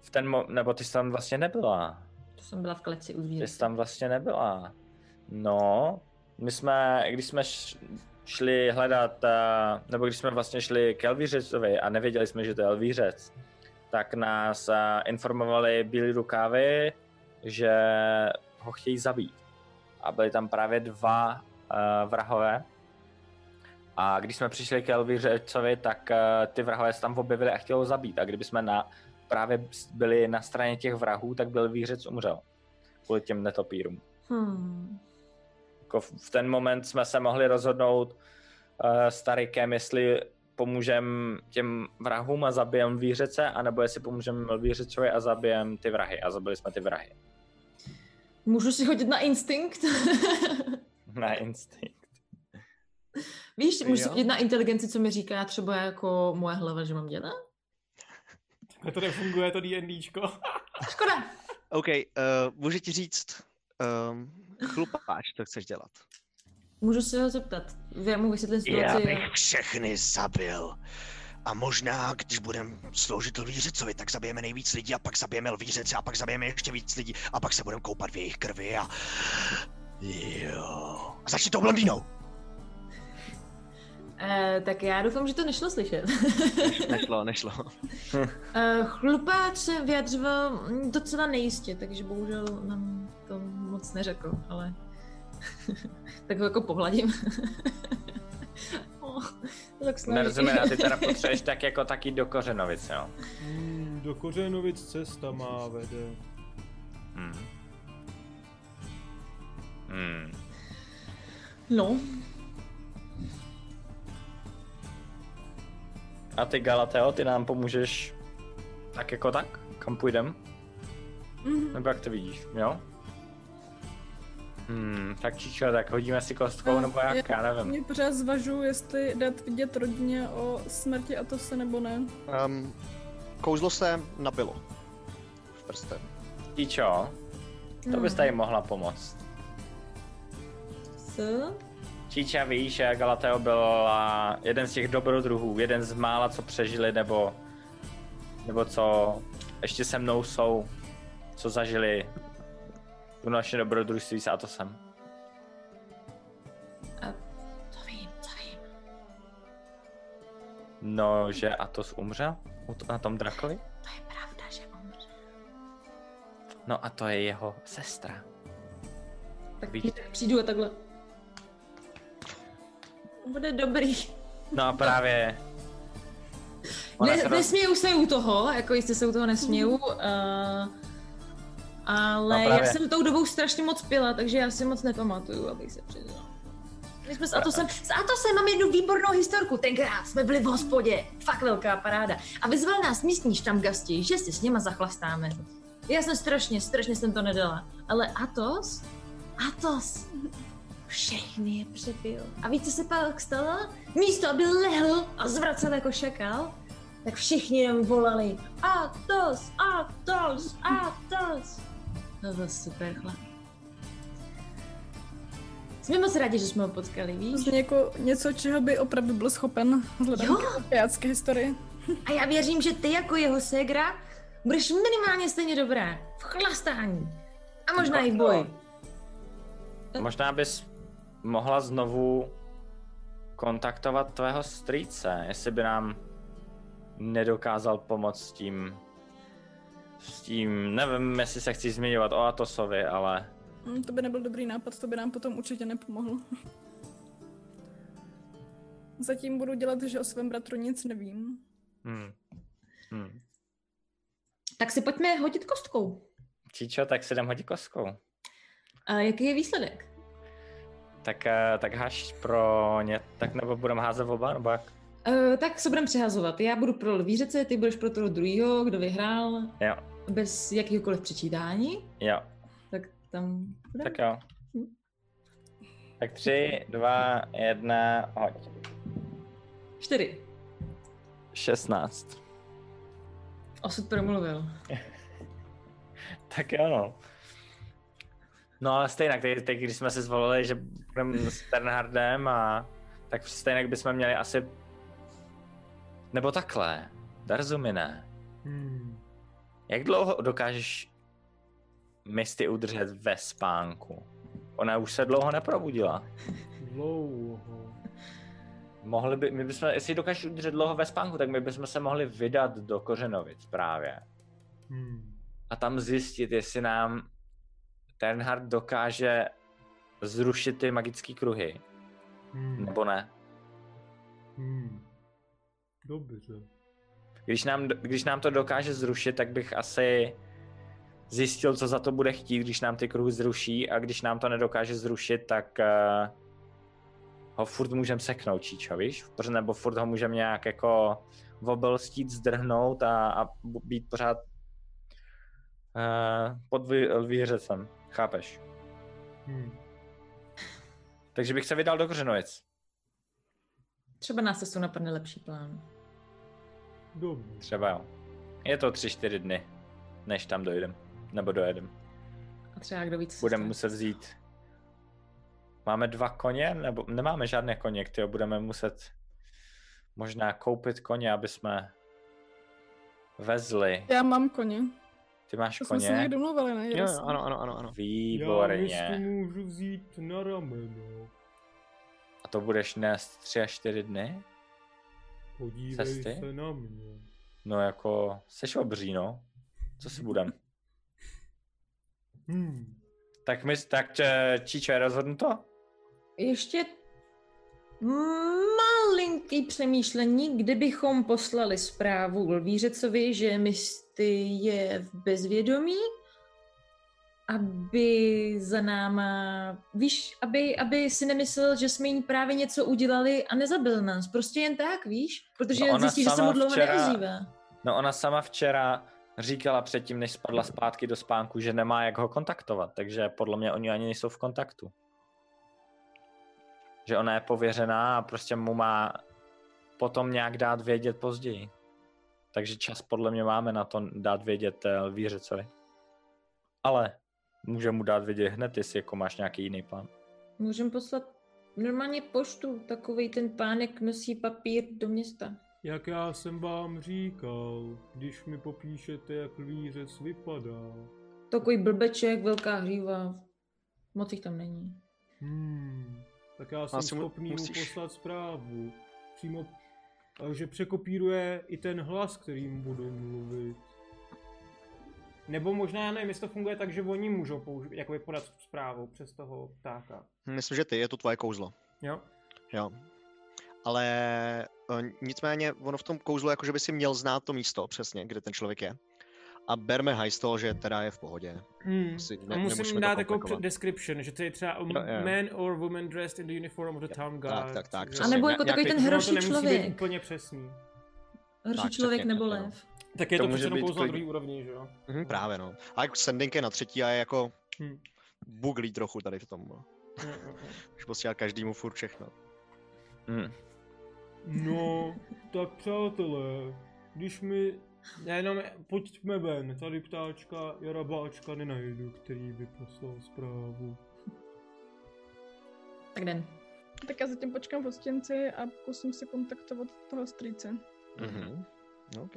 V ten mo- nebo ty jsi tam vlastně nebyla. To jsem byla v kleci u Ty jsi tam vlastně nebyla. No, my jsme, když jsme šli hledat, eh, nebo když jsme vlastně šli k Elvířecovi a nevěděli jsme, že to je Elvířec, tak nás eh, informovali bílí rukávy, že ho chtějí zabít. A byli tam právě dva uh, vrahové. A když jsme přišli k Elvířecovi, tak uh, ty vrahové se tam objevili a chtěli ho zabít. A kdyby jsme na, právě byli na straně těch vrahů, tak byl Elvířec umřel. Kvůli těm netopírům. Hmm. Jako v ten moment jsme se mohli rozhodnout uh, s Tarikem, jestli pomůžem těm vrahům a zabijem vířece, anebo jestli pomůžeme vířecovi a zabijem ty vrahy. A zabili jsme ty vrahy. Můžu si hodit na instinkt? Na instinkt. Víš, můžu Jo. na inteligenci, co mi říká třeba jako moje hlava, že mám dělat? Takhle to nefunguje, to D&Dčko. Škoda. OK, uh, můžu ti říct, um, chlupáč, to chceš dělat. Můžu se ho zeptat. Já mu vysvětlím situaci. všechny zabil. A možná, když budeme sloužit Lvířecovi, tak zabijeme nejvíc lidí a pak zabijeme Lvířece a pak zabijeme ještě víc lidí a pak se budeme koupat v jejich krvi a... Jo. A začni tou blondýnou. Eh, tak já doufám, že to nešlo slyšet. Nešlo, nešlo. Eh, chlupáč se vyjadřoval mm, docela nejistě, takže bohužel nám to moc neřekl, ale tak ho jako pohladím. oh, tak. Nerozumím, a ty teda potřebuješ tak jako taky do kořenovic, jo? Hmm, do Kořenovic cesta má vede. Hmm. Hmm. No, A ty Galateo, ty nám pomůžeš tak jako tak? Kam půjdem? Mhm. Nebo jak to vidíš, jo? Hmm, tak čičo, tak hodíme si kostkou, No, nebo jak, já nevím. Mě pořád zvažuji, jestli dát vidět rodině o smrti a to se nebo ne. Um, kouzlo se nabilo. V prstem. Čičo, to bys tady mohla pomoct. co? Číča ví, že Galateo byla jeden z těch dobrodruhů, jeden z mála, co přežili, nebo, nebo co ještě se mnou jsou, co zažili tu naše dobrodružství s Atosem. To vím, to vím. No, že Atos umřel na tom drakovi? To je pravda, že umře. No a to je jeho sestra. Tak Víš. přijdu a takhle. Bude dobrý. No a právě... Ona Ne, se roz- nesměju se u toho, jako jistě se u toho nesměju, uh, ale No já jsem tou dobou strašně moc pila, takže já si moc nepamatuju, abych se přiznal. My jsme s Atosem, s Atosem mám jednu výbornou historku, tenkrát jsme byli v hospodě, fakt velká paráda. A vyzval nás místní štamgasti, že si s něma zachlastáme. Já jsem strašně, strašně jsem to nedala. Ale Atos, Atos, všechny je přepil. A víš, co se pak stalo? Místo, aby lehl a zvracel jako šakal, tak všichni jenom volali Atos, Atos, Atos. To byl super chlap. Jsme moc rádi, že jsme ho potkali, To víš? zní jako něco, čeho by opravdu byl schopen vzhledem k historii. A já věřím, že ty jako jeho ségra budeš minimálně stejně dobrá v chlastání. A možná i v boji. Možná bys mohla znovu kontaktovat tvého strýce, jestli by nám nedokázal pomoct s tím, s tím, nevím, jestli se chci zmiňovat o Atosovi, ale Hm, To by nebyl dobrý nápad, to by nám potom určitě nepomohlo. Zatím budu dělat, že o svém bratru nic nevím. hmm. Hmm. Tak si pojďme hodit kostkou. Čičo, tak si dám hodit kostkou. A jaký je výsledek? Tak, eh, tak haš pro ně, tak nebo budeme házet oba, nebo jak? Uh, tak se budeme přehazovat. Já budu pro lvířece, ty budeš pro toho druhého, kdo vyhrál, Jo, bez jakýhokoliv přečítání. jo, Tak tam budeme. tak jo. Hm. Tak tři, dva, jedna, hoď. Čtyři. 16. Osud promluvil. Tak jo, no. No ale stejně, teď, teď když jsme si zvolili, že budeme s Ternhardem a tak stejně bychom měli asi... Nebo takhle, Darzumine, Hmm. jak dlouho dokážeš Misty udržet ve spánku? Ona už se dlouho neprobudila. Dlouho. Mohli by, my bychom, jestli dokážeš udržet dlouho ve spánku, tak my bychom se mohli vydat do Kořenovic právě. Hmm. A tam zjistit, jestli nám Ternhard dokáže zrušit ty magické kruhy, Hmm. nebo ne. Hmm. Dobře. Když nám, když nám to dokáže zrušit, tak bych asi zjistil, co za to bude chtít, když nám ty kruhy zruší a když nám to nedokáže zrušit, tak uh, ho furt můžeme seknout, Číčo, víš? Protože nebo furt ho můžeme nějak jako obelstít, zdrhnout a, a být pořád uh, pod vy- výhřecem, chápeš? Hmm. Takže bych se vydal do Kořenovic. Třeba nás cestou napadne lepší plán. Dobře. Třeba jo. Je to tři, čtyři dny, než tam dojdem. Nebo dojedem. A třeba kdo ví, co se Budeme muset vzít. Máme dva koně? Nebo nemáme žádné koně, které budeme muset možná koupit koně, aby jsme vezli. Já mám koně. Ty máš To jsme se koně? domluvili, ne? Jo, ano, ano, ano, ano. Já Výborně. myslím, můžu vzít na rameno. A to budeš nést tři až čtyři dny? Podívej Cesty? se na mě. No jako, seš obří, no. Co si budem? Hmm. Tak my, tak eh, Číčo, je rozhodnuto? Ještě malinký přemýšlení, kdybychom poslali zprávu Lvířecovi, že Misty je v bezvědomí, aby za náma, víš, aby, aby si nemyslel, že jsme jí právě něco udělali a nezabil nás. Prostě jen tak, víš? Protože No zjistí, že se mu dlouho včera- neozývá. No ona sama včera říkala předtím, než spadla zpátky do spánku, že nemá jak ho kontaktovat, takže podle mě oni ani nejsou v kontaktu. Že ona je pověřená a prostě mu má potom nějak dát vědět později. Takže čas podle mě máme na to dát vědět Lvířecovi. Ale může mu dát vědět hned, jestli jako máš nějaký jiný plán. Můžeme poslat normálně poštu, takový ten pánek nosí papír do města. Jak já jsem vám říkal, když mi popíšete, jak lvířec vypadá. Takový blbeček, velká hříva. Moc jich tam není. Hmm. Tak já jsem schopný mu poslat zprávu. Přímo, že překopíruje i ten hlas, kterým budu mluvit. Nebo možná, já nevím, jestli to funguje tak, že oni můžou použít, jakoby podat zprávu přes toho ptáka. Myslím, že ty, je to tvoje kouzlo. Jo? Jo. Ale eh, nicméně ono v tom kouzlu, jakože by si měl znát to místo přesně, kde ten člověk je. A berme haj z toho, že teda je v pohodě. Hmm. Asi a ne- musím to dát jako komplikovat. description, že to je třeba Jo, jo. man or woman dressed in the uniform of the town guard. tak, tak, že- přesně. A nebo jako takový ten to hroší nemusí být člověk. úplně přesný. Hroší Tak, člověk nebo no. lev. Tak je To to, může přece být kouzlo na druhý úrovni, že jo? Mhm, právě no. A jako sending je na třetí a je jako Hm. buglí trochu tady v tom. No. Jo, jo, jo. Už posílá každému furt všechno. Hm. No, tak přátelé, když mi... Já jenom, pojďme ven, tady ptáčka, jarabáčka nenajdu, který by poslal zprávu. Tak den. Tak já zatím počkám v hostinci a pokusím se kontaktovat toho strýce. Mhm. OK.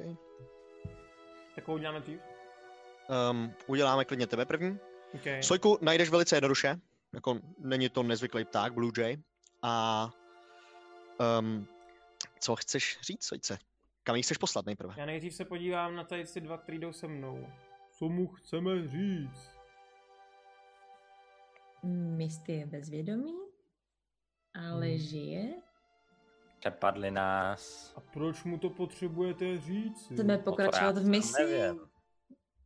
Tak ho uděláme dřív? Um, uděláme klidně tebe první. Okay. Sojku najdeš velice jednoduše. Jako není to nezvyklý pták, Blue Jay. A um, co chceš říct, Sojce? Kam ji chceš poslat nejprve? Já nejdřív se podívám na tady ty dva, který jdou se mnou. Co mu chceme říct? Misty je bezvědomí, ale Hmm. žije. Přepadli nás. A proč mu to potřebujete říct? Chceme pokračovat v misi.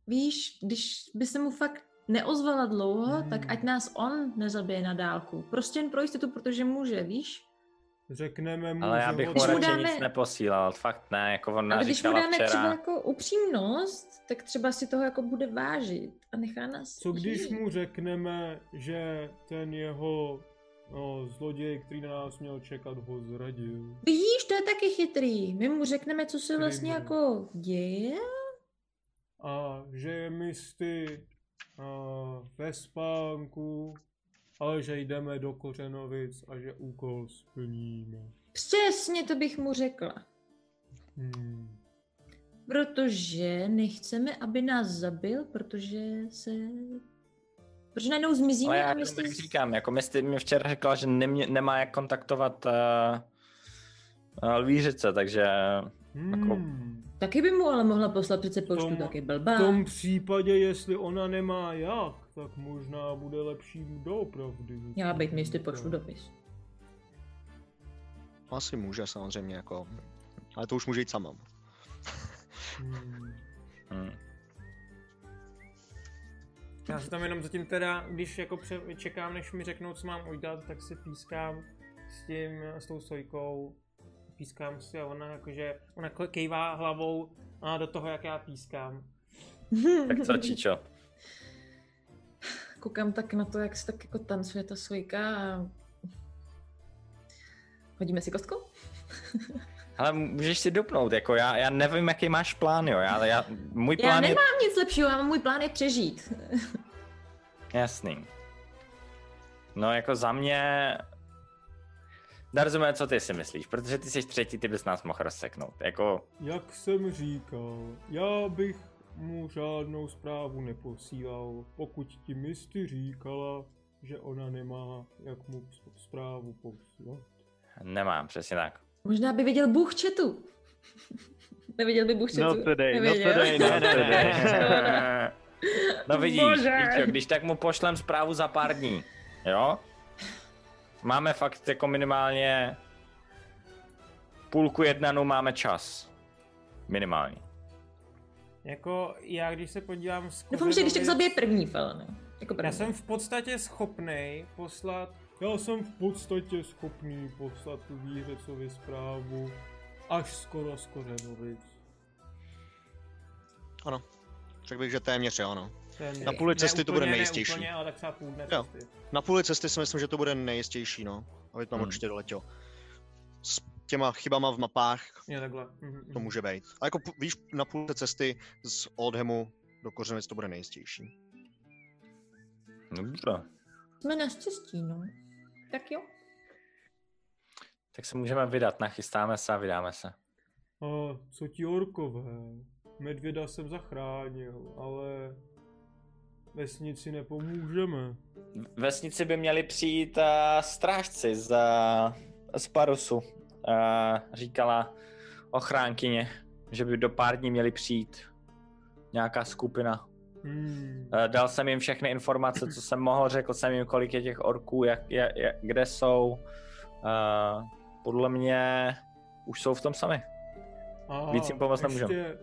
Víš, když by se mu fakt neozvala dlouho, Hmm. tak ať nás on nezabije na dálku. Prostě jen pro jistotu, protože může, víš? Řekneme mu, Ale já že bych mu Když radši dáme- nic neposílal, fakt ne, jako ona Ale když mu dáme včera. třeba jako upřímnost, tak třeba si toho jako bude vážit a nechá nás Co když žít. mu řekneme, že ten jeho no, zloděj, který na nás měl čekat, ho zradil? Víš, to je taky chytrý. My mu řekneme, co se vlastně jako děje a že je Misty a ve spánku, ale že jdeme do Kořenovic a že úkol splníme. Přesně to bych mu řekla. Hmm. Protože nechceme, aby nás zabil, protože se... Protože najednou zmizíme Ale já a jenom myslí... tak říkám, jako Misty mi včera řekla, že nemě, nemá jak kontaktovat uh, uh, Lvířice, takže Jako- Hmm. Taky by mu ale mohla poslat přece poštu, Tom- taky V blbá. tom případě, jestli ona nemá jak, tak možná bude lepší doopravdy. Měla být mi, jestli pošlu dopis. Asi může samozřejmě, jako, ale to už může jít sama. Hmm. hm. Já si tam jenom zatím teda, když jako pře- čekám, než mi řeknou, co mám udělat, tak si pískám s tím, s tou sojkou. Pískám si a ona jakože, ona kejvá hlavou a do toho, jak já pískám. tak co, Čičo? Koukám tak na to, jak se tak jako tancuje ta svojka a... Hodíme si kostku? Ale můžeš si dupnout, jako já, já nevím, jaký máš plán, jo, já, já můj Já plán je nemám nic lepšího, já můj plán je přežít. jasný. No jako za mě, Darzumé, co ty si myslíš, protože ty jsi třetí, ty bys nás mohl rozseknout, jako, Jak jsem říkal, já bych mu žádnou zprávu neposílal, pokud ti Misty říkala, že ona nemá jak mu zprávu posílat. nemám, přesně tak. Možná by viděl Bůh četu. Neviděl by Bůh četu. No today, no Neviděl. today, ne, ne, ne. No vidíš, Bože. Když tak mu pošlem zprávu za pár dní, jo? Máme fakt jako minimálně půlku jednanu máme čas. Minimálně. Jako já, když se podívám z Doufám, že když tak zabije první fel, ne? Jako první. Já jsem v podstatě schopný poslat, já jsem v podstatě schopný poslat tu výřecovi zprávu až skoro z Kořenovic. Ano. Řekl bych, že téměř jo, no. Ten, Na půli cesty to bude úplně, nejistější. Ne úplně, ale tak třeba půl dne Jo. cesty. Na půli cesty si myslím, že to bude nejistější, no. Aby tam Hmm. určitě doletěl. Těma chybama v mapách Jo, takhle. Mhm, to mhm. může být. A jako víš, na půl té cesty z Oldhamu do Kořenovic to bude nejistější. Dobře. Jsme naštěstí, no. Tak jo. Tak se můžeme vydat, nachystáme se a vydáme se. A co ti orkové? Medvěda jsem zachránil, ale vesnici nepomůžeme. Vesnici by měli přijít uh, strážci z, z Parusu. Říkala ochránkyně, že by do pár dní měli přijít nějaká skupina. Hmm. Uh, dal jsem jim všechny informace, co jsem mohl, řekl jsem jim, kolik je těch orků, jak, jak, jak, kde jsou. Uh, podle mě už jsou v tom sami. A Víc jim pomoct ještě nemůžem.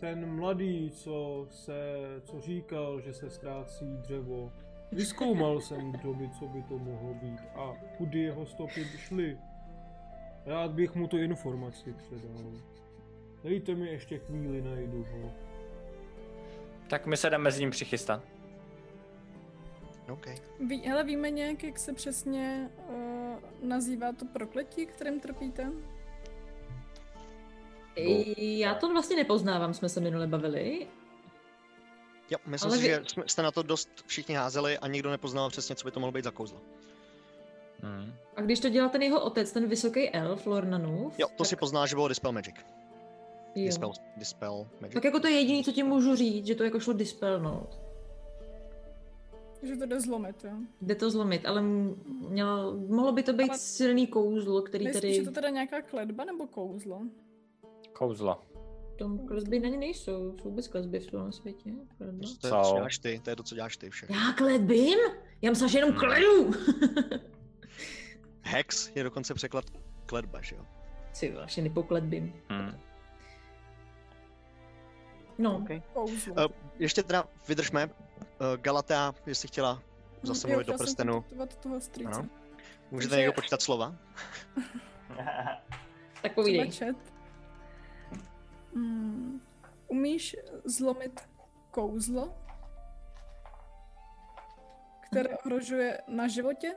ten mladý, co se, co říkal, že se ztrácí dřevo, vyskoumal jsem, kdo by, co by to mohlo být a kudy jeho stopy šly. Rád bych mu tu informaci předal. Dejte mi ještě chvíli, najdu ho. Tak my se jdeme s ním přichystat. OK. Ví, hele, víme nějak, jak se přesně uh, nazývá to prokletí, kterým trpíte? Já to vlastně nepoznávám, jsme se minule bavili. Jo, myslím Ale si, vy- že jsme, jste na to dost všichni házeli a nikdo nepoznal přesně, co by to mohlo být za kouzlo. Hmm. A když to dělal ten jeho otec, ten vysoký elf, Lornanův, Jo, to tak, si pozná, že bylo Dispel Magic. jo. Dispel, Dispel Magic. Tak jako to je jediný, co ti můžu říct, že to jako šlo dispelnout. Že to jde zlomit, jo? Jde to zlomit, ale mělo, mohlo by to být Ale- silný kouzlo, který Myslíš, tady... že to teda nějaká kledba nebo kouzlo? Kouzlo. Tom klezby na ně nejsou, jsou vůbec klezby v tom světě. Kledba. To je, co Jsou. děláš ty, to je to, co děláš ty všechno. Já kledbím? Já myslím, že jenom kledu! Hex je dokonce překlad kledba, že jo? Si vlastně nepokledbím. Hmm. No, Okay. Kouzlo. Uh, ještě teda vydržme. Uh, Galata, jestli chtěla zase mluvit do prstenu, toho strýce. Ano. můžete Takže- někdo počítat slova? tak Třeba povídej. chat. Mm, umíš zlomit kouzlo, které ohrožuje na životě?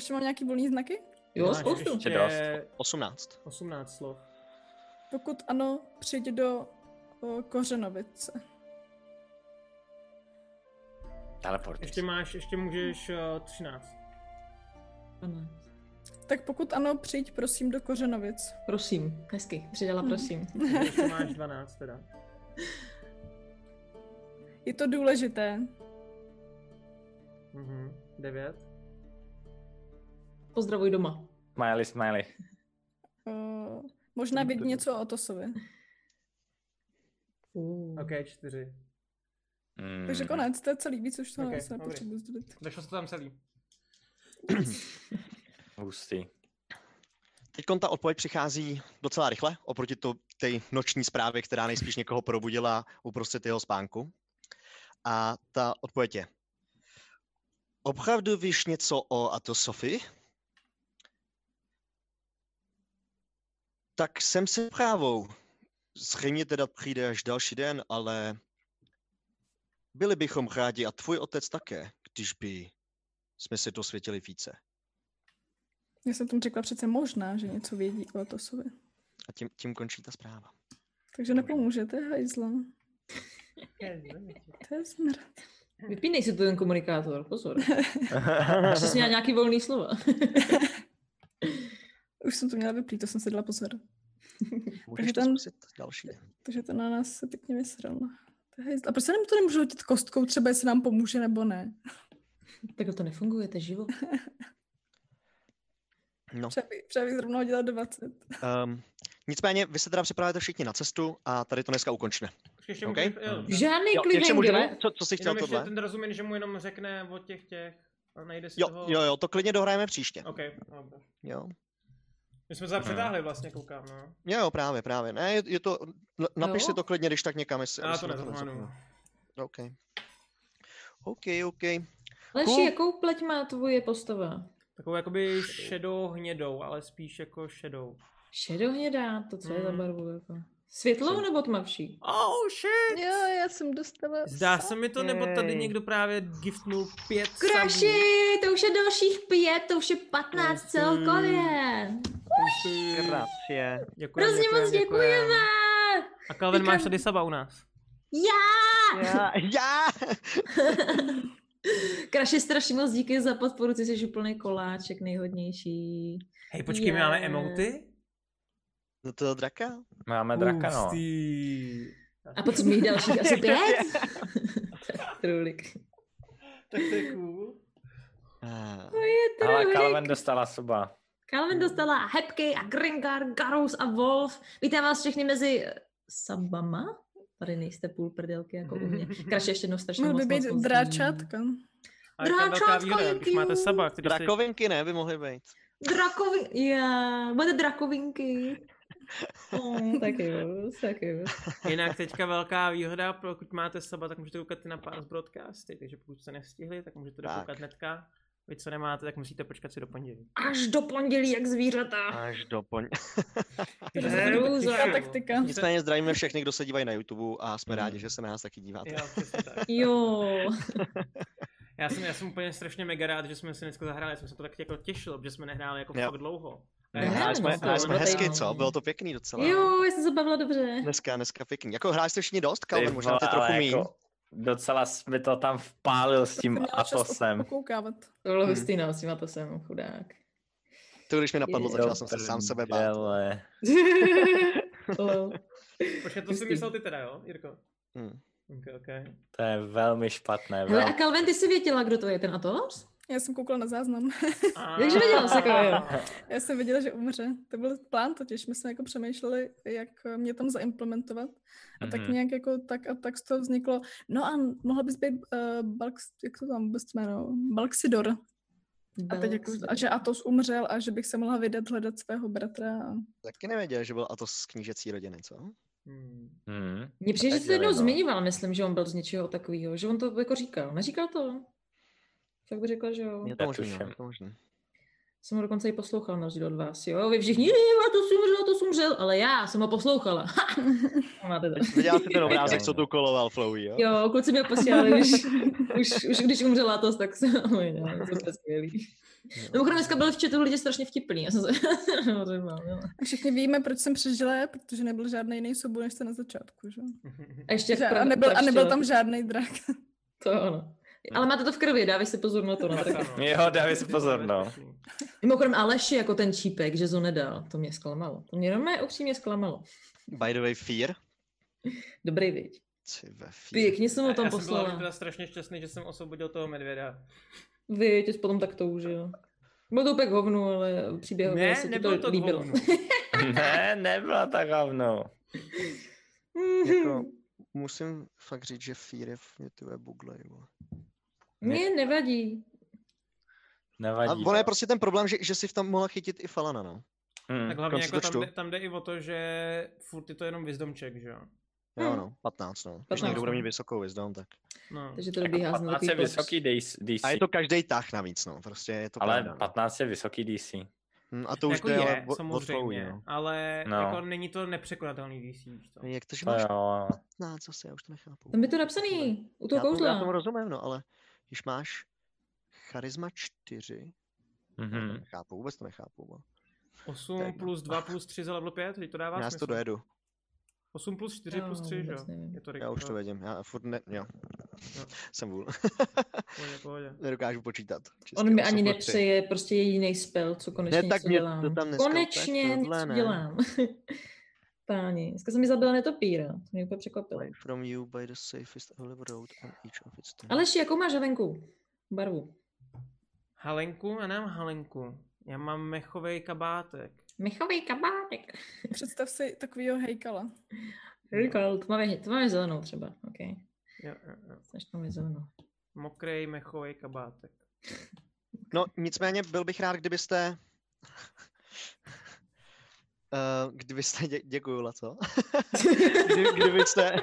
Ještě mám nějaký volný znaky? Jo, Máš spoustu. ještě dost. 18. 18 slov. Pokud ano, přijď do o, Kořenovice. Teleport. Ještě máš, ještě můžeš uh, 13. Ano. Tak pokud ano, přijď prosím do Kořenovic. Prosím, hezky, přidala Mhm. prosím. Ještě máš 12 teda. Je to důležité. Mhm. 9. Pozdravuj doma. Smiley, smiley. O, možná vědí něco o Otosovi. Uh. OK, 4. Mm. Takže konec, to je celý, víc už to Ok, okay, se nepotřebuji sdělit. Došlo to tam celý. Hustý. Teď ta odpověď přichází docela rychle, oproti to, té noční zprávě, která nejspíš někoho probudila uprostřed jeho spánku. A ta odpověď je. Opravdu víš něco o Atosofi? Tak jsem se právou. Zřejmě teda přijde až další den, ale byli bychom rádi a tvůj otec také, když by jsme se dosvěděli více. Já jsem tomu řekla přece možná, že něco vědí o Otosovi. A tím, tím končí ta zpráva. Takže nepomůže, to je hajzla. To je smrt. Vypínej si tu ten komunikátor, pozor. Přesně nějaký volný slova. Už jsem to měla vyplít, to jsem si dala pozor. Můžeš to ten- zkusit další. Takže to na nás se pěkně vysral. A proč se nám to nemůžu hodit kostkou, třeba jestli nám pomůže nebo ne? Takhle to nefunguje, to je život. No. Třeba bych, třeba bych zrovna hodila 20. Um, nicméně, vy se teda připravujete všichni na cestu a tady to dneska ukončíme. Ještě OK. můžeš, jo, Žádný Jo, ještě můžeme? cliffhanger. Co, co jsi chtěl Jenom ještě tohle? ten rozumím, že mu jenom řekne o těch těch a najde si Jo, toho... jo, jo, to klidně dohrajeme příště. OK, dobře. Jo, My jsme se tam přetáhli vlastně, koukám, no. jo, právě, právě. Ne, je, je to, napiš Jo? si to klidně, když tak někam. Jestli, Já to nezapomenu. OK. OK, OK. Leši, Cool. jakou pleť má tvoje postava? Takovou jakoby šedou hnědou, ale spíš jako šedou. Šedohnědá, to co je za Mm. barvu? Jako? Světlou Jsem- nebo tmavší? Oh shit! Jo, já jsem dostala... Zdá se mi to, nebo tady někdo právě giftnul pět Kraši, sabů. to už je dalších pět, to už je 15 Děkuji. celkově. Gracie. Děkujeme, Hrozně moc děkujeme. A Calvin, máš tady saba u nás. Já! Já, já! Kraši, strašně moc díky za podporu, ty jsi úplný koláček, nejhodnější. Hej, počkej, my máme emoty? No to draka? Máme draka, no. Hustý. A potom mých dalších asi pět? Trulik. Tak to je cool. Ah, Ale Trulik. Calvin dostala suba. Calvin dostala Hepky a Gringar, Garous a Wolf. Vítám vás všechny mezi sabama. Tady nejste půl prdelky jako u mě. Kraši ještě jednou strašně Mohl moc, by moc, být moc. A Dráčátko, výhoda, když máte saba, si... drakovinky ne, by mohly být. Drakovi... Já, máte drakovinky. Oh, taky jo, taky jo. Jinak teďka velká výhoda, pokud máte saba, tak můžete koukat i na Pars Broadcasty, takže pokud jste nestihli, tak můžete dokoukat hnedka. Vy co nemáte, tak musíte počkat si do pondělí. Až do pondělí, jak zvířata. Až do těším. taktika. Nicméně zdravíme všechny, kdo se dívají na YouTube a jsme rádi, že se na nás taky díváte. Jo, přesně tak. Jo. Já jsem, já jsem úplně strašně mega rád, že jsme si dneska zahráli, já jsem se to tak jako těšil, protože jsme nehráli jako Jo. fakt dlouho. Ne, Hráli jsme, hráli jsme bylo hezky, co? Bylo to pěkný docela. Jo, já jsem se bavila dobře. Dneska, dneska pěkný. Jako hráli jste všichni dost, Calvin, možná ty trochu míň. Docela jsi mi to tam vpálil s tím Atosem. To bylo Hmm. hustý, no, s tím to jsem chudák. To, když mi napadlo, začal jsem se sám sebe bát. Počkej, to si Hustý. myslel ty teda, jo, Jirko? Hmm. Okay, okay. To je velmi špatné. Hele, Velmi... a Calvin, ty jsi věděla, kdo to je, ten Atos? Já jsem koukala na záznam. Jakže věděla jsi, jako? Já jsem věděla, že umře. To byl plán totiž. My jsme jako přemýšleli, jak mě tam zaimplementovat. A tak Mhm. nějak jako tak a tak z toho vzniklo. No a mohla bys být uh, Balx, jak to tam vůbec jméno? Balxidor. A teď jako, a že Atos umřel a že bych se mohla vydat hledat svého bratra. A... Taky nevěděl, že byl Atos z knížecí rodiny, co? Hmm. Hmm. Mně přijde, že to jednou no. zmiňoval, myslím, že on byl z něčeho takového, že on to jako říkal. Neříkal to? Tak by řekla, že jo. Je to možný, no, je to možný. Jsem ho dokonce i poslouchala na rozdíl od vás, jo. Vy všichni, "Je, a to si umřel, to si umřel, ale já jsem ho poslouchala. Ha! Máte to. Viděla jsi ten obrázek, co tu koloval Flowey, jo? Jo, kluci mě posílali, už, už, už když umřela to, tak se, oj, no, to je skvělý. Mimochodem dneska byl v chatu lidi strašně vtipný, já jsem se řeval, jo. A všichni víme, proč jsem přežila, protože nebyl žádný jiný souboj než jste na začátku, že? A ještě Že- a, nebyl, a nebyl tam žádný drak. To ano. Ale máte to v krvi, dávej si pozor na to. Na to. Jo, dávej si pozor, no. Mimochodem Aleši jako ten čípek, že to nedal, to mě zklamalo. To mě normálně upřímně zklamalo. By the way, Fear. Dobrý viď. Ty ve Fear. Pěkně jsem ho tam Já jsem byl poslala. teda strašně šťastný, že jsem osvobodil toho medvěda. Vy, ty jsi potom tak toužil. Bylo to úplně k hovnu, ale příběh Ne, se ti nebylo to to líbilo. Ne, nebyla tak hovno. Jako, musím fakt říct, že Fear je v YouTube bugle, jo. Mně nevadí. A Nevadí. ono je no. prostě ten problém, že, že si v tom mohla chytit i Falana, no. Hm. Tak hlavně jako tam, jde, tam jde i o to, že furt je to jenom wisdomček, že jo? Jo, Hmm. no, 15, no. Když 15, někdo bude no. mít vysokou wisdom, tak. No. Takže to Jako dobíhá z 15 je vysoký DC. A je to každý tah navíc, no. Prostě je to ale pravda. no. 15 je vysoký DC. Hm, A to už jako jde ale je, od Flowey, samozřejmě, no. ale No. jako není to nepřekonatelný DC, víš to. Jak to, že máš jo. 15 zase, já už to nechápu. Tam je to napsaný, u toho já, tomu, já tomu kouzla. rozumím, no, ale když máš charisma 4, já to Mhm. nechápu, vůbec to nechápu. bo. 8 Tak no. plus 2 plus 3 za level 5, teď to dává Já si to smysl. dojedu, 8 plus 4 Jo, plus 3, že jo? Je to já už to vidím, já furt ne, jo. Jo. Jsem vůl. Pohodě, pohodě. Nedokážu počítat. Čistě On mi ani nepřeje prostě jediný spell, co konečně Ne, tak něco mě dělám. to tam dneska konečně tak tohle něco ne. dělám. Páni, dneska jsem mi zabila netopíra, to mě úplně překvapilo. From you by the safest available road on each of its turns. Aleši, jakou máš havenku? Barvu. Halenku? Já nemám halenku. Já mám mechový kabátek. Michový kabátek. Představ si takovýho hejkala. Máme, to máme zelenou třeba. OK. Jo, jo, jo. Máme zelenou. Mokrý mechový kabátek. No, nicméně byl bych rád, kdybyste... Uh, kdybyste, dě, děkuju, Laco. Kdy, kdybyste...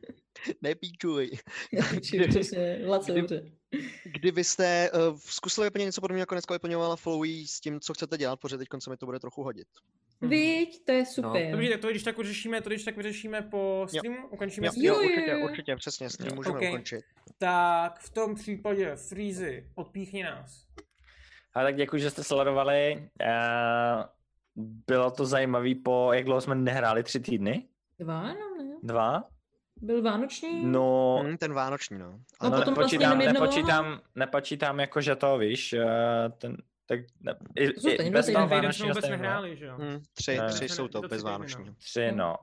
Nepíčuj. Nepíči, přesně, Laco, kdy- dobře. Kdybyste uh, zkusili vyplnit něco podobného, jako dneska vyplňovala Flowey s tím, co chcete dělat, protože teď se mi to bude trochu hodit. Víď, to je super. Dobrý, tak to když tak vyřešíme, to když tak vyřešíme po Jo. streamu, ukončíme Jo, stream. Jo, jo, jo, určitě, jo. určitě, přesně, stream Jo, můžeme ok. ukončit. Tak v tom případě Freezy, odpíchni nás. A tak děkuji, že jste sledovali. Eh, Bylo to zajímavé po, jak dlouho jsme nehráli, tři týdny? Dva, no ne? Dva? Byl vánoční? No, Hmm, ten vánoční, no. No, Ale no potom vlastně nepočítám, jednoho? nepočítám, nepočítám jako, že to víš, eh, ten, tak ne, i, To i, stejně bez toho vánočního vůbec nehráli, že jo? Hmm, tři, Ne. tři jsou to bez tři vánočního. Tři, Hmm. no.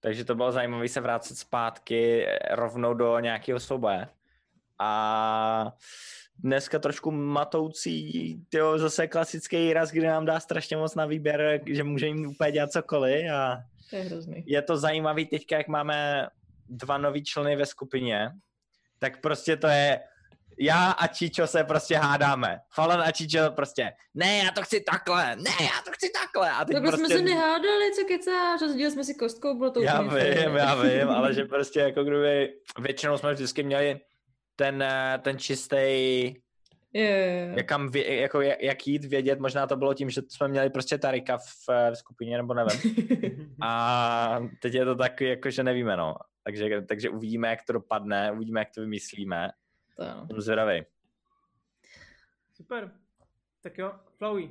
Takže to bylo zajímavé se vrátit zpátky eh, rovnou do nějakého souboje. A dneska trošku matoucí, tyjo, zase klasický raz, kdy nám dá strašně moc na výběr, že můžeme jim úplně dělat cokoliv a To je hrozný. je to zajímavý teďka, jak máme dva nový členy ve skupině, tak prostě to je, já a Čičo se prostě hádáme. Falan a Čičo prostě, ne, já to chci takhle, ne, já to chci takhle. A teď Takhle prostě... jsme se nehádali, co kecáš, rozdíl jsme si kostkou, bylo to Já vím, já vím, ale že prostě jako kdyby většinou jsme vždycky měli ten, eh, ten čistý, je. jak, kam, jako jak, jak jít vědět, možná to bylo tím, že jsme měli prostě Tarika v, eh, v skupině, nebo nevím. A teď je to taky, jako že nevíme, no. Takže, takže uvidíme, jak to dopadne, uvidíme, jak to vymyslíme. To. Jsem zvědavý. Super. Tak jo, Flowey.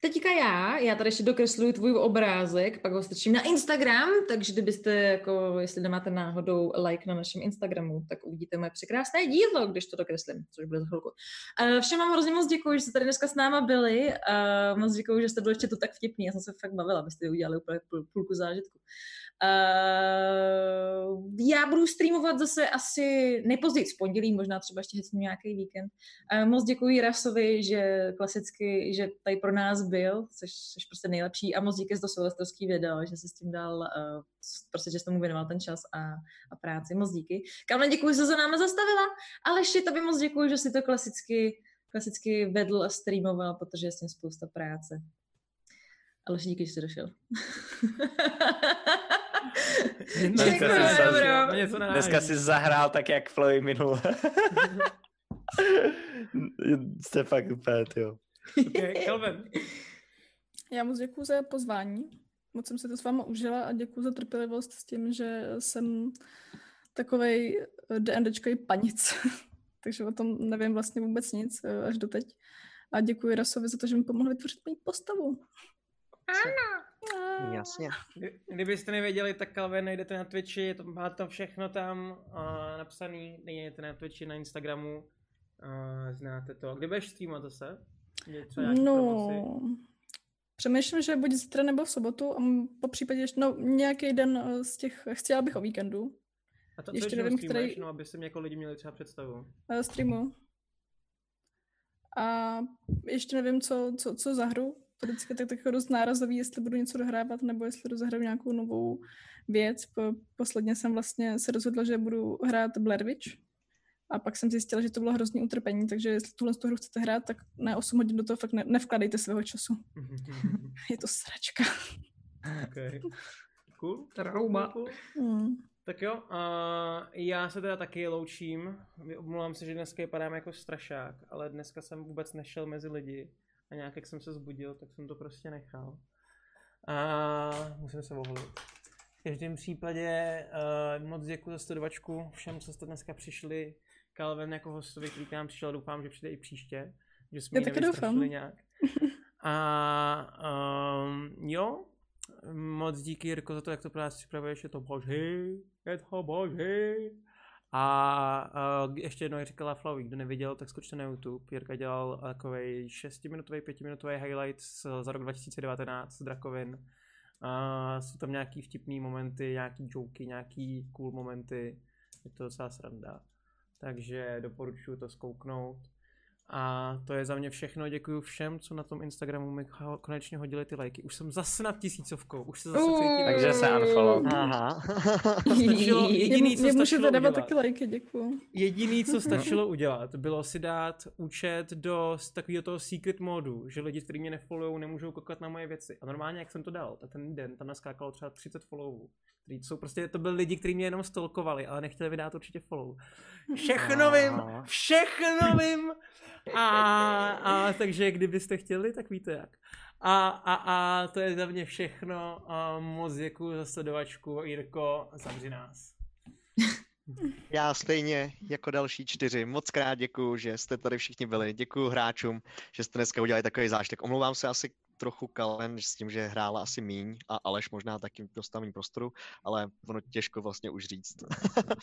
Teďka já, já tady ještě dokresluju tvůj obrázek, pak ho strčím na Instagram, takže kdybyste, jako, jestli nemáte náhodou like na našem Instagramu, tak uvidíte moje překrásné dílo, když to dokreslím, což bude za chvilku. Uh, všem vám hrozně moc děkuji, že jste tady dneska s náma byli, uh, moc děkuji, že jste byli ještě tu tak vtipný, já jsem se fakt bavila, abyste udělali úplně půl, půlku zážitku. Uh, já budu streamovat zase asi nejpozději v pondělí, možná třeba ještě nějaký víkend. Uh, moc děkuji Rasovi, že klasicky, že tady pro nás byl, což, což prostě nejlepší a moc díky za to silvestrovský video, že jsi s tím dal, uh, prostě, že jsi tomu věnoval ten čas a, a práci. Moc díky. Kamle, děkuji, že se za náma zastavila, Aleši, tobě moc děkuji, že jsi to klasicky, klasicky vedl a streamoval, protože je s tím spousta práce. Aleš, díky, že jsi došel. Dneska Děkuji, jsi zase- dobro. No něco. Dneska si zahrál tak, jak Floyd minul. Jste fakt úplně, jo. Okay, Kelvin. Já moc děkuji za pozvání. Moc jsem si to s váma užila a děkuji za trpělivost s tím, že jsem takovej D&Dčkový panic. Takže o tom nevím vlastně vůbec nic eh, až doteď. A děkuji Rasovi za to, že mi pomohl vytvořit moji postavu. Ano. Jasně. Kdy- Kdybyste nevěděli, tak Calvin najdete na Twitchi, to, má to všechno tam uh, napsaný, najdete na Twitchi, na Instagramu, uh, znáte to. Kdy budeš streamovat zase? Je třeba nějaký promosy? No, přemýšlím, že buď zítra nebo v sobotu a po případě ještě, no, nějaký den eh, z těch, chtěla bych o víkendu A to, ještě ještě nevím, který- no, aby se mě jako lidi měli třeba představu. eh, streamu. A ještě nevím, co, co, co za hru. To vždycky tak, tak dost nárazový, jestli budu něco dohrávat, nebo jestli zahraju nějakou novou věc. Po, posledně jsem vlastně se rozhodla, že budu hrát Blair Witch. A pak jsem zjistila, že to bylo hrozný utrpení, takže jestli tuhle tu hru chcete hrát, tak ne 8 hodin do toho fakt ne, nevkladejte svého času. Je to sračka. okay. Cool. Trauma. Hmm. Tak jo, uh, já se teda taky loučím. Omlouvám se, že dneska vypadám jako strašák, ale dneska jsem vůbec nešel mezi lidi. A nějak jak jsem se zbudil, tak jsem to prostě nechal. A musím se oholit. V každém případě uh, moc děkuji za sledovačku všem, co jste dneska přišli. Calvin jako hostovi, který k nám přišel, doufám, že přijde i příště. Že jsme Já taky doufám. nějak. A um, jo, moc díky Jirko za to, jak to pro nás připravuješ, je to boží, je to boží. A uh, ještě jednou jak říkala Flaví, kdo neviděl, tak skočte na YouTube. Jirka dělal takový 6-minutový, 5-minutový highlight z, za rok 2019 z Drakovin. Uh, jsou tam nějaký vtipný momenty, nějaký joky, nějaký cool momenty. Je to docela sranda. Takže doporučuji to zkouknout. A to je za mě všechno. Děkuji všem, co na tom Instagramu mi konečně hodili ty lajky. Už jsem zase nad tisícovkou. Už se zase cítím. Takže se unfollow. Aha. Stačilo, jediný, co stačilo dávat udělat, taky lajky, děkuju. jediný, co stačilo udělat, bylo si dát účet do takového toho secret modu, že lidi, kteří mě nefollowují, nemůžou koukat na moje věci. A normálně, jak jsem to dal, tak ten den tam naskákalo třeba 30 followů. Který jsou prostě, to byli lidi, kteří mě jenom stolkovali, ale nechtěli vydat určitě follow. Všechno vím, všechno vím. A, a takže kdybyste chtěli, tak víte jak. A, a, a to je za mě všechno. A moc děkuji za sledovačku. Jirko, zavři nás. Já stejně jako další čtyři. Moc krát děkuju, že jste tady všichni byli. Děkuju hráčům, že jste dneska udělali takový zážitek. Omlouvám se asi trochu Kalen s tím, že hrála asi míň a Aleš možná takým dostavím prostoru, ale ono těžko vlastně už říct.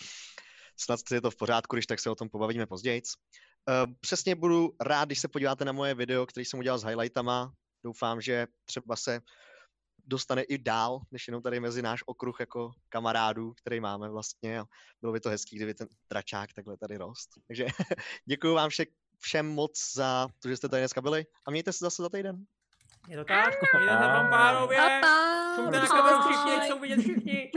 Snad je to v pořádku, když tak se o tom pobavíme později. Uh, přesně budu rád, když se podíváte na moje video, který jsem udělal s highlightama. Doufám, že třeba se dostane i dál, než jenom tady mezi náš okruh jako kamarádů, který máme vlastně. A bylo by to hezký, kdyby ten dračák takhle tady rost. Takže děkuji vám vše, všem moc za to, že jste tady dneska byli a mějte se zase za týden. Je to tak? Se vám párově. Šumte na kameru všichni, jsou vidět všichni.